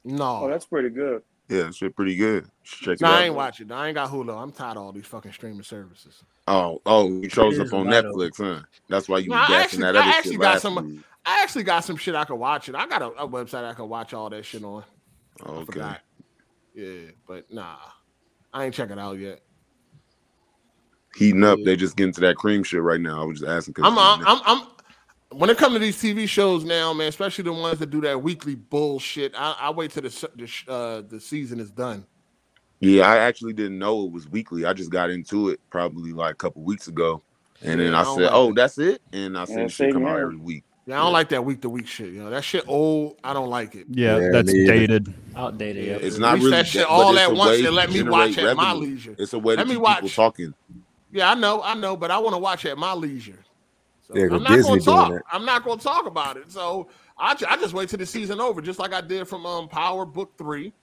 Speaker 1: No.
Speaker 16: Oh, that's pretty good.
Speaker 15: Yeah, that shit pretty good. Check it
Speaker 1: No,
Speaker 15: out.
Speaker 1: I ain't watching. I ain't got Hulu. I'm tired of all these fucking streaming services.
Speaker 15: Oh, oh, you chose
Speaker 1: It
Speaker 15: up on
Speaker 1: a lot of-
Speaker 15: Netflix, huh? That's why you
Speaker 1: No, I
Speaker 15: gassing
Speaker 1: actually,
Speaker 15: that
Speaker 1: I actually
Speaker 15: shit
Speaker 1: got
Speaker 15: last
Speaker 1: some.
Speaker 15: week.
Speaker 1: I actually got some shit I could watch it. I got a, a website I can watch all that shit on. I
Speaker 15: Okay.
Speaker 1: forgot. Yeah, but nah, I ain't checking out yet.
Speaker 15: Heating up. They just getting to that cream shit right now. I was just asking because uh,
Speaker 1: I'm, I'm, I'm, I'm. When it comes to these TV shows now, man, especially the ones that do that weekly bullshit, I, I wait till the the, uh, the season is done.
Speaker 15: Yeah, I actually didn't know it was weekly. I just got into it probably like a couple weeks ago, and then
Speaker 1: Yeah,
Speaker 15: I
Speaker 1: I
Speaker 15: said,
Speaker 1: like
Speaker 15: "Oh, that's it," and I
Speaker 1: Yeah,
Speaker 15: said, "Shit
Speaker 1: same
Speaker 15: come out every week."
Speaker 1: Yeah, I don't like that week to week shit. You know that shit old. I don't like it.
Speaker 13: Yeah,
Speaker 15: Yeah,
Speaker 13: that's
Speaker 15: me
Speaker 13: dated.
Speaker 7: Outdated.
Speaker 1: Yeah,
Speaker 15: It's not really
Speaker 1: that shit all at once and let me
Speaker 15: generate
Speaker 1: watch at my leisure.
Speaker 15: It's a way to
Speaker 1: let me
Speaker 15: keep
Speaker 1: watch.
Speaker 15: people talking.
Speaker 1: Yeah, I know, I know, but I want to watch at my leisure. So
Speaker 11: Yeah, 'cause
Speaker 1: I'm not
Speaker 11: Disney
Speaker 1: gonna talk. I'm not gonna talk about it. So I, I just wait till the season over, just like I did from um Power Book Three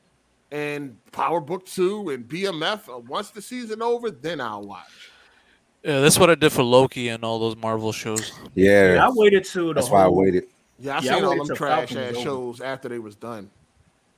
Speaker 1: and Power Book Two and BMF. Uh, once the season over, then I'll watch.
Speaker 12: Yeah, that's what I did for Loki and all those Marvel shows.
Speaker 11: Yeah,
Speaker 18: Yeah, I waited till the
Speaker 11: that's why I waited.
Speaker 1: Yeah, I
Speaker 18: Yeah, I
Speaker 1: all them trash ass shows after they was done.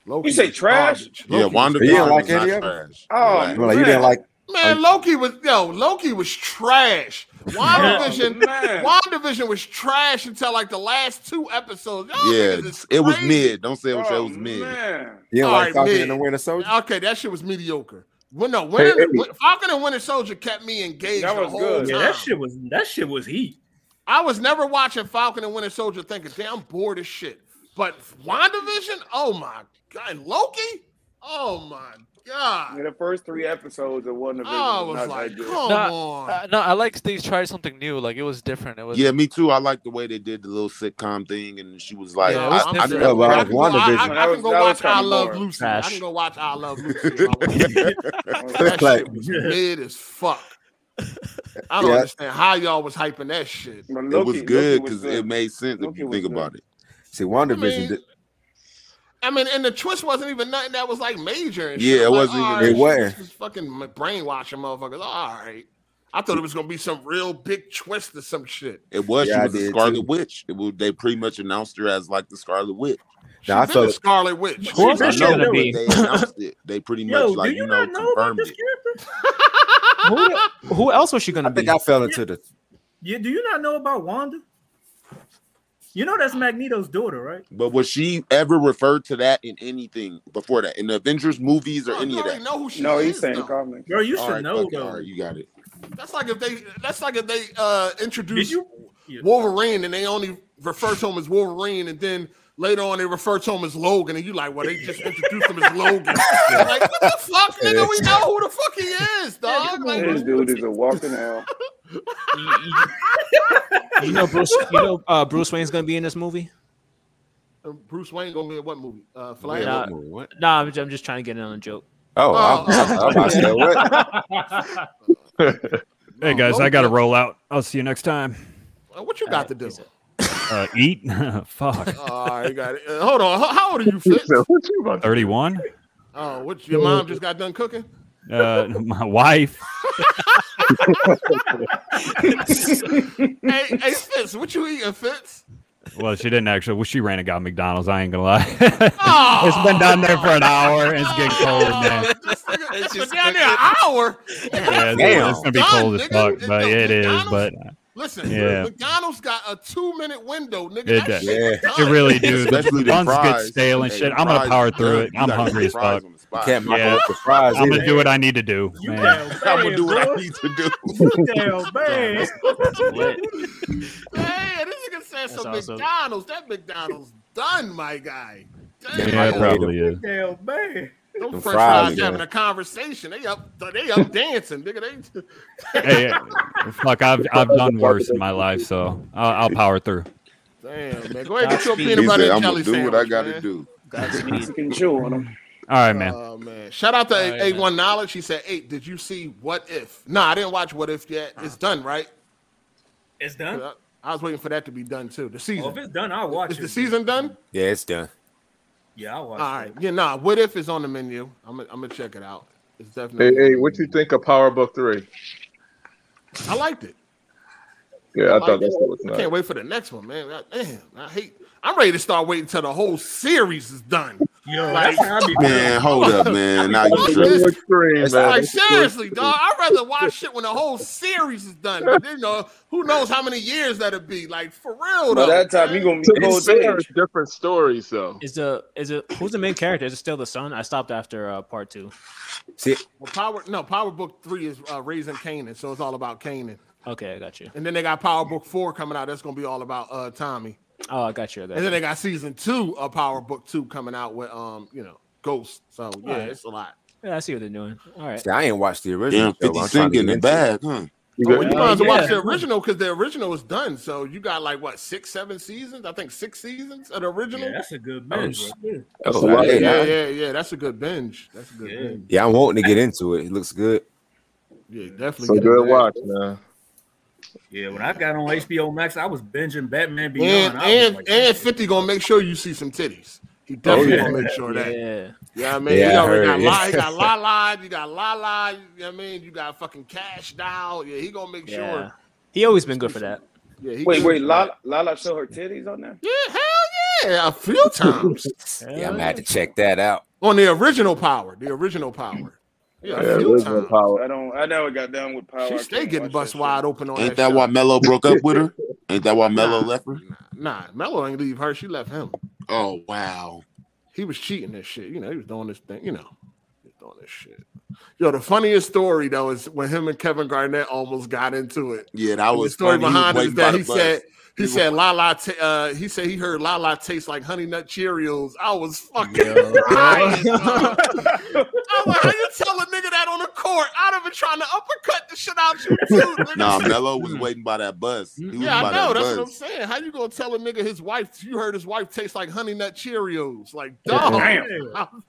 Speaker 16: Loki You say trash?
Speaker 1: garbage.
Speaker 15: Yeah,
Speaker 1: Loki was
Speaker 15: Wanda
Speaker 11: You didn't like any of it?
Speaker 15: trash.
Speaker 16: Oh,
Speaker 15: Relax.
Speaker 11: Well, like, you didn't like.
Speaker 1: Man, Loki was yo. Loki was trash. WandaVision,
Speaker 16: man.
Speaker 1: WandaVision was trash until like the last two episodes. Y'all
Speaker 15: Yeah, it was
Speaker 1: crazy.
Speaker 15: mid. Don't say it was, it
Speaker 16: Oh,
Speaker 15: was mid.
Speaker 16: man.
Speaker 11: You like
Speaker 1: right,
Speaker 11: Falcon
Speaker 1: mid.
Speaker 11: and the Winter Soldier?
Speaker 1: Okay, that shit was mediocre. Well, no, Winter,
Speaker 11: hey.
Speaker 1: Win- Falcon and Winter Soldier kept me engaged
Speaker 16: That
Speaker 1: the
Speaker 16: was
Speaker 1: whole
Speaker 16: good.
Speaker 1: time.
Speaker 18: Yeah, that shit was that shit was heat.
Speaker 1: I was never watching Falcon and Winter Soldier thinking, damn, I'm bored as shit. But WandaVision, oh my god, and Loki, oh my god.
Speaker 16: Yeah, the first three episodes of WandaVision
Speaker 1: I
Speaker 16: was
Speaker 1: was like, come
Speaker 12: No,
Speaker 1: on.
Speaker 12: uh, no, I like they tried something new. Like it was different. It was
Speaker 15: Yeah, me too. I like the way they did the little sitcom thing, and she was like,
Speaker 1: Yeah,
Speaker 15: I,
Speaker 1: I'm
Speaker 15: I,
Speaker 1: different.
Speaker 11: Yeah, well,
Speaker 1: I can go, I, I, I can go watch I Love
Speaker 16: boring.
Speaker 1: Lucy. I can go watch I Love Lucy. if I want to. that
Speaker 11: Like-
Speaker 1: shit was mid as fuck. I don't
Speaker 11: Yeah.
Speaker 1: understand how y'all was hyping that shit.
Speaker 16: But
Speaker 15: it was good because it made sense
Speaker 16: Loki
Speaker 15: if you think
Speaker 16: good.
Speaker 15: about it.
Speaker 11: See, WandaVision.
Speaker 1: I mean,
Speaker 11: did,
Speaker 1: I mean, and the twist wasn't even nothing that was like major. And
Speaker 15: Yeah,
Speaker 1: shit.
Speaker 15: it
Speaker 1: I'm like,
Speaker 15: wasn't even-
Speaker 1: all
Speaker 11: It
Speaker 1: right,
Speaker 11: wasn't.
Speaker 1: shit, Just fucking brainwashing motherfuckers. All right. I thought it was gonna be some real big twist or some shit.
Speaker 15: It was.
Speaker 11: Yeah,
Speaker 15: she was the Scarlet
Speaker 11: too.
Speaker 15: Witch. It was. They pretty much announced her as like the Scarlet Witch.
Speaker 1: She
Speaker 11: Nah, I
Speaker 1: been
Speaker 11: felt
Speaker 1: the Scarlet Witch.
Speaker 7: Who else
Speaker 15: I know,
Speaker 7: gonna be?
Speaker 15: they announced it. They pretty
Speaker 18: Yo,
Speaker 15: much like
Speaker 18: you,
Speaker 15: you know
Speaker 18: know
Speaker 15: confirmed
Speaker 18: this
Speaker 15: it.
Speaker 7: who, who else was she gonna
Speaker 13: I
Speaker 7: be?
Speaker 13: think I fell into the.
Speaker 18: Yeah, do you not know about Wanda? You know that's Magneto's daughter, right?
Speaker 15: But was she ever referred to that in anything before that in the Avengers movies or
Speaker 1: Bro,
Speaker 15: any
Speaker 1: you
Speaker 15: of that?
Speaker 1: know who she
Speaker 16: No,
Speaker 1: is.
Speaker 16: he's saying
Speaker 1: though.
Speaker 16: comics.
Speaker 18: Bro, you
Speaker 15: All
Speaker 18: should
Speaker 15: right,
Speaker 18: know
Speaker 15: fuck
Speaker 18: though.
Speaker 15: All right, you got it.
Speaker 1: That's like if they. That's like if they uh introduce
Speaker 18: you? Yeah.
Speaker 1: Wolverine and they only refer to him as Wolverine, and then later on they refer to him as Logan, and you like, well, they just introduced him as Logan. like, what the fuck, nigga? We know who the fuck he is, dog. Like,
Speaker 16: This dude is a walking hell.
Speaker 7: You know Bruce. You know uh, Bruce Wayne's gonna be in this movie.
Speaker 1: uh, Bruce Wayne gonna be in what movie? Uh, Flash.
Speaker 15: Wait,
Speaker 7: Nah,
Speaker 15: what movie? What?
Speaker 7: Nah, I'm, I'm just trying to get in on a joke.
Speaker 11: oh,
Speaker 1: Oh,
Speaker 11: I'm,
Speaker 1: oh,
Speaker 11: I'm about to say what?
Speaker 13: Hey guys, I got to roll out. I'll see you next time.
Speaker 1: Uh, What you got to do?
Speaker 13: Uh, eat. Fuck.
Speaker 1: All right, you got it. Uh, hold on. How, how old are you, Fitz?
Speaker 14: What about to?
Speaker 13: Thirty-one.
Speaker 1: Oh, what? Your mom just got done cooking?
Speaker 13: Uh, my wife.
Speaker 1: hey, hey, Fitz, what you eating, Fitz?
Speaker 13: Well, she didn't actually. Well, she ran and got McDonald's. I ain't gonna lie. it's been down there for an hour. And it's getting cold in there.
Speaker 1: It's been down there an hour.
Speaker 13: Yeah, it's,
Speaker 11: Damn.
Speaker 13: it's gonna be
Speaker 1: Done,
Speaker 13: cold as fuck,
Speaker 1: It-
Speaker 13: but
Speaker 1: no,
Speaker 13: it is.
Speaker 1: McDonald's-
Speaker 13: But
Speaker 1: Listen,
Speaker 13: Yeah.
Speaker 1: McDonald's got a two-minute window, nigga.
Speaker 13: it,
Speaker 1: that shit
Speaker 11: Yeah.
Speaker 13: it really do. The
Speaker 15: Especially the
Speaker 13: buns get stale and
Speaker 15: Hey,
Speaker 13: shit. I'm gonna power through
Speaker 15: done.
Speaker 13: it. I'm hungry as fuck.
Speaker 15: on the spot.
Speaker 11: Can't
Speaker 13: Yeah.
Speaker 11: up the fries
Speaker 13: I'm gonna do what I need to do.
Speaker 18: You
Speaker 13: Man.
Speaker 18: damn
Speaker 15: I'm gonna
Speaker 18: bad,
Speaker 15: do what I need to do.
Speaker 18: Damn bad.
Speaker 1: Hey, this nigga said some
Speaker 7: awesome.
Speaker 1: McDonald's. That McDonald's done, my guy. Damn,
Speaker 13: Yeah, it probably is.
Speaker 18: damn bad.
Speaker 1: Them
Speaker 11: Them
Speaker 1: French
Speaker 11: fries,
Speaker 1: fries
Speaker 11: yeah.
Speaker 1: having a conversation. They up, they up dancing, nigga. They,
Speaker 13: Hey, fuck, I've I've done worse in my life, so I'll, I'll power through.
Speaker 1: damn, man. Go ahead and get your
Speaker 7: Godspeed.
Speaker 1: peanut
Speaker 15: He
Speaker 1: butter
Speaker 15: said,
Speaker 1: and
Speaker 15: "I'm
Speaker 1: jelly
Speaker 15: gonna do what I gotta
Speaker 1: man.
Speaker 15: do."
Speaker 16: You can chew on them.
Speaker 13: All right, man.
Speaker 1: Oh man! Shout out to
Speaker 12: All right,
Speaker 1: A One Knowledge. He said, "Eight, did you see What If?" No, I didn't watch What If yet. It's done, right?
Speaker 18: It's done.
Speaker 1: I, I was waiting for that to be done too. The
Speaker 18: Oh,
Speaker 1: season
Speaker 18: if it's done, I'll watch
Speaker 1: is
Speaker 18: it.
Speaker 1: the season done?
Speaker 11: Yeah, it's done.
Speaker 18: Yeah, I'll watch
Speaker 1: All right. Yeah, nah. What If is on the menu. I'm gonna, I'm gonna check it out. It's definitely.
Speaker 14: Hey, hey, what you think of Power Book Three?
Speaker 1: I liked it.
Speaker 14: Yeah, I,
Speaker 1: I
Speaker 14: thought
Speaker 1: liked
Speaker 14: that's
Speaker 1: it.
Speaker 14: what was
Speaker 1: I
Speaker 14: nice.
Speaker 1: can't wait for the next one, man. God Damn, I hate. I'm ready to start waiting till the whole series is done.
Speaker 18: Yo,
Speaker 1: Like-
Speaker 18: that's how I be
Speaker 15: Man, hold up, man. Now you
Speaker 1: Fuck
Speaker 15: tripping.
Speaker 14: man.
Speaker 1: Like
Speaker 14: That's
Speaker 1: seriously, dog. I'd rather watch shit when the whole series is done. But you know, who knows how many years that'll be? Like for real
Speaker 16: By
Speaker 1: though.
Speaker 16: that time, you gonna be
Speaker 14: To be
Speaker 16: cold
Speaker 14: fair,
Speaker 16: age.
Speaker 14: it's different stories though.
Speaker 7: Is the is it who's the main character? Is it still the son? I stopped after uh, part two.
Speaker 11: See,
Speaker 1: Well, Power no Power Book Three is uh, raising Kanan, so it's all about Kanan.
Speaker 7: Okay, I got you.
Speaker 1: And then they got Power Book Four coming out. That's gonna be all about uh Tommy.
Speaker 7: Oh, I got you. I
Speaker 1: And then they got season two of Power Book Two coming out with um you know Ghost. So yeah,
Speaker 7: Alright.
Speaker 1: it's a lot.
Speaker 7: Yeah, I see what they're doing. All right.
Speaker 11: see, I ain't watched the original.
Speaker 15: Damn, 50
Speaker 11: I'm trying
Speaker 15: Cent getting the
Speaker 11: it.
Speaker 15: bag, huh?
Speaker 14: You
Speaker 1: Oh,
Speaker 14: got-
Speaker 1: you might as well watch the original because the original is done. So you got like what six, seven seasons? I think six seasons of the original.
Speaker 18: Yeah, that's a good binge
Speaker 11: sh-
Speaker 18: right.
Speaker 14: That's
Speaker 11: Oh,
Speaker 14: a lot.
Speaker 1: yeah, yeah, yeah, yeah. That's a good binge. That's a good
Speaker 18: Yeah.
Speaker 1: binge.
Speaker 11: yeah, I'm wanting to get into it. It looks good.
Speaker 1: Yeah, definitely.
Speaker 14: It's a
Speaker 1: get
Speaker 14: good watch, man.
Speaker 18: Yeah, when I got on HBO Max, I was binging Batman Beyond.
Speaker 1: And and,
Speaker 18: like,
Speaker 1: and Fifty gonna make sure you see some titties. He oh, definitely
Speaker 14: yeah.
Speaker 1: gonna make sure that.
Speaker 7: Yeah.
Speaker 1: Yeah, I mean,
Speaker 11: Yeah,
Speaker 1: you
Speaker 11: I
Speaker 1: know, he got
Speaker 11: heard, yeah.
Speaker 1: La, he got La La, you got La La, you know what I mean? You got fucking Cash Doll. Yeah, he gonna make
Speaker 7: Yeah.
Speaker 1: sure.
Speaker 7: He always been good for that.
Speaker 1: Yeah, he
Speaker 16: Wait, wait,
Speaker 1: for
Speaker 16: Lala,
Speaker 1: that.
Speaker 16: Lala show her titties on there?
Speaker 1: Yeah, hell yeah, a few times
Speaker 11: Yeah, I'm gonna have to check that out.
Speaker 1: on the original Power. The original Power. Yeah,
Speaker 14: Yeah,
Speaker 1: a few times.
Speaker 14: Power.
Speaker 16: I don't. I never got down with power.
Speaker 1: She
Speaker 16: I
Speaker 1: stay getting bust
Speaker 16: that
Speaker 1: wide open on
Speaker 15: Ain't
Speaker 1: that.
Speaker 15: that why Melo broke up with her? Ain't that why Melo
Speaker 1: Nah.
Speaker 15: left her?
Speaker 1: Nah, Melo ain't leave her. She left him.
Speaker 15: Oh wow.
Speaker 1: He was cheating this shit. You know, he was doing this thing. You know, he was doing this shit. Yo, the funniest story though is when him and Kevin Garnett almost got into it.
Speaker 15: Yeah, that
Speaker 1: And
Speaker 15: was
Speaker 1: the story
Speaker 15: funny.
Speaker 1: Behind it is that he
Speaker 15: bus.
Speaker 1: said he
Speaker 15: He
Speaker 1: said Lala. ta- uh, he said he heard Lala taste like Honey Nut Cheerios. I was fucking.
Speaker 18: Yo.
Speaker 1: dying. I'm like, how you tell a nigga that on the court? I'd have been trying to uppercut the shit out you too. Nigga.
Speaker 15: Nah, Melo was waiting by that bus. He was
Speaker 1: Yeah, I know.
Speaker 15: that
Speaker 1: That's
Speaker 15: bus.
Speaker 1: what I'm saying. How you gonna tell a nigga his wife? You heard his wife taste like Honey Nut Cheerios? Like, dog.
Speaker 16: Damn.